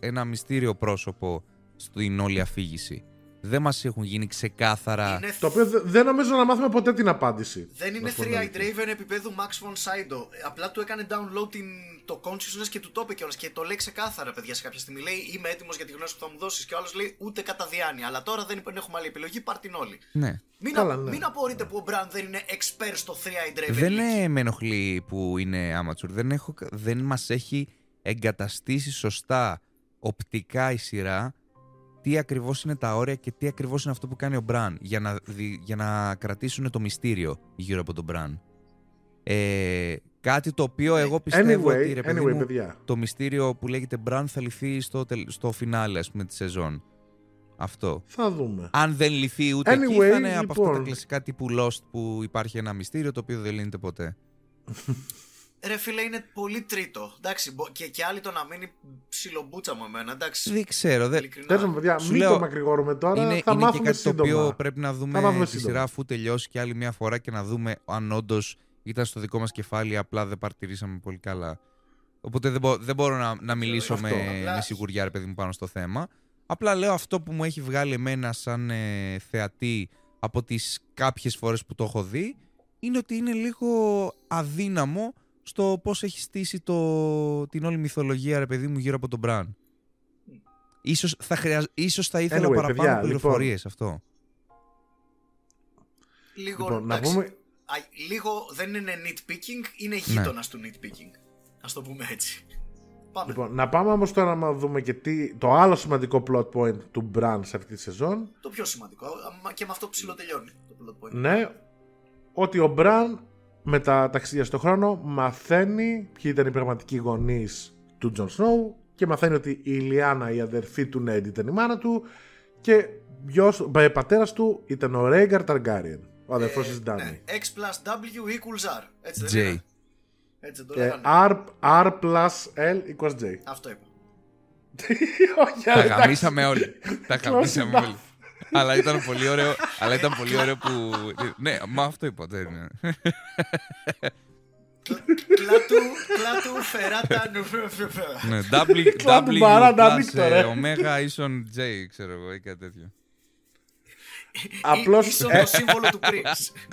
[SPEAKER 4] ένα μυστήριο πρόσωπο στην όλη αφήγηση. Δεν μας έχουν γίνει ξεκάθαρα...
[SPEAKER 3] Είναι
[SPEAKER 2] Το οποίο δε- δεν νομίζω να μάθουμε ποτέ την απάντηση.
[SPEAKER 3] Δεν
[SPEAKER 2] Να
[SPEAKER 3] είναι
[SPEAKER 2] σου πω την
[SPEAKER 3] 3
[SPEAKER 2] αλήθεια.
[SPEAKER 3] Draven επίπεδου Max von Sydow. Ε, Απλά του έκανε download την, το consciousness και του το είπε κιόλας. Και το λέει ξεκάθαρα, παιδιά, σε κάποια στιγμή. Λέει Είμαι έτοιμος για τη γνώση που θα μου δώσεις. Και ο άλλος λέει Ούτε κατά διάνοια. Αλλά τώρα δεν υπ- έχουμε άλλη επιλογή, πάρ την όλη.
[SPEAKER 4] Ναι.
[SPEAKER 3] Μην,
[SPEAKER 2] Καλά,
[SPEAKER 3] α-
[SPEAKER 2] ναι.
[SPEAKER 3] μην απορείτε που ο Μπραν δεν είναι expert στο 3 Draven.
[SPEAKER 4] Δεν
[SPEAKER 3] League.
[SPEAKER 4] ε, με ενοχλεί που είναι amateur. Δεν, έχω, δεν μας έχει εγκαταστήσει σωστά οπτικά η σειρά τι ακριβώς είναι τα όρια και τι ακριβώς είναι αυτό που κάνει ο Μπραν για να, δι- για να κρατήσουν το μυστήριο γύρω από τον Μπραν. Ε, κάτι το οποίο εγώ πιστεύω
[SPEAKER 2] Anyway,
[SPEAKER 4] ότι ρε παιδί
[SPEAKER 2] anyway,
[SPEAKER 4] μου,
[SPEAKER 2] παιδιά.
[SPEAKER 4] το μυστήριο που λέγεται Μπραν θα λυθεί στο, τελ- στο φινάλε ας πούμε της σεζόν. Αυτό.
[SPEAKER 2] Θα δούμε.
[SPEAKER 4] Αν δεν λυθεί ούτε εκεί
[SPEAKER 2] Anyway,
[SPEAKER 4] θα είναι από αυτά τα
[SPEAKER 2] λοιπόν.
[SPEAKER 4] κλασικά τύπου Lost που υπάρχει ένα μυστήριο το οποίο δεν λύνεται ποτέ.
[SPEAKER 3] Ρε φίλε, είναι πολύ τρίτο. Εντάξει, μπο- και, και άλλοι το να μείνει ψιλομπούτσα μου εμένα. Εντάξει.
[SPEAKER 4] Δεν ξέρω. Δεν...
[SPEAKER 3] Ειλικρινά.
[SPEAKER 2] Τέλο πάντων, παιδιά,
[SPEAKER 4] Σου
[SPEAKER 2] μην
[SPEAKER 4] λέω,
[SPEAKER 2] το μακρηγορούμε τώρα.
[SPEAKER 4] είναι,
[SPEAKER 2] θα
[SPEAKER 4] είναι και
[SPEAKER 2] μάθουμε
[SPEAKER 4] κάτι
[SPEAKER 2] σύντομα.
[SPEAKER 4] το οποίο πρέπει να
[SPEAKER 2] Θα
[SPEAKER 4] δούμε
[SPEAKER 2] μάθουμε
[SPEAKER 4] τη
[SPEAKER 2] σύντομα.
[SPEAKER 4] σειρά αφού τελειώσει και άλλη μια φορά και να δούμε αν όντως ήταν στο δικό μας κεφάλι απλά δεν παρτιρήσαμε πολύ καλά. Οπότε δεν, μπο- δεν μπορώ να, να μιλήσω
[SPEAKER 2] αυτό.
[SPEAKER 4] με,
[SPEAKER 3] Απλά-
[SPEAKER 4] με σιγουριά ρε παιδί μου πάνω στο θέμα. Απλά λέω αυτό που μου έχει βγάλει εμένα σαν ε, θεατή από τις κάποιες φορές που το έχω δει είναι ότι είναι λίγο αδύναμο στο πώς έχει στήσει το, την όλη μυθολογία, ρε παιδί μου, γύρω από τον Μπραν. Ίσως θα, χρειαζ... Ίσως θα ήθελα
[SPEAKER 2] Anyway,
[SPEAKER 4] παραπάνω
[SPEAKER 2] παιδιά,
[SPEAKER 4] πληροφορίες αυτό.
[SPEAKER 3] Λίγο,
[SPEAKER 2] Λοιπόν, να
[SPEAKER 3] εντάξει,
[SPEAKER 2] πούμε.
[SPEAKER 3] α, λίγο δεν είναι nitpicking, είναι
[SPEAKER 2] Ναι.
[SPEAKER 3] γείτονα του nitpicking. Α το πούμε έτσι. Πάμε.
[SPEAKER 2] Λοιπόν, να πάμε όμως τώρα να δούμε και τι, το άλλο σημαντικό plot point του Bran σε αυτή τη σεζόν.
[SPEAKER 3] Το πιο σημαντικό. α, Και με αυτό ψιλοτελειώνει το plot point.
[SPEAKER 2] Ναι, ότι ο Μπραν με τα ταξίδια στον χρόνο μαθαίνει ποιοι ήταν οι πραγματικοί γονείς του Τζον Σνόου και μαθαίνει ότι η Λιάνα, η αδερφή του Νέντ, ήταν η μάνα του και γιος, πατέρας του ήταν ο Ρέγκαρ Ταργκάριεν, ο αδερφός της Ντάνι.
[SPEAKER 3] Ναι. X plus W equals R. Έτσι δεν
[SPEAKER 4] J.
[SPEAKER 3] είναι. Έτσι δεν το
[SPEAKER 2] Και
[SPEAKER 3] λέγανε.
[SPEAKER 2] R, R plus L equals J.
[SPEAKER 3] Αυτό είπα.
[SPEAKER 2] Όχι,
[SPEAKER 4] Τα
[SPEAKER 2] εντάξει.
[SPEAKER 4] γαμίσαμε όλοι. Τα γαμίσαμε
[SPEAKER 2] enough.
[SPEAKER 4] όλοι. Αλλά ήταν πολύ ωραίο, αλλά ήταν πολύ ωραίο που... ναι, μα αυτό είπα. δεν είναι.
[SPEAKER 3] Κλάτου, κλάτου, φεράτα, νου.
[SPEAKER 4] ναι, W,
[SPEAKER 2] Κλάδου
[SPEAKER 4] w
[SPEAKER 2] μπαράντα,
[SPEAKER 4] plus,
[SPEAKER 2] ανοίκτο,
[SPEAKER 4] ε,
[SPEAKER 2] ρε.
[SPEAKER 4] ωμέγα ίσον J, ξέρω εγώ, ή κάτι τέτοιο.
[SPEAKER 2] Απλώς,
[SPEAKER 3] Ίσο
[SPEAKER 2] ε,
[SPEAKER 3] το σύμβολο του Prince.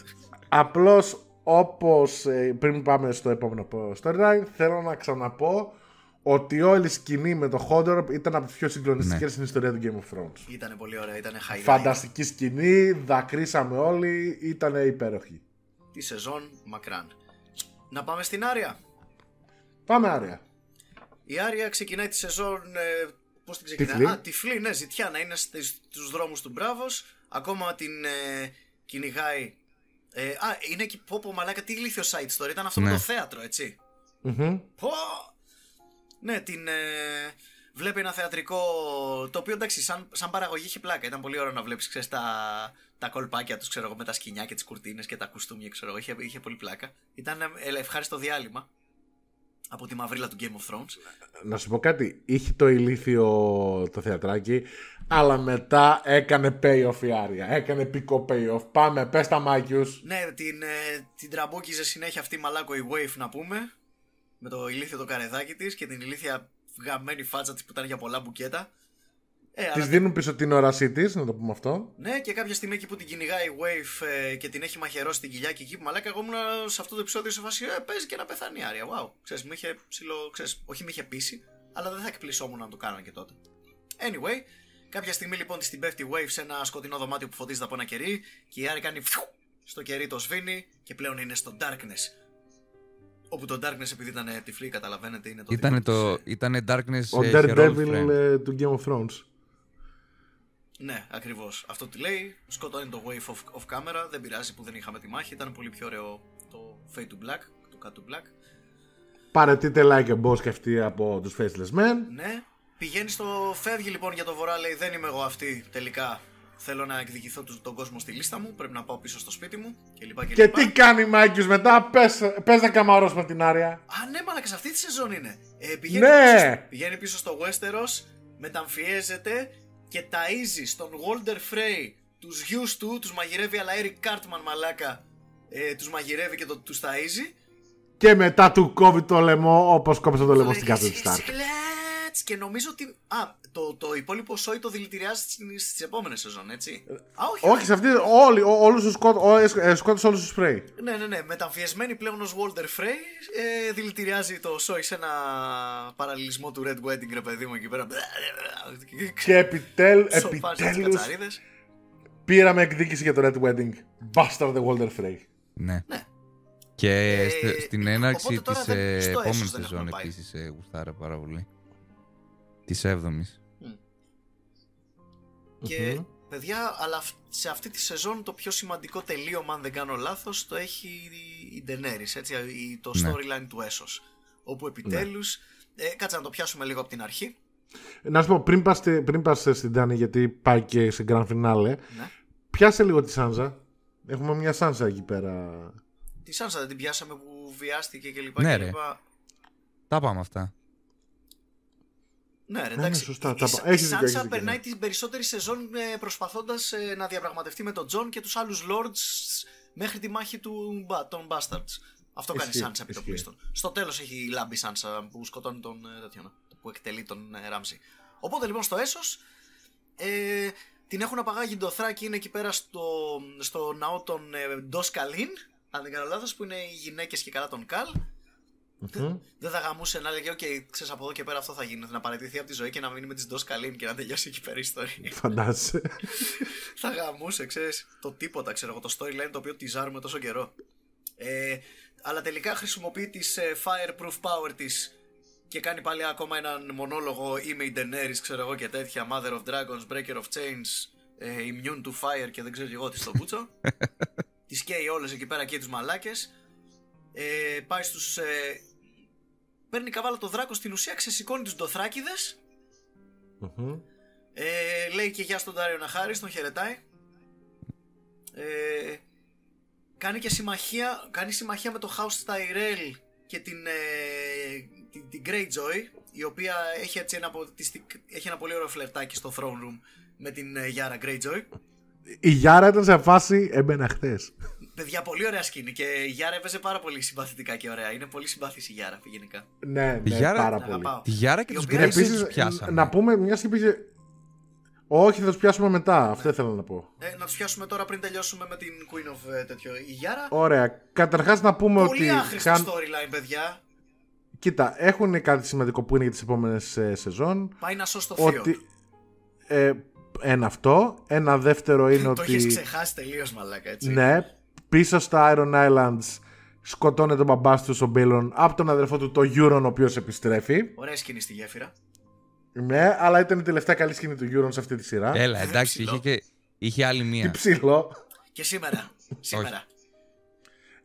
[SPEAKER 2] Απλώς όπως ε, πριν πάμε στο επόμενο storyline θέλω να ξαναπώ ότι όλη η σκηνή με το Hodor ήταν από τις πιο συγκλονιστικές
[SPEAKER 4] Ναι.
[SPEAKER 2] στην ιστορία του Game of Thrones.
[SPEAKER 3] Ήτανε πολύ ωραία, ήτανε highlight.
[SPEAKER 2] Φανταστική σκηνή, δακρύσαμε όλοι, ήταν υπέροχη.
[SPEAKER 3] Τη σεζόν μακράν. Να πάμε στην Άρια.
[SPEAKER 2] Πάμε Άρια.
[SPEAKER 3] Η Άρια ξεκινάει τη σεζόν. Ε, Πώς την ξεκινάει,
[SPEAKER 2] Τυφλή.
[SPEAKER 3] Α, τυφλή, ναι, ζητιά να είναι στους δρόμους του Μπράβος. Ακόμα την ε, κυνηγάει. Ε, α, είναι εκεί. Πω, πω, μαλάκα, τι ηλίθιο site story. Ήταν αυτό
[SPEAKER 4] Ναι.
[SPEAKER 3] με το θέατρο, έτσι.
[SPEAKER 2] Μμμ.
[SPEAKER 3] Πω! Ναι, την. Ε, βλέπει ένα θεατρικό. Το οποίο εντάξει, σαν, σαν παραγωγή είχε πλάκα. Ήταν πολύ ωραίο να βλέπεις τα, τα κολπάκια τους, ξέρω εγώ, με τα σκηνιά και τις κουρτίνες και τα κουστούμια, ξέρω εγώ. Είχε, είχε πολύ πλάκα. Ήταν ε, ευχάριστο διάλειμμα από τη μαυρίλα του Game of Thrones.
[SPEAKER 2] Να σου πω κάτι, είχε το ηλίθιο το θεατράκι, αλλά μετά έκανε payoff η Άρια. Έκανε πικό payoff. Πάμε, πες τα μάκιους.
[SPEAKER 3] Ναι, την, ε, την τραμπούκιζε συνέχεια αυτή η μαλάκο η Waif να πούμε. Με το ηλίθιο το καρεδάκι της και την ηλίθια γαμημένη φάτσα της που ήταν για πολλά μπουκέτα. Ε,
[SPEAKER 2] Της
[SPEAKER 3] αλλά
[SPEAKER 2] δίνουν πίσω την όρασή της, να το πούμε αυτό.
[SPEAKER 3] Ναι, και κάποια στιγμή εκεί που την κυνηγάει η Waif ε, και την έχει μαχαιρώσει την κοιλιά και εκεί που μαλάκα, εγώ ήμουν σε αυτό το επεισόδιο σε φάση ε, παίζει και να πεθάνει η Άρια. Wow, ξέρεις, με είχε ψιλό, ξέρεις, όχι με είχε πείσει, αλλά δεν θα εκπλησσόμουν να το κάνω και τότε. Anyway, κάποια στιγμή λοιπόν της την πέφτει η Waif σε ένα σκοτεινό δωμάτιο που φωτίζεται από ένα κερί και η Άρια κάνει φιου, στο κερί το σβήνει και πλέον είναι στο Darkness. Όπου το Darkness επειδή ήταν τυφλή, καταλαβαίνετε, είναι το
[SPEAKER 4] Ήτανε,
[SPEAKER 3] δικό
[SPEAKER 4] το,
[SPEAKER 3] της, ε,
[SPEAKER 4] ήτανε Darkness
[SPEAKER 2] Ο
[SPEAKER 4] ε,
[SPEAKER 2] Daredevil
[SPEAKER 4] Heroic Friend.
[SPEAKER 2] ε, του Game of Thrones.
[SPEAKER 3] Ναι, ακριβώς. Αυτό τι λέει. Σκοτώνει το wave of, of camera. Δεν πειράζει που δεν είχαμε τη μάχη. Ήταν πολύ πιο ωραίο το Fade to Black. Το Cut to Black.
[SPEAKER 2] Παρετείτε like a boss και αυτή από τους Faceless Men.
[SPEAKER 3] Ναι. Πηγαίνει στο. Φεύγει λοιπόν για το βορρά. Λέει δεν είμαι εγώ αυτή τελικά. Θέλω να εκδικηθώ του- τον κόσμο στη λίστα μου. Πρέπει να πάω πίσω στο σπίτι μου. Και λοιπά και,
[SPEAKER 2] Και
[SPEAKER 3] λοιπά.
[SPEAKER 2] τι κάνει Μάκης μετά, πες, πες να καμαρώσουμε την Άρια.
[SPEAKER 3] Α, ναι, μαλάκα, σε αυτή τη σεζόν είναι. Ε, πηγαίνει,
[SPEAKER 2] Ναι.
[SPEAKER 3] πίσω, στο- πηγαίνει πίσω στο Westeros, μεταμφιέζεται και ταΐζει στον Walder Frey τους γιους του, τους μαγειρεύει, αλλά Eric Cartman μαλάκα ε, τους μαγειρεύει και το, τους ταΐζει.
[SPEAKER 2] Και μετά του κόβει το λαιμό όπως κόψε το λαιμό στην
[SPEAKER 3] Λέει,
[SPEAKER 2] κάθε του
[SPEAKER 3] «It's-
[SPEAKER 2] Stark.
[SPEAKER 3] it's glad». Και νομίζω ότι. Α, το, το υπόλοιπο σόι το δηλητηριάζει στις, στις επόμενες σεζόν, έτσι. Α, όχι.
[SPEAKER 2] Όχι, σε αυτή, όλοι, ό- όλους τους σκότ, ό, ες, ε, σκότωσε όλους τους σπρέι.
[SPEAKER 3] Ναι, ναι, ναι. Μεταμφιεσμένη πλέον ως Walter Frey, ε, δηλητηριάζει το σόι σε ένα παραλληλισμό του Red Wedding, ρε παιδί μου, εκεί πέρα.
[SPEAKER 2] Και επιτέλ,
[SPEAKER 3] Σοφάζει τις
[SPEAKER 2] επιτέλους
[SPEAKER 3] κατσαρίδες.
[SPEAKER 2] πήραμε εκδίκηση για το Red Wedding. Bastard the Walter Frey.
[SPEAKER 4] Ναι.
[SPEAKER 3] Ναι.
[SPEAKER 4] Και
[SPEAKER 3] Ε,
[SPEAKER 4] st- στην έναρξη
[SPEAKER 3] οπότε τώρα
[SPEAKER 4] της
[SPEAKER 3] δεν-
[SPEAKER 4] ε,
[SPEAKER 3] στο
[SPEAKER 4] επόμενης
[SPEAKER 3] έσως δεν
[SPEAKER 4] σεζόν
[SPEAKER 3] έχουμε πάει.
[SPEAKER 4] επίσης ε, γουστάρα πάρα πολύ. Της έβδομης.
[SPEAKER 3] Και παιδιά, αλλά αυ- σε αυτή τη σεζόν το πιο σημαντικό τελείωμα, αν δεν κάνω λάθος, το έχει η Daenerys, έτσι, η- το
[SPEAKER 4] Ναι.
[SPEAKER 3] storyline του Έσος. Όπου επιτέλους, ε, κάτσε να το πιάσουμε λίγο από την αρχή.
[SPEAKER 2] Να σου πω, πριν πας, στη- πριν πας στην Τάνη, γιατί πάει και σε Grand Finale,
[SPEAKER 3] Ναι.
[SPEAKER 2] πιάσε λίγο τη Σάνζα. Έχουμε μια Σάνζα εκεί πέρα.
[SPEAKER 3] Τη Σάνσα δεν την πιάσαμε που βιάστηκε και λοιπά.
[SPEAKER 4] Ναι,
[SPEAKER 3] και
[SPEAKER 4] ρε.
[SPEAKER 3] λοιπά.
[SPEAKER 4] Τα πάμε αυτά.
[SPEAKER 3] Ναι, ρε,
[SPEAKER 2] ναι,
[SPEAKER 3] εντάξει.
[SPEAKER 2] σωστά,
[SPEAKER 3] Η,
[SPEAKER 2] τα
[SPEAKER 3] η,
[SPEAKER 2] πα-
[SPEAKER 3] η
[SPEAKER 2] έχεις δίκιο, έχεις
[SPEAKER 3] Σάνσα
[SPEAKER 2] δίκιο,
[SPEAKER 3] περνάει
[SPEAKER 2] ναι.
[SPEAKER 3] την περισσότερη σεζόν ε, προσπαθώντας ε, να διαπραγματευτεί με τον Τζον και τους άλλους Lords μέχρι τη μάχη του, Μπα- των Bastards. Αυτό κάνει η
[SPEAKER 2] Ισχύει,
[SPEAKER 3] Σάνσα επί το
[SPEAKER 2] ισχύει.
[SPEAKER 3] πλείστον. Στο τέλος έχει λάμπει η Σάνσα που σκοτώνει τον ε, τέτοιον, που εκτελεί τον ε, Ράμζι. Οπότε λοιπόν στο Essos ε, την έχουν απαγάγει Ντοθράκη, είναι εκεί πέρα στο, στο ναό των ε, Ντος Καλίν, αν δεν κάνω λάθος, που είναι οι γυναίκες και καλά των Καλ. Δεν θα γαμούσε να λέγε: Οκ, ξέρεις από εδώ και πέρα αυτό θα γίνει. Να παραιτηθεί από τη ζωή και να μείνει με τις Ντος Καλίν και να τελειώσει εκεί πέρα η ιστορία.
[SPEAKER 2] Φαντάζεσαι.
[SPEAKER 3] θα γαμούσε, ξέρεις. Το τίποτα, ξέρω εγώ. Το storyline το οποίο τιζάρουμε τόσο καιρό. Ε, αλλά τελικά χρησιμοποιεί τις ε, fireproof power της και κάνει πάλι ακόμα έναν μονόλογο. Είμαι η Daenerys, ξέρω εγώ και τέτοια. Mother of Dragons, Breaker of Chains, ε, Immune to Fire και δεν ξέρω και εγώ τι στο μπούτσο. τις καίει όλες εκεί πέρα και τους μαλάκες. Ε, πάει στους. Ε, παίρνει καβάλα το δράκο στην ουσία, ξεσηκώνει τους ντοθράκηδες. Ε, λέει και γεια στον Τάριο Ναχάρη, τον χαιρετάει. Ε, κάνει και συμμαχία, κάνει συμμαχία με το House Tyrell και την, ε, την, την Greyjoy, η οποία έχει, έτσι ένα, έχει ένα πολύ ωραίο φλερτάκι στο throne room με την ε, Yara Greyjoy.
[SPEAKER 2] Η Γιάρα ήταν σε φάση έμπαινα χθες.
[SPEAKER 3] Παιδιά, πολύ ωραία σκηνή και η Γιάρα έπαιζε πάρα πολύ συμπαθητικά και ωραία. Είναι πολύ συμπαθής η Γιάρα γενικά.
[SPEAKER 2] Ναι, ναι,
[SPEAKER 4] Γιάρα-
[SPEAKER 2] πάρα
[SPEAKER 3] Την
[SPEAKER 2] πολύ.
[SPEAKER 3] αγαπάω.
[SPEAKER 4] Τη Γιάρα και
[SPEAKER 3] Η
[SPEAKER 4] τους
[SPEAKER 3] οποία
[SPEAKER 4] Γκρέιτζοϊ
[SPEAKER 2] Επίσης,
[SPEAKER 4] τους πιάσαμε.
[SPEAKER 2] να πούμε μιας και πήγε. Όχι, θα τους πιάσουμε μετά. Αυτό ήθελα να πω.
[SPEAKER 3] Ε, να τους πιάσουμε τώρα πριν τελειώσουμε με την Queen of ε, τέτοιο. Η Γιάρα.
[SPEAKER 2] Ωραία. Καταρχάς να πούμε
[SPEAKER 3] Πολύ
[SPEAKER 2] ότι.
[SPEAKER 3] άχρηστο
[SPEAKER 2] χαν-
[SPEAKER 3] storyline, παιδιά.
[SPEAKER 2] Κοίτα, έχουν κάτι σημαντικό που είναι για τις επόμενες σεζόν.
[SPEAKER 3] Πάει να σώσει το θείο.
[SPEAKER 2] Ότι. Ε, ένα αυτό. Ένα δεύτερο είναι
[SPEAKER 3] το έχεις
[SPEAKER 2] ότι.
[SPEAKER 3] ξεχάσει τελείως, μαλάκα, έτσι.
[SPEAKER 2] Ναι, πίσω στα Iron Islands σκοτώνεται ο μπαμπάς του ο Μπίλον από τον αδερφό του, το Euron, ο οποίος επιστρέφει.
[SPEAKER 3] Ωραία σκηνή στη γέφυρα.
[SPEAKER 2] Ναι, αλλά ήταν η τελευταία καλή σκηνή του Euron σε αυτή τη σειρά.
[SPEAKER 4] Έλα, εντάξει,
[SPEAKER 3] ψηλό.
[SPEAKER 4] είχε, και, είχε άλλη
[SPEAKER 2] Τι
[SPEAKER 4] μία.
[SPEAKER 2] ψηλό.
[SPEAKER 3] Και σήμερα. σήμερα.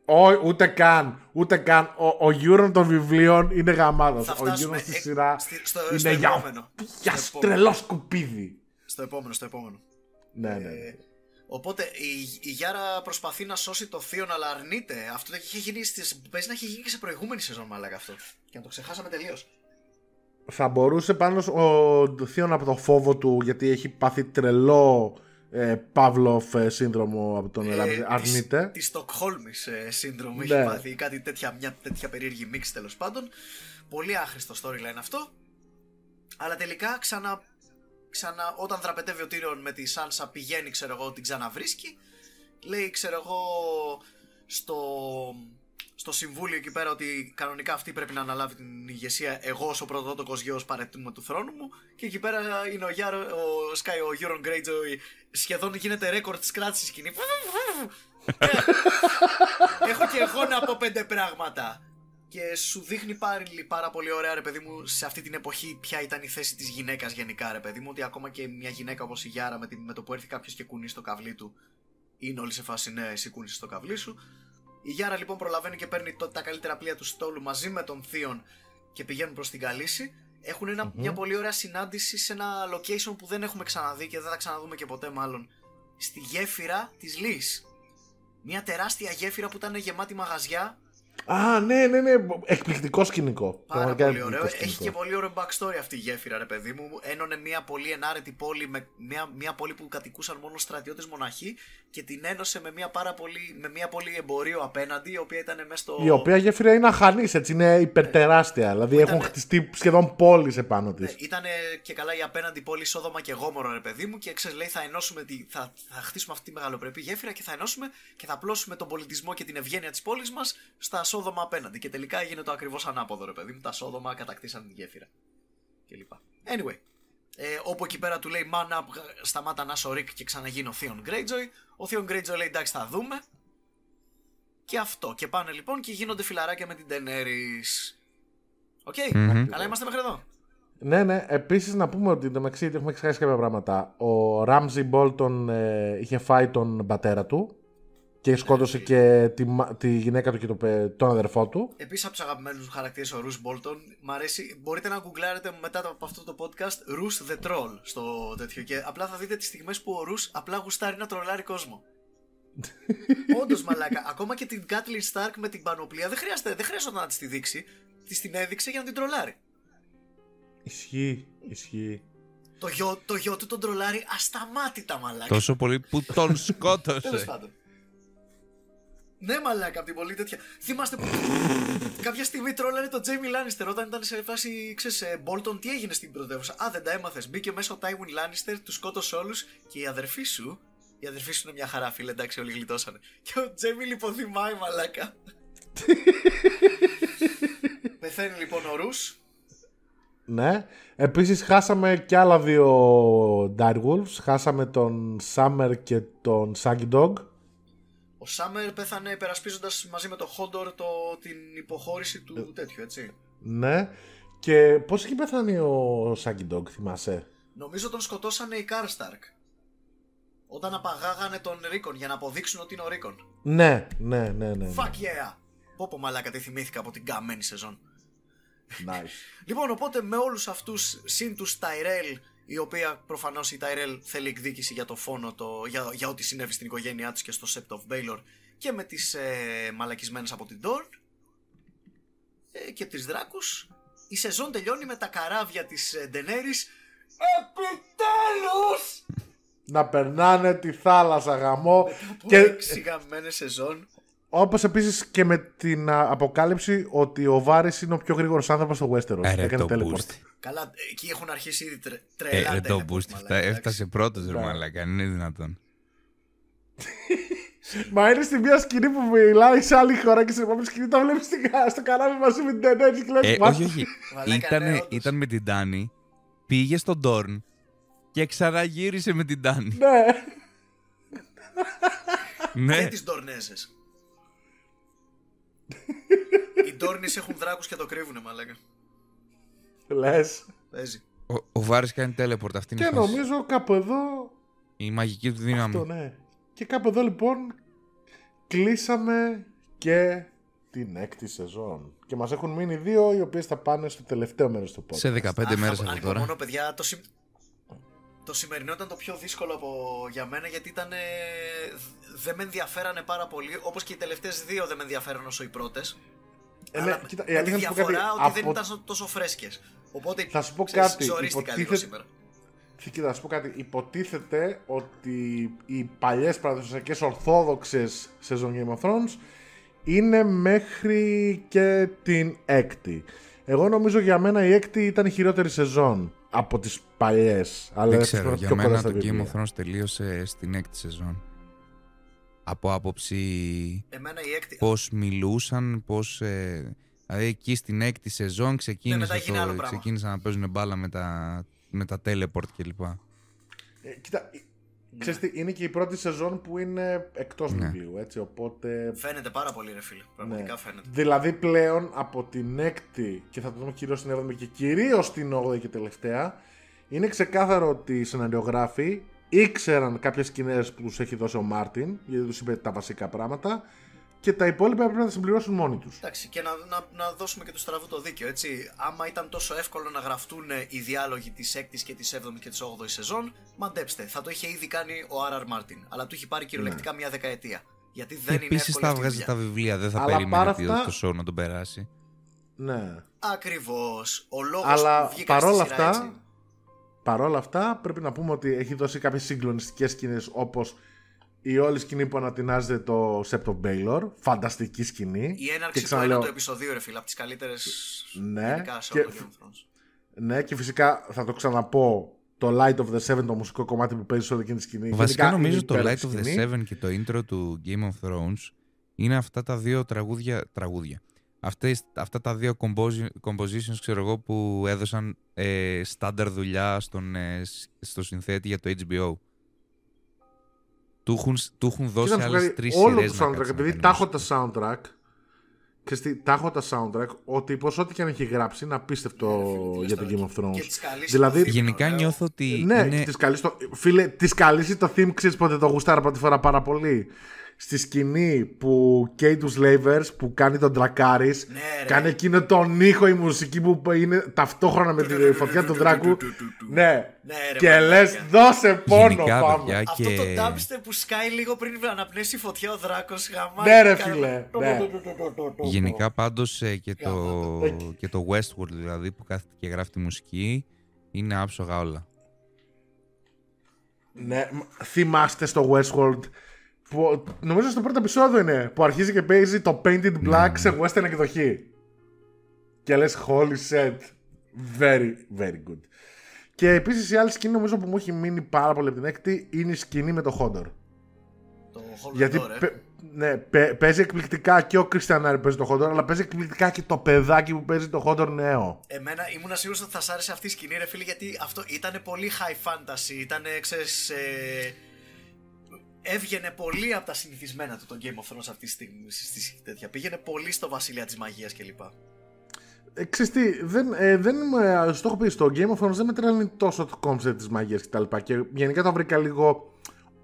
[SPEAKER 2] Όχι, ούτε καν. Ούτε καν. Ο, ο Euron των βιβλίων είναι γαμάδος.
[SPEAKER 3] Θα
[SPEAKER 2] Ο
[SPEAKER 3] φτάσουμε
[SPEAKER 2] Euron στη
[SPEAKER 3] ε,
[SPEAKER 2] σειρά
[SPEAKER 3] στη- στο-
[SPEAKER 2] είναι
[SPEAKER 3] στο
[SPEAKER 2] για,
[SPEAKER 3] επόμενο.
[SPEAKER 2] για
[SPEAKER 3] Στο επόμενο.
[SPEAKER 2] τρελό σκουπίδι.
[SPEAKER 3] Στο επόμενο, στο επόμενο.
[SPEAKER 2] Ναι, ναι.
[SPEAKER 3] Ε, οπότε η, η Γιάρα προσπαθεί να σώσει το θείο, αλλά αρνείται. Αυτό είχε γίνει στις, παίζει να έχει γίνει και σε προηγούμενη σεζόν, μαλάκα αυτό. Και να το ξεχάσαμε τελείως.
[SPEAKER 2] Θα μπορούσε πάνω ο Θείον από το φόβο του, γιατί έχει πάθει τρελό ε, Παύλοφ ε, σύνδρομο από τον Ραμζή. Αρνείται.
[SPEAKER 3] Τη Στοκχόλμης ε, σύνδρομο
[SPEAKER 2] Ναι.
[SPEAKER 3] έχει πάθει. Κάτι τέτοια, μια τέτοια περίεργη μίξη τέλος πάντων. Πολύ άχρηστο storyline αυτό. Αλλά τελικά ξανά, ξανά όταν δραπετεύει ο Τύριον με τη Σάνσα πηγαίνει, ξέρω εγώ, την ξαναβρίσκει. Λέει, ξέρω εγώ, στο, στο συμβούλιο εκεί πέρα ότι κανονικά αυτή πρέπει να αναλάβει την ηγεσία. Εγώ, ως ο πρωτότοκος γιος, παρετούμε του θρόνου μου. Και εκεί πέρα είναι ο, Γιάρο, ο Sky, ο Euron Greyjoy. Σχεδόν γίνεται ρέκορ της κράτησης σκηνή. Έχω και εγώ να πω πέντε πράγματα. Και σου δείχνει πάλι πάρα πολύ ωραία, ρε παιδί μου, σε αυτή την εποχή ποια ήταν η θέση της γυναίκας γενικά, ρε παιδί μου. Ότι ακόμα και μια γυναίκα όπως η Γιάρα, με, τη- με το που έρθει κάποιος και κουνεί στο καβλί του, είναι όλοι σε φάση ναι, εσύ κούνησε στο καβλί σου. Η Γιάρα λοιπόν προλαβαίνει και παίρνει το- τα καλύτερα πλοία του στόλου μαζί με τον Θείον και πηγαίνουν προς την Καλύση. Έχουν ένα- μια πολύ ωραία συνάντηση σε ένα location που δεν έχουμε ξαναδεί και δεν θα ξαναδούμε και ποτέ μάλλον. Στη γέφυρα της Λύς. Μια τεράστια γέφυρα που ήταν γεμάτη μαγαζιά.
[SPEAKER 2] Α, ναι, ναι, ναι. Εκπληκτικό σκηνικό.
[SPEAKER 3] Πάρα
[SPEAKER 2] Πραγματικά
[SPEAKER 3] πολύ ωραίο.
[SPEAKER 2] εκπληκτικό
[SPEAKER 3] Έχει και
[SPEAKER 2] σκηνικό.
[SPEAKER 3] πολύ ωραίο backstory αυτή η γέφυρα, ρε παιδί μου. Ένωνε μια πολύ ενάρετη πόλη με μια, μια πόλη που κατοικούσαν μόνο στρατιώτες μοναχοί και την ένωσε με μια, πάρα πολύ, με μια πόλη εμπορίου απέναντι, η οποία ήταν μέσα στο.
[SPEAKER 2] Η οποία γέφυρα είναι αχανής, έτσι είναι υπερτεράστια. Δηλαδή
[SPEAKER 3] Ήτανε-
[SPEAKER 2] έχουν χτιστεί σχεδόν πόλεις επάνω της.
[SPEAKER 3] Ναι, ήταν και καλά η απέναντι πόλη Σόδομα και Γόμορο, ρε παιδί μου, και ξέρεις, λέει θα ενώσουμε, τη, θα, θα χτίσουμε αυτή τη μεγαλοπρεπή γέφυρα και θα ενώσουμε και θα απλώσουμε τον πολιτισμό και την ευγένεια της πόλης μας στα Σόδομα απέναντι. Και τελικά έγινε το ακριβώς ανάποδο, ρε παιδί μου. Τα Σόδομα κατακτήσαν τη γέφυρα. Και λοιπά. Anyway. Ε, όπου εκεί πέρα του λέει Man up, σταμάτα να είσαι ο Rick και ξαναγίνει ο Theon Greyjoy. Ο Theon Greyjoy λέει εντάξει θα δούμε. Και αυτό. Και πάνε λοιπόν και γίνονται φιλαράκια με την Daenerys. OK.
[SPEAKER 4] Μμμ.
[SPEAKER 3] Καλά είμαστε μέχρι εδώ.
[SPEAKER 2] Ναι, ναι. Επίσης να πούμε ότι εντωμεταξύ έχουμε ξεχάσει κάποια πράγματα. Ο Ράμζι Μπόλτον ε, είχε φάει τον πατέρα του και σκότωσε και τη, μα- τη γυναίκα του και το, παι- τον αδερφό του.
[SPEAKER 3] Επίσης από τους αγαπημένους χαρακτήρες ο Ρους Μπόλτον, μ' αρέσει. Μπορείτε να γκουγκλάρετε μετά από αυτό το podcast Roose the Troll στο τέτοιο. Και απλά θα δείτε τις στιγμές που ο Ρους απλά γουστάρει να τρολάρει κόσμο. Όντως μαλάκα. Ακόμα και την Κάτλιν Σταρκ με την πανοπλία δεν χρειάζεται, δεν χρειάζεται να της τη δείξει. Της την έδειξε για να την τρολάρει.
[SPEAKER 2] Ισχύει, ισχύει.
[SPEAKER 3] Το γιο, το γιο του τον τρολάρει ασταμάτητα μαλάκα.
[SPEAKER 4] Τόσο πολύ που τον
[SPEAKER 3] Τέλος
[SPEAKER 4] σκότωσε.
[SPEAKER 3] πάντων. Ναι, μαλάκα, από την πολύ τέτοια. Θυμάστε που κάποια στιγμή τρόλαρε το Τζέιμι Λάνιστερ όταν ήταν σε φάση, ξέρεις, ε, Bolton, τι έγινε στην πρωτεύουσα; Α, δεν τα έμαθες. Μπήκε μέσα ο Τάιουιν Λάνιστερ, τους σκότωσε όλους και η αδερφή σου. Η αδερφή σου είναι μια χαρά, φίλε, εντάξει, όλοι γλιτώσανε. Και ο Τζέιμι λιποθυμάει, μαλάκα. Πεθαίνει λοιπόν ο Ρους.
[SPEAKER 2] Ναι. Επίσης χάσαμε και άλλα δύο Direwolves. Χάσαμε τον Summer και τον Saggy Dog.
[SPEAKER 3] Ο Σάμερ πέθανε υπερασπίζοντα μαζί με τον Χόντορ το, την υποχώρηση του τέτοιου, έτσι.
[SPEAKER 2] Ναι. Και πώς έχει πεθάνει ο Saggy Dog, θυμάσαι;
[SPEAKER 3] Νομίζω τον σκοτώσανε οι Κάρσταρκ. Όταν απαγάγανε τον Ρίκον για να αποδείξουν ότι είναι ο Ρίκον.
[SPEAKER 2] Ναι, ναι, ναι, ναι. ναι.
[SPEAKER 3] Fuck yeah! Πω πω μαλάκα τι θυμήθηκα από την καμένη σεζόν.
[SPEAKER 2] Nice.
[SPEAKER 3] Λοιπόν, οπότε με όλους αυτούς συν τους Τάιρελ, η οποία προφανώς η Τάιρελ θέλει εκδίκηση για το φόνο, το, για, για ό,τι συνέβη στην οικογένειά τους και στο Sept of Baelor και με τις ε, μαλακισμένες από την Dorne ε, και τις Δράκους. Η σεζόν τελειώνει με τα καράβια της ε, Daenerys. Επιτέλους!
[SPEAKER 2] να περνάνε τη θάλασσα γαμό.
[SPEAKER 3] Και...
[SPEAKER 2] και
[SPEAKER 3] Έξι γαμμένες σεζόν.
[SPEAKER 2] Όπως επίσης και με την α, αποκάλυψη ότι ο Βάρης είναι ο πιο γρήγορος άνθρωπος στο Westeros.
[SPEAKER 4] Ε, ρε,
[SPEAKER 2] Έκανε
[SPEAKER 4] το
[SPEAKER 2] teleport.
[SPEAKER 4] boost.
[SPEAKER 3] Καλά, εκεί έχουν αρχίσει ήδη τρε,
[SPEAKER 4] Ε,
[SPEAKER 3] τρελά
[SPEAKER 4] ρε, το
[SPEAKER 3] teleport,
[SPEAKER 4] boost.
[SPEAKER 3] μαλάκα,
[SPEAKER 4] Φτά-
[SPEAKER 3] εντάξει.
[SPEAKER 4] Έφτασε πρώτος ρε
[SPEAKER 2] Ναι.
[SPEAKER 4] μαλάκα. Είναι δυνατόν.
[SPEAKER 2] Μα είναι στη μία σκηνή που μιλάει σε άλλη χώρα και στην επόμενη σκηνή τα βλέπεις στην- στο καράβι μαζί με την Daenerys και λες
[SPEAKER 4] Ε,
[SPEAKER 2] «What?»
[SPEAKER 4] όχι, όχι.
[SPEAKER 3] Μαλάκα,
[SPEAKER 4] ήταν,
[SPEAKER 3] ναι, όντως.
[SPEAKER 4] ήταν με την Τάνη, πήγε στον Ντόρν και ξαναγύρισε με την Τάνη.
[SPEAKER 2] Ναι.
[SPEAKER 3] Και
[SPEAKER 4] ναι.
[SPEAKER 3] τις Ντορνέζες. Οι Ντόρνις έχουν δράκους και το κρύβουνε, μαλάκα.
[SPEAKER 2] Λες.
[SPEAKER 3] Παίζει.
[SPEAKER 4] Ο, ο Βάρης κάνει teleport. Αυτή είναι
[SPEAKER 2] Και
[SPEAKER 4] η, φάση.
[SPEAKER 2] νομίζω κάπου εδώ
[SPEAKER 4] η μαγική του δύναμη.
[SPEAKER 2] Αυτό ναι. Και κάπου εδώ λοιπόν κλείσαμε και την έκτη σεζόν. Και μας έχουν μείνει δύο οι οποίες θα πάνε στο τελευταίο μέρος του podcast.
[SPEAKER 4] Σε 15 μέρες από τώρα.
[SPEAKER 3] Μόνο παιδιά, το, συμ- το σημερινό ήταν το πιο δύσκολο από... για μένα γιατί ήταν. ε, δ- Δεν με ενδιαφέρανε πάρα πολύ. Όπως και οι τελευταίες δύο δεν με ενδιαφέραν όσο οι πρώτες.
[SPEAKER 2] Ε, ναι,
[SPEAKER 3] Αλλά
[SPEAKER 2] κοίτα, η
[SPEAKER 3] με τη
[SPEAKER 2] αλήθεια να σου πω κάτι,
[SPEAKER 3] διαφορά ότι δεν
[SPEAKER 2] από-
[SPEAKER 3] ήταν τόσο φρέσκες. Οπότε.
[SPEAKER 2] Θα σου πω
[SPEAKER 3] ξέρεις,
[SPEAKER 2] κάτι,
[SPEAKER 3] Ζορίστηκα λίγο
[SPEAKER 2] υποτίθεται-
[SPEAKER 3] σήμερα.
[SPEAKER 2] Και κοίτα, να σου πω κάτι. Υποτίθεται ότι οι παλιές παραδοσιακές ορθόδοξες σεζόν Game of Thrones είναι μέχρι και την έκτη. Εγώ νομίζω για μένα η έκτη ήταν η χειρότερη σεζόν από τις παλιές. Αλλά
[SPEAKER 4] Δεν
[SPEAKER 2] έτσι
[SPEAKER 4] ξέρω,
[SPEAKER 2] πιο
[SPEAKER 4] για
[SPEAKER 2] κοντά
[SPEAKER 4] μένα
[SPEAKER 2] στα
[SPEAKER 4] το Game
[SPEAKER 2] βιβλία.
[SPEAKER 4] of Thrones τελείωσε στην έκτη σεζόν. Από άποψη
[SPEAKER 3] Εμένα η έκτη.
[SPEAKER 4] πώς μιλούσαν, πώς... Ε, δηλαδή εκεί στην έκτη σεζόν
[SPEAKER 3] Ναι,
[SPEAKER 4] ξεκίνησε
[SPEAKER 3] μετά έγινε άλλο
[SPEAKER 4] το,
[SPEAKER 3] πράγμα.
[SPEAKER 4] ξεκίνησαν να παίζουν μπάλα με τα, με τα teleport κλπ.
[SPEAKER 2] Ε, κοίτα, ε, ξέρεις τι, είναι και η πρώτη σεζόν που είναι εκτός
[SPEAKER 4] Ναι.
[SPEAKER 2] βιβλίου, έτσι, οπότε...
[SPEAKER 3] Φαίνεται πάρα πολύ, ρε φίλε. Πραγματικά
[SPEAKER 2] Ναι.
[SPEAKER 3] φαίνεται.
[SPEAKER 2] Δηλαδή πλέον από την έκτη και θα το δούμε κυρίως στην 7η και κυρίως στην 8η και τελευταία είναι ξεκάθαρο ότι οι σεναριογράφοι ήξεραν κάποιες σκηνές που τους έχει δώσει ο Μάρτιν γιατί τους είπε τα βασικά πράγματα και τα υπόλοιπα έπρεπε να τα συμπληρώσουν μόνοι τους.
[SPEAKER 3] Εντάξει, και να, να, να δώσουμε και του στραβού το δίκιο, έτσι. Άμα ήταν τόσο εύκολο να γραφτούν οι διάλογοι της 6η και της 7η και της 8η σεζόν, μαντέψτε, θα το είχε ήδη κάνει ο R.R. Martin. Αλλά του έχει πάρει κυριολεκτικά μια δεκαετία. Γιατί δεν είναι
[SPEAKER 4] Επίσης
[SPEAKER 3] εύκολη
[SPEAKER 4] τα
[SPEAKER 3] αυτή η
[SPEAKER 4] βγάζει
[SPEAKER 3] δουλειά.
[SPEAKER 4] τα βιβλία, δεν θα
[SPEAKER 2] Αλλά
[SPEAKER 4] περίμενε
[SPEAKER 2] παρά
[SPEAKER 4] ότι
[SPEAKER 2] αυτά-
[SPEAKER 4] το show να τον περάσει.
[SPEAKER 2] Ναι.
[SPEAKER 3] Ακριβώς. Ο λόγος
[SPEAKER 2] Αλλά
[SPEAKER 3] που βγήκα στη
[SPEAKER 2] παρόλα
[SPEAKER 3] σειρά
[SPEAKER 2] αυτά,
[SPEAKER 3] έτσι.
[SPEAKER 2] Παρόλα αυτά πρέπει να πούμε ότι έχει δώσει κάποιες συγκλονιστικές σκηνές όπως η όλη σκηνή που ανατινάζεται το Sept of Baylor, φανταστική σκηνή.
[SPEAKER 3] Η έναρξη
[SPEAKER 2] και
[SPEAKER 3] του
[SPEAKER 2] ξαναλέω,
[SPEAKER 3] ένατου επεισοδίου, ρε φίλε, από τις καλύτερες.
[SPEAKER 2] Ναι,
[SPEAKER 3] Γενικά σε
[SPEAKER 2] και-
[SPEAKER 3] όλο το Game of Thrones.
[SPEAKER 2] Ναι, και φυσικά θα το ξαναπώ. Το Light of the Seven, το μουσικό κομμάτι που παίζει σε όλη εκείνη τη σκηνή.
[SPEAKER 4] Βασικά
[SPEAKER 2] Γενικά
[SPEAKER 4] νομίζω
[SPEAKER 2] είναι
[SPEAKER 4] το Light
[SPEAKER 2] υπέροχη
[SPEAKER 4] of the
[SPEAKER 2] σκηνή.
[SPEAKER 4] Seven και το intro του Game of Thrones είναι αυτά τα δύο τραγούδια. τραγούδια. Αυτές, αυτά τα δύο composi- compositions ξέρω εγώ που έδωσαν ε, στάνταρ δουλειά στον, ε, σ- στο συνθέτη για το HBO. Του έχουν, του έχουν δώσει
[SPEAKER 2] Κοίτα να σου πω
[SPEAKER 4] άλλες
[SPEAKER 2] κάτι,
[SPEAKER 4] τρεις
[SPEAKER 2] Όλο
[SPEAKER 4] σειρές
[SPEAKER 2] το
[SPEAKER 4] να
[SPEAKER 2] soundtrack,
[SPEAKER 4] κάτσει να
[SPEAKER 2] επειδή
[SPEAKER 4] κάνει
[SPEAKER 2] τα έχω τα
[SPEAKER 4] μουσική.
[SPEAKER 2] soundtrack. Και στη, τα έχω τα soundtrack, ο τύπος ό,τι και αν έχει γράψει είναι απίστευτο
[SPEAKER 3] Τι
[SPEAKER 2] για
[SPEAKER 3] λες
[SPEAKER 2] το
[SPEAKER 3] τώρα,
[SPEAKER 2] Game of Thrones.
[SPEAKER 3] Και της καλής
[SPEAKER 2] Δηλαδή-
[SPEAKER 3] το theme,
[SPEAKER 4] Γενικά
[SPEAKER 3] ωραίο.
[SPEAKER 4] νιώθω ότι
[SPEAKER 2] Ναι,
[SPEAKER 4] είναι...
[SPEAKER 2] της καλής το, φίλε, τη καλή το theme ξέρεις πότε το γουστάρα πρώτη φορά πάρα πολύ. Στη σκηνή που καίει τους Slavers που κάνει τον Τρακάρης,
[SPEAKER 3] Ναι, ρε.
[SPEAKER 2] κάνει εκείνο τον ήχο η μουσική που είναι ταυτόχρονα με τη φωτιά του δράκου. Ναι,
[SPEAKER 3] Ναι, ρε,
[SPEAKER 2] και
[SPEAKER 3] μαλάκα.
[SPEAKER 2] λες, δώσε πόνο,
[SPEAKER 4] Γενικά,
[SPEAKER 2] πάμε.
[SPEAKER 4] παιδιά,
[SPEAKER 3] Αυτό
[SPEAKER 4] και...
[SPEAKER 3] το dubstep που σκάει λίγο πριν αναπνέσει η φωτιά ο δράκος γαμάει.
[SPEAKER 2] Ναι, ρε,
[SPEAKER 3] Κάνει-
[SPEAKER 2] φίλε, ναι.
[SPEAKER 4] Γενικά πάντως ε, και, το,
[SPEAKER 3] Γαμάτο.
[SPEAKER 4] και το Westworld δηλαδή που κάθεται και γράφει τη μουσική είναι άψογα όλα.
[SPEAKER 2] Ναι, μ- θυμάστε στο Westworld που, νομίζω στο πρώτο επεισόδιο είναι που αρχίζει και παίζει το Painted Black
[SPEAKER 4] Ναι,
[SPEAKER 2] σε western εκδοχή. Και λες holy shit. Very, very good. Και επίσης η άλλη σκηνή νομίζω που μου έχει μείνει πάρα πολύ από την έκτη είναι η σκηνή με το Hodor.
[SPEAKER 3] Το Hold
[SPEAKER 2] Γιατί,
[SPEAKER 3] the Door, ε.
[SPEAKER 2] πε- ναι, παι- παίζει εκπληκτικά και ο Κριστιανάρη που παίζει το Χόντορ, αλλά παίζει εκπληκτικά και το παιδάκι που παίζει το Χόντορ νέο.
[SPEAKER 3] Εμένα ήμουν σίγουρος ότι θα σ' άρεσε αυτή η σκηνή, ρε φίλε, γιατί αυτό ήταν πολύ high fantasy. Ήταν, ξέρεις, ε, έβγαινε πολύ από τα συνηθισμένα του το Game of Thrones αυτή τη στιγμή. στις- τέτοια. Πήγαινε πολύ στο βασιλεία της μαγείας κλπ.
[SPEAKER 2] Ε, ξέρεις τι, δεν, ε, δεν είμαι, στο έχω πει στο Game of Thrones δεν με τρελαίνει τόσο το concept της μαγείας και τα λοιπά και γενικά το βρήκα λίγο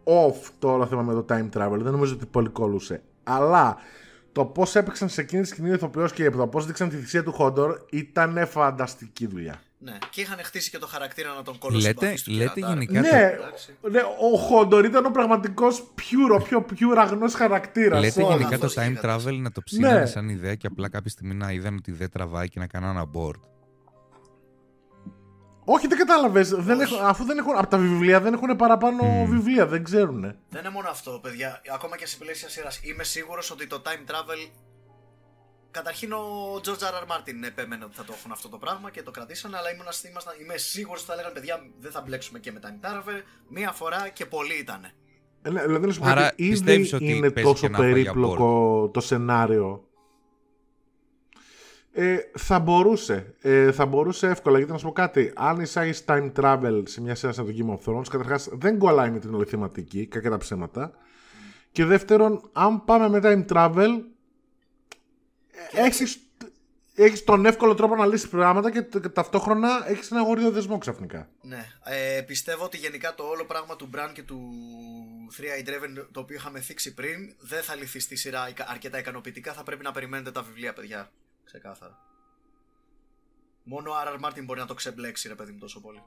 [SPEAKER 2] off το όλο θέμα με το time travel, δεν νομίζω ότι πολύ κόλλουσε. Αλλά το πώς έπαιξαν σε εκείνη τη σκηνή ο ηθοποιός και το πώς δείξαν τη θυσία του Χόντορ ήταν φανταστική δουλειά.
[SPEAKER 3] Ναι, και είχαν χτίσει και το χαρακτήρα να τον κόλλουν
[SPEAKER 4] Λέτε, λέτε γενικά.
[SPEAKER 2] Ναι,
[SPEAKER 4] το-
[SPEAKER 2] ναι, ο Χόντορ ήταν ο πραγματικός pure, ο πιο pure αγνός χαρακτήρας.
[SPEAKER 4] Λέτε
[SPEAKER 2] όλα.
[SPEAKER 4] γενικά το
[SPEAKER 3] αυτός
[SPEAKER 4] time
[SPEAKER 3] γίγαντας.
[SPEAKER 4] travel να το ψήνανε
[SPEAKER 2] Ναι.
[SPEAKER 4] σαν ιδέα και απλά κάποια στιγμή να είδαν ότι δεν τραβάει και να κάνουν ένα abort.
[SPEAKER 2] Όχι, δεν κατάλαβες. Δεν έχουν, αφού δεν έχουν, από τα βιβλία δεν έχουν παραπάνω βιβλία, δεν ξέρουν.
[SPEAKER 3] Δεν είναι μόνο αυτό, παιδιά. Ακόμα και σε πλαίσια σειράς. Είμαι σίγουρος ότι το time travel. Καταρχήν ο George R. R. Martin επέμενε ότι θα το έχουν αυτό το πράγμα και το κρατήσανε, αλλά ήμουν, ήμασταν, είμαι σίγουρος ότι θα λέγανε παιδιά δεν θα μπλέξουμε και με time travel. Μία φορά και πολλοί ήτανε.
[SPEAKER 2] Ε, ναι, δηλαδή, να σου πω
[SPEAKER 4] Άρα
[SPEAKER 2] κάτι, ήδη
[SPEAKER 4] πιστεύεις ότι
[SPEAKER 2] είναι
[SPEAKER 4] παίζει
[SPEAKER 2] τόσο
[SPEAKER 4] και ένα φάγι
[SPEAKER 2] περίπλοκο το σενάριο. Ε, θα μπορούσε. Ε, θα μπορούσε εύκολα. Γιατί να σου πω κάτι. Αν εισάγει time travel σε μια σειρά σαν το Game of Thrones, καταρχάς δεν κολλάει με την όλη θεματική, κακά τα ψέματα. Και δεύτερον, αν πάμε με time travel, έχεις, έχεις τον εύκολο τρόπο να λύσεις πράγματα και, т- ταυτόχρονα έχεις ένα αγόριο δεσμό ξαφνικά.
[SPEAKER 3] Ναι. Ε, πιστεύω ότι γενικά το όλο πράγμα του Bran και του 3 Draven το οποίο είχαμε θίξει πριν δεν θα λυθεί στη σειρά ικα- αρκετά ικανοποιητικά. Θα πρέπει να περιμένετε τα βιβλία, παιδιά. Ξεκάθαρα. Μόνο ο R.R. Martin μπορεί να το ξεμπλέξει, ρε παιδί μου, τόσο πολύ.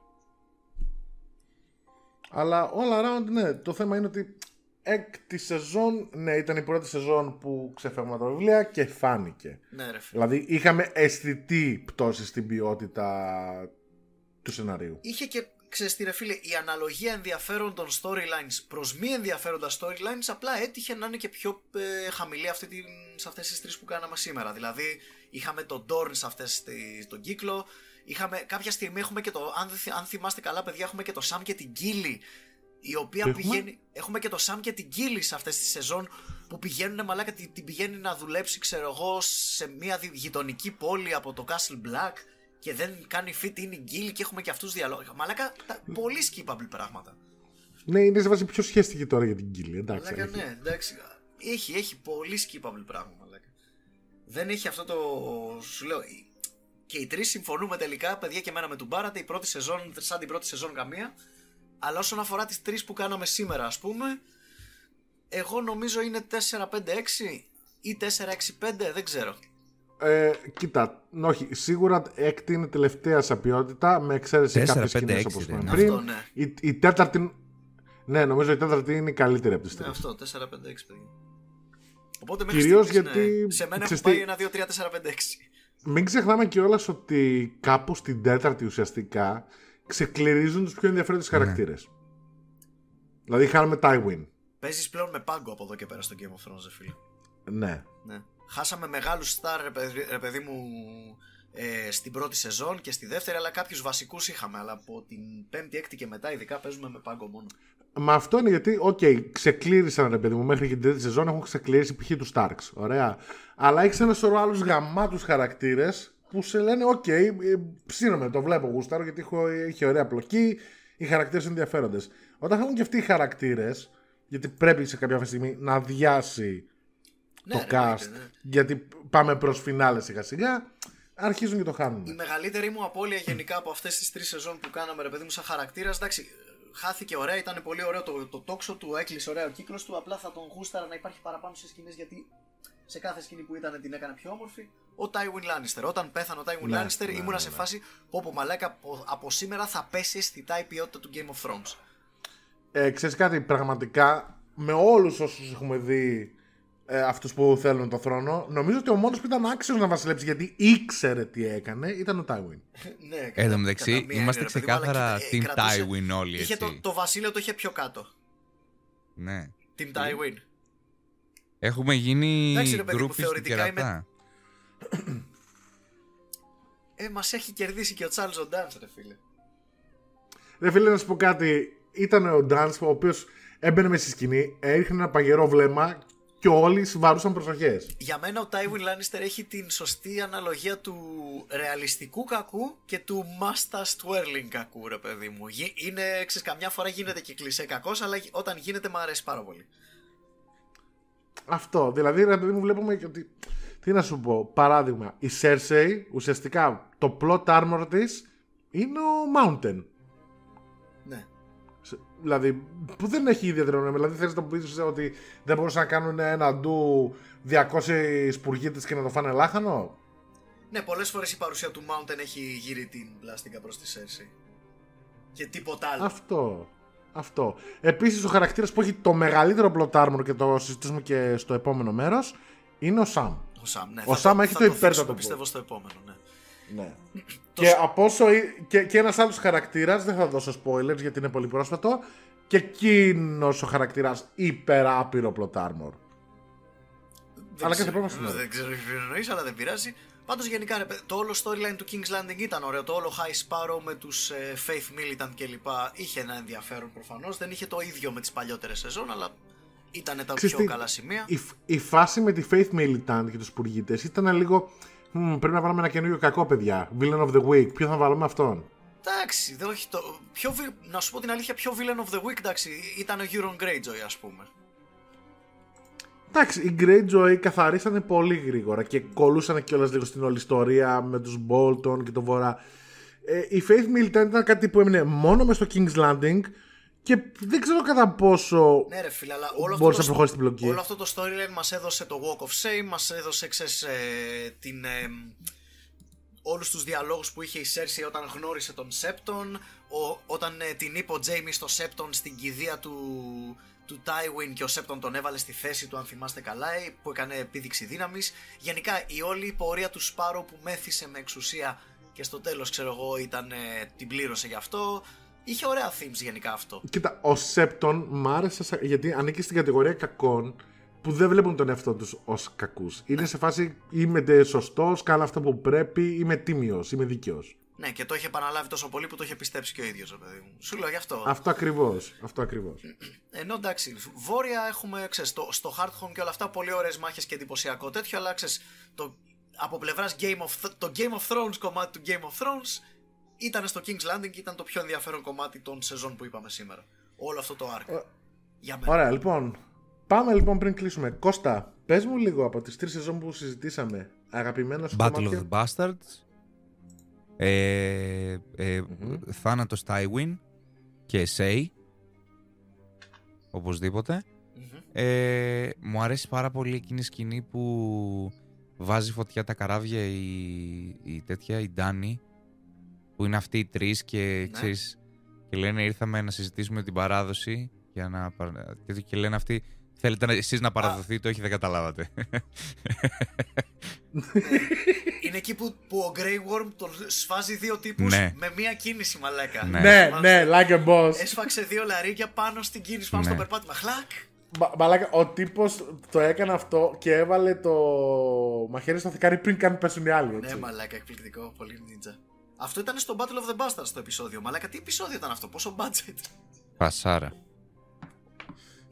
[SPEAKER 2] Αλλά all around, ναι, το θέμα είναι ότι έκτη σεζόν, ναι, ήταν η πρώτη σεζόν που ξεφεύγουμε τα βιβλία και φάνηκε.
[SPEAKER 3] Ναι, ρε φίλε.
[SPEAKER 2] Δηλαδή είχαμε αισθητή πτώση στην ποιότητα του σενάριου.
[SPEAKER 3] Είχε και, ξέρεις τι ρε φίλε, η αναλογία ενδιαφέροντων storylines προς μη ενδιαφέροντα storylines απλά έτυχε να είναι και πιο ε, χαμηλή αυτή την, σε αυτές τις τρεις που κάναμε σήμερα. Δηλαδή είχαμε τον Dorn σε αυτές τις, τον κύκλο, είχαμε, κάποια στιγμή έχουμε και το, αν, δεν θυ- αν θυμάστε καλά παιδιά, έχουμε και το Sam και την Κίλη η οποία
[SPEAKER 2] Έχουμε;
[SPEAKER 3] πηγαίνει. Έχουμε και το Sam και την Κίλης σε αυτές τις σεζόν που πηγαίνουν μαλάκα, την, την πηγαίνει να δουλέψει, ξέρω εγώ, σε μια δι- γειτονική πόλη από το Castle Black και δεν κάνει fit είναι η Γκίλη και έχουμε και αυτούς διαλόγου. Μαλάκα, τα, πολύ skippable πράγματα.
[SPEAKER 2] Ναι, είναι σε βάση πιο σχέστηκε τώρα για την Κίλη, εντάξει.
[SPEAKER 3] Μαλάκα,
[SPEAKER 2] έχει.
[SPEAKER 3] ναι, εντάξει. Έχει, έχει πολύ skippable πράγμα, μαλάκα. Δεν έχει αυτό το. Σου λέω. Και οι τρεις συμφωνούμε τελικά, παιδιά και εμένα με τον Μπάρατε, η πρώτη σεζόν, σαν την πρώτη σεζόν καμία. Αλλά όσον αφορά τις τρεις που κάναμε σήμερα, ας πούμε, εγώ νομίζω είναι 4-5-6 ή 4-6-5, δεν ξέρω.
[SPEAKER 2] Ε, κοίτα, όχι, σίγουρα έκτη είναι τελευταία σε ποιότητα με εξαίρεση
[SPEAKER 4] Τέσσερα,
[SPEAKER 2] κάποιες
[SPEAKER 4] πέντε,
[SPEAKER 2] σκηνές
[SPEAKER 4] έξι
[SPEAKER 2] όπως
[SPEAKER 4] δεν
[SPEAKER 2] είπαμε
[SPEAKER 4] είναι.
[SPEAKER 2] πριν.
[SPEAKER 3] Αυτό, ναι.
[SPEAKER 2] η, η τέταρτη. Ναι, νομίζω η τέταρτη είναι η καλύτερη από τις
[SPEAKER 3] Ναι,
[SPEAKER 2] τρεις.
[SPEAKER 3] αυτό, 4-5-6, παιδιά. Οπότε μέχρι
[SPEAKER 2] Κυρίως
[SPEAKER 3] στιγμής,
[SPEAKER 2] γιατί-
[SPEAKER 3] ναι, σε μένα
[SPEAKER 2] ξέρεις
[SPEAKER 3] έχουν
[SPEAKER 2] τι-
[SPEAKER 3] πάει ένα 2-3-4-5-6.
[SPEAKER 2] Μην ξεχνάμε κιόλας ότι κάπου στην τέταρτη ουσιαστικά ξεκληρίζουν τους πιο ενδιαφέροντες
[SPEAKER 4] Ναι.
[SPEAKER 2] χαρακτήρες. Δηλαδή χάνουμε Tywin.
[SPEAKER 3] Παίζεις πλέον με πάγκο από εδώ και πέρα στο Game of Thrones, ρε φίλε.
[SPEAKER 2] Ναι.
[SPEAKER 3] Ναι. Χάσαμε μεγάλους στάρ, ρε, παιδί- ρε παιδί μου, ε, στην πρώτη σεζόν και στη δεύτερη, αλλά κάποιους βασικούς είχαμε. Αλλά από την πέμπτη, έκτη και μετά, ειδικά παίζουμε με πάγκο μόνο.
[SPEAKER 2] Μα αυτό είναι γιατί, οκ, ξεκλήρισαν ρε παιδί μου μέχρι και την τρίτη σεζόν έχουν ξεκληρίσει π.χ. τους Starks. Ωραία. Αλλά έχεις ένα σωρό άλλους γαμάτους χαρακτήρες που σε λένε, οκ, ε, ψήνομαι, το βλέπω γούσταρο γιατί έχω, έχει ωραία πλοκή, οι χαρακτήρες είναι ενδιαφέροντες. Όταν έχουν και αυτοί οι χαρακτήρες, γιατί πρέπει σε κάποια στιγμή να αδειάσει
[SPEAKER 3] Ναι,
[SPEAKER 2] το
[SPEAKER 3] ρε,
[SPEAKER 2] cast,
[SPEAKER 3] εννοείται, ναι.
[SPEAKER 2] γιατί πάμε προς φινάλες σιγά σιγά, αρχίζουν και το χάνουν.
[SPEAKER 3] Η μεγαλύτερη μου απώλεια γενικά από αυτές τις τρεις σεζόν που κάναμε, ρε παιδί μου, σαν χαρακτήρας, εντάξει, χάθηκε ωραία, ήταν πολύ ωραίο το, το τόξο του, έκλεισε ωραία ο κύκλος του. Απλά θα τον γούσταρα να υπάρχει παραπάνω σε σκηνές γιατί σε κάθε σκηνή που ήταν την έκανε πιο όμορφη. Ο Τάιουιν Λάνιστερ. Όταν πέθανε ο Τάιουιν
[SPEAKER 2] Ναι,
[SPEAKER 3] Λάνιστερ,
[SPEAKER 2] ναι,
[SPEAKER 3] ήμουνα
[SPEAKER 2] ναι,
[SPEAKER 3] σε
[SPEAKER 2] ναι.
[SPEAKER 3] φάση που από μαλάκα από, από σήμερα θα πέσει αισθητά η ποιότητα του Game of Thrones.
[SPEAKER 2] Ε, ξέρεις κάτι, πραγματικά με όλους όσους έχουμε δει ε, αυτούς που θέλουν το θρόνο, νομίζω ότι ο μόνος που ήταν άξιος να βασιλέψει γιατί ήξερε τι έκανε ήταν ο Τάιουιν.
[SPEAKER 3] ναι,
[SPEAKER 4] Εν
[SPEAKER 3] κατά-
[SPEAKER 4] τω μεταξύ,
[SPEAKER 3] κατά μία
[SPEAKER 4] είμαστε
[SPEAKER 3] έννοια, ρε παιδί μου, αλλά
[SPEAKER 4] ξεκάθαρα
[SPEAKER 3] κοίτα, ε,
[SPEAKER 4] Team
[SPEAKER 3] κρατούσε-
[SPEAKER 4] Tywin όλοι,
[SPEAKER 3] Είχε
[SPEAKER 4] έτσι.
[SPEAKER 3] το, το βασίλειο το είχε πιο κάτω.
[SPEAKER 4] Ναι.
[SPEAKER 3] Team Tywin.
[SPEAKER 4] Έχουμε γίνει
[SPEAKER 3] Εντάξει, ρε παιδί μου,
[SPEAKER 4] γκρούπι στην
[SPEAKER 3] θεωρητικά είμαι-
[SPEAKER 4] κερατά.
[SPEAKER 3] Ε, μας έχει κερδίσει και ο Charles O'Dance, ρε φίλε.
[SPEAKER 2] Ρε φίλε να σου πω κάτι, ήταν ο Ντάνς ο οποίος έμπαινε μες στη σκηνή, έριχνε ένα παγερό βλέμμα και όλοι συμβαρούσαν προσοχές.
[SPEAKER 3] Για μένα ο Tywin Lannister έχει την σωστή αναλογία του ρεαλιστικού κακού και του must twirling κακού, ρε παιδί μου. Γι- Είναι, ξέρεις, καμιά φορά γίνεται και κλεισέ κακός, αλλά όταν γίνεται μου αρέσει πάρα πολύ.
[SPEAKER 2] Αυτό. Δηλαδή, ρε παιδί μου, βλέπουμε και ότι. Τι να σου πω, παράδειγμα, η Cersei ουσιαστικά το plot armor της είναι ο Mountain.
[SPEAKER 3] Ναι.
[SPEAKER 2] Σε- Δηλαδή, που δεν έχει ιδιαίτερο νόημα. Δηλαδή, θέλει να μου πεις ότι δεν μπορούσαν να κάνουν ένα ντου 200 σπουργίτε και να το φάνε λάχανο;
[SPEAKER 3] Ναι, πολλές φορές η παρουσία του Mountain έχει γύρει την πλάστικα προς τη Cersei. Και τίποτα άλλο.
[SPEAKER 2] Αυτό. Αυτό. Επίσης, ο χαρακτήρας που έχει το μεγαλύτερο plot armor και το συζητήσουμε και στο επόμενο μέρος είναι ο Sam.
[SPEAKER 3] Ο Σαμ, ναι.
[SPEAKER 2] Ο
[SPEAKER 3] θα
[SPEAKER 2] Sam έχει
[SPEAKER 3] θα
[SPEAKER 2] το υπέρτατο
[SPEAKER 3] θίξουμε,
[SPEAKER 2] που-
[SPEAKER 3] πιστεύω στο επόμενο, ναι.
[SPEAKER 2] Ναι. και από όσο. και, και ένας άλλος χαρακτήρας, δεν θα δώσω spoilers γιατί είναι πολύ πρόσφατο. Και εκείνος ο χαρακτήρας υπεράπειρο plot armor.
[SPEAKER 3] Δεν
[SPEAKER 2] Αλλά κάθε
[SPEAKER 3] ξέρω-
[SPEAKER 2] πρόβλημα είναι.
[SPEAKER 3] Δεν ξέρω τι εννοείς, αλλά δεν πειράζει. Πάντως γενικά ρε, το όλο storyline του King's Landing ήταν ωραίο. Το όλο High Sparrow με τους ε, Faith Militant κλπ. Είχε ένα ενδιαφέρον προφανώς. Δεν είχε το ίδιο με τις παλιότερες σεζόν, αλλά ήταν τα
[SPEAKER 2] Ξέρεις
[SPEAKER 3] πιο
[SPEAKER 2] τι,
[SPEAKER 3] καλά σημεία.
[SPEAKER 2] Η, φ- η φάση με τη Faith Militant και τους πουργίτε ήταν λίγο. «Μμμ, πρέπει να βάλουμε ένα καινούριο κακό, παιδιά. Villain of the Week. Ποιο θα βάλουμε αυτόν;
[SPEAKER 3] Εντάξει, δεν όχι το... Πιο, βι- να σου πω την αλήθεια, πιο villain of the week, εντάξει, ήταν ο Euron Greyjoy, ας πούμε.
[SPEAKER 2] Εντάξει, οι Greyjoy καθαρίσανε πολύ γρήγορα και κολούσαν κιόλας λίγο στην όλη ιστορία με τους Bolton και το Βορρά. Ε, η Faith Militant ήταν κάτι που έμεινε μόνο μες στο King's Landing και δεν ξέρω κατά πόσο
[SPEAKER 3] Ναι ρε φίλε, αλλά όλο αυτό,
[SPEAKER 2] μπορούσε να
[SPEAKER 3] το,
[SPEAKER 2] προχωρήσει την πλοκή.
[SPEAKER 3] όλο αυτό το storyline μας έδωσε το Walk of Shame, μας έδωσε, ξέρεις, ε, την... Ε, όλους τους διαλόγους που είχε η Cersei όταν γνώρισε τον Σέπτον, ο, όταν ε, την είπε ο Τζέιμι στο Σέπτον στην κηδεία του, του Tywin και ο Σέπτον τον έβαλε στη θέση του αν θυμάστε καλά, ε, που έκανε επίδειξη δύναμης. Γενικά η όλη πορεία του Σπάρο που μέθησε με εξουσία και στο τέλος ξέρω εγώ ήταν, ε, την πλήρωσε γι' αυτό. Είχε ωραία themes γενικά αυτό.
[SPEAKER 2] Κοίτα, ο Σέπτον μ' άρεσε σα- γιατί ανήκει στην κατηγορία κακών που δεν βλέπουν τον εαυτό τους ως κακούς. Είναι σε φάση είμαι σωστός, κάνω αυτό που πρέπει, είμαι τίμιος, είμαι δίκαιος.
[SPEAKER 3] Ναι, και το είχε επαναλάβει τόσο πολύ που το είχε πιστέψει και ο ίδιος, παιδί μου. Σου λέω γι' αυτό.
[SPEAKER 2] Αυτό ακριβώς. Αυτό ακριβώς.
[SPEAKER 3] Ενώ εντάξει, βόρεια έχουμε, ξέρεις, στο, στο Hardhome και όλα αυτά πολύ ωραίες μάχες και εντυπωσιακό τέτοιο, αλλά ξέρεις, το, από πλευράς Game of, Th- το Game of Thrones κομμάτι του Game of Thrones ήταν στο King's Landing και ήταν το πιο ενδιαφέρον κομμάτι των σεζόν που είπαμε σήμερα. Όλο αυτό το arc. Για μένα.
[SPEAKER 2] Ωραία, λοιπόν. Πάμε λοιπόν πριν κλείσουμε. Κώστα, πες μου λίγο από τις τρεις σεζόν που συζητήσαμε. Αγαπημένο σου
[SPEAKER 4] Battle
[SPEAKER 2] κομμάτια.
[SPEAKER 4] of the Bastards. Ε, ε, Θάνατος Tywin και Say. Οπωσδήποτε.
[SPEAKER 3] Μμμ.
[SPEAKER 4] Ε, μου αρέσει πάρα πολύ εκείνη η σκηνή που βάζει φωτιά τα καράβια η, η τέτοια, η Ντάνη, που είναι αυτοί οι τρεις και
[SPEAKER 3] Ναι.
[SPEAKER 4] ξέρεις, και λένε ήρθαμε να συζητήσουμε την παράδοση για να, παρα- και- και λένε αυτοί θέλετε να, εσείς να παραδοθείτε, όχι δεν καταλάβατε.
[SPEAKER 3] Είναι εκεί που, που ο Grey Worm τον σφάζει δύο τύπους
[SPEAKER 4] Ναι.
[SPEAKER 3] με μία κίνηση μαλάκα.
[SPEAKER 4] Ναι.
[SPEAKER 2] Ναι,
[SPEAKER 3] Θυμάστε;
[SPEAKER 2] ναι, like a boss.
[SPEAKER 3] Έσφαξε δύο λαρίκια πάνω στην κίνηση, πάνω
[SPEAKER 4] Ναι.
[SPEAKER 3] στο περπάτημα. Χλακ!
[SPEAKER 2] Μα- Μαλάκα, ο τύπος το έκανε αυτό και έβαλε το μαχαίρι στο θεκάρι πριν καν πέσουν οι άλλοι. Έτσι.
[SPEAKER 3] Ναι, μαλάκα, εκπληκτικό. Πολύ ninja. Αυτό ήταν στο Battle of the Bastards το επεισόδιο. Μαλάκα, τι επεισόδιο ήταν αυτό, πόσο budget.
[SPEAKER 4] Πασάρα.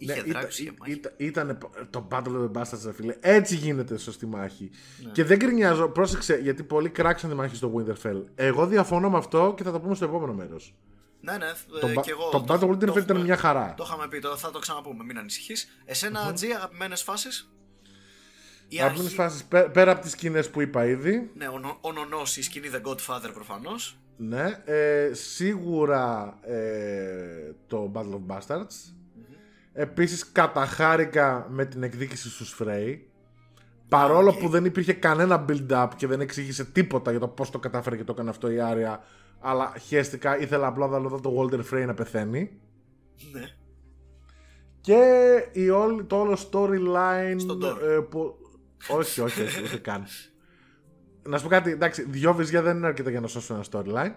[SPEAKER 3] Είχε
[SPEAKER 2] Ναι,
[SPEAKER 3] δράκους,
[SPEAKER 2] ήταν,
[SPEAKER 3] είχε μάχη.
[SPEAKER 2] ήταν, ήτανε το Battle of the Bastards, ρε φίλε. Έτσι γίνεται σωστή μάχη.
[SPEAKER 3] Ναι.
[SPEAKER 2] Και δεν γκρινιάζω, πρόσεξε, γιατί πολλοί κράξαν τη μάχη στο Winterfell. Εγώ διαφωνώ με αυτό και θα το πούμε στο επόμενο μέρος.
[SPEAKER 3] Ναι, ναι,
[SPEAKER 2] Το,
[SPEAKER 3] ε,
[SPEAKER 2] ba-
[SPEAKER 3] και εγώ.
[SPEAKER 2] το Battle of Winterfell ήταν
[SPEAKER 3] έχουμε-
[SPEAKER 2] μια χαρά.
[SPEAKER 3] Το είχαμε πει, το, θα το ξαναπούμε, μην ανησυχείς. Εσένα, Τζι, αγαπημένες φάσεις; Η
[SPEAKER 2] Αγαπημένες
[SPEAKER 3] αρχή.
[SPEAKER 2] φάσεις πέρα από τις σκηνές που είπα ήδη.
[SPEAKER 3] Ναι, ο, Νο- ο Νονός, η σκηνή The Godfather προφανώς.
[SPEAKER 2] Ναι, ε, σίγουρα ε, το Battle of Bastards. Επίσης καταχάρηκα με την εκδίκηση στους Frey. Παρόλο
[SPEAKER 3] οκ.
[SPEAKER 2] που δεν υπήρχε κανένα build-up και δεν εξήγησε τίποτα για το πώς το κατάφερε και το έκανε αυτό η Άρια. Αλλά χαίστηκα, ήθελα απλά να δω το Walter Frey να πεθαίνει.
[SPEAKER 3] Ναι.
[SPEAKER 2] Και η όλη, το όλο storyline
[SPEAKER 3] Στον Thor.
[SPEAKER 2] ε, που... όχι, όχι, όχι, ούτε καν. Να σου πω κάτι, εντάξει, δυο βυζιά δεν είναι αρκετά για να σώσουν ένα storyline.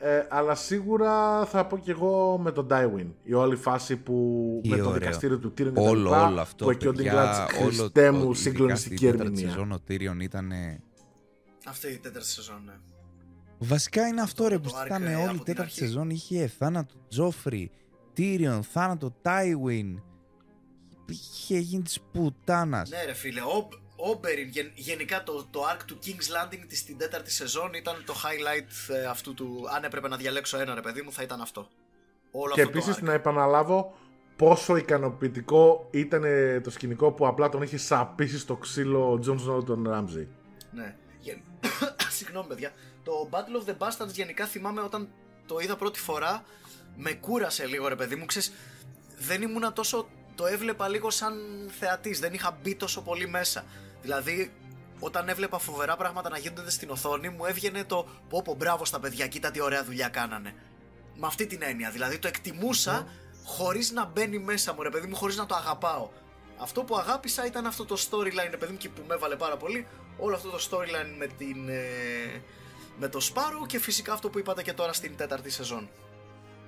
[SPEAKER 2] Ε, αλλά σίγουρα θα πω κι εγώ με τον Tywin. Η όλη φάση που
[SPEAKER 4] Τι
[SPEAKER 2] με το
[SPEAKER 4] ωραίο.
[SPEAKER 2] δικαστήριο του Tyrion και τα
[SPEAKER 4] Όλο,
[SPEAKER 2] λοιπά,
[SPEAKER 4] όλο αυτό.
[SPEAKER 2] Που εκεί ο
[SPEAKER 4] παιδιά,
[SPEAKER 2] Dinklage,
[SPEAKER 4] όλο-
[SPEAKER 2] Χριστέ
[SPEAKER 4] ο-
[SPEAKER 2] μου,
[SPEAKER 4] ειδικά
[SPEAKER 2] συγκλονιστική
[SPEAKER 4] στη τέταρτη
[SPEAKER 2] ερμηνεία.
[SPEAKER 4] σεζόν ο Tyrion ήταν.
[SPEAKER 3] Αυτή η τέταρτη σεζόν, ναι.
[SPEAKER 4] Βασικά είναι αυτό ρε που
[SPEAKER 3] το arc,
[SPEAKER 4] ήταν
[SPEAKER 3] ε,
[SPEAKER 4] όλη
[SPEAKER 3] από
[SPEAKER 4] η
[SPEAKER 3] την
[SPEAKER 4] τέταρτη
[SPEAKER 3] αρχή.
[SPEAKER 4] σεζόν. Είχε θάνατο Τζόφρι, Tyrion, θάνατο Tywin. είχε γίνει της πουτάνας.
[SPEAKER 3] Ναι, ρε φίλε. Ο, Όμπεριν, γεν- γενικά το, το arc του King's Landing της στην τέταρτη σεζόν ήταν το highlight ε, αυτού του. Αν έπρεπε να διαλέξω ένα ρε παιδί μου, θα ήταν αυτό. Όλο
[SPEAKER 2] Και
[SPEAKER 3] αυτό
[SPEAKER 2] επίσης
[SPEAKER 3] το arc.
[SPEAKER 2] να επαναλάβω πόσο ικανοποιητικό ήταν ε, το σκηνικό που απλά τον είχε σαπίσει στο ξύλο ο Τζον Σνόου τον Ράμζι.
[SPEAKER 3] Ναι. Γεν- Συγγνώμη, παιδιά. Το Battle of the Bastards γενικά θυμάμαι όταν το είδα πρώτη φορά. Με κούρασε λίγο, ρε παιδί μου. Ξέρεις, δεν ήμουνα τόσο. Το έβλεπα λίγο σαν θεατής. Δεν είχα μπει τόσο πολύ μέσα. Δηλαδή, όταν έβλεπα φοβερά πράγματα να γίνονται στην οθόνη, μου έβγαινε το πω πω μπράβο στα παιδιά, κοίτα τι ωραία δουλειά κάνανε. Με αυτή την έννοια. Δηλαδή, το εκτιμούσα χωρίς να μπαίνει μέσα μου, ρε παιδί μου, χωρίς να το αγαπάω. Αυτό που αγάπησα ήταν αυτό το storyline, ρε παιδί μου, και που με έβαλε πάρα πολύ. Όλο αυτό το storyline με την. ε, με το Sparrow και φυσικά αυτό που είπατε και τώρα στην τέταρτη σεζόν.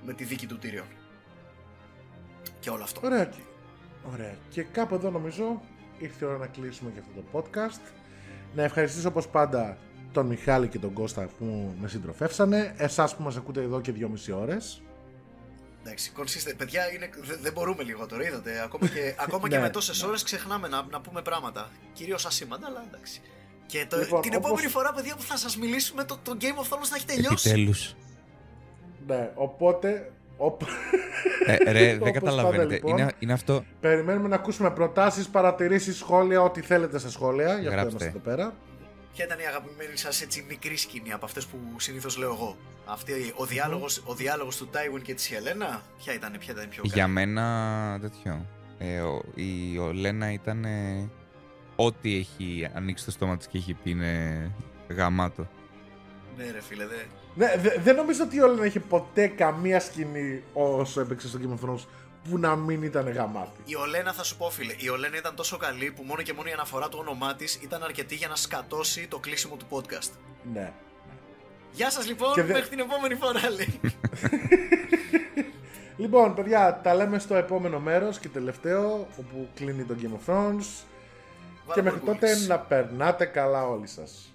[SPEAKER 3] Με τη δίκη του Tyrion. Και όλο αυτό.
[SPEAKER 2] Ωραία. και- Ωραία. Και κάπου εδώ νομίζω ήρθε η ώρα να κλείσουμε και αυτό το podcast. Να ευχαριστήσω όπως πάντα τον Μιχάλη και τον Κώστα που με συντροφεύσανε. Εσάς που μας ακούτε εδώ και δυόμιση ώρες.
[SPEAKER 3] Εντάξει, consistent. Παιδιά, είναι, δε- δεν μπορούμε λιγότερο, είδατε. Ακόμα και, ακόμα και
[SPEAKER 2] Ναι,
[SPEAKER 3] με τόσες ώρες ξεχνάμε να, να πούμε πράγματα. Κυρίως ασήμαντα, αλλά εντάξει. Και το,
[SPEAKER 2] Λοιπόν,
[SPEAKER 3] την
[SPEAKER 2] όπως-
[SPEAKER 3] επόμενη φορά, παιδιά, που θα σας μιλήσουμε, το, το Game of Thrones θα έχει τελειώσει.
[SPEAKER 4] Επιτέλους.
[SPEAKER 2] Ναι, οπότε... οπ-
[SPEAKER 4] Ε, ρε,
[SPEAKER 2] Όπως
[SPEAKER 4] δεν
[SPEAKER 2] πάντα,
[SPEAKER 4] καταλαβαίνετε.
[SPEAKER 2] λοιπόν.
[SPEAKER 4] Είναι, είναι αυτό.
[SPEAKER 2] Περιμένουμε να ακούσουμε προτάσεις, παρατηρήσεις, σχόλια, ό,τι θέλετε στα σχόλια. Γι' αυτό
[SPEAKER 4] Γράψτε.
[SPEAKER 2] είμαστε εδώ πέρα.
[SPEAKER 3] Ποια ήταν η αγαπημένη σας έτσι μικρή σκηνή από αυτές που συνήθως λέω εγώ; Αυτή, ο διάλογος, ο διάλογος του Τάιουιν και της Χελένα, ποια ήταν, ποια ήταν η πιο καλή;
[SPEAKER 4] Για μένα τέτοιο. Ε, ο, η Ολένα ήταν. ε, ό,τι έχει ανοίξει το στόμα της και έχει πει είναι γαμάτο.
[SPEAKER 3] Ναι, ρε φίλε, δε.
[SPEAKER 2] Ναι, δε- δεν νομίζω ότι όλα είχε ποτέ καμία σκηνή όσο έπαιξε στο Game of Thrones που να μην ήταν γαμάτη.
[SPEAKER 3] Η Ολένα θα σου πω, φίλε, η Ολένα ήταν τόσο καλή που μόνο και μόνο η αναφορά του όνομά της ήταν αρκετή για να σκατώσει το κλείσιμο του podcast.
[SPEAKER 2] Ναι.
[SPEAKER 3] Γεια σας λοιπόν,
[SPEAKER 2] Και δε-
[SPEAKER 3] μέχρι την επόμενη φορά λέει.
[SPEAKER 2] Λοιπόν, παιδιά, τα λέμε στο επόμενο μέρος και τελευταίο, όπου κλείνει το Game of Thrones. και μέχρι τότε
[SPEAKER 3] Βάλε
[SPEAKER 2] να περνάτε καλά όλοι σας.